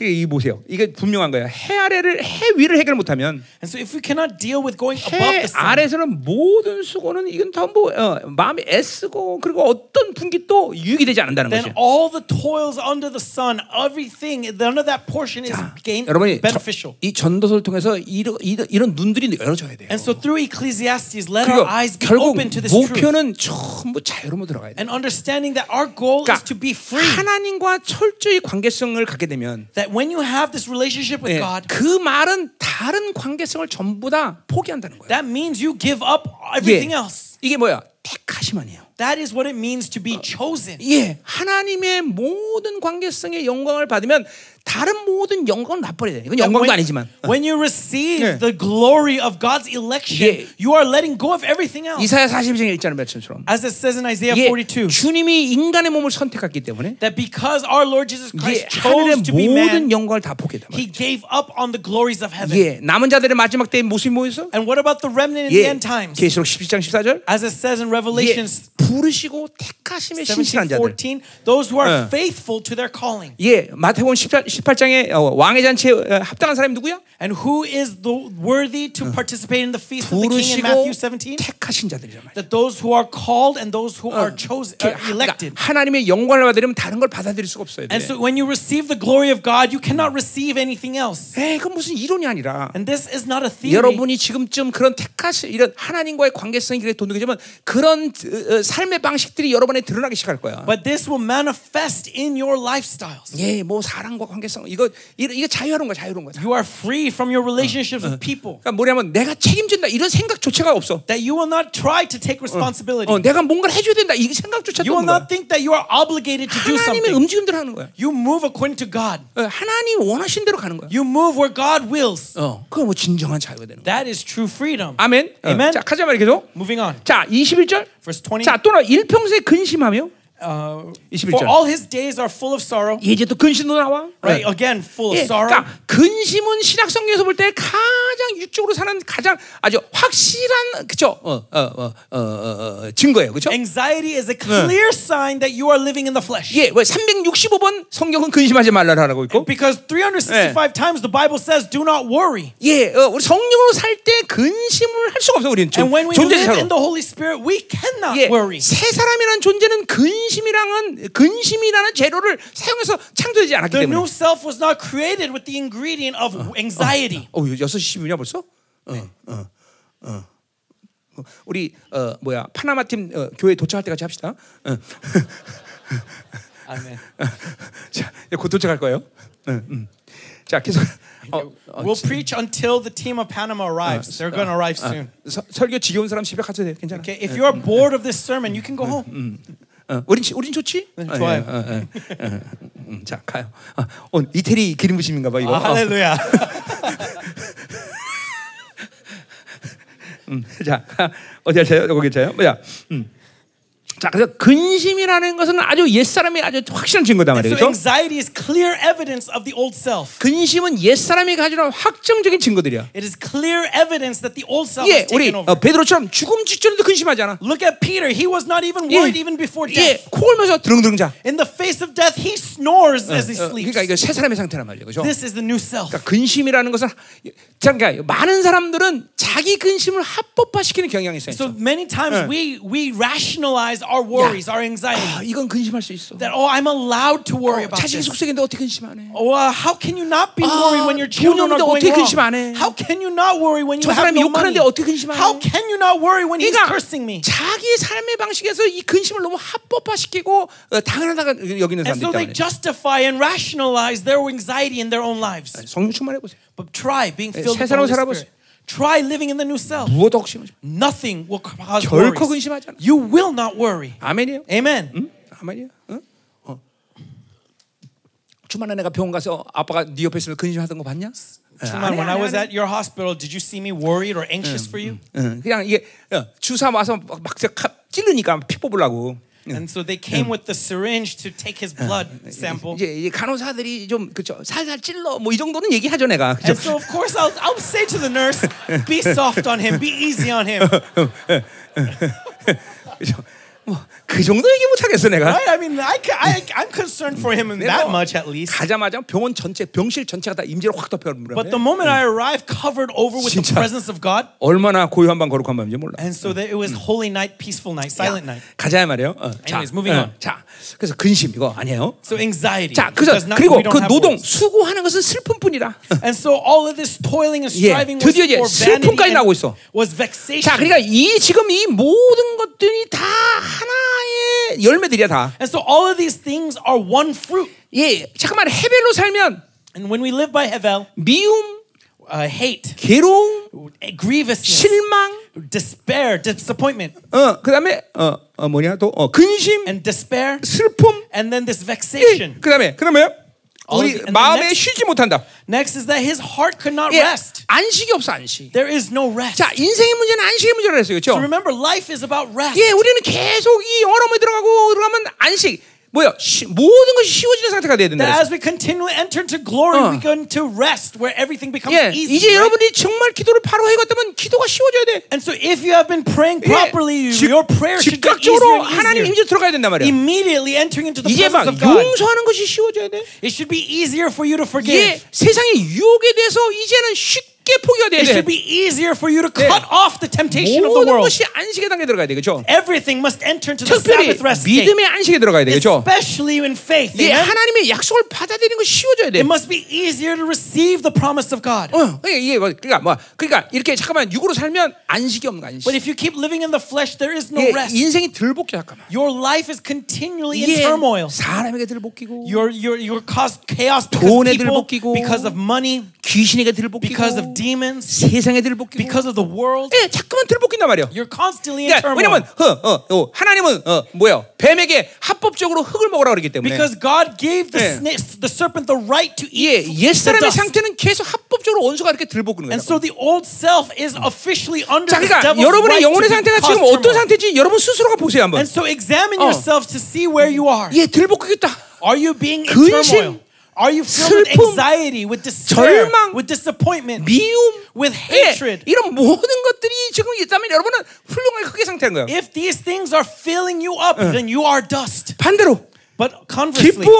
Speaker 1: 그게 이 보세요. 이게 분명한 거예요. 해 아래를 해 위를 해결 못하면
Speaker 2: And so if we cannot deal with going above
Speaker 1: 해
Speaker 2: the sun,
Speaker 1: 아래서는 모든 수고는 이건 전부 어, 마음이 애쓰고 그리고 어떤 분깃도 유익이 되지 않는다는
Speaker 2: then
Speaker 1: 것이에요.
Speaker 2: all the toils under the sun, everything, of that portion is gain
Speaker 1: 여러분이
Speaker 2: beneficial.
Speaker 1: 저- 이 전도서를 통해서 이런, 이런, 이런 눈들이 열어져야 돼요.
Speaker 2: And so through Ecclesiastes, let our eyes be open to this truth.
Speaker 1: 목표는 전부 자유로움으로 들어가야 돼요.
Speaker 2: And understanding that our goal is
Speaker 1: 그러니까
Speaker 2: to be free.
Speaker 1: 하나님과 철저히 관계성을 갖게 되면
Speaker 2: That when you have this relationship with
Speaker 1: 예,
Speaker 2: God,
Speaker 1: 그 말은 다른 관계성을 전부 다 포기한다는 거예요.
Speaker 2: that means you give up everything else.
Speaker 1: 이게 뭐야? 택하심 아니에요.
Speaker 2: That is what it means to be chosen.
Speaker 1: 예, 하나님의 모든 관계성의 영광을 받으면 다른 모든 영광을 놔버려야 돼. 이건 영광도
Speaker 2: when,
Speaker 1: 아니지만.
Speaker 2: when you receive
Speaker 1: 예.
Speaker 2: the glory of God's election,
Speaker 1: 예.
Speaker 2: you are letting go of everything else.
Speaker 1: 이사야 42장 1절 말씀처럼.
Speaker 2: As it says in Isaiah
Speaker 1: 예,
Speaker 2: 42,
Speaker 1: 주님이 인간의 몸을 선택했기 때문에
Speaker 2: that because our Lord Jesus
Speaker 1: 예,
Speaker 2: Christ chose to be man,
Speaker 1: 모든 영광을 다 포기했단
Speaker 2: he gave up on the glories of heaven.
Speaker 1: 예, 남은 자들의 마지막 때의 모습이 뭐였어?
Speaker 2: And what about the remnant in the
Speaker 1: 예,
Speaker 2: end times?
Speaker 1: 계시록 17장 14절.
Speaker 2: As it says in
Speaker 1: 예,
Speaker 2: Revelations
Speaker 1: 부르시고 택하심에 신실한
Speaker 2: 17,
Speaker 1: 자들.
Speaker 2: 14, those who are
Speaker 1: 예.
Speaker 2: faithful to their calling.
Speaker 1: 예, 마태복음 18, 18장에 왕의 잔치에 어, 합당한 사람이 누구야?
Speaker 2: And who is the worthy to participate in the feast of the king in Matthew 17?
Speaker 1: 택하신 자들이란.
Speaker 2: That those who are called and those who are chosen,
Speaker 1: 그-
Speaker 2: are elected.
Speaker 1: 그러니까 하나님의 영광을 받으려면 다른 걸 받아들일 수가 없어야 돼.
Speaker 2: And so when you receive the glory of God, you cannot receive anything else.
Speaker 1: 에이, 그건 무슨 이론이 아니라
Speaker 2: And this is not a theory.
Speaker 1: 여러분이 지금쯤 그런 택하시 이런 하나님과의 관계성이 그렇게 돈독해지면 그런 어, 어, 삶의 방식들이 여러분에 드러나기 시작할 거야.
Speaker 2: But this will manifest in your lifestyles.
Speaker 1: 예, 뭐 사랑과 관계 성 이거 이거, 이거 자유로운 거야, 자유로운 거야.
Speaker 2: You are free from your relationships with people.
Speaker 1: 그러니까 뭐냐면 내가 책임진다 이런 생각조차가 없어.
Speaker 2: That you will not try to take responsibility.
Speaker 1: 어, 내가 뭔가를 해줘야 된다 이 생각조차도
Speaker 2: You will
Speaker 1: 없는 거야.
Speaker 2: not think that you are obligated to do
Speaker 1: 하나님의
Speaker 2: something.
Speaker 1: 움직임대로 하는 거야.
Speaker 2: You move according to God.
Speaker 1: 어, 하나님 원하신 대로 가는 거야.
Speaker 2: You move where God wills.
Speaker 1: 어, 그거 뭐 진정한 자유가 되는 거야.
Speaker 2: That is true freedom.
Speaker 1: 아멘. 어,
Speaker 2: Amen.
Speaker 1: 자, 가자 말이 계속.
Speaker 2: Moving on.
Speaker 1: 자, 21절.
Speaker 2: Verse 20.
Speaker 1: 자, 또는 일평생 근심하며
Speaker 2: Uh,
Speaker 1: 21
Speaker 2: for
Speaker 1: 절.
Speaker 2: all his days are full of sorrow.
Speaker 1: 예, 이제 또 근심도 나와.
Speaker 2: Right?
Speaker 1: 네.
Speaker 2: Again, full of
Speaker 1: 예,
Speaker 2: sorrow.
Speaker 1: 그러니까 근심은 신학 성경에서 볼 때 가장 육적으로 사는 가장 아주 확실한 그죠? 어, 어, 어, 어, 어, 어, 증거예요, 그렇죠?
Speaker 2: Anxiety is a clear sign that you are living in the flesh.
Speaker 1: 예, 왜 365번 성경은 근심하지 말라라고 있고,
Speaker 2: Because 365 times the Bible says, do not worry.
Speaker 1: 예, 어, 우리 성령으로 살 때 근심을 할 수가 없어 우리는
Speaker 2: And when we live in the Holy Spirit, we cannot
Speaker 1: 예,
Speaker 2: worry.
Speaker 1: 새 사람이라는 존재는 근심 이랑은 근심이라는 재료를 사용해서 창조되지 않았기
Speaker 2: The
Speaker 1: 때문에.
Speaker 2: new self was not created with the ingredient of anxiety.
Speaker 1: 어, 6시 10분이야 벌써? 어, 어, 어. 어, 우리 어, 뭐야 파나마 팀 어, 교회 도착할 때까지 합시다. 어.
Speaker 2: Amen.
Speaker 1: 자, 이제 곧 도착할 거예요. 응, 응. 자, 계속. 어, 어,
Speaker 2: We'll preach until the team of Panama arrives. They're going to arrive soon.
Speaker 1: 서, 설교 지겨운 사람 집에 가도 돼. 괜찮아.
Speaker 2: Okay, if you are bored of this sermon, you can go home.
Speaker 1: 어, 우린 우린 좋지?
Speaker 2: 네,
Speaker 1: 어,
Speaker 2: 좋아요.
Speaker 1: 예, 어, 어, 어, 음, 자, 가요. 어, 어, 이태리 기름 부심인가 봐 이거. 어,
Speaker 2: hallelujah. *laughs*
Speaker 1: 음, 자, *laughs* 어디 할까요? 거기 있어요. 뭐야? 음. 자, 그래서 근심이라는 것은 아주 옛 사람의 아주 확실한 증거다
Speaker 2: So
Speaker 1: 말이죠.
Speaker 2: anxiety is clear evidence of the old self.
Speaker 1: 근심은 옛 사람이 가지고 있는 확정적인 증거들이야.
Speaker 2: It is clear evidence that the old self
Speaker 1: 예,
Speaker 2: has
Speaker 1: 우리
Speaker 2: over.
Speaker 1: 어, 베드로처럼 죽음 직전에도 근심하잖아.
Speaker 2: Look at Peter. He was not even
Speaker 1: 예,
Speaker 2: worried even before
Speaker 1: 예,
Speaker 2: death.
Speaker 1: 코 골면서 드릉드릉 자.
Speaker 2: In the face of death, he snores as he
Speaker 1: 어,
Speaker 2: sleeps.
Speaker 1: 그러니까 이거 새 사람의 상태란 말이에요, 그렇죠?
Speaker 2: This is the new self.
Speaker 1: 그러니까 근심이라는 것은 그러니까 많은 사람들은 자기 근심을 합법화시키는 경향이 있어요.
Speaker 2: So many times we we rationalize our worries, our anxiety.
Speaker 1: 아, 이건 근심할 수 있어.
Speaker 2: That oh, I'm allowed to worry about
Speaker 1: 자식이
Speaker 2: this.
Speaker 1: 속썩인데 어떻게 근심 안 해?
Speaker 2: Oh, uh, how can you not be
Speaker 1: 아,
Speaker 2: worried when your
Speaker 1: 돈
Speaker 2: children are going
Speaker 1: 어떻게 근심 안? 해?
Speaker 2: How can you not worry when you
Speaker 1: 저
Speaker 2: have
Speaker 1: 사람이
Speaker 2: no money?
Speaker 1: 욕하는데 어떻게 근심 안 해?
Speaker 2: How can you not worry when he's
Speaker 1: 그러니까
Speaker 2: cursing me?
Speaker 1: 자기의 삶의 방식에서 이 근심을 너무 합법화시키고 어, 당연하다가 여기는
Speaker 2: And
Speaker 1: 사람들
Speaker 2: so they
Speaker 1: 있다 말이에요.
Speaker 2: justify and rationalize their anxiety in their own lives.
Speaker 1: 성령 충만해 보세요.
Speaker 2: But try being filled
Speaker 1: 새
Speaker 2: with the Holy. Spirit. Try living in the new self.
Speaker 1: 무엇도 걱정하지 마.
Speaker 2: Nothing will cause
Speaker 1: 결코
Speaker 2: worries.
Speaker 1: 근심하지 않아.
Speaker 2: You will not worry.
Speaker 1: 아멘이에요.
Speaker 2: Amen.
Speaker 1: 응? 아멘이에요. 응? 어. 주말에 내가 병원 가서 아빠가 네 옆에 있으면 근심하던 거 봤냐? 예, 해,
Speaker 2: when
Speaker 1: 안
Speaker 2: I
Speaker 1: 해,
Speaker 2: was at your hospital, did you see me worried or anxious for you?
Speaker 1: 응, 그냥 이게 어, 주사 와서 막, 막 찔르니까 피 뽑으려고.
Speaker 2: And so they came with the syringe to take his blood sample.
Speaker 1: 이제, 이제 간호사들이 좀 그죠 살살 찔러 뭐 이 정도는 얘기하죠 내가 그죠?
Speaker 2: And so of course I'll, I'll say to the nurse, be soft on him, be easy on him. *laughs* *laughs*
Speaker 1: 그죠? 뭐 그 정도 얘기 못 하겠어 내가.
Speaker 2: Right? I mean, I, I, I'm concerned for him that
Speaker 1: 뭐
Speaker 2: much at least.
Speaker 1: 가자마자 병원 전체 병실 전체가 다 임재로 확 덮여버려.
Speaker 2: But the moment I arrived, covered over with the presence of God.
Speaker 1: 얼마나 고요한 밤 거룩한 밤인지 몰라.
Speaker 2: And so that it was holy night, peaceful night, silent night.
Speaker 1: 가자 말이에요. 어, 자,
Speaker 2: Anyways, moving
Speaker 1: 어,
Speaker 2: on.
Speaker 1: 자, 그래서 근심 이거 아니에요.
Speaker 2: So anxiety.
Speaker 1: 자, 그래서
Speaker 2: not,
Speaker 1: 그리고 그 노동. 수고하는 것은 슬픔뿐이라.
Speaker 2: And so all of this toiling and
Speaker 1: 예,
Speaker 2: striving was
Speaker 1: 드디어 이제
Speaker 2: for vanity
Speaker 1: 슬픔까지 나오고 있어.
Speaker 2: was vexation.
Speaker 1: 자, 그러니까 이 지금 이 모든 것들이 다 하나 의 열매들이야 다.
Speaker 2: And so all of these things are one fruit.
Speaker 1: 예, 잠깐만 헤벨로 살면
Speaker 2: And when we live by Hevel,
Speaker 1: 미움,
Speaker 2: uh, hate,
Speaker 1: 괴로움,
Speaker 2: grievousness,
Speaker 1: 실망,
Speaker 2: despair, disappointment,
Speaker 1: 어, 그다음에 어, 어 뭐냐 또 어, 근심,
Speaker 2: and despair,
Speaker 1: 슬픔,
Speaker 2: and then this
Speaker 1: 예,
Speaker 2: vexation.
Speaker 1: 그다음에 그러면
Speaker 2: All
Speaker 1: 우리 마음에
Speaker 2: next-
Speaker 1: 쉬지 못한다.
Speaker 2: Next is that his heart could not
Speaker 1: 예,
Speaker 2: rest.
Speaker 1: 안식이 없어 안식.
Speaker 2: There is no rest.
Speaker 1: 자, 인생의 문제는 안식의 문제라 했어요, 그렇죠?
Speaker 2: So remember, life is about rest.
Speaker 1: 예, 우리는 계속 이 영어로에 들어가고 들어가면 안식. 뭐야? 쉬, 모든 것이 쉬워지는 상태가 돼야 된다.
Speaker 2: That
Speaker 1: 그랬어요.
Speaker 2: as we continually enter into glory,
Speaker 1: 어.
Speaker 2: we go into rest where everything becomes
Speaker 1: 예,
Speaker 2: easy.
Speaker 1: 이제
Speaker 2: right?
Speaker 1: 여러분이 정말 기도를 바로 해갔다면 기도가 쉬워져야 돼.
Speaker 2: And so if you have been praying
Speaker 1: 예,
Speaker 2: properly,
Speaker 1: 즉-
Speaker 2: your prayer should get easier
Speaker 1: 즉각적으로
Speaker 2: and
Speaker 1: 하나님
Speaker 2: easier.
Speaker 1: 임재 들어가야 된단 말이야.
Speaker 2: Immediately entering into the
Speaker 1: 이제 막
Speaker 2: presence of God.
Speaker 1: 용서하는 것이 쉬워져야 돼.
Speaker 2: It should be easier for you to
Speaker 1: 이게
Speaker 2: forgive.
Speaker 1: 세상의 유혹에 대해서 이제는 쉽 게 포기가 돼야
Speaker 2: It
Speaker 1: 돼.
Speaker 2: should be easier for you to cut off the temptation of the
Speaker 1: 모든
Speaker 2: world.
Speaker 1: 것이 안식의 단계에 들어가야 돼, 그렇죠?
Speaker 2: Everything must enter into the
Speaker 1: 특별히
Speaker 2: Sabbath rest state.
Speaker 1: 믿음의 안식에 들어가야 돼, 그렇죠?
Speaker 2: Especially in faith.
Speaker 1: 예,
Speaker 2: Amen?
Speaker 1: 하나님의 약속을 받아들이는 것이 쉬워져야 돼.
Speaker 2: It must be easier to receive the promise of God.
Speaker 1: 어, 이게 이게 뭐, 그러니까 뭐 그러니까 이렇게 잠깐만 육으로 살면 안식이 없는 거 안식.
Speaker 2: But if you keep living in the flesh, there is no
Speaker 1: 예,
Speaker 2: rest.
Speaker 1: 인생이 들볶여 잠깐만.
Speaker 2: Your life is continually in
Speaker 1: 이게
Speaker 2: turmoil.
Speaker 1: 사람에게 들볶이고
Speaker 2: You're, you're, you're caused chaos because
Speaker 1: 돈에
Speaker 2: people,
Speaker 1: 들볶이고,
Speaker 2: because of money,
Speaker 1: 귀신에게 들볶이고
Speaker 2: because of demons,
Speaker 1: 세상에 들볶이고
Speaker 2: because of the world.
Speaker 1: 예, 자꾸만 들볶인단 말이야.
Speaker 2: You're constantly in
Speaker 1: 그러니까 왜냐면
Speaker 2: turmoil.
Speaker 1: 어, 어, 어, 하나님은 어, 뭐야 뱀에게 합법적으로 흙을 먹으라 그러기 때문에
Speaker 2: Because God gave the,
Speaker 1: 예.
Speaker 2: snake, the serpent the right to
Speaker 1: 예,
Speaker 2: eat
Speaker 1: 옛
Speaker 2: the
Speaker 1: 사람의. 상태는 계속 합법적으로 원수가 이렇게 들볶는 거야.
Speaker 2: And so the old self is officially under
Speaker 1: 자,
Speaker 2: the
Speaker 1: 그러니까
Speaker 2: devil's
Speaker 1: 여러분의
Speaker 2: right
Speaker 1: 영혼의 상태가 지금 어떤. 상태인지 여러분 스스로가 보세요 한번.
Speaker 2: And so examine
Speaker 1: 어.
Speaker 2: yourself to see where you are.
Speaker 1: 예, 들볶이겠다.
Speaker 2: Are you being in
Speaker 1: 근심,
Speaker 2: turmoil? Are you filled with
Speaker 1: 슬픔,
Speaker 2: anxiety, with despair,
Speaker 1: 절망,
Speaker 2: with disappointment,
Speaker 1: 미움,
Speaker 2: with
Speaker 1: 예,
Speaker 2: hatred?
Speaker 1: 이런 모든 것들이 지금 있다면 여러분은 훌륭하게 크게 상태인 거예요.
Speaker 2: If these things are filling you up, then you are dust.
Speaker 1: 반대로
Speaker 2: But conversely,
Speaker 1: 기쁨,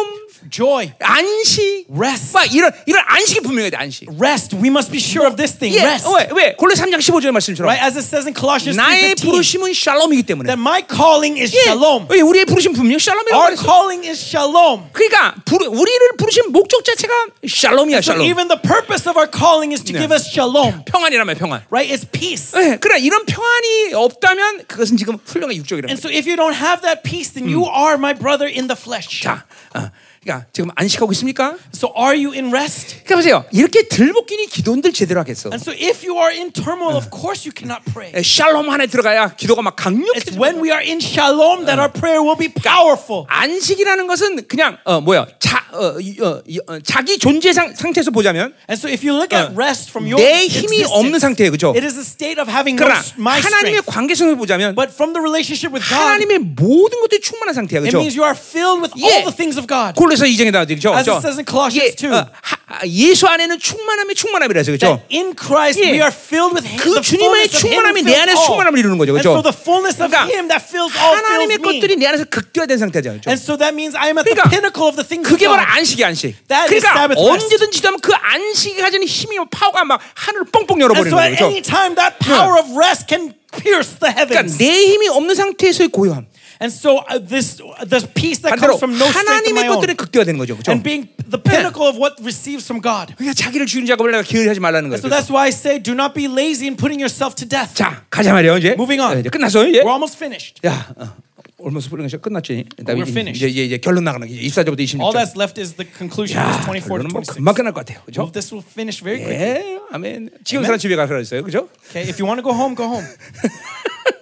Speaker 2: joy,
Speaker 1: 안식,
Speaker 2: rest,
Speaker 1: 막 이런 이런 안식이 분명해야 돼 안식.
Speaker 2: rest. We must be sure of this thing.
Speaker 1: 예,
Speaker 2: Rest.
Speaker 1: 왜? 왜? 골로 3장 15절 말씀처럼
Speaker 2: Right? As it says in Colossians
Speaker 1: 나의
Speaker 2: 3:15,
Speaker 1: 부르심은 샬롬이기 때문에.
Speaker 2: that my calling is
Speaker 1: 예,
Speaker 2: shalom.
Speaker 1: 왜 우리의 부르심 분명 샬롬이라고
Speaker 2: Our
Speaker 1: 그랬어.
Speaker 2: calling is shalom.
Speaker 1: 그러니까 부르, 우리를 부르신 목적 자체가 샬롬이야
Speaker 2: So
Speaker 1: 샬롬.
Speaker 2: even the purpose of our calling is to
Speaker 1: Yeah.
Speaker 2: give us shalom.
Speaker 1: 평안이라면 평안.
Speaker 2: Right? It's peace.
Speaker 1: 예, 그래 이런 평안이 없다면 그것은 지금 훌륭한 육적이라는
Speaker 2: And
Speaker 1: 거야.
Speaker 2: so if you don't have that peace, then you are my brother in the flesh.
Speaker 1: 자, 어, 그러니까 지금 안식하고 있습니까?
Speaker 2: So are you in rest?
Speaker 1: 그러니까 보세요. 이렇게 들볶이니 기도들 제대로 하겠어.
Speaker 2: And so if you are in turmoil, of course you cannot pray.
Speaker 1: 예, 샬롬 안에 들어가야 기도가 막
Speaker 2: It's
Speaker 1: 강력해져.
Speaker 2: when we are in shalom that our prayer will be powerful.
Speaker 1: 안식이라는 것은 그냥 어 뭐야 자, 어, 이- 어, 이- 어, 자기 존재 상, 상태에서 보자면
Speaker 2: And so if you look at rest from your
Speaker 1: 내 힘이 없는 상태예요, 그죠?
Speaker 2: it is a state of having no,
Speaker 1: 그러나
Speaker 2: my
Speaker 1: 하나님의. 관계성을 보자면
Speaker 2: But from the relationship with God,
Speaker 1: 하나님의 모든 것들이 충만한 상태야,
Speaker 2: it
Speaker 1: 그죠?
Speaker 2: means you are filled with
Speaker 1: 예.
Speaker 2: all the things of God.
Speaker 1: 골로서 이정에 나오죠, 그죠?
Speaker 2: As it says in Colossians
Speaker 1: 예,
Speaker 2: 2.
Speaker 1: 어, 하- 아, 예수 안에는 충만함이 충만함이라서, 그죠?
Speaker 2: That in Christ
Speaker 1: 예.
Speaker 2: we are filled with
Speaker 1: 그
Speaker 2: the
Speaker 1: 주님의
Speaker 2: Him
Speaker 1: 충만함이 내 안에. 충만함을 이루는 거죠,
Speaker 2: And
Speaker 1: 그죠?
Speaker 2: so the fullness of
Speaker 1: 그러니까
Speaker 2: Him that fills all
Speaker 1: 하나님의
Speaker 2: fills.
Speaker 1: 것들이 내 안에서 극대화된 상태죠, 그죠?
Speaker 2: And so that means I am at the
Speaker 1: 그러니까
Speaker 2: pinnacle of the things
Speaker 1: 그게 바로. 안식이 안식.
Speaker 2: That is
Speaker 1: 그러니까
Speaker 2: Sabbath rest.
Speaker 1: 언제든지 하면 그 안식이 가지는 힘이 파워가 막 하늘을 뻥뻥
Speaker 2: And
Speaker 1: 열어버리는
Speaker 2: so at
Speaker 1: 거죠.
Speaker 2: any time that power of rest can pierce the
Speaker 1: 그러니까
Speaker 2: heavens.
Speaker 1: 내 힘이 없는 상태에서의 고요함.
Speaker 2: And so uh, this the peace that
Speaker 1: 반대로
Speaker 2: comes from no strength of
Speaker 1: 하나님의
Speaker 2: my own
Speaker 1: 것들이 극대화되는 거죠, 그죠?
Speaker 2: and being the pinnacle of what receives from God.
Speaker 1: 그러니까 자기를 죽이는 작업을 내가 게을리하지 말라는 거예요.
Speaker 2: So
Speaker 1: 그래서.
Speaker 2: that's why I say do not be lazy in putting yourself to death.
Speaker 1: 자, 가자 말이요 이제.
Speaker 2: Moving on.
Speaker 1: 어, 이제 끝났어 이제.
Speaker 2: We're almost finished.
Speaker 1: 야, 어, 얼마서 뿌리는 거 끝났지.
Speaker 2: We're finished.
Speaker 1: 이제, 이제 이제 결론 나가는 게 24절부터 26절.
Speaker 2: All that's left is the conclusion,
Speaker 1: 야,
Speaker 2: verse 24 to
Speaker 1: 결론은 뭐
Speaker 2: 26.
Speaker 1: 금방 끝날 것 같아요.
Speaker 2: Well,
Speaker 1: 그죠?
Speaker 2: this will finish very quickly.
Speaker 1: 예, 아멘. 지금 사람 집에 가서 그랬어요. 그죠?
Speaker 2: Okay, if you want to go home, go home. *laughs*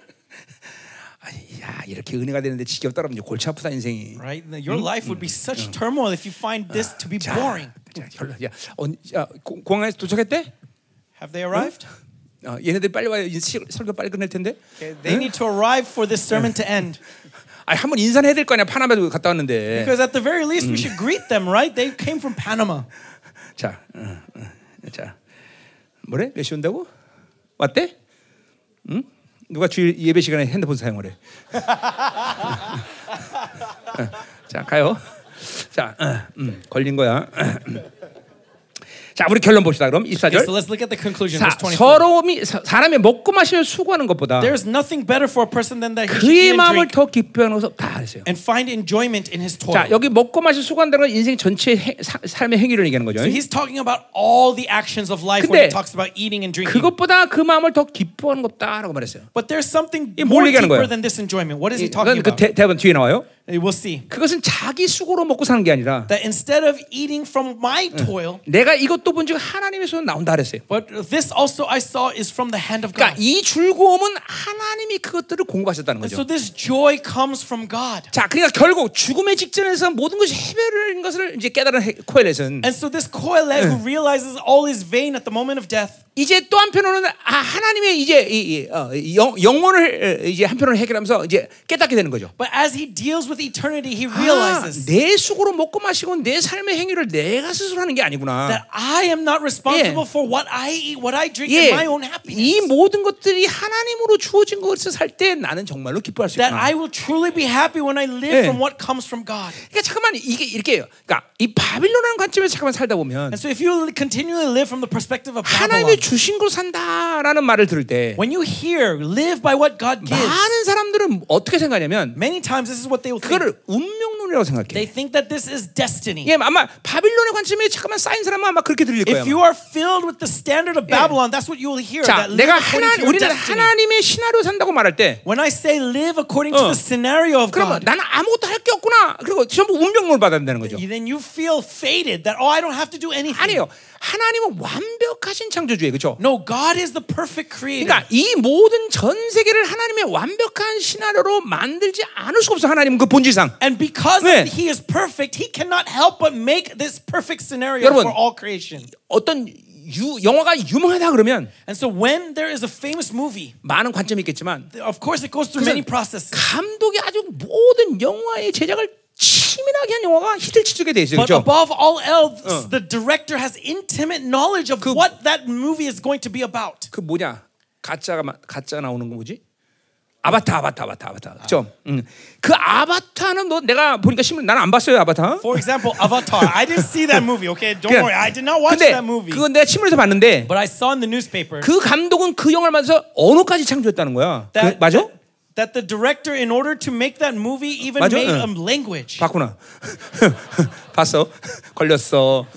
Speaker 1: 야, 이렇게 은혜가 되는데 지겹다라면 이제 골치 아프다 인생이.
Speaker 2: Right? Your life would be such turmoil if you find this to be boring.
Speaker 1: 자. 야, 어, 야, 공- 공항에서 도착했대?
Speaker 2: Have they arrived?
Speaker 1: 어, 얘네들 빨리 와야 설교 빨리 끝낼 텐데.
Speaker 2: Okay, they need to arrive for this sermon to end.
Speaker 1: 아, 한번 인사해야 될 거 아니야. 파나마도 갔다 왔는데.
Speaker 2: Because at the very least, we should greet them, right? They came from Panama.
Speaker 1: 자, 어, 어, 자, 뭐래? 몇 시 온다고? 왔대? 응? 누가 주일 예배 시간에 핸드폰 사용하래? 어, *laughs* 자, 가요. 자, 어, 음, 걸린 거야. 자, 우리 결론 봅시다. 그럼 24절.
Speaker 2: Okay, so let's look at the conclusion,
Speaker 1: 자,
Speaker 2: verse 24.
Speaker 1: 서러움이 사- 사람이 먹고 마시며 수고하는 것보다
Speaker 2: There's nothing better for a person than that he should
Speaker 1: 그의
Speaker 2: and
Speaker 1: 마음을
Speaker 2: drink
Speaker 1: 더 기뻐 하는 것을 다 했어요.
Speaker 2: and find enjoyment in his toil.
Speaker 1: 자, 여기 먹고 마시 수고한다는 건 인생 전체 의 사- 삶의 행위를 얘기하는 거죠.
Speaker 2: So he's talking about all the actions of life when
Speaker 1: 근데
Speaker 2: he talks about eating and drinking.
Speaker 1: 그것보다 그 마음을 더 기뻐하는 것다라고 말했어요.
Speaker 2: But there's something
Speaker 1: 이게 뭘
Speaker 2: more
Speaker 1: 얘기하는
Speaker 2: deeper
Speaker 1: 거예요?
Speaker 2: than this enjoyment. What is he
Speaker 1: 그건
Speaker 2: talking
Speaker 1: 그
Speaker 2: about?
Speaker 1: 대, 대본 뒤에 나와요.
Speaker 2: We'll see.
Speaker 1: 그것은 자기 수고로 먹고 사는 게 아니라
Speaker 2: That instead of eating from my toil,
Speaker 1: 내가 이것도 본즉 하나님에서 나온다 그랬어요.
Speaker 2: but this also I saw is from the hand of
Speaker 1: 그러니까
Speaker 2: God.
Speaker 1: 이 즐거움은 하나님이 그것들을 공급하셨다는
Speaker 2: And so
Speaker 1: 거죠.
Speaker 2: this joy comes from God.
Speaker 1: 자, 그러니까 결국 죽음의 직전에서 모든 것이 해별인 것을 이제 깨달은 해- 코엘렛은
Speaker 2: And so this Kohelet who realizes all is vain at the moment of death,
Speaker 1: 이제 또 한편으로는 아, 하나님의 이제 이, 이, 어, 이 영, 영혼을 어, 이제 한편으로 해결하면서 이제 깨닫게 되는 거죠.
Speaker 2: but as he deals with eternity, he
Speaker 1: 아,
Speaker 2: realizes
Speaker 1: 내 수고로 먹고 마시고 내 삶의 행위를 내가 스스로 하는 게 아니구나.
Speaker 2: that I am not responsible
Speaker 1: 예.
Speaker 2: for what I eat, what I drink,
Speaker 1: 예,
Speaker 2: and my own
Speaker 1: 이
Speaker 2: happiness.
Speaker 1: 모든 것들이 하나님으로 주어진 것을 살 때 나는 정말로 기뻐할 수
Speaker 2: That
Speaker 1: 있구나.
Speaker 2: I will truly be happy when I live
Speaker 1: 예.
Speaker 2: from what comes from God.
Speaker 1: 그러니까 잠깐만 이게 이렇게요. 그러니까 이 바빌론이라는 관점에서 잠깐만 살다 보면
Speaker 2: And so if you continually live from the perspective of Babylon,
Speaker 1: 주신 걸 산다라는 말을 들을 때
Speaker 2: when you hear live by what God gives,
Speaker 1: 많은 사람들은 어떻게 생각하냐면
Speaker 2: many times this is what they will think.
Speaker 1: 그거를 운명론이라고
Speaker 2: They
Speaker 1: 생각해.
Speaker 2: think that this is destiny.
Speaker 1: 예, 아마 바빌론의 관점에 잠깐만 쌓인 사람은 아마 그렇게 들릴 거예요.
Speaker 2: If you are filled with the standard of Babylon, that's what you will hear.
Speaker 1: 자,
Speaker 2: That live
Speaker 1: 내가
Speaker 2: according
Speaker 1: 하나
Speaker 2: to your
Speaker 1: 우리는
Speaker 2: destiny.
Speaker 1: 하나님의 시나리오 산다고 말할 때
Speaker 2: When I say live according to
Speaker 1: 어.
Speaker 2: the scenario of
Speaker 1: 그러면
Speaker 2: God,
Speaker 1: 나는 아무것도 할 게 없구나. 그리고 전부 운명론을 받아들이는 거죠.
Speaker 2: then you feel fated that oh I don't have to do anything.
Speaker 1: 아니에요. 하나님은 완벽하신 창조주예요. 그렇죠?
Speaker 2: No, God is the perfect creator.
Speaker 1: 그러니까 이 모든 전 세계를 하나님의 완벽한 시나리오로 만들지 않을 수가 없어. 하나님은 그 본질상.
Speaker 2: And because
Speaker 1: 네.
Speaker 2: He is perfect, He cannot help but make this perfect scenario
Speaker 1: 여러분,
Speaker 2: for all creation.
Speaker 1: 어떤 유, 영화가 유명하다 그러면
Speaker 2: And so when there is a famous movie,
Speaker 1: 많은 관점이 있겠지만
Speaker 2: of course it goes through many processes.
Speaker 1: 감독이 아주 모든 영화의 제작을 치밀하게 한 영화가 히트를 치게 돼 있어요.
Speaker 2: But
Speaker 1: 그렇죠?
Speaker 2: above all else, the director has intimate knowledge of what that movie is going to be about.
Speaker 1: 그 뭐냐? 가짜가 마- 가짜 나오는 거 뭐지? 아바타, 아바타, 아바타, 아바타. 그렇죠? 음. 그 아바타는 너 내가 보니까 신문 나는 안 봤어요, 아바타.
Speaker 2: For example, Avatar. I didn't see that movie. Okay, don't
Speaker 1: 그냥-
Speaker 2: worry. I did not watch
Speaker 1: 근데
Speaker 2: that movie.
Speaker 1: 그건 내가 신문에서 봤는데
Speaker 2: But I saw in the newspaper
Speaker 1: 그 감독은 그 영화를 만들어서 언어까지 창조했다는 거야. 그,
Speaker 2: that,
Speaker 1: 맞아?
Speaker 2: That the director, in order to make that movie, even
Speaker 1: 맞아?
Speaker 2: made
Speaker 1: 응.
Speaker 2: a language.
Speaker 1: 봤구나. 봤어. 걸렸어.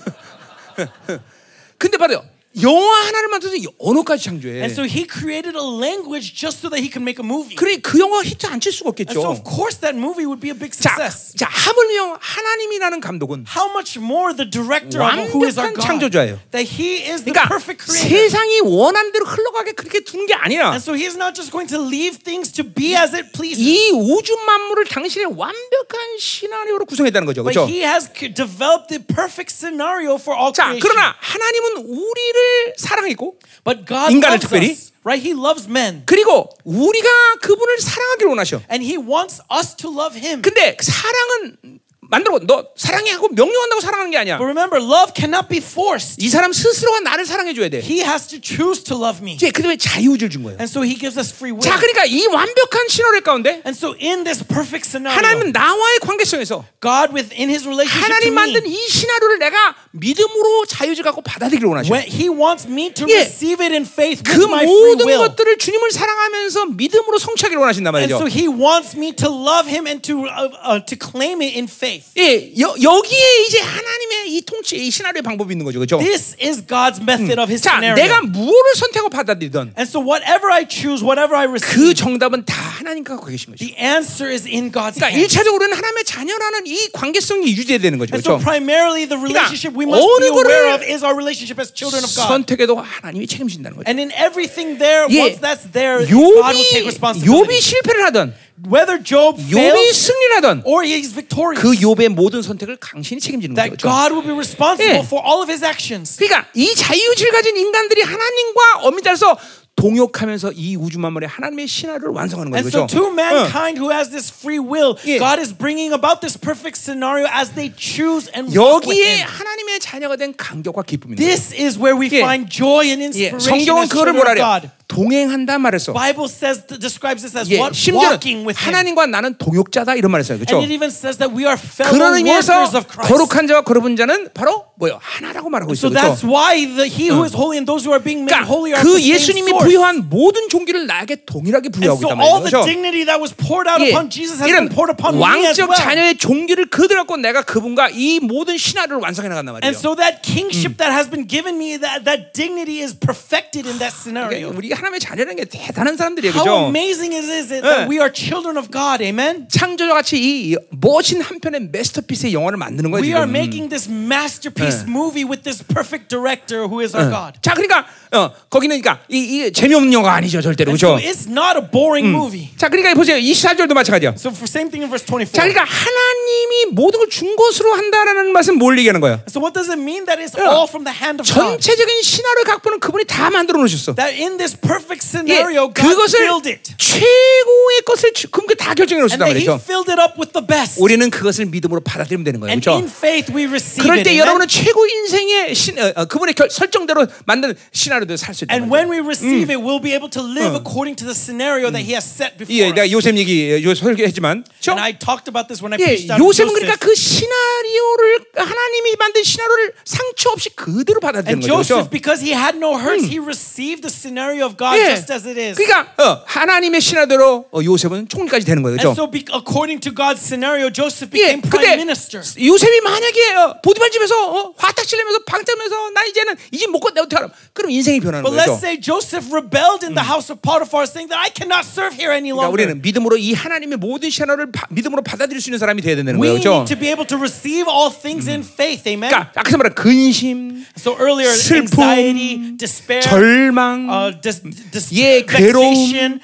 Speaker 1: 근데 봐요. 영화 하나를 만들어서 언어까지 창조해.
Speaker 2: And so he created a language just so that he could make a movie.
Speaker 1: 그래 그 영화 히트 안 칠 수가
Speaker 2: And so
Speaker 1: 없겠죠.
Speaker 2: of course that movie would be a big
Speaker 1: 자,
Speaker 2: success.
Speaker 1: 자 하물며 하나님이라는 감독은
Speaker 2: How much more the director who is our God,
Speaker 1: 창조자예요.
Speaker 2: that he is the
Speaker 1: 그러니까
Speaker 2: perfect creator.
Speaker 1: 세상이 원하는 대로 흘러가게 그렇게 두는 게 아니라
Speaker 2: And so he's not just going to leave things to be as it pleases.
Speaker 1: 이 우주 만물을 당신의 완벽한 시나리오로 구성했다는 거죠.
Speaker 2: But
Speaker 1: 그렇죠?
Speaker 2: he has developed the perfect scenario for all
Speaker 1: 자,
Speaker 2: creation.
Speaker 1: 그러나 하나님은 우리를 사랑했고
Speaker 2: But God
Speaker 1: 인간을
Speaker 2: loves
Speaker 1: 특별히.
Speaker 2: us, right? He loves men,
Speaker 1: 그리고 우리가 그분을 사랑하기를 원하셔.
Speaker 2: and He wants us to love Him.
Speaker 1: 근데 사랑은 만들고 너 사랑해 하고 명령한다고 사랑하는 게 아니야.
Speaker 2: But remember, love cannot be forced.
Speaker 1: 이 사람 스스로가 나를 사랑해 줘야 돼.
Speaker 2: He has to choose to love me,
Speaker 1: 이제 그다음에 자유를 준 거예요.
Speaker 2: and so He gives us free will.
Speaker 1: 자, 그러니까 이 완벽한 신호를 가운데
Speaker 2: And so in this perfect scenario,
Speaker 1: 하나님은 나와의 관계성에서
Speaker 2: God within His relationship to
Speaker 1: 하나님 만든 이 시나리오를 내가 믿음으로 자유를 갖고 받아들이기를 원하셔.
Speaker 2: when He wants me to
Speaker 1: 예.
Speaker 2: receive it in faith
Speaker 1: 그
Speaker 2: with my free
Speaker 1: 모든
Speaker 2: will.
Speaker 1: 것들을 주님을 사랑하면서 믿음으로 성취하기를 원하신단
Speaker 2: And
Speaker 1: 말이죠.
Speaker 2: so He wants me to love Him and to uh, uh, to claim it in faith.
Speaker 1: 예, 여, 여기에 이제 하나님의 이 통치, 이 시나리오의 방법이 있는 거죠, 그렇죠?
Speaker 2: This is God's method of His
Speaker 1: 자,
Speaker 2: scenario.
Speaker 1: 내가 무엇을 선택하고 받아들이든
Speaker 2: And so whatever I choose, whatever I
Speaker 1: 그
Speaker 2: receive,
Speaker 1: 정답은 다 하나님과 갖고 계신 거죠.
Speaker 2: the answer is in God's
Speaker 1: 그러니까
Speaker 2: hands.
Speaker 1: 일차적으로는 하나님의 자녀라는 이 관계성이 유지돼야 되는 거죠,
Speaker 2: And so
Speaker 1: 그렇죠?
Speaker 2: primarily the relationship we must be aware of is our relationship as children of God.
Speaker 1: 선택에도 하나님이 책임진다는 거죠.
Speaker 2: And in everything there,
Speaker 1: 예,
Speaker 2: once that's there, God will take responsibility.
Speaker 1: 실패를 하든
Speaker 2: Whether Job fails
Speaker 1: 승리하든
Speaker 2: or he is victorious,
Speaker 1: 그 욥의 모든 선택을 당신이 책임지는
Speaker 2: that
Speaker 1: 거죠.
Speaker 2: God will be responsible
Speaker 1: 예.
Speaker 2: for all of his actions.
Speaker 1: 그러니까 이 자유의지를 가진 인간들이 하나님과 엄밀히 따라서 동역하면서 이 우주 만물의 하나님의 신화를 완성하는 거예요.
Speaker 2: And so
Speaker 1: 그렇죠?
Speaker 2: to mankind who has this free will,
Speaker 1: 예.
Speaker 2: God is bringing about this perfect scenario as they choose and walk with
Speaker 1: 여기에
Speaker 2: Him.
Speaker 1: 하나님의 자녀가 된 감격과 기쁨입니다.
Speaker 2: This is where we
Speaker 1: 예.
Speaker 2: find joy and
Speaker 1: 예,
Speaker 2: inspiration
Speaker 1: 성경은
Speaker 2: as
Speaker 1: 그거를
Speaker 2: children
Speaker 1: 뭐라
Speaker 2: of God.
Speaker 1: 그래요? 동행한다 말했어.
Speaker 2: Bible says describes this as
Speaker 1: 예,
Speaker 2: what walking with Him.
Speaker 1: 하나님과 나는 동역자다 이런 말을 써요. 그렇죠?
Speaker 2: And it even says that we are fellow workers of Christ.
Speaker 1: 거룩한 자와 거룩한 자는 바로 뭐요? 하나라고 말하고
Speaker 2: So
Speaker 1: 있어요.
Speaker 2: that's
Speaker 1: 그렇죠?
Speaker 2: why the, he who is holy and those who are being made
Speaker 1: 그러니까
Speaker 2: holy are
Speaker 1: 그
Speaker 2: the
Speaker 1: 예수님이. 부여한 모든 종기를 나에게 동일하게
Speaker 2: And
Speaker 1: 부여하고
Speaker 2: so
Speaker 1: 있단
Speaker 2: all
Speaker 1: 말이죠.
Speaker 2: the
Speaker 1: 그렇죠?
Speaker 2: dignity that was poured out
Speaker 1: 예,
Speaker 2: upon Jesus has been poured upon me as
Speaker 1: 왕적
Speaker 2: well.
Speaker 1: 자녀의 종기를 그대로 갖고 내가 그분과 이 모든 신화를 완성해 나간단
Speaker 2: And
Speaker 1: 말이에요.
Speaker 2: so that kingship that has been given me, that, that dignity is perfected in that
Speaker 1: 그러니까
Speaker 2: scenario.
Speaker 1: 우리 하나님의 자녀라는 게 대단한 사람들이에요.
Speaker 2: How
Speaker 1: 그죠?
Speaker 2: amazing is it
Speaker 1: 예.
Speaker 2: that we are children of God, amen?
Speaker 1: 창조자 같이 이 멋진 한 편의 마스터피스의 영화를 만드는 거예요.
Speaker 2: We are
Speaker 1: 지금.
Speaker 2: making this masterpiece
Speaker 1: 예.
Speaker 2: movie with this perfect director who is our God.
Speaker 1: 자, 그러니까 어, 거기는 그러니까 이, 이 재미없는 영화 아니죠, 절대로
Speaker 2: And so
Speaker 1: 그렇죠?
Speaker 2: it's not a boring movie.
Speaker 1: 자, 그러니까 보세요. 24절도 마찬가지야.
Speaker 2: So for same thing in verse 24.
Speaker 1: 자, 그러니까 하나님이 모든 걸 준 것으로 한다라는 말씀 뭘 얘기하는 거예요?
Speaker 2: So what does it mean that it's
Speaker 1: 예.
Speaker 2: all from the hand of God?
Speaker 1: 전체적인 신화를 각본은 그분이 다 만들어 놓으셨어.
Speaker 2: That in this perfect
Speaker 1: 예,
Speaker 2: scenario, God
Speaker 1: 그것을
Speaker 2: filled it.
Speaker 1: 최고의 것을 주- 그분께 다 결정해
Speaker 2: And
Speaker 1: 놓으셨단
Speaker 2: that He
Speaker 1: 말이죠.
Speaker 2: filled it up with the best.
Speaker 1: 우리는 그것을 믿음으로 받아들이면 되는 거예요.
Speaker 2: And
Speaker 1: 그렇죠?
Speaker 2: in faith we receive
Speaker 1: 그럴
Speaker 2: it.
Speaker 1: 때
Speaker 2: amen?
Speaker 1: 여러분은 최고 인생의 신, 어, 어, 그분의 결, 설정대로 만든 신화 로도 살 수 있다.
Speaker 2: And when we receive it, we'll be able to live according to the scenario that He has set before
Speaker 1: 예, 내가
Speaker 2: us.
Speaker 1: 요셉 얘기 요 설계했지만, 그렇죠?
Speaker 2: And I talked about this when I
Speaker 1: 예,
Speaker 2: preached out of
Speaker 1: 요셉은
Speaker 2: Joseph.
Speaker 1: 그러니까 그 시나리오를 하나님이 만든 시나리오를 상처 없이 그대로 받아들이는
Speaker 2: And
Speaker 1: 거죠.
Speaker 2: Joseph,
Speaker 1: 그렇죠?
Speaker 2: because he had no hurts, he received the scenario of God
Speaker 1: 예.
Speaker 2: just as it is.
Speaker 1: 그러니까 어, 하나님의 시나리오로 어, 요셉은 총리까지 되는 거예요.
Speaker 2: And
Speaker 1: 그렇죠?
Speaker 2: so, be, according to God's scenario, Joseph
Speaker 1: 예,
Speaker 2: became prime
Speaker 1: 근데
Speaker 2: minister.
Speaker 1: 요셉이 만약에 어, 보디발 집에서 어, 화딱지 내면서 방자면서 나 이제는 이 집 못 걷, 내가 어떻게 하라? 그럼 인생이 변하는
Speaker 2: But
Speaker 1: 거죠.
Speaker 2: let's say Joseph rebelled in the house of Potiphar, saying that I cannot serve here any
Speaker 1: 그러니까
Speaker 2: longer.
Speaker 1: 우리는 믿음으로 이 하나님의 모든 시나리오를 바- 믿음으로 받아들일 수 있는 사람이 돼야 되는
Speaker 2: We
Speaker 1: 거예요. 그렇죠?
Speaker 2: need to be able to receive all things in faith. Amen.
Speaker 1: 그러니까 아까 말한 근심,
Speaker 2: So earlier,
Speaker 1: 슬픔,
Speaker 2: anxiety, despair,
Speaker 1: 절망,
Speaker 2: uh, dis, dis,
Speaker 1: 예, 괴로움.
Speaker 2: vexation,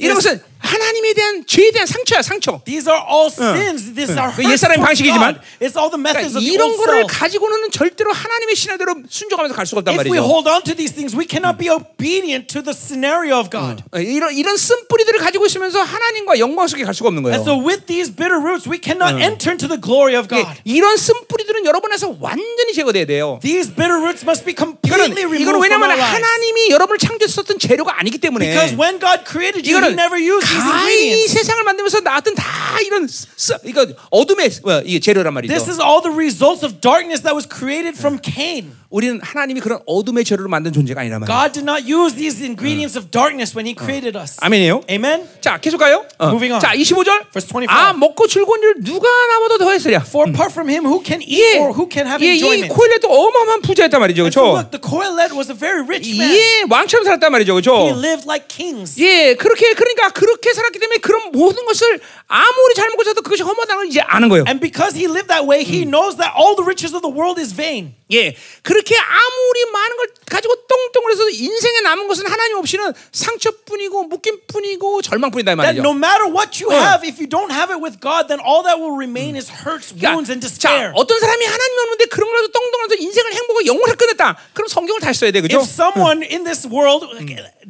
Speaker 1: 이런. 것은 하나님에 대한 죄에 대한 상처야, 상처.
Speaker 2: These are all sins. These are
Speaker 1: 그 옛사람의
Speaker 2: towards
Speaker 1: 방식이지만.
Speaker 2: It's all the methods
Speaker 1: 그러니까
Speaker 2: of the
Speaker 1: 이런 거를. 가지고는 절대로 하나님의 신화대로 순종하면서 갈 수가 없단
Speaker 2: If we
Speaker 1: 말이죠.
Speaker 2: hold on to these things, we cannot be obedient to the scenario of God.
Speaker 1: 어, 이런 이런 쓴 뿌리들을 가지고 있으면서 하나님과 영광 속에 갈 수가 없는 거예요.
Speaker 2: And so, with these bitter roots, we cannot enter into the glory of God.
Speaker 1: 예, 이런 쓴 뿌리들은 여러분에서 완전히 제거돼야 돼요.
Speaker 2: These bitter roots must be completely removed from
Speaker 1: 왜냐하면. 하나님이 여러분을 창조했었던 재료가 아니기 때문에
Speaker 2: Because when God created you, He never used these
Speaker 1: 가인이
Speaker 2: ingredients.
Speaker 1: 세상을 만들면서 나왔던 다 이런 써, 이거 어둠의 뭐, 이게 재료란 말이죠.
Speaker 2: This is all the results of darkness that was created from Cain.
Speaker 1: 우리는 하나님이 그런 어둠의 재료로 만든 존재가 아니란 말이에요.
Speaker 2: God did not use these ingredients of darkness when He created us.
Speaker 1: 아멘이에요.
Speaker 2: Amen.
Speaker 1: 자, 계속 가요. 어.
Speaker 2: Moving on.
Speaker 1: 자, 25절.
Speaker 2: Verse 25.
Speaker 1: 아, 먹고 즐거운 일 누가 나보다 더 했으랴.
Speaker 2: For apart from Him, who can eat
Speaker 1: 예,
Speaker 2: or who can have
Speaker 1: 예, 이
Speaker 2: enjoyment?
Speaker 1: 코엘렛도 어마어마한 부자였단 말이죠. 그렇죠?
Speaker 2: the Kohelet was a very rich man.
Speaker 1: 예, 왕처럼 살았단 말이죠.
Speaker 2: He
Speaker 1: 그렇죠?
Speaker 2: lived like kings.
Speaker 1: 예, 그렇게 그러니까 그렇게 살았기 때문에 그런 모든 것을 아무리 잘 먹고 자도 그것이 험하다는 걸 이제 아는 거예요.
Speaker 2: And because he lived that way, he knows that all the riches of the world is vain.
Speaker 1: 예, 그렇게 아무리 많은 걸 가지고 똥똥을 해서 인생에 남은 것은 하나님 없이는 상처뿐이고 묶임뿐이고 절망뿐이다 이
Speaker 2: That
Speaker 1: 말이죠.
Speaker 2: no matter what you
Speaker 1: 어.
Speaker 2: have, if you don't have it with God, then all that will remain is hurts, wounds, and
Speaker 1: 자,
Speaker 2: despair.
Speaker 1: 어떤 사람이 하나님이 없는데 그런 걸로 똥똥해서 인생을 행복하고 영혼을 끊었다. 그럼 성경을 다시 써야 돼, 그죠?
Speaker 2: If someone in this world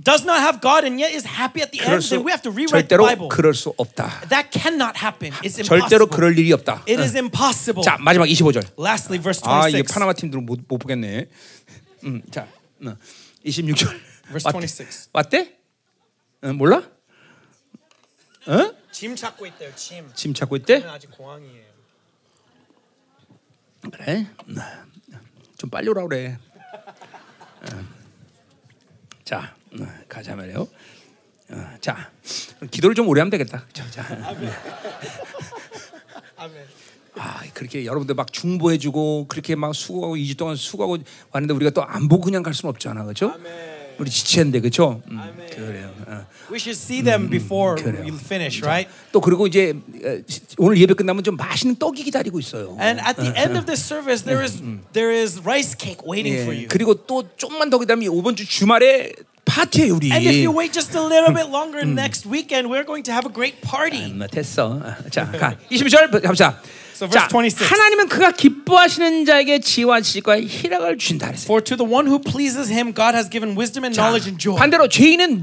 Speaker 2: does not have God and yet is happy at the end,
Speaker 1: 수,
Speaker 2: then we have to rewrite the
Speaker 1: 절대로
Speaker 2: Bible.
Speaker 1: 그럴 수 없다.
Speaker 2: That cannot happen. It's
Speaker 1: 절대로
Speaker 2: impossible.
Speaker 1: 그럴 일이 없다.
Speaker 2: It is impossible.
Speaker 1: 자, 마지막 25절.
Speaker 2: Lastly, verse
Speaker 1: 아, 이게
Speaker 2: 26.
Speaker 1: 파나마 팀들은 못, 못 보겠네. 음, 자, 어, 26절.
Speaker 2: Verse
Speaker 1: 왔대?
Speaker 2: 26.
Speaker 1: 왔대? 어, 몰라? 어?
Speaker 2: 짐 찾고 있대요. 짐.
Speaker 1: 짐 찾고 있대?
Speaker 2: 아직 공항이에요.
Speaker 1: 그래? 음, 좀 빨리 오라 그래. 어. 자, 어, 가자 말이요. 어, 자, 기도를 좀 오래 하면 되겠다. 자, 자.
Speaker 2: 아멘.
Speaker 1: 아, 그렇게 여러분들 막 중보해주고 그렇게 막 수고하고 2주 동안 수고하고 왔는데 우리가 또 안 보고 그냥 갈 수는 없잖아, 그렇죠? 우리 지체인데, 그렇죠? 음, 그래요. 어.
Speaker 2: We should see them before
Speaker 1: 그래요.
Speaker 2: we finish, right?
Speaker 1: 또 그리고 이제 어, 오늘 예배 끝나면 좀 맛있는 떡이 기다리고 있어요.
Speaker 2: And at the end of this service, there is there is rice cake waiting for
Speaker 1: 예,
Speaker 2: you.
Speaker 1: 그리고 또 조금만 더 기다리면 이번 주 주말에 파티예요, 우리.
Speaker 2: And if you wait just a little bit longer next weekend, we're going to have a great party.
Speaker 1: 음, 됐어. 자, 가. 22절 갑시다.
Speaker 2: So So
Speaker 1: 자,
Speaker 2: verse 26.
Speaker 1: 하나님은 그가 기뻐하시는 자에게 지혜와 지식과 희락을 준다 그랬어요.
Speaker 2: For to the one who pleases him, God has given wisdom and
Speaker 1: 자,
Speaker 2: knowledge and joy.
Speaker 1: 반대로 죄인은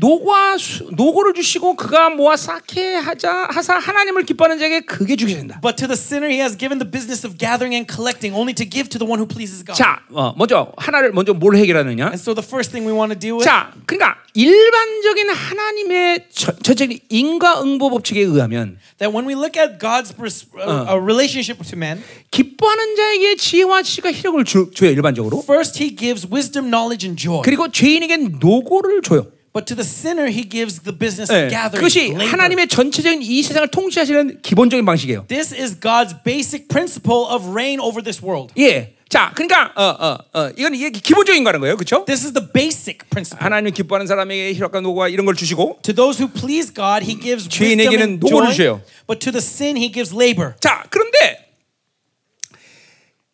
Speaker 1: 수- 노고를 주시고 그가 모아 쌓게 하자 하사 하나님을 기뻐하는 자에게 그게 주게 된다.
Speaker 2: But to the sinner, he has given the business of gathering and collecting, only to give to the one who pleases God.
Speaker 1: 자, 어, 먼저 하나를 먼저 뭘 해결하느냐?
Speaker 2: And so the first thing we want to deal with
Speaker 1: 자, 그러니까 일반적인 하나님의 저- 전체적인 인과응보 법칙에 의하면
Speaker 2: that when we look at God's pers- uh, uh, relationship to men,
Speaker 1: 기뻐하는 자에게 지혜와 지식과 희력을 주, 줘요 일반적으로.
Speaker 2: first he gives wisdom, knowledge, and joy.
Speaker 1: 그리고 죄인에게 노고를 줘요.
Speaker 2: But to the sinner, he gives the business
Speaker 1: 예,
Speaker 2: of gathering.
Speaker 1: 그것이
Speaker 2: labor.
Speaker 1: 하나님의 전체적인 이 세상을 통치하시는 기본적인 방식이에요.
Speaker 2: This is God's basic principle of reign over this world.
Speaker 1: 예, 자, 그러니까 어, 어, 어, 이건 이게 기본적인 거라는 거예요, 그렇죠?
Speaker 2: This is the basic principle.
Speaker 1: 하나님 기뻐하는 사람에게 희락과 노고와 이런 걸 주시고,
Speaker 2: To those who please God, he gives wisdom and joy.
Speaker 1: 주셔요.
Speaker 2: But to the sin, he gives labor.
Speaker 1: 자, 그런데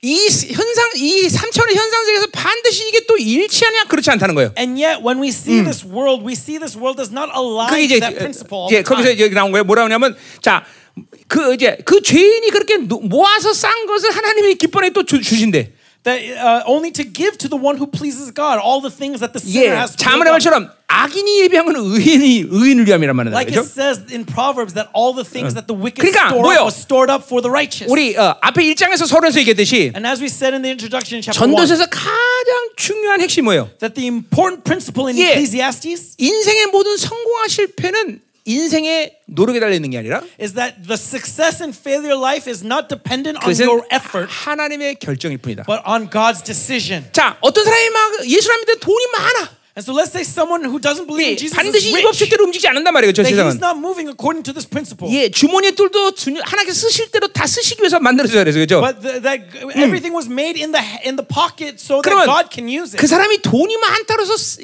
Speaker 1: 이 현상, 이 3차원의 현상 세계에서 반드시 이게 또 일치하냐 그렇지 않다는 거예요.
Speaker 2: And yet, when we see this world, we see this world does not align to
Speaker 1: 이제
Speaker 2: that principle.
Speaker 1: 예, 거기서. 여기 나온 거예요. 뭐라고 하냐면 자, 그 이제 그 죄인이 그렇게 노- 모아서 싼 것을 하나님이 기뻐해 또 주, 주신대.
Speaker 2: That uh, only to give to the one who pleases God all the things that the
Speaker 1: 예,
Speaker 2: sinner has to
Speaker 1: 자문의 말처럼 악인이 예비한 건 의인이 의인을 위함이란 말이다.
Speaker 2: Like it
Speaker 1: 그렇죠?
Speaker 2: says in Proverbs that all the things that the wicked
Speaker 1: 그러니까
Speaker 2: store
Speaker 1: 뭐요?
Speaker 2: up was stored up for the righteous.
Speaker 1: 우리 어, 앞에 1장에서 서론에서 얘기했듯이
Speaker 2: And as we said in the introduction in chapter 1,
Speaker 1: 전도서에서 가장 중요한 핵심이 뭐예요?
Speaker 2: that the important principle in
Speaker 1: 예.
Speaker 2: Ecclesiastes
Speaker 1: 인생의 모든 성공과 실패는 인생의 노력에 달려 있는 게 아니라
Speaker 2: is that the success and failure life is not dependent on your effort,
Speaker 1: 하나님의 결정일 뿐이다.
Speaker 2: but on God's decision.
Speaker 1: 자, 어떤 사람이 막 예수를 믿는데 돈이 많아.
Speaker 2: And so let's say someone who doesn't believe in
Speaker 1: 예,
Speaker 2: Jesus
Speaker 1: 반드시
Speaker 2: is
Speaker 1: 이
Speaker 2: rich,
Speaker 1: 법칙대로 움직이지 않는단 말이에요. 저
Speaker 2: that he's
Speaker 1: 세상은.
Speaker 2: not moving according to this principle.
Speaker 1: 예, 주머니에 뚫도 주- 하나님께 쓰실 대로 다 쓰시기 위해서 만들어져야 그래서 그죠?
Speaker 2: But the, that everything was made in the in the pocket so that God can use it.
Speaker 1: 그 사람이 돈이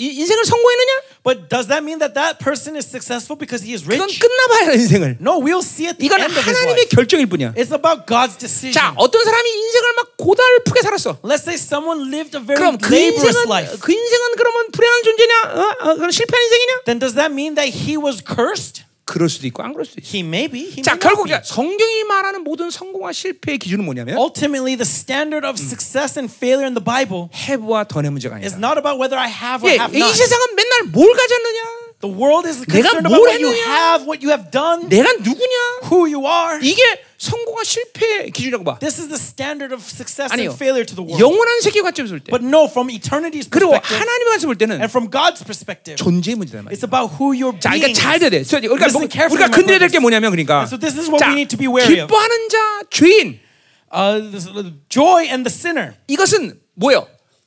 Speaker 1: 이- 인생을 성공했느냐?
Speaker 2: But does that mean that that person is successful because he is
Speaker 1: 그건
Speaker 2: rich?
Speaker 1: 끝나봐야 인생을.
Speaker 2: No, we'll see at the
Speaker 1: 이건
Speaker 2: end of his
Speaker 1: 하나님의
Speaker 2: life.
Speaker 1: 결정일 뿐이야.
Speaker 2: It's about God's decision.
Speaker 1: 자, 어떤 사람이 인생을 막 고달프게 살았어.
Speaker 2: Let's say someone lived a very
Speaker 1: 그럼 그
Speaker 2: laborious
Speaker 1: 인생은
Speaker 2: life.
Speaker 1: 그 인생은 그러면 불행한 존재냐? 어? 어, 그런 실패한 인생이냐?
Speaker 2: Then does that mean that he was cursed?
Speaker 1: 그럴 수도 있고 안 그럴 수도 있어.
Speaker 2: He may be. He
Speaker 1: 자,
Speaker 2: may not
Speaker 1: 결국
Speaker 2: be.
Speaker 1: 성경이 말하는 모든 성공과 실패의 기준은 뭐냐면
Speaker 2: Ultimately, the standard of success and failure in the Bible
Speaker 1: 해부와 던의 문제가
Speaker 2: is
Speaker 1: 아니라.
Speaker 2: not about whether I have or
Speaker 1: 예,
Speaker 2: have
Speaker 1: 이
Speaker 2: not.
Speaker 1: 세상은 맨 날 뭘 가졌느냐?
Speaker 2: The world is
Speaker 1: 내가
Speaker 2: concerned about
Speaker 1: 뭘
Speaker 2: what you
Speaker 1: 했느냐?
Speaker 2: have, what you have done,
Speaker 1: 내가 누구냐?
Speaker 2: who you are.
Speaker 1: 이게 성공과 실패의 기준이라고 봐.
Speaker 2: This is the standard of success
Speaker 1: 아니요.
Speaker 2: and failure to the world.
Speaker 1: 영원한 세계 관점에서 볼 때.
Speaker 2: But no, from eternity's
Speaker 1: 그리고
Speaker 2: perspective
Speaker 1: 하나님의 관점에서 볼 때는
Speaker 2: and from God's perspective,
Speaker 1: 존재의 문제란 말이야.
Speaker 2: it's about who you're
Speaker 1: 자, 그러니까
Speaker 2: being.
Speaker 1: 잘 돼야 돼. 우리가 뭐, 우리가 건드려야 될게
Speaker 2: brothers.
Speaker 1: 뭐냐면 그러니까
Speaker 2: And so this is what
Speaker 1: 자,
Speaker 2: we need to be wary of.
Speaker 1: 기뻐하는 자, 죄인
Speaker 2: Uh, joy and the sinner.
Speaker 1: 이것은 뭐예요?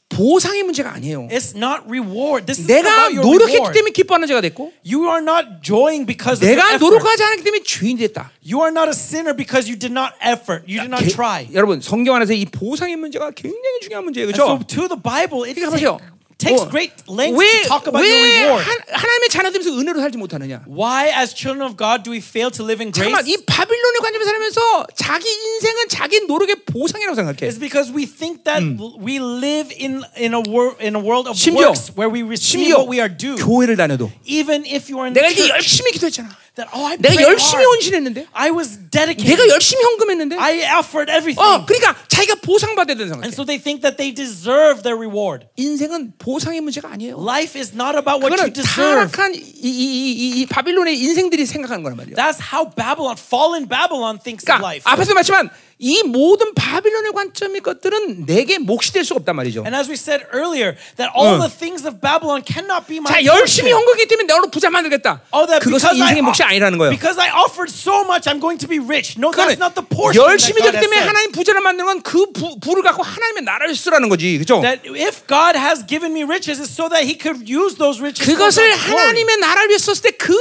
Speaker 1: 보상의 문제가 아니에요.
Speaker 2: It's not reward. This is
Speaker 1: 내가
Speaker 2: about your
Speaker 1: 노력했기. 때문에 기뻐하는 자가 됐고
Speaker 2: You are not joying because of your
Speaker 1: 내가
Speaker 2: effort.
Speaker 1: 노력하지 않았기 때문에 죄인이 됐다.
Speaker 2: You are not a sinner because you did not effort. You did not
Speaker 1: 게-
Speaker 2: try.
Speaker 1: 여러분 성경 안에서 이 보상의 문제가 굉장히 중요한 문제예요.
Speaker 2: And so
Speaker 1: 그렇죠?
Speaker 2: to the Bible, it
Speaker 1: 그러니까 보세요.
Speaker 2: takes
Speaker 1: 어,
Speaker 2: great lengths
Speaker 1: 왜,
Speaker 2: to talk about your
Speaker 1: 왜
Speaker 2: reward.
Speaker 1: 하, 하나님의 자녀들면서 은혜로 살지 못하느냐?
Speaker 2: Why, as children of God, do we fail to live in grace?
Speaker 1: 잠깐만 이 바빌론의 관점에 살면서 자기 인생은 자기 노력의 보상이라고 생각해.
Speaker 2: It's because we think that we live in in a world in a world of
Speaker 1: 심지어
Speaker 2: works where we receive
Speaker 1: 심지어
Speaker 2: what we are due.
Speaker 1: 교회를 다녀도
Speaker 2: Even if you are in the
Speaker 1: 내가 이렇게
Speaker 2: church,
Speaker 1: 열심히 기도했잖아.
Speaker 2: that oh I
Speaker 1: 내가
Speaker 2: prayed
Speaker 1: 열심히
Speaker 2: hard.
Speaker 1: 헌신했는데
Speaker 2: I was dedicated.
Speaker 1: 내가 열심히 헌금했는데
Speaker 2: I offered everything.
Speaker 1: 어 그러니까 자기가 보상받아야 된다는
Speaker 2: And
Speaker 1: 생각해.
Speaker 2: so they think that they deserve their reward.
Speaker 1: 인생은 보상의 문제가 아니에요.
Speaker 2: Life is not about what you
Speaker 1: 그거는
Speaker 2: deserve.
Speaker 1: 타락한 이, 이, 이, 이, 이 바빌론의 인생들이 생각하는 거란 말이에요.
Speaker 2: That's how Babylon, fallen Babylon thinks of
Speaker 1: 그러니까
Speaker 2: life.
Speaker 1: 앞에서 말했지만 이 모든 바빌론의 관점의 것들은 내게 몫이 될 수가 없단 말이죠.
Speaker 2: And as we said earlier, that all
Speaker 1: 어.
Speaker 2: the things of Babylon cannot be my
Speaker 1: 자 열심히. 헌금했기 때문에 내가 부자 만들겠다.
Speaker 2: Oh, that
Speaker 1: 그것은 인생의
Speaker 2: I,
Speaker 1: 몫이 아니라는 거예요.
Speaker 2: because I offered so much, I'm going to be rich. No, that's
Speaker 1: 그러니까
Speaker 2: not the portion that
Speaker 1: 열심히
Speaker 2: has
Speaker 1: 때문에. 하나님 부자를 만드는 건그 부를 갖고 하나님의 나라를 쓰라는 거지, 그렇죠?
Speaker 2: That if God has given me riches, it's so that He could use those riches for
Speaker 1: 그것을. 하나님의 나라를 위해 썼을 때그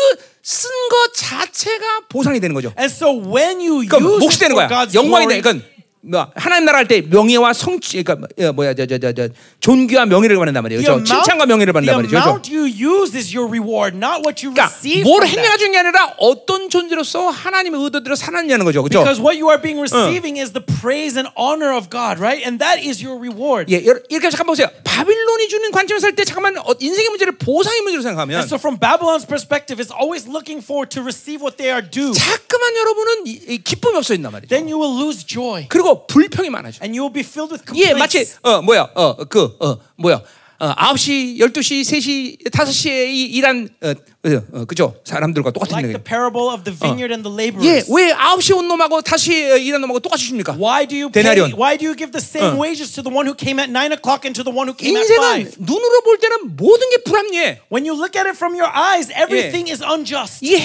Speaker 1: 쓴 것 자체가 보상이 되는 거죠.
Speaker 2: And so when you
Speaker 1: 그러니까
Speaker 2: use
Speaker 1: 몫이 되는 거야. 영광이
Speaker 2: glory,
Speaker 1: 되. 그러니까 뭐 하나님 나라 할 때 명예와 성취 그러니까 뭐, 어, 뭐야 저저저저 존귀와 명예를 받는단 말이에요.
Speaker 2: The
Speaker 1: 그렇죠? 칭찬과 명예를 받는단 말이죠. 그렇죠?
Speaker 2: amount you use is your reward, not what you
Speaker 1: 그러니까
Speaker 2: receive.
Speaker 1: 뭘. 행해가 중요한 게 아니라 어떤 존재로서 하나님의 의도대로 살았냐는 거죠. 그렇죠?
Speaker 2: Because what you are being receiving is the praise and honor of God, right? And that is your reward.
Speaker 1: 예, 이렇게 잠깐 보세요. 바빌론이 주는 관점에서 살때 잠깐만 어, 인생의 문제를 보상의 문제로 생각하면
Speaker 2: And so, from Babylon's perspective, it's always looking forward to receive what they are due.
Speaker 1: 자꾸만 여러분은 이, 이 기쁨이 없어 있단 말이죠.
Speaker 2: Then you will lose joy,
Speaker 1: 그리고 불평이 많아져.
Speaker 2: and you will be filled with
Speaker 1: 예, 마치
Speaker 2: complaints.
Speaker 1: 어 뭐야 어그 어 뭐야 어 9시, 12시, 3시, 5시에 이, 일한 어, 어, 어 그죠? 사람들과 똑같은
Speaker 2: Like the
Speaker 1: 얘기.
Speaker 2: parable of the vineyard and the
Speaker 1: 예. 왜 9시에 온 놈하고 다시 일한 놈하고 똑같이 줍니까?
Speaker 2: Why do you pay,
Speaker 1: 데나리온.
Speaker 2: Why do you give the same
Speaker 1: 어.
Speaker 2: wages to the one who came at nine o'clock and to the one who came at
Speaker 1: 인생은? 눈으로 볼 때는 모든 게 불합리해.
Speaker 2: When you look at it from your eyes, everything is unjust.
Speaker 1: 이게.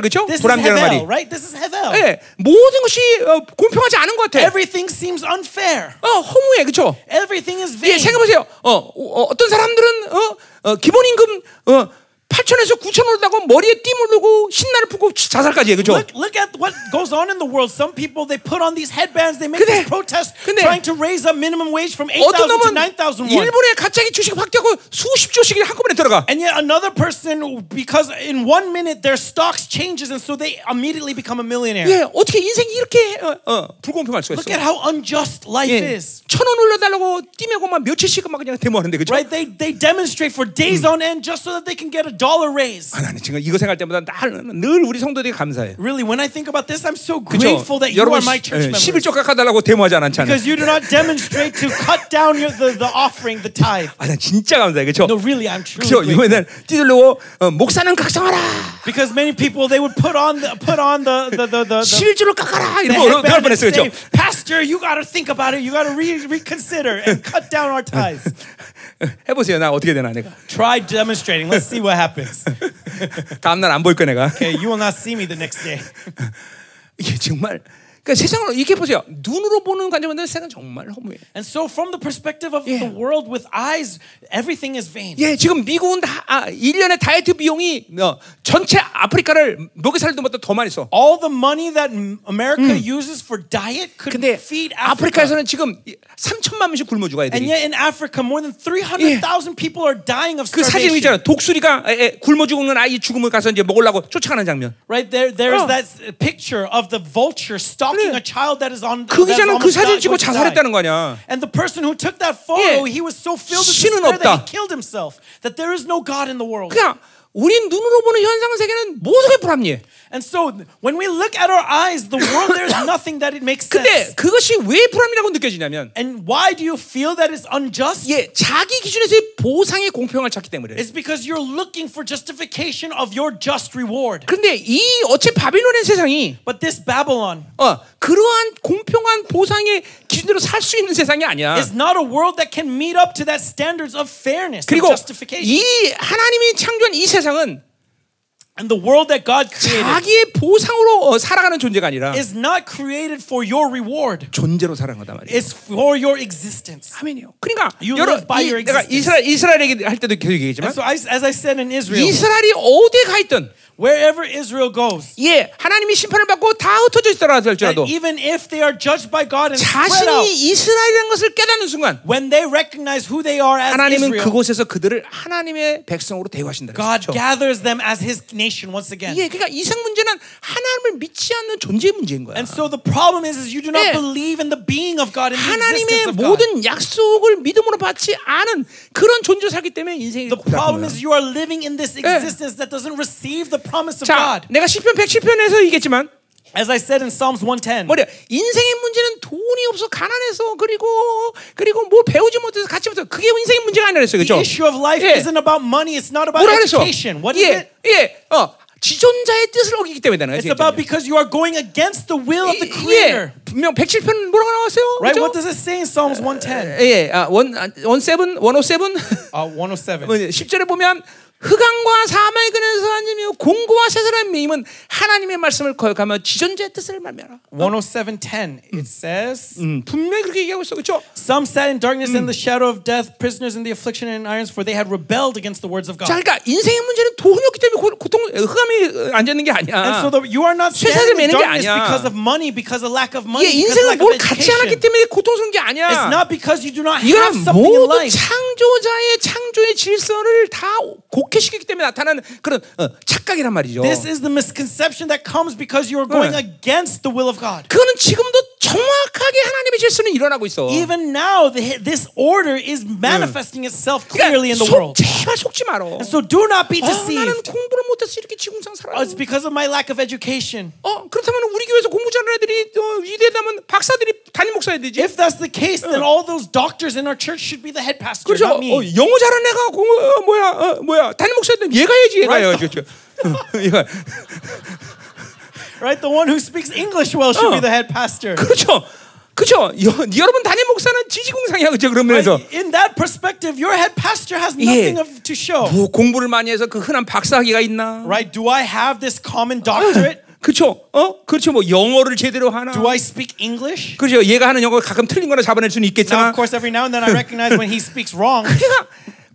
Speaker 1: 그렇죠?
Speaker 2: This is
Speaker 1: 불합리하는 말이.
Speaker 2: right? This is hevel.
Speaker 1: 예, 모든 것이 어, 공평하지 않은 것 같아.
Speaker 2: Everything seems unfair.
Speaker 1: 어, 허무해. 그렇죠?
Speaker 2: Everything is
Speaker 1: 예. 생각해 보세요. 어, 어, 어떤 사람들은 어, 어, 기본 임금 어, 8천에서 9천 올다고 머리에 띠 물르고 신나를 풀고 자살까지 해. 그죠?
Speaker 2: Look, look at what goes on in the world. Some people they put on these headbands, they make
Speaker 1: 근데-
Speaker 2: these protests,
Speaker 1: 근데-
Speaker 2: trying to raise up minimum wage from eight
Speaker 1: 어떤
Speaker 2: thousand to
Speaker 1: 놈은
Speaker 2: nine thousand won.
Speaker 1: 일본에 갑자기 주식 확대하고 수십 조씩이 한꺼번에 들어가.
Speaker 2: And yet another person, because in one minute their stocks changes, and so they immediately become a millionaire.
Speaker 1: 예, 어떻게 인생이 이렇게 어, 어, 불공평할 수가
Speaker 2: Look
Speaker 1: 있어?
Speaker 2: at how unjust life
Speaker 1: 예,
Speaker 2: is.
Speaker 1: 천원 올려달라고 띠매고 막 며칠씩 막 그냥 데모하는데 그죠?
Speaker 2: Right? They they demonstrate for days on end just so that they can get a dollar raise.
Speaker 1: 하나님 지금 이거 생각할 때마다 늘, 늘 우리 성도들이 감사해.
Speaker 2: Really, when I think about this, I'm so
Speaker 1: 그죠?
Speaker 2: grateful that you
Speaker 1: 여러분
Speaker 2: are my church
Speaker 1: 예,
Speaker 2: members.
Speaker 1: 11조 깎아달라고 데모하지 않잖아요.
Speaker 2: Because you do not demonstrate to cut down your, the, the offering, the tithe.
Speaker 1: 아, 나 진짜 감사해. 그죠?
Speaker 2: No, really, I'm truly
Speaker 1: 그죠?
Speaker 2: grateful.
Speaker 1: 이번에는 뛰들려고 어, 목사는 각성하라.
Speaker 2: Because many people they would put on the put on the the the, the, the
Speaker 1: 11조를 깎아라.
Speaker 2: the
Speaker 1: 이러고 어려울
Speaker 2: headband and
Speaker 1: 뻔했어요.
Speaker 2: say,
Speaker 1: 그죠?
Speaker 2: Pastor, you got to think about it. You got to re- reconsider and cut down our *laughs* tithes.
Speaker 1: 해보세요. 나 어떻게 되나 내가.
Speaker 2: Try demonstrating. Let's see what happens.
Speaker 1: 다음 날 안 보일 거 내가.
Speaker 2: Okay, you will not see me the next day.
Speaker 1: 이게 정말 그러니까 세상을 이렇게 보세요. 눈으로 보는 관점에서 세상은 정말 허무해.
Speaker 2: And so, from the perspective of
Speaker 1: Yeah.
Speaker 2: the world with eyes, everything is vain.
Speaker 1: 예, 지금 미국은 다, 아, 1년에 다이어트 비용이 어, 전체 아프리카를 먹여 살리는 것보다 더 많이 써.
Speaker 2: All the money that America uses for diet could
Speaker 1: 근데
Speaker 2: feed Africa.
Speaker 1: 아프리카에서는 지금 3천만 명씩 굶어 죽어
Speaker 2: And
Speaker 1: 애들이.
Speaker 2: yet in Africa, more than 300,000 people are dying of
Speaker 1: 그 사진
Speaker 2: starvation.
Speaker 1: 있잖아. 독수리가 에, 에, 굶어 죽는 아이 죽음을 가서 이제 먹으려고 쫓아가는 장면.
Speaker 2: Right there, there is
Speaker 1: 어.
Speaker 2: that picture of the vulture stalking
Speaker 1: 그래.
Speaker 2: a child that is on.
Speaker 1: 그
Speaker 2: that is
Speaker 1: 기자는 그
Speaker 2: almost
Speaker 1: 사진
Speaker 2: di-
Speaker 1: 찍고
Speaker 2: going to die.
Speaker 1: 자살했다는 거 아니야.
Speaker 2: And the person who took that photo,
Speaker 1: 예.
Speaker 2: he was so filled with
Speaker 1: 신은
Speaker 2: despair that
Speaker 1: 없다.
Speaker 2: he killed himself. That there is no God in the world.
Speaker 1: 그냥 우린 눈으로 보는 현상 세계는 모든 게 불합리해.
Speaker 2: And so when we look at our eyes, the world there's nothing that it makes
Speaker 1: 근데
Speaker 2: sense.
Speaker 1: 그것이 왜 불합리라고 느껴지냐면
Speaker 2: And why do you feel that it's unjust?
Speaker 1: 예, 자기 기준에서의 보상의 공평을 찾기 때문에.
Speaker 2: It's because you're looking for justification of your just reward.
Speaker 1: 근데 이 어째 바빌론의 세상이
Speaker 2: But this Babylon
Speaker 1: 어, 그러한 공평한 보상의 기준으로 살 수 있는 세상이 아니야.
Speaker 2: is not a world that can meet up to that standards of fairness and
Speaker 1: 그리고
Speaker 2: justification.
Speaker 1: 이 하나님이 창조한 이 세상은
Speaker 2: And the world that God created
Speaker 1: 자기의 보상으로 어, 살아가는 존재가 아니라
Speaker 2: is not created for your reward.
Speaker 1: 존재로 거단 말이야.
Speaker 2: It's for your existence.
Speaker 1: 아멘이요. 그러니까
Speaker 2: You
Speaker 1: 여러
Speaker 2: live by
Speaker 1: 이,
Speaker 2: your
Speaker 1: 내가
Speaker 2: existence.
Speaker 1: 이스라엘 이스라엘 얘기 할 때도 계속 얘기했지만
Speaker 2: And so, I, as I said in Israel,
Speaker 1: 이스라엘이 어디에 가 있든
Speaker 2: wherever Israel goes,
Speaker 1: 예 하나님이 심판을 받고 다 흩어져 있더라
Speaker 2: that
Speaker 1: 할지라도
Speaker 2: even if they are judged by God and spread out,
Speaker 1: 자신이 이스라엘이라는 것을 깨닫는 순간
Speaker 2: when they recognize who they are as
Speaker 1: 하나님은
Speaker 2: Israel,
Speaker 1: 그곳에서 그들을 하나님의 백성으로 대우하신다.
Speaker 2: God
Speaker 1: 그렇죠?
Speaker 2: gathers them as His nation once again.
Speaker 1: 예, 그러니까 이상 문제는 하나님을 믿지 않는 존재 문제인 거야.
Speaker 2: And so the problem is, is you do not
Speaker 1: 예.
Speaker 2: believe in the being of God, in the
Speaker 1: 하나님의
Speaker 2: existence of God.
Speaker 1: 모든 약속을 믿음으로 받지 않은 그런 존재 살기 때문에 인생이
Speaker 2: The problem is you are living in this existence that doesn't receive the promise of
Speaker 1: 자,
Speaker 2: God.
Speaker 1: 내가 시편 107편에서 얘기했지만
Speaker 2: As I said in Psalms 110,
Speaker 1: 뭐냐 인생의 문제는 돈이 없어 가난해서 그리고 그리고 뭘 배우지 못해서 같이 못해서 그게 인생의 문제가 아니라 그랬어요,
Speaker 2: the
Speaker 1: 그렇죠?
Speaker 2: issue of life
Speaker 1: 예.
Speaker 2: isn't about money, it's not about education. What is
Speaker 1: 예,
Speaker 2: it?
Speaker 1: 예, 어, 지존자의 뜻을 어기기 때문에 되는
Speaker 2: It's
Speaker 1: 거지.
Speaker 2: about because you are going against the will of the
Speaker 1: 예,
Speaker 2: Creator.
Speaker 1: 분명 107편 뭐라고 나왔어요?
Speaker 2: Right?
Speaker 1: 그죠?
Speaker 2: What does it say in Psalms 110?
Speaker 1: 예, 아, 원, 원 세븐, 원오 세븐.
Speaker 2: Uh, 107.
Speaker 1: 10절에 보면 흑암과 사망의 근에서 아니면 공고와 세사람의 메임은 하나님의 말씀을 거역하며 지존자의 뜻을 말미암아.
Speaker 2: 107:10 it says
Speaker 1: 음, 분명히 그렇게 얘기하고 있어, 그렇죠?
Speaker 2: Some sat in darkness and the shadow of death, prisoners in the affliction and irons, for they had rebelled against the words of
Speaker 1: 자,
Speaker 2: God.
Speaker 1: 그러니까 인생의 문제는 돈이 없기 때문에 고, 고통, 흑암이 앉아 있는 게
Speaker 2: And
Speaker 1: 아니야.
Speaker 2: so the, you are not standing in darkness
Speaker 1: 아니야.
Speaker 2: because of money, because of lack of money,
Speaker 1: 인생을
Speaker 2: lack
Speaker 1: 뭘 갖지 않았기. 때문에 고통스러운 게
Speaker 2: It's
Speaker 1: 아니야.
Speaker 2: not because you do not have something in
Speaker 1: 모두
Speaker 2: life.
Speaker 1: 창조자의 창조의 질서를 다 곡 해시키기 때문에 나타나는 그런 어, 착각이란 말이죠.
Speaker 2: This is the misconception that comes because you are going
Speaker 1: 네.
Speaker 2: against the will of God.
Speaker 1: 그거는 지금도 정확하게 하나님의 질서는 일어나고 있어.
Speaker 2: Even now, the, this order is manifesting itself
Speaker 1: 그러니까
Speaker 2: clearly in the
Speaker 1: 속,
Speaker 2: world.
Speaker 1: 제발 속지.
Speaker 2: And so do not be
Speaker 1: 어, 나는
Speaker 2: deceived.
Speaker 1: 공부를 못해서 이렇게 지공상 살아.
Speaker 2: Oh, it's because of my lack of education.
Speaker 1: 어 그렇다면 우리 교회에서 공부 잘하는 애들이 어, 위대하다면 박사들이 담임 목사야 되지.
Speaker 2: If that's the case, then all those doctors in our church should be the head pastor,
Speaker 1: 그렇죠.
Speaker 2: not me.
Speaker 1: 어, 영어 잘하는 애가 공, 어, 뭐야 어, 뭐야 담임 목사야 되면 얘가 해야지 얘가
Speaker 2: Right.
Speaker 1: 해야지. 그렇죠. 얘가
Speaker 2: Right? The one who speaks English well should be the head pastor.
Speaker 1: 그렇죠. 그렇죠. 여, 여러분 담임 목사는 지지공상이야 그죠 그런 면에서.
Speaker 2: Right? In that perspective, your head pastor has
Speaker 1: 예.
Speaker 2: nothing of, to show.
Speaker 1: 뭐 공부를 많이 해서 그 흔한 박사학위가 있나?
Speaker 2: Right? Do I have this common doctorate?
Speaker 1: 그렇죠. 어? 그렇죠. 뭐 영어를 제대로 하나?
Speaker 2: Do I speak English?
Speaker 1: 그렇죠. 얘가 하는 영어 가끔 틀린 거나 잡아낼 수는
Speaker 2: Now,
Speaker 1: 있겠지만
Speaker 2: of course, every now and then I recognize when he speaks wrong.
Speaker 1: 그러니까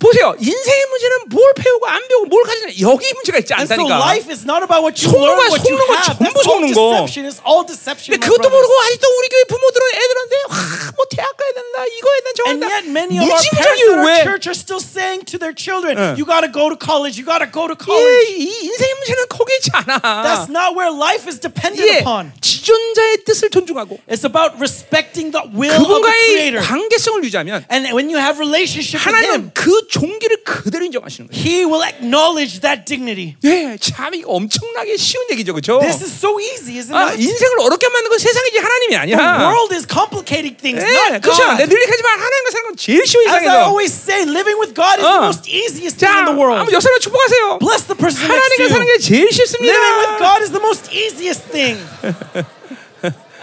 Speaker 1: 보세요. 인생의 문제는 뭘 배우고 안 배우고 뭘 가지냐 여기 문제가 있지
Speaker 2: And so
Speaker 1: 않다니까.
Speaker 2: life is not about what you learn, what you have.
Speaker 1: 전부 속는 거.
Speaker 2: deception. It's all deception.
Speaker 1: 근데 그것도. 모르고 아직도 우리 교회 부모들은 애들한테 와뭐 대학 가야 된다 이거 해야 된다 저거 한다
Speaker 2: yet, many of our
Speaker 1: 무지무지하게 왜
Speaker 2: church are still saying to their children,
Speaker 1: 응.
Speaker 2: "You got to go to college. You got to go to
Speaker 1: 예,
Speaker 2: college."
Speaker 1: 이 인생의 문제는 거기에 있지 않아.
Speaker 2: That's not where life is dependent
Speaker 1: 예,
Speaker 2: upon.
Speaker 1: 지존자의 뜻을 존중하고
Speaker 2: It's about respecting the will of the
Speaker 1: 그분과의
Speaker 2: Creator.
Speaker 1: 관계성을 유지하면
Speaker 2: And when you have relationship with Him,
Speaker 1: 그 종기를 그대로 인정하시는 거예요.
Speaker 2: He will acknowledge that dignity.
Speaker 1: 예, 참 이거 엄청나게 쉬운 얘기죠, 그렇죠?
Speaker 2: This is so easy, isn't
Speaker 1: 아,
Speaker 2: it?
Speaker 1: 인생을 어렵게 만든 건 세상이지 하나님이
Speaker 2: The
Speaker 1: 아니야.
Speaker 2: world is complicating things,
Speaker 1: 예,
Speaker 2: not
Speaker 1: 그렇죠.
Speaker 2: God.
Speaker 1: 내가 늘 얘기하지만 하나님과 사는 건 제일 쉬운
Speaker 2: As I always say, living with God is the
Speaker 1: 어.
Speaker 2: most easiest thing
Speaker 1: 자,
Speaker 2: in the world.
Speaker 1: 한번 옆사람 축복하세요.
Speaker 2: Bless the person next
Speaker 1: 하나님과
Speaker 2: to
Speaker 1: 사는
Speaker 2: you.
Speaker 1: 게 제일 쉽습니다.
Speaker 2: Living with God is the most easiest thing.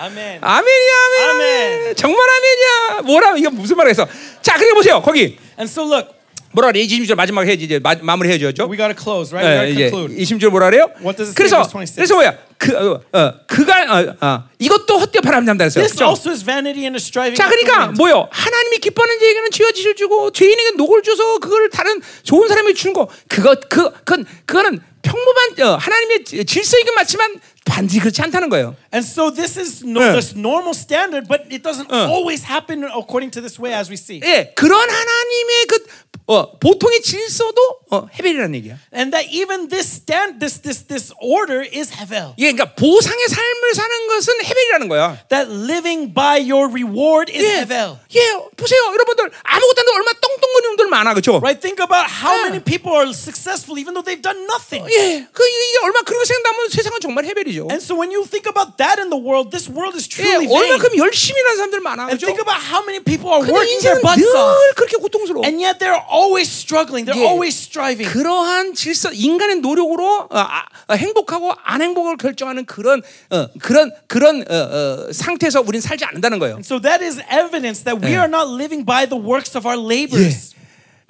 Speaker 2: Amen.
Speaker 1: 아멘이야, 아멘, 아멘.
Speaker 2: 아멘.
Speaker 1: 정말 아멘이야. 뭐라 이거 무슨 말이겠어? 자, 그리고 보세요. 거기
Speaker 2: And so look,
Speaker 1: 뭐라 그래? 20절 마지막 해야지 이제 마, 마무리 해야죠.
Speaker 2: we got to close, right?
Speaker 1: 예,
Speaker 2: we
Speaker 1: 이제
Speaker 2: got to conclude.
Speaker 1: 20절 뭐라 그래요?
Speaker 2: What does it say
Speaker 1: 그래서
Speaker 2: verse 26?
Speaker 1: 그래서 뭐야? 그 어, 어, 그가 어, 어, 이것도 헛되어 바람잡다 했어요.
Speaker 2: This
Speaker 1: 그렇죠?
Speaker 2: also is vanity and a striving.
Speaker 1: 자,
Speaker 2: after
Speaker 1: 그러니까
Speaker 2: wind.
Speaker 1: 뭐요? 하나님이 기뻐하는 자에게는 죄와 지을 주고 죄인에게 녹을 줘서 그걸 다른 좋은 사람에게 주는 거 그거 그 그건 그거는 평범한 어, 하나님의 지- 질서이긴 맞지만 반드시 그렇지 않다는 거예요.
Speaker 2: And so this is no,
Speaker 1: 예.
Speaker 2: this normal standard, but it doesn't
Speaker 1: 어.
Speaker 2: always happen according to this way, as we see.
Speaker 1: 예, 그런 하나님의 그 어, 보통의 질서도 어, 헤벨이라는 얘기야.
Speaker 2: And that even this stand, this this this order is hevel.
Speaker 1: 예, 그러니까 보상의 삶을 사는 것은 헤벨이라는 거야.
Speaker 2: That living by your reward is
Speaker 1: 예,
Speaker 2: hevel.
Speaker 1: 예, 보세요, 여러분들 아무것도 안 해도 얼마 똥똥거리는 놈들 많아, 그렇죠?
Speaker 2: Right? Think about how
Speaker 1: 예.
Speaker 2: many people are successful even though they've done nothing.
Speaker 1: 예, 그 이게 얼마 그런 거 생각하면 세상은 정말 헤벨이죠.
Speaker 2: And so when you think about that in the world, this world is
Speaker 1: 예,
Speaker 2: truly vain.
Speaker 1: 얼마큼 열심히 하는 사람들 많아,
Speaker 2: And
Speaker 1: 그렇죠?
Speaker 2: think about how many people are working their butts off.
Speaker 1: 늘 그렇게 고통스러워.
Speaker 2: And yet they're always struggling. They're
Speaker 1: 예.
Speaker 2: always striving.
Speaker 1: 그러한 질서, 인간의 노력으로 어, 아, 어, 행복하고 안 행복을 결정하는 그런 어, 그런 그런 어, 어, 상태에서 우리는 살지 않는다는 거예요.
Speaker 2: So that is evidence that we
Speaker 1: 예.
Speaker 2: are not living by the works of our labors.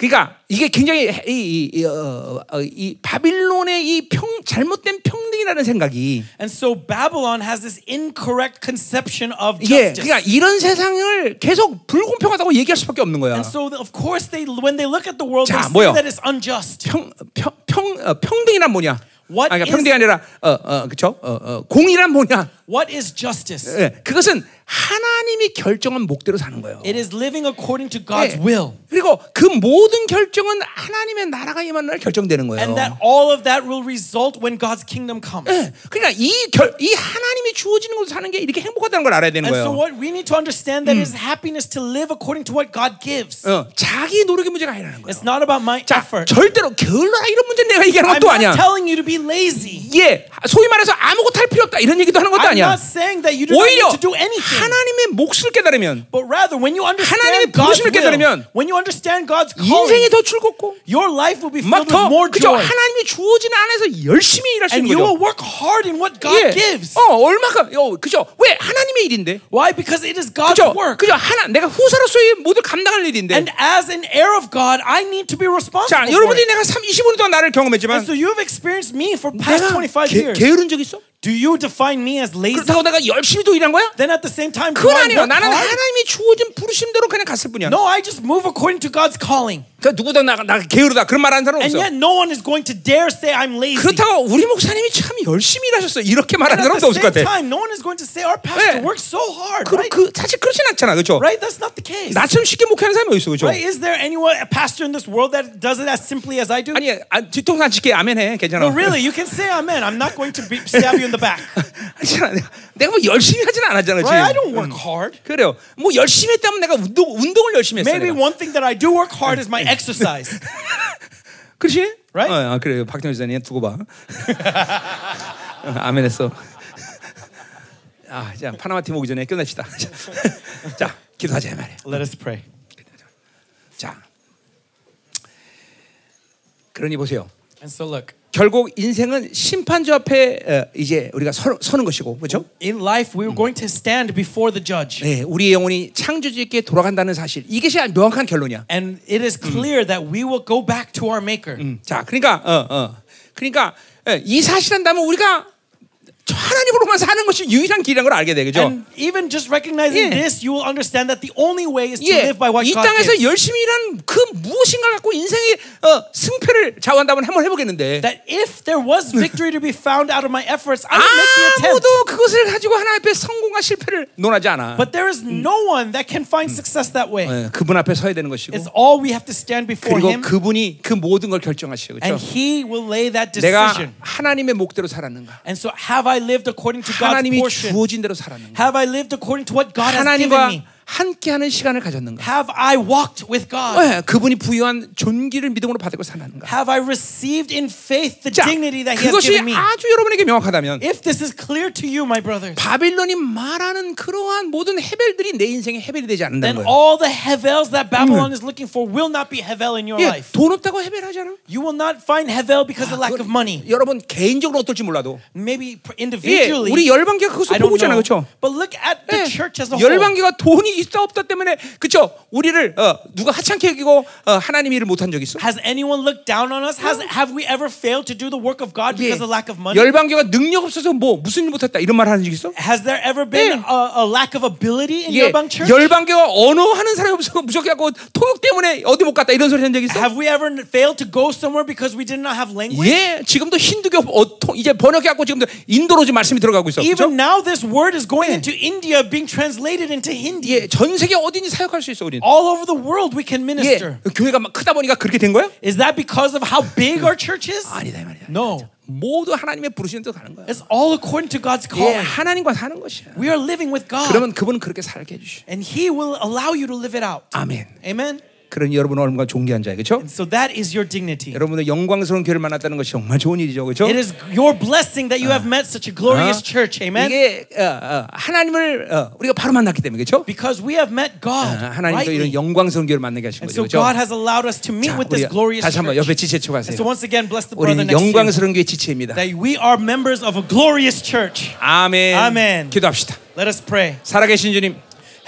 Speaker 1: 그러니까 이게 굉장히 이, 이, 이, 어, 어, 이 바빌론의 이 평, 잘못된 평등이라는 생각이
Speaker 2: And so Babylon has this incorrect conception of
Speaker 1: 예,
Speaker 2: justice.
Speaker 1: 그러니까 이런 세상을 계속 불공평하다고 얘기할 수밖에 없는 거야.
Speaker 2: And so of course they when they look at the world
Speaker 1: 자,
Speaker 2: they
Speaker 1: 뭐요?
Speaker 2: see that it's unjust.
Speaker 1: 평, 평, 평, 어, 평등이란 뭐냐?
Speaker 2: What
Speaker 1: 아, 그러니까 평등이 아니라 어, 어, 그쵸? 어, 어, 공이란 뭐냐?
Speaker 2: What is justice?
Speaker 1: 예, 그것은 하나님이 결정한 목대로 사는 거예요.
Speaker 2: It is living according to God's
Speaker 1: 예.
Speaker 2: will.
Speaker 1: 그리고 그 모든 결정은 하나님의 나라가 임하는 날 결정되는 거예요.
Speaker 2: And that all of that will result when God's kingdom comes.
Speaker 1: 예, 그러니까 이, 결, 이 하나님이 주어지는 곳에 사는 게 이렇게 행복하다는 걸 알아야 되는
Speaker 2: And so
Speaker 1: 거예요.
Speaker 2: what we need to understand that is happiness to live according to what God gives.
Speaker 1: 어, 자기 노력의 문제가 아니라는 거예요.
Speaker 2: It's not about my
Speaker 1: 자,
Speaker 2: effort.
Speaker 1: 절대로 게을러라 이런 문제 내가 얘기하는
Speaker 2: I'm
Speaker 1: 것도
Speaker 2: not
Speaker 1: 아니야.
Speaker 2: telling you to be lazy.
Speaker 1: 예, 소위 말해서 아무것도 할 필요 없다 이런 얘기도 하는 것도
Speaker 2: I'm
Speaker 1: 아니야.
Speaker 2: Not saying that you do not
Speaker 1: 오히려
Speaker 2: need to do anything.
Speaker 1: 하나님의 몫을 깨달으면
Speaker 2: But rather, when you
Speaker 1: 하나님의
Speaker 2: understand God's
Speaker 1: 부르심을 깨달으면
Speaker 2: when you understand God's
Speaker 1: 인생이 더 즐겁고
Speaker 2: your life will be filled with
Speaker 1: 막더
Speaker 2: more
Speaker 1: 그죠?
Speaker 2: joy.
Speaker 1: 하나님이 주어진 안에서 열심히 일할 수
Speaker 2: And
Speaker 1: 있는
Speaker 2: you will
Speaker 1: 거죠.
Speaker 2: work hard in what God
Speaker 1: 예,
Speaker 2: gives.
Speaker 1: 어 얼마가 어, 그죠? 왜 하나님의 일인데?
Speaker 2: Why? Because it is God's
Speaker 1: 그죠?
Speaker 2: work.
Speaker 1: 그죠? 하나 내가 후사로서의 모두 감당할 일인데.
Speaker 2: And as an heir of God, I need to be responsible
Speaker 1: 자, 여러분들이. 내가 3, 25년 동안 나를 경험했지만
Speaker 2: And so you've experienced me for past
Speaker 1: 내가
Speaker 2: 25
Speaker 1: 게,
Speaker 2: years.
Speaker 1: 게으른 적 있어?
Speaker 2: Do you define me as lazy?
Speaker 1: 그렇다고 내가 열심히 또 일한 거야?
Speaker 2: Then at the same time,
Speaker 1: 그건 아니에요. 나는? 하나님이 주어진 부르심대로 그냥 갔을 뿐이야.
Speaker 2: No, I just move according to God's calling.
Speaker 1: 그러니까 누구도 나, 나 게으르다 그런 말 하는 사람
Speaker 2: And
Speaker 1: 없어.
Speaker 2: yet no one is going to dare say I'm lazy.
Speaker 1: 그렇다고 우리 목사님이 참 열심히 일하셨어. 이렇게
Speaker 2: And
Speaker 1: 말하는 사람도 없을 것 같아.
Speaker 2: time, no one is going to say our pastor
Speaker 1: 네.
Speaker 2: works so hard.
Speaker 1: 그,
Speaker 2: right?
Speaker 1: 그 사실 그렇진 않잖아. 그렇죠?
Speaker 2: right? That's not the case.
Speaker 1: 나처럼 쉽게 목회하는 사람이 어디 있어. 그렇죠?
Speaker 2: right? Is there anyone, a pastor in this world that does it as simply as I do?
Speaker 1: 아니, 아, 뒤통수 안 칠게 아멘 해. 괜찮아.
Speaker 2: no, really, you can say amen. I'm not going to be, stab you in the back. *laughs*
Speaker 1: 내가- 뭐 열심히 하진 않았잖아.
Speaker 2: Right? I
Speaker 1: 지금.
Speaker 2: don't work hard.
Speaker 1: 그래요. 뭐 열심히 했다면 내가 운동 운동을 열심히 했어.
Speaker 2: Maybe
Speaker 1: 내가.
Speaker 2: one thing that I do work hard is my exercise. *laughs*
Speaker 1: 그렇지?
Speaker 2: Right?
Speaker 1: 어, 아, 그래요. 박정희 지사님 두고 봐. 어, 아멘 했어. 아, 자 파나마 팀 오기 전에 끝냅시다. *laughs* 자, 기도하자 이 말이야.
Speaker 2: Let us pray.
Speaker 1: 자, 그러니 보세요.
Speaker 2: And so look,
Speaker 1: 결국 인생은 심판주 앞에 어, 이제 우리가 서, 서는 것이고, 그렇죠?
Speaker 2: in life we're going to stand before the judge.
Speaker 1: 네, 우리의 영혼이 창조주께 돌아간다는 사실. 이것이 명확한 결론이야.
Speaker 2: And it is clear that we will go back to our maker.
Speaker 1: 자, 그러니까 어, 어, 그러니까 예, 이 사실 한다면 우리가 저 하나님으로만 사는 것이 유일한 길이라는 걸 알게 돼, 그죠?
Speaker 2: And even just recognizing
Speaker 1: 예.
Speaker 2: this, you will understand that the only way is to
Speaker 1: 예,
Speaker 2: live by what
Speaker 1: 이
Speaker 2: God
Speaker 1: 땅에서
Speaker 2: gives.
Speaker 1: 열심히 일한 그 무엇인가 갖고 인생의 어, 승패를 좌우한다면 한번 해보겠는데
Speaker 2: That if there was victory to be found out of my efforts, I would make the attempt.
Speaker 1: 아무도 그것을 가지고 하나님 앞에 성공과 실패를 논하지 않아.
Speaker 2: But there is no one that can find success that way.
Speaker 1: 예, 그분 앞에 서야 되는 것이고
Speaker 2: It's all we have to stand before
Speaker 1: 그리고
Speaker 2: Him,
Speaker 1: 그분이 그 모든 걸 결정하시고
Speaker 2: and
Speaker 1: 그렇죠?
Speaker 2: He will lay that
Speaker 1: 내가
Speaker 2: decision.
Speaker 1: 하나님의 목대로 살았는가?
Speaker 2: And so, have I lived according to God's
Speaker 1: 하나님이
Speaker 2: portion?
Speaker 1: 주어진 대로 살았는가?
Speaker 2: Have I lived according to what God has given
Speaker 1: 하나님과
Speaker 2: me?
Speaker 1: 함께하는 시간을 가졌는가?
Speaker 2: Have I walked with God?
Speaker 1: 예, 그분이 부여한 존귀를 믿음으로 받고 사는가?
Speaker 2: Have I received in faith the
Speaker 1: 자,
Speaker 2: dignity that He has
Speaker 1: 그것이
Speaker 2: given me?
Speaker 1: 아주 여러분에게 명확하다면
Speaker 2: If this is clear to you, my brothers,
Speaker 1: 바빌론이 말하는 그러한 모든 해벨들이 내 인생에 해벨이 되지
Speaker 2: then
Speaker 1: 않는다는 거예요.
Speaker 2: all the Hevels that Babylon is looking for will not be Hevel in your
Speaker 1: 예,
Speaker 2: life.
Speaker 1: 돈 없다고 해벨하잖아.
Speaker 2: You will not find Hevel because of lack of money.
Speaker 1: 여러분 개인적으로 어떨지 몰라도
Speaker 2: Maybe pr-
Speaker 1: 예,
Speaker 2: individually,
Speaker 1: 우리 열방교가 그것을 보고 있잖아. 그렇죠?
Speaker 2: But look at the
Speaker 1: 예,
Speaker 2: church as a whole.
Speaker 1: 열방교가 돈이 있다 없다 때문에 그렇죠? 우리를 어, 누가 하찮게 여기고 어, 하나님 일을 못한 적 있어?
Speaker 2: Has anyone looked down on us? Has have we ever failed to do the work of God
Speaker 1: 예.
Speaker 2: because of lack of money?
Speaker 1: 열방교가 능력 없어서 뭐 무슨 일 못했다 이런 말 하는 적 있어?
Speaker 2: Has there ever been
Speaker 1: 예.
Speaker 2: a, a lack of ability in
Speaker 1: 예,
Speaker 2: Yerbang Church?
Speaker 1: 열방교가 언어 하는 사람이 없어서 무적해갖고 통역 때문에 어디 못 갔다 이런 소리 한 적 있어?
Speaker 2: Have we ever failed to go somewhere because we did not have language?
Speaker 1: 예, 지금도 힌두교 어, 통- 이제 번역해갖고 지금도 인도로 지금 말씀이 들어가고 있어. 그렇죠?
Speaker 2: Even now, this word is going into India, being translated into Hindi.
Speaker 1: 예, 전 세계 어디니 사역할 수 있어 우리는.
Speaker 2: All over the world, we can
Speaker 1: 예,
Speaker 2: minister.
Speaker 1: 교회가 막 크다 보니까 그렇게 된 거야?
Speaker 2: Is that because of how big our church is?
Speaker 1: 아니다 이 말이야.
Speaker 2: No.
Speaker 1: 모두 하나님의 부르시는 대로 가는 거야.
Speaker 2: It's all according to God's
Speaker 1: 예,
Speaker 2: calling.
Speaker 1: 하나님과 사는 것이야.
Speaker 2: We are living with God.
Speaker 1: 그러면 그분은 그렇게 살게 해주시.
Speaker 2: And He will allow you to live it out.
Speaker 1: 아멘.
Speaker 2: Amen?
Speaker 1: 그런 여러분은 얼마나 존귀한 자예요, 그렇죠?
Speaker 2: So that is your dignity.
Speaker 1: 여러분의 영광스러운 교회를 만났다는 것이 정말 좋은 일이죠, 그렇죠?
Speaker 2: It is your blessing that you have met such a glorious church. Amen?
Speaker 1: 이게 어, 어, 하나님을 어, 우리가 바로 만났기 때문에 그렇죠?
Speaker 2: Because we have met God.
Speaker 1: 어, 하나님도 이런
Speaker 2: rightly.
Speaker 1: 영광스러운 교회를 만나게 하신
Speaker 2: And
Speaker 1: 거죠,
Speaker 2: so
Speaker 1: 그렇죠?
Speaker 2: God has allowed us to meet
Speaker 1: 자,
Speaker 2: with this glorious
Speaker 1: 다시 한번 옆에
Speaker 2: And
Speaker 1: 가세요.
Speaker 2: so once again, bless the brother next to you.
Speaker 1: 영광스러운 교회 지체입니다.
Speaker 2: That we are members of a glorious church.
Speaker 1: 아멘.
Speaker 2: 아멘.
Speaker 1: 기도합시다.
Speaker 2: Let us pray.
Speaker 1: 살아계신 주님,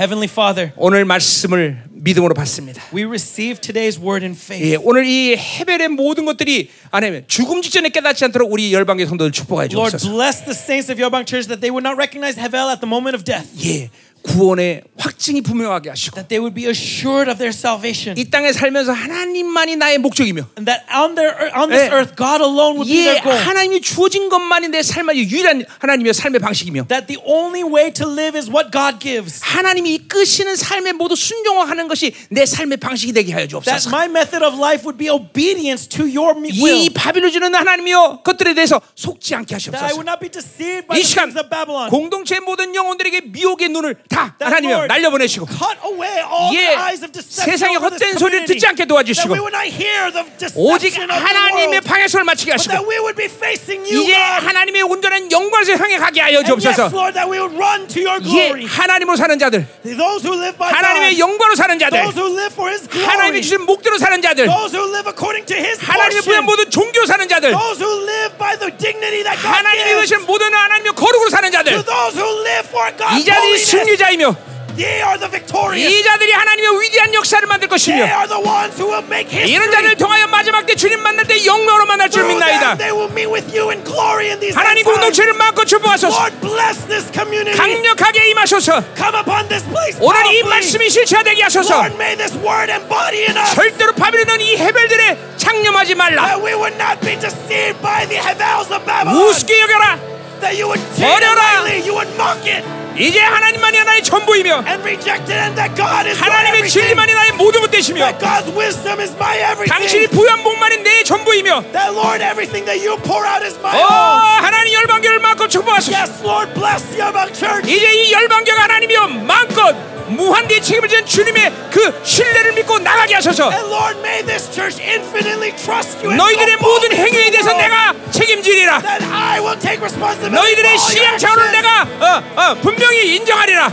Speaker 2: Heavenly Father,
Speaker 1: 오늘 말씀을 믿음으로 받습니다.
Speaker 2: we receive today's word in faith.
Speaker 1: 예, 오늘 이 헤벨의 모든 것들이 아니면 죽음 직전에 깨닫지 않도록 우리 열방의 성도들 축복하여
Speaker 2: Lord,
Speaker 1: 주옵소서.
Speaker 2: bless the saints of Yobang Church that they would not recognize Hevel at the moment of death,
Speaker 1: 예, 구원의 확증이 분명하게 하시고
Speaker 2: that they would be assured of their salvation,
Speaker 1: 이 땅에 살면서 하나님만이 나의 목적이며
Speaker 2: and that on their on this
Speaker 1: 예.
Speaker 2: earth, God alone would be
Speaker 1: 예,
Speaker 2: their goal.
Speaker 1: 하나님이 주어진 것만이 내 삶의 유일한 하나님의 삶의 방식이며
Speaker 2: That the only way to live is what God gives.
Speaker 1: 하나님이 이끄시는 삶에 모두 순종하는 것이 내 삶의 방식이 되게 하여
Speaker 2: That
Speaker 1: 주옵소서.
Speaker 2: my method of life would be obedience to your me-
Speaker 1: 이
Speaker 2: will.
Speaker 1: 바빌로 주는 하나님이여 것들에 대해서 속지 않게 하시옵소서.
Speaker 2: would not be deceived by
Speaker 1: 이
Speaker 2: the
Speaker 1: 시간
Speaker 2: things of Babylon.
Speaker 1: 공동체 모든 영혼들에게 미혹의 눈을 다 하나님이 날려보내시고
Speaker 2: cut away all
Speaker 1: 예,
Speaker 2: the eyes of deception
Speaker 1: 세상의 헛된 소리를. 듣지 않게
Speaker 2: That
Speaker 1: 도와주시고
Speaker 2: we would not hear the
Speaker 1: 오직 하나님의
Speaker 2: but that
Speaker 1: 하시고
Speaker 2: we would be facing you,
Speaker 1: 이제. 하나님의 온전한 영광을 향해 가게 하여 주옵소서.
Speaker 2: Lord, that we would run to your
Speaker 1: 예,
Speaker 2: glory.
Speaker 1: 하나님으로 사는 자들,
Speaker 2: Those who live by
Speaker 1: 하나님의 영광으로 사는 자들,
Speaker 2: those who live for His
Speaker 1: 하나님이
Speaker 2: glory,
Speaker 1: 주신 목대로 사는 자들,
Speaker 2: those who live according to His
Speaker 1: 하나님의
Speaker 2: portion,
Speaker 1: 모든 종교 사는 자들,
Speaker 2: those who live by the dignity that God
Speaker 1: 하나님이
Speaker 2: gives,
Speaker 1: 주신 모든 하나님의 거룩으로 사는 자들,
Speaker 2: those who live for
Speaker 1: 이
Speaker 2: God's
Speaker 1: 자들이
Speaker 2: holiness.
Speaker 1: 승리자이며
Speaker 2: They are the victorious.
Speaker 1: 이 자들이 하나님의 위대한 역사를 만들 것이며
Speaker 2: are the ones who will make history.
Speaker 1: 이런 자들을 통하여 마지막 때 주님 만날 때 영광으로 만날 줄 믿나이다.
Speaker 2: they will meet with you in glory in these
Speaker 1: 하나님. 공동체를 마음껏 축복하소서.
Speaker 2: Lord, bless this community.
Speaker 1: 강력하게 임하소서.
Speaker 2: Come upon this place
Speaker 1: 오늘 이. 말씀이 실체되게 하소서.
Speaker 2: Lord, may this word embody in us.
Speaker 1: 절대로 바빌론 이 해벨들에 창념하지 말라.
Speaker 2: That we would not be deceived by the Havels of Babylon.
Speaker 1: 우습게 여겨라.
Speaker 2: That you would take it
Speaker 1: 버려라. 이제 하나님만이 나의 전부이며
Speaker 2: and reject it, and that God is my
Speaker 1: 하나님의
Speaker 2: everything.
Speaker 1: 진리만이 나의 모든 것 되시며
Speaker 2: That God's wisdom is my
Speaker 1: 당신이
Speaker 2: everything.
Speaker 1: 부여한 복만이 내 전부이며
Speaker 2: That Lord, everything that you pour out is my
Speaker 1: 어
Speaker 2: own.
Speaker 1: 하나님 열방교를 마음껏 축복하소서.
Speaker 2: Yes, Lord, bless the Yabang Church.
Speaker 1: 이제 이 열방교가 하나님이여 마음껏 무한대의 책임을 지는 주님의 그 신뢰를 믿고 나가게 하소서.
Speaker 2: And Lord, may this church infinitely trust you. and
Speaker 1: 너희들의 모든 행위에 대해서. 내가 책임지리라.
Speaker 2: That I will take responsibility
Speaker 1: 너희들의 시행 차원을. 내가 어, 어, 분명히 인정하리라.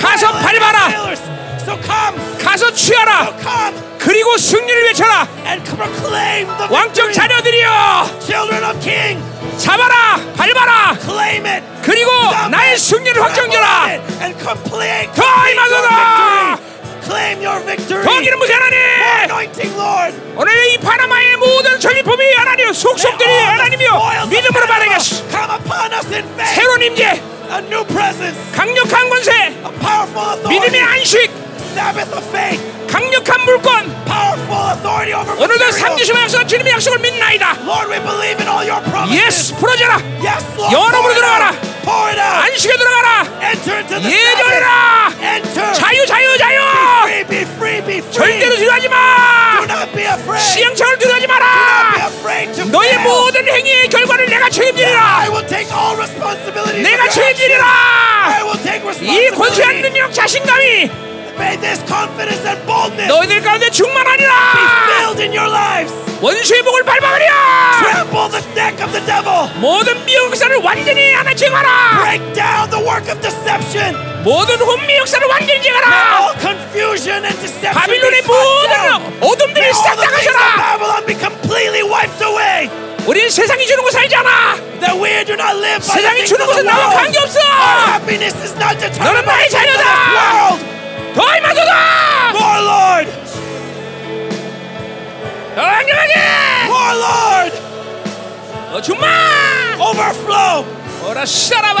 Speaker 1: 가서 밟아라.
Speaker 2: So come,
Speaker 1: 가서
Speaker 2: so
Speaker 1: 취하라.
Speaker 2: come
Speaker 1: 그리고 승리를 외쳐라.
Speaker 2: and proclaim the
Speaker 1: 왕적. 자녀들이여
Speaker 2: Children of King,
Speaker 1: 잡아라, 밟아라.
Speaker 2: claim it.
Speaker 1: 그리고 나의 승리를.
Speaker 2: And complete,
Speaker 1: 더 임하소서.
Speaker 2: victory. Claim your victory.
Speaker 1: 더 기름 부세 하나님.
Speaker 2: Anointing, Lord.
Speaker 1: 오늘 이 파나마의 모든 전리품이 하나님 속속들이
Speaker 2: of
Speaker 1: 믿음으로
Speaker 2: Panama
Speaker 1: 받게 하시고
Speaker 2: Come upon us in faith.
Speaker 1: 새로운 임재. 강력한 권세,
Speaker 2: A powerful authority.
Speaker 1: 믿음의 안식,
Speaker 2: Sabbath of faith.
Speaker 1: 강력한 물권.
Speaker 2: Powerful authority over
Speaker 1: 오늘도. 삼지심의 약속과 주님의 약속을 믿나이다.
Speaker 2: Lord, we believe in all your promises.
Speaker 1: 예스 풀어져라.
Speaker 2: It
Speaker 1: 들어가라. 안식에 들어가라.
Speaker 2: Enter.
Speaker 1: 자유 자유 자유.
Speaker 2: Free, be free, be free.
Speaker 1: 절대로 두려워하지
Speaker 2: Do
Speaker 1: 마.
Speaker 2: not be afraid.
Speaker 1: 시행착오를 두려워하지
Speaker 2: Do not be
Speaker 1: 마라.
Speaker 2: afraid to
Speaker 1: 너의. 모든 행위의 결과를 내가
Speaker 2: I
Speaker 1: 책임지리라.
Speaker 2: will take all responsibility.
Speaker 1: 내가
Speaker 2: I
Speaker 1: 책임지리라.
Speaker 2: will take
Speaker 1: 이 권세한
Speaker 2: responsibility.
Speaker 1: 능력 자신감이
Speaker 2: May this confidence and boldness
Speaker 1: 너희들 가운데
Speaker 2: be
Speaker 1: 충만하리라.
Speaker 2: filled in your lives.
Speaker 1: 원수의 목을 밟아버려.
Speaker 2: Trample the neck of the devil.
Speaker 1: 모든 미혹 역사를 완전히 하나 쟁하라.
Speaker 2: Break down the work of deception.
Speaker 1: 모든 혼미 역사를 완전히 쟁하라.
Speaker 2: All confusion and deception.
Speaker 1: 바빌론의
Speaker 2: be cut down.
Speaker 1: 모든 어둠들이
Speaker 2: May all
Speaker 1: 싹
Speaker 2: the
Speaker 1: 다
Speaker 2: things of
Speaker 1: 가져라.
Speaker 2: Babylon be completely wiped away.
Speaker 1: 우리는 세상이 주는 거 살지 않아.
Speaker 2: That we do not live by the
Speaker 1: 세상이
Speaker 2: things
Speaker 1: 주는
Speaker 2: of the
Speaker 1: 것은 나와
Speaker 2: world.
Speaker 1: 관계없어.
Speaker 2: Our happiness is not determined
Speaker 1: 너는
Speaker 2: by
Speaker 1: 나의
Speaker 2: the things of
Speaker 1: 자녀다.
Speaker 2: This world.
Speaker 1: 더 임하소서.
Speaker 2: More Lord,
Speaker 1: 더 강력하게.
Speaker 2: more Lord,
Speaker 1: 더 충만.
Speaker 2: overflow.
Speaker 1: 오라 샤라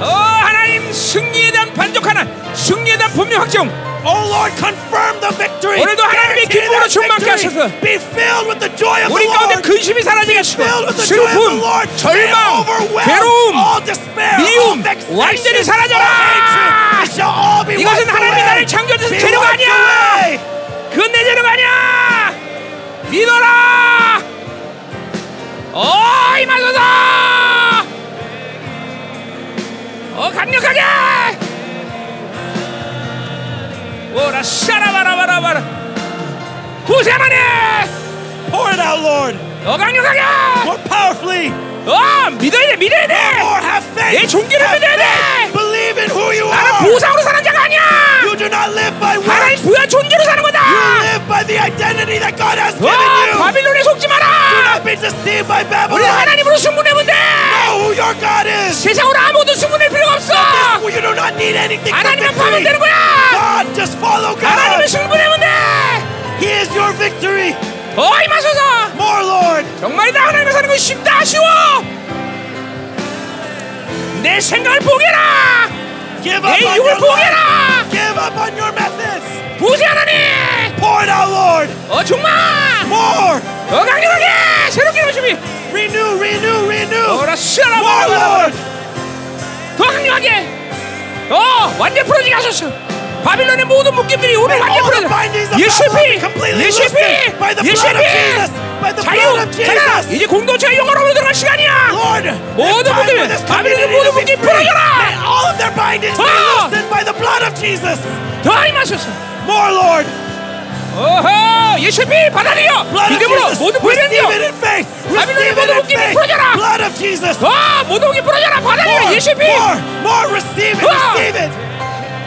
Speaker 1: 어 하나님 승리에 대한 반족하는 승리에 대한 분명 확정.
Speaker 2: Oh Lord, confirm the victory.
Speaker 1: 오늘도 하나님의 기쁨으로 충만케
Speaker 2: victory.
Speaker 1: 하소서.
Speaker 2: Be filled with the joy of the
Speaker 1: 우리 가운데. 근심이 사라지게 하시고 슬픔, 절망, 괴로움,
Speaker 2: all despair, all
Speaker 1: 미움 완전히 사라져라.
Speaker 2: hatred. It shall all be
Speaker 1: 이것은 하나님이. 나를 창조해서 재료가 아니야. 그건 내 재료가 아니야. 믿어라. 어 임하소서. 어 강력하게. 오라 샤라바라바라바라. 부세하나니.
Speaker 2: Pour it out, Lord.
Speaker 1: 어 강력하게.
Speaker 2: More powerfully.
Speaker 1: 어 믿어야 돼 믿어야 돼.
Speaker 2: More have faith.
Speaker 1: 내 종기를
Speaker 2: Have
Speaker 1: 믿어야 돼.
Speaker 2: faith. Believe in who you
Speaker 1: 나는
Speaker 2: are.
Speaker 1: 보상으로 사는 자가 아니야.
Speaker 2: You do not live by
Speaker 1: 하나님
Speaker 2: works.
Speaker 1: 부여 존재로 사는 거다.
Speaker 2: You live by the identity that God has given
Speaker 1: 와
Speaker 2: you.
Speaker 1: 바빌론에 속지
Speaker 2: Do
Speaker 1: 마라.
Speaker 2: not be deceived by
Speaker 1: 우리
Speaker 2: Babylon.
Speaker 1: 하나님으로 승분해면 돼.
Speaker 2: Know who your God is.
Speaker 1: 세상으로 아무도 승분할 필요가 없어.
Speaker 2: You do not need anything for
Speaker 1: 하나님만 파면
Speaker 2: victory.
Speaker 1: 되는 거야.
Speaker 2: God, just follow
Speaker 1: 하나님을
Speaker 2: God.
Speaker 1: 승분하면 돼.
Speaker 2: He is your victory.
Speaker 1: 더 임하소서.
Speaker 2: More, Lord.
Speaker 1: 정말이다 하나님과 사는 건 쉽다 쉬워. 내 생각을 포기해라.
Speaker 2: Give up
Speaker 1: 내 육을. 포기해라.
Speaker 2: Give up on your methods.
Speaker 1: 부세 하나님.
Speaker 2: Pour it out, Lord.
Speaker 1: 어 정말.
Speaker 2: More.
Speaker 1: 더 강력하게 새롭게 열심히.
Speaker 2: Renew, renew, renew.
Speaker 1: 어라
Speaker 2: More,
Speaker 1: 시아라
Speaker 2: Lord.
Speaker 1: 더 강력하게. 어 완전 풀어지게 하소서. 바빌론의 모든 묶임들이 오늘
Speaker 2: the
Speaker 1: 풀어져. 예수의 피,
Speaker 2: completely
Speaker 1: 예수의
Speaker 2: loosened by the
Speaker 1: 피,
Speaker 2: blood of
Speaker 1: 예수의
Speaker 2: Jesus, by
Speaker 1: 피.
Speaker 2: the
Speaker 1: 자유,
Speaker 2: blood of
Speaker 1: 자,
Speaker 2: Jesus.
Speaker 1: 이제 공동체가 영어로 들어갈 시간이야.
Speaker 2: Lord,
Speaker 1: 모든 묶임, 바빌론의 모든 묶임
Speaker 2: free.
Speaker 1: 풀어져라.
Speaker 2: May all of their bindings be
Speaker 1: 아!
Speaker 2: loosened by the blood of Jesus.
Speaker 1: 더 임하소서.
Speaker 2: More, Lord.
Speaker 1: 어허, 예수의 피 받아들여.
Speaker 2: Blood of
Speaker 1: 믿음으로. 모든
Speaker 2: faith.
Speaker 1: 바빌론의 모든 묶임이. 풀어져라.
Speaker 2: Blood of Jesus.
Speaker 1: 더 모든 묶임 풀어져라. 받아들여.
Speaker 2: More,
Speaker 1: 예수의 피.
Speaker 2: more, more. Receive it.
Speaker 1: 아!
Speaker 2: Receive it.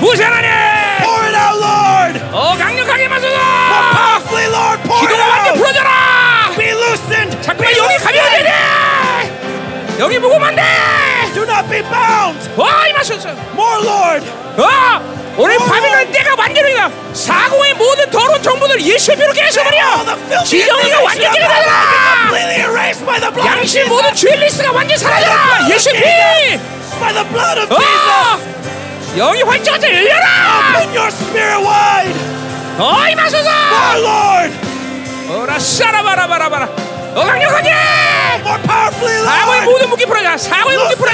Speaker 1: 무시하나니
Speaker 2: Pour it out, Lord.
Speaker 1: 어 강력하게 마소서
Speaker 2: Powerfully, Lord. Pour it
Speaker 1: 기도가 완전
Speaker 2: out.
Speaker 1: 풀어져라
Speaker 2: Be loosened.
Speaker 1: 잠깐만
Speaker 2: Be
Speaker 1: 여기 가면
Speaker 2: loosened.
Speaker 1: 안돼 여기 묵으면 안돼
Speaker 2: Do not be bound.
Speaker 1: 와 이마소서
Speaker 2: More, Lord.
Speaker 1: 어 우리
Speaker 2: 오.
Speaker 1: 바빌론 때가 완전히 가 사고의 모든 더러운 정보들 예수의 피로
Speaker 2: filthy
Speaker 1: 지정이가 완전
Speaker 2: information of
Speaker 1: 깨끗하다
Speaker 2: Babylon be completely erased by the blood of
Speaker 1: 양심
Speaker 2: Jesus.
Speaker 1: 모든 죄 리스트가 완전 사라져라 예수의 피
Speaker 2: By the blood of
Speaker 1: 어!
Speaker 2: Jesus.
Speaker 1: 영이 활짝 열려라
Speaker 2: Open your spirit wide.
Speaker 1: 어 이마소서
Speaker 2: More, Lord.
Speaker 1: 어라 샤라바라바라바라 어 강력하게
Speaker 2: More powerfully,
Speaker 1: 사고의
Speaker 2: Lord.
Speaker 1: 모든 무기 풀어라 사고의 무기 풀어라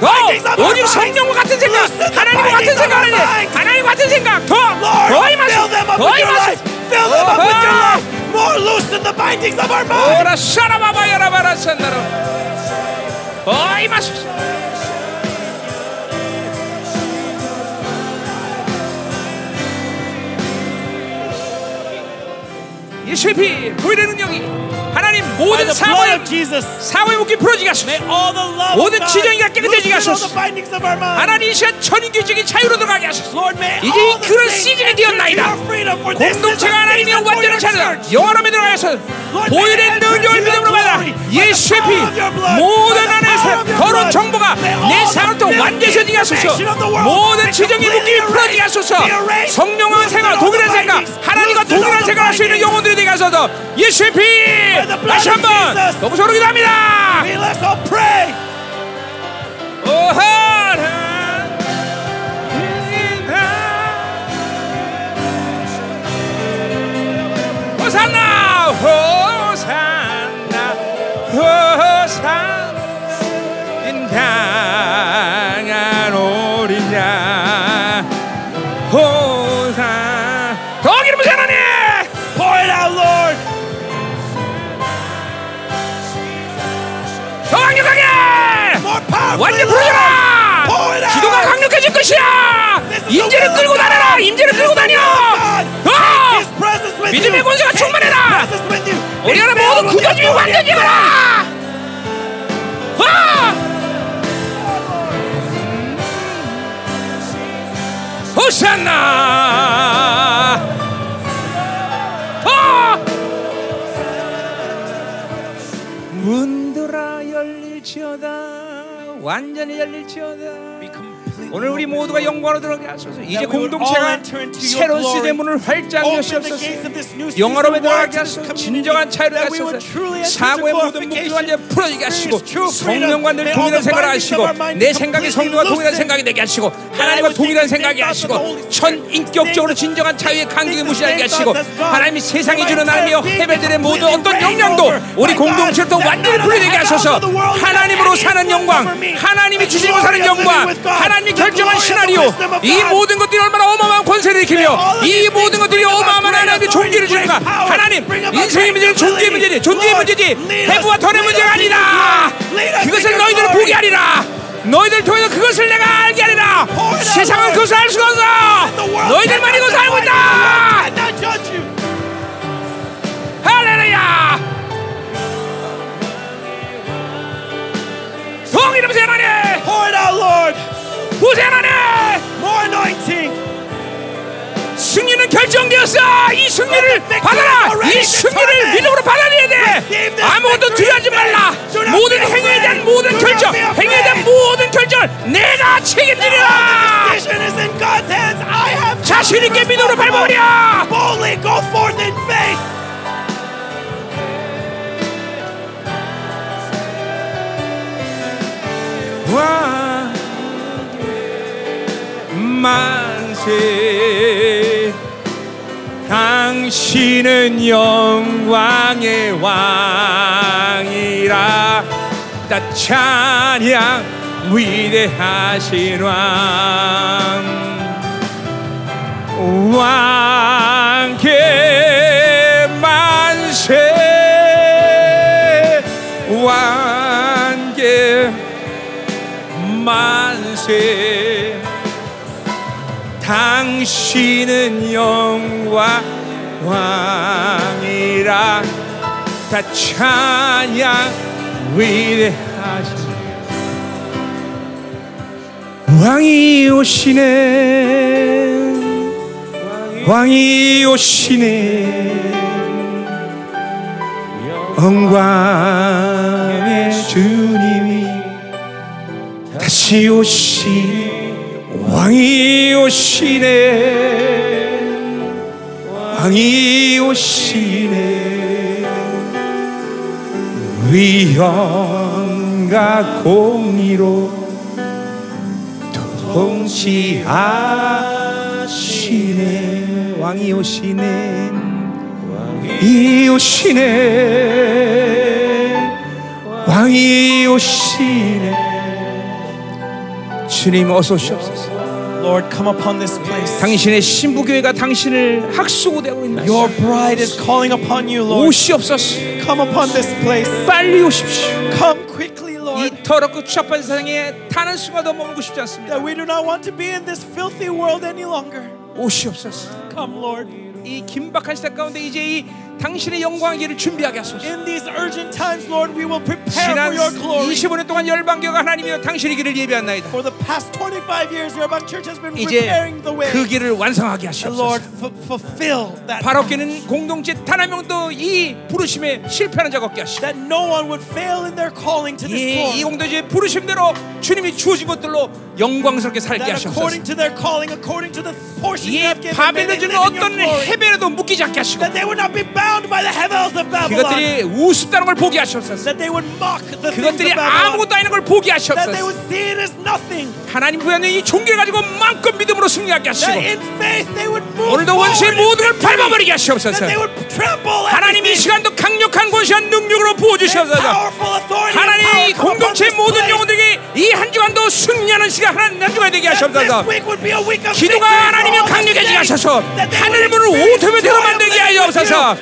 Speaker 1: 더 오직 성령과 같은 생각 하나님과 같은 생각을 해 하나님과 같은 생각 더더 임하소
Speaker 2: up
Speaker 1: 더
Speaker 2: with your
Speaker 1: 임하소
Speaker 2: life. Fill them up with your life. More loosen the bindings of our mind.
Speaker 1: 오라 샤라바바 야라바라 산다로 더 임하소 예수의 피 보일의 능력이 하나님 모든
Speaker 2: Jesus.
Speaker 1: 사고의 묶임 풀어지게 하소서
Speaker 2: May all the love
Speaker 1: 모든 지정이가 깨끗해지게 하소서. 하나님 이 시간 전인교적인 자유로 들어가게 하소서
Speaker 2: Lord, may
Speaker 1: 이제
Speaker 2: the
Speaker 1: 그런 시즌이 되었나이다. 공동체가 하나님의 완전한
Speaker 2: church.
Speaker 1: 영원함에 들어가서
Speaker 2: Lord,
Speaker 1: 보일의 능력을 믿음으로 받아 예수의 피 모든
Speaker 2: by the
Speaker 1: 안에
Speaker 2: power of your
Speaker 1: 더러운. 정보가 내
Speaker 2: the
Speaker 1: 완전히
Speaker 2: filthy
Speaker 1: 하소서 모든
Speaker 2: completely
Speaker 1: 묶임이 풀어지게 하소서
Speaker 2: loosen
Speaker 1: 생각 동일한
Speaker 2: the
Speaker 1: 생각 하나님과 동일한
Speaker 2: the
Speaker 1: 생각할 수 있는. 영혼들이 되게 하소서 예수의 피 다시 한번
Speaker 2: Jesus.
Speaker 1: 너무 서로 기도합니다
Speaker 2: May let's all pray.
Speaker 1: 호산나 호산나 호산나 인당 강력해질 것이야! 임재를 끌고 다녀라! 임재를 끌고 다녀!
Speaker 2: with
Speaker 1: 믿음의. 권세가 충만해라. 우리
Speaker 2: filled
Speaker 1: 모든
Speaker 2: authority
Speaker 1: 완전히. 가라! 아! 호산나! 더 문들아 열릴지어다. 완전히 열릴지어다 오늘 우리 모두가 영광으로 들어가게 하소서 이제 공동체가 새로운. 시대 문을 활짝 여시옵소서
Speaker 2: wide
Speaker 1: 들어가게 하소서 진정한 자유를 하소서 사고의 모든 묶임을 완전 풀어지게 하시고. 성령과 늘 동일한
Speaker 2: the
Speaker 1: 생각을 하시고 내 생각이 성령과 동일한. 생각이 되게 하시고 하나님과 동일한 생각이 하시고. 전 인격적으로 진정한 자유의 간격이 무시하게 하시고 하나님이 세상이 주는 하나님의 해배들의 모든 어떤 영향도 우리 공동체를 더 완전히 풀어지게 하소서 하나님으로 사는 영광 하나님이 주시고 사는 영광 하나님이 결정한 시나리오. 이 모든 것들이 얼마나 어마어마한 권세를 일으키며 이 모든 것들이 어마어마한 하나님의 존귀를 주는가? 하나님 인생의 문제는 존재의 문제니 존재의 문제지. 해부와 덜의 문제가 아니다 그것을 너희들은 보게 하리라. 너희들 통해서 그것을 내가 알게 하리라. 세상은 그것을 알 수가 없어. 너희들만 이것을 알고 있다. 할렐루야. 성 이름 세나네
Speaker 2: Pour it out, Lord.
Speaker 1: 부세나네
Speaker 2: More anointing.
Speaker 1: 승리는 결정되었어. 이 승리를 받아라. 이 승리를 믿음으로 받아내야 돼. 아무것도 두려워하지 말라. 모든 행위에 대한 모든 결정, 행위에 대한 모든 결정을 내가 책임지리라.
Speaker 2: Decision is in God's hands. I have
Speaker 1: 자신 있게 믿음으로 밟아버려.
Speaker 2: boldly go forth in faith.
Speaker 1: 와 만세. 당신은 영광의 왕이라. 다 찬양 위대하신 왕. 왕께 만세. 왕께 만세 당신은 영광 왕이라 다 찬양 위대하신 왕이 오시네. 왕이 오시네. 영광의 주님이 다시 오시 왕이 오시네. 왕이 오시네. 위엄과 공의로 통치하시네. 왕이 오시네. 왕이 오시네. 왕이 오시네. 주님 어서 오시옵소서
Speaker 2: Lord, come upon this place.
Speaker 1: 당신의 신부교회가 당신을 학수고대하고 있나
Speaker 2: Your bride is calling upon you, Lord.
Speaker 1: 오시옵소서
Speaker 2: Come upon this place.
Speaker 1: 빨리 오십시오
Speaker 2: Come quickly, Lord.
Speaker 1: 이 더럽고 추잡한 세상에 단 한 순간도 머물고 싶지 않습니다
Speaker 2: That we do not want to be in this filthy world any longer.
Speaker 1: 오시옵소서
Speaker 2: Come, Lord.
Speaker 1: 이 긴박한 시대 가운데 이제 이 당신의 영광의 길을 준비하게 하소서
Speaker 2: In these urgent times, Lord, we will prepare
Speaker 1: 지난
Speaker 2: for your glory.
Speaker 1: 25년 동안 열방교가 하나님이여 당신의 길을 예비한나이다
Speaker 2: For the past 25 years, your Bank Church has been
Speaker 1: 이제
Speaker 2: preparing the way.
Speaker 1: 그 길을 완성하게 하시옵소서
Speaker 2: fulfill that.
Speaker 1: 바로께는 공동체 단 한 명도 이 부르심에 실패하는 자가 없게 하시고
Speaker 2: That no one would fail in their calling to this
Speaker 1: 이, 이
Speaker 2: call.
Speaker 1: 공동체 부르심대로 주님이 주어진 것들로 영광스럽게 살게
Speaker 2: That
Speaker 1: 하시옵소서
Speaker 2: according to their calling, according to the portion you
Speaker 1: 이
Speaker 2: have given, may
Speaker 1: 바벨론 주는 어떤. 해변에도 묶이지 않게 하시고
Speaker 2: That they would not be bound by the heavens of Babylon.
Speaker 1: 그것들이 우습다는 걸 보게 하시옵소서
Speaker 2: That they would mock the things
Speaker 1: 그것들이. 아무것도 아닌 걸 보게
Speaker 2: That they
Speaker 1: 하시옵소서
Speaker 2: would see it as nothing.
Speaker 1: 하나님 부여는 이 종교를 가지고 마음껏 믿음으로 승리하게 하시고
Speaker 2: That in faith they would move
Speaker 1: 오늘도 원수의 모든 걸. 밟아버리게 하시옵소서
Speaker 2: they would trample
Speaker 1: 하나님 이. 시간도 강력한 권세한 능력으로 부어주시옵소서
Speaker 2: and
Speaker 1: 하나님 이 공동체 모든. 영혼들에게 이 한 주간도 승리하는 시간 하나님 한 주간 되게 하시옵소서 기도가 하나님이 강력해지게. 하셔서
Speaker 2: That they
Speaker 1: 하늘
Speaker 2: would
Speaker 1: 문을
Speaker 2: experience
Speaker 1: 오토매대로 만들게 하여 없어서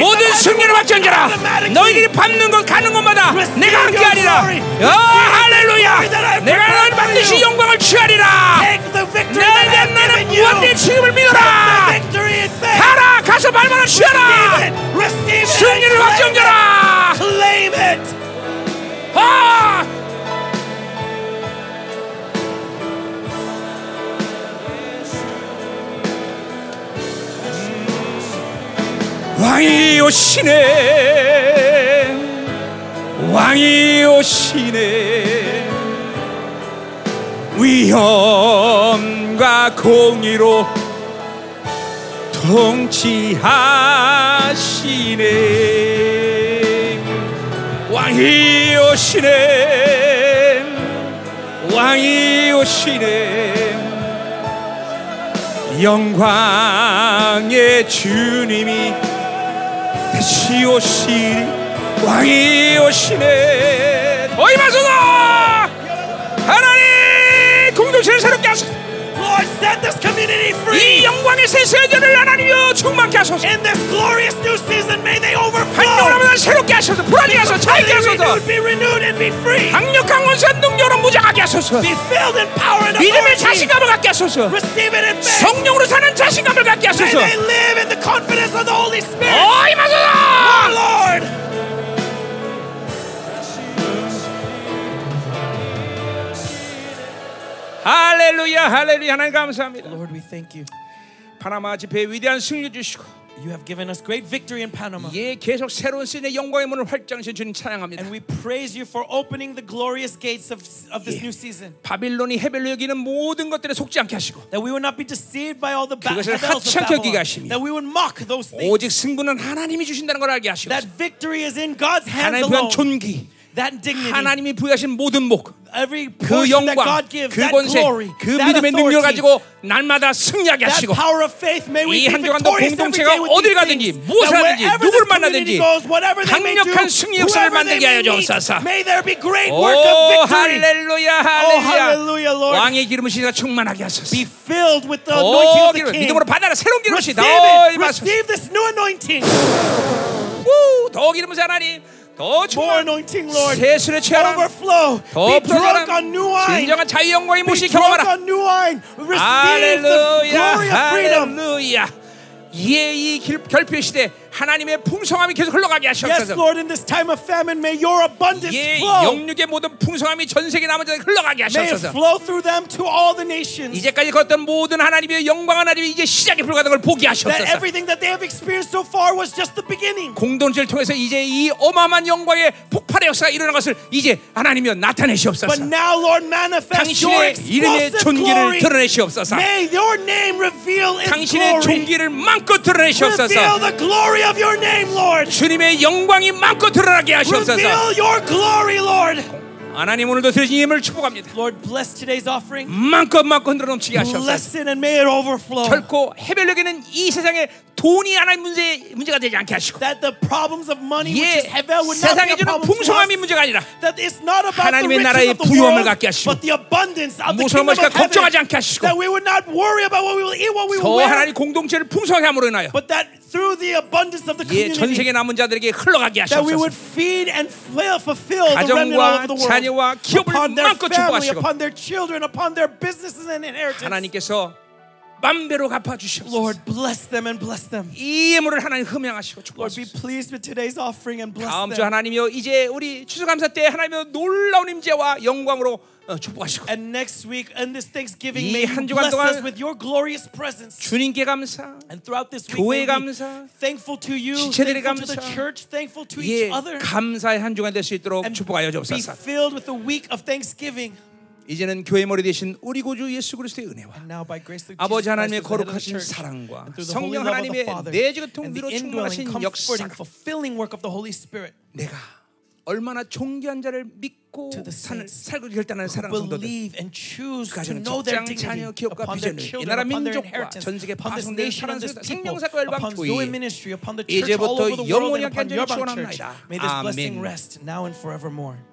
Speaker 1: 모든 승리를
Speaker 2: automatically
Speaker 1: 너희들이 밟는 것 가는 곳마다 내가 함께
Speaker 2: your
Speaker 1: 하리라
Speaker 2: glory.
Speaker 1: 야
Speaker 2: Receive
Speaker 1: 할렐루야 내가
Speaker 2: for
Speaker 1: 반드시. 영광을 취하리라
Speaker 2: have
Speaker 1: 나는. 무한대의 책임을 믿어라. 가라 가서
Speaker 2: Receive
Speaker 1: 취하라 승리를. 아! 왕이 오시네. 왕이 오시네. 위엄과 공의로 통치하시네. 왕이 오시네. 왕이 오시네. 영광의 주님이 다시 오시리 왕이 오시네. 더 임하소서 하나님 공동체를 새롭게
Speaker 2: set this community free.
Speaker 1: 이 영광의 새 세대를 하나님이여 충만케 하소서
Speaker 2: In this glorious new season, may they
Speaker 1: 한
Speaker 2: overflow.
Speaker 1: 영혼마다 새롭게 하소서 불안하게 하소서
Speaker 2: May
Speaker 1: 자유케
Speaker 2: they
Speaker 1: 하소서
Speaker 2: renewed, be renewed and be free.
Speaker 1: 강력한 원수한 능력으로 무장하게 하소서
Speaker 2: Be filled in power and
Speaker 1: 믿음의
Speaker 2: authority.
Speaker 1: 자신감을 갖게 하소서
Speaker 2: Receive it in faith.
Speaker 1: 성령으로 사는 자신감을 갖게
Speaker 2: May
Speaker 1: 하소서
Speaker 2: they live in the confidence of the Holy Spirit.
Speaker 1: 어 임하소서
Speaker 2: Lord.
Speaker 1: 할렐루야 할렐루야 하나님 감사합니다
Speaker 2: Lord, we thank you.
Speaker 1: 파나마 집회에 위대한 승리 주시고
Speaker 2: You have given us great victory in Panama.
Speaker 1: 예 계속 새로운 시즌의 영광의 문을 활짝 여신 주님 찬양합니다.
Speaker 2: And we praise you for opening the glorious gates of, of this
Speaker 1: Yeah.
Speaker 2: new season.
Speaker 1: 바빌론이 헤벨로 여기는 모든 것들에 속지 않게 하시고
Speaker 2: That we would not be deceived by all the ba-
Speaker 1: 그것을
Speaker 2: Babels of Babylon. That we would mock those things.
Speaker 1: 오직 승부는 하나님이 주신다는 걸 알게 하시고
Speaker 2: That victory is in God's hands
Speaker 1: 하나님
Speaker 2: alone.
Speaker 1: 존귀
Speaker 2: That dignity,
Speaker 1: 하나님이 부여하신 모든 목
Speaker 2: every
Speaker 1: 그 영광
Speaker 2: God gives,
Speaker 1: 그 권세
Speaker 2: glory,
Speaker 1: 그
Speaker 2: that
Speaker 1: 믿음의 능력을 가지고 날마다 승리하게 하시고
Speaker 2: power of faith, may we
Speaker 1: 이
Speaker 2: be
Speaker 1: 한 주간도
Speaker 2: victorious every
Speaker 1: 공동체가 어딜 가든지. 무엇을 하든지 누굴 만나든지 강력한 승리 역사를 만들게
Speaker 2: may
Speaker 1: 하여 주옵소서.
Speaker 2: may there be great
Speaker 1: 오
Speaker 2: work of victory.
Speaker 1: 할렐루야
Speaker 2: hallelujah,
Speaker 1: 할렐루야
Speaker 2: Lord.
Speaker 1: 왕의 기름을 시가 충만하게 하소서
Speaker 2: Be filled with the
Speaker 1: 오
Speaker 2: anointing of the
Speaker 1: 기름. 믿음으로 받아라 새로운 기름을
Speaker 2: Receive
Speaker 1: 시다
Speaker 2: it.
Speaker 1: 마소서
Speaker 2: Receive this new anointing.
Speaker 1: 우, 더 기름을 하나님 더 충만
Speaker 2: Lord.
Speaker 1: 세술에 취하라. 더
Speaker 2: wine.
Speaker 1: 진정한 자유 영광의 모시 경험하라 할렐루야. 할렐루야 예이 결핍 시대 하나님의 풍성함이 계속 흘러가게
Speaker 2: Yes,
Speaker 1: 하시옵소서
Speaker 2: Lord, in this time of famine, may your abundance
Speaker 1: 예
Speaker 2: flow.
Speaker 1: 영육의 모든 풍성함이 전 세계 남은 자에게 흘러가게
Speaker 2: May it
Speaker 1: 하시옵소서
Speaker 2: flow through them to all the nations.
Speaker 1: 이제까지 걷던 모든 하나님의 영광 하나님이 이제 불과한 걸 보게
Speaker 2: That
Speaker 1: 하시옵소서
Speaker 2: everything that they have experienced so far was just the beginning.
Speaker 1: 공동체를 통해서 이제 이 어마어마한 영광의 폭발의 역사가 일어난 것을 이제 하나님이여 나타내시옵소서
Speaker 2: But now, Lord, manifest your
Speaker 1: 당신의 이름의 존귀를. 드러내시옵소서
Speaker 2: May your name reveal its
Speaker 1: 당신의. 존귀를 마음껏 드러내시옵소서
Speaker 2: the glory of your name, Lord.
Speaker 1: 주님의 영광이 마음껏 드러나게 하시옵소서
Speaker 2: Reveal your glory, Lord.
Speaker 1: 하나님 오늘도 드리신 힘을 축복합니다
Speaker 2: Lord, bless today's offering.
Speaker 1: 마음껏 마음껏 흔들어 넘치게 하시옵소서
Speaker 2: Bless it and may it overflow.
Speaker 1: 결코 해별력에는 이 세상에 돈이 하나의 문제, 문제가 되지 않게 하시고
Speaker 2: That the problems of money, which
Speaker 1: 예,
Speaker 2: is heaven, would not be
Speaker 1: 세상에
Speaker 2: a
Speaker 1: 주는
Speaker 2: problem to
Speaker 1: 풍성함이
Speaker 2: us.
Speaker 1: 문제가 아니라
Speaker 2: That it's not about the
Speaker 1: 하나님의
Speaker 2: riches
Speaker 1: 나라의
Speaker 2: the
Speaker 1: 부유함을 갖게 하시고
Speaker 2: but the abundance of the kingdom of heaven.
Speaker 1: 걱정하지 않게 하시고
Speaker 2: That we would not worry about what we will eat, what we will
Speaker 1: 더
Speaker 2: wear,
Speaker 1: 하나님 공동체를 풍성하게 함으로 인하여
Speaker 2: but that through the abundance of the
Speaker 1: 예, 전
Speaker 2: community,
Speaker 1: 세계 남은 자들에게 흘러가게
Speaker 2: that we would feed and fill, fulfill the remnant all over the world.
Speaker 1: 자녀와 기업을
Speaker 2: upon their
Speaker 1: 마음껏 축복하시고
Speaker 2: upon their children, upon their businesses and inheritance.
Speaker 1: 하나님께서 맘대로 갚아 주시옵소서
Speaker 2: Lord, bless them and bless them.
Speaker 1: 이 예물을 하나님 흠양하시고
Speaker 2: Lord, be
Speaker 1: 축복하소서
Speaker 2: pleased with today's offering and bless
Speaker 1: 다음 주
Speaker 2: them.
Speaker 1: 하나님이여 이제 우리 추수감사 때 하나님이여 놀라운 임재와 영광으로 어, 축복하시고
Speaker 2: And next week, and this Thanksgiving,
Speaker 1: 이
Speaker 2: may you bless us with your glorious presence.
Speaker 1: 주님께 감사
Speaker 2: And throughout this week,
Speaker 1: 교회 감사,
Speaker 2: thankful to you,
Speaker 1: 지체들의
Speaker 2: thankful to the
Speaker 1: 감사,
Speaker 2: church, thankful to
Speaker 1: 예,
Speaker 2: each other,
Speaker 1: 감사의 한 주간 될 수 있도록 축복하여
Speaker 2: be
Speaker 1: 주옵소서
Speaker 2: filled with the week of Thanksgiving.
Speaker 1: 이제는 교회 머리 되신 우리 구주 예수 그리스도의 은혜와
Speaker 2: And now, by grace of Jesus
Speaker 1: 아버지 하나님의 거룩하신 사랑과 성령 하나님의 내지그통
Speaker 2: and
Speaker 1: 위로 충만하신
Speaker 2: Spirit,
Speaker 1: 내가 얼마나 존귀한 자를 믿고 산을 살고 결단하는 사랑 성도들
Speaker 2: believe and choose to
Speaker 1: 가지는
Speaker 2: know their
Speaker 1: 직장, 자녀, 기업과 비전을 이 나라 민족과 전 세계 파송된
Speaker 2: people,
Speaker 1: 생명사과 열방 교회 이제부터 영원히
Speaker 2: this blessing
Speaker 1: 아멘.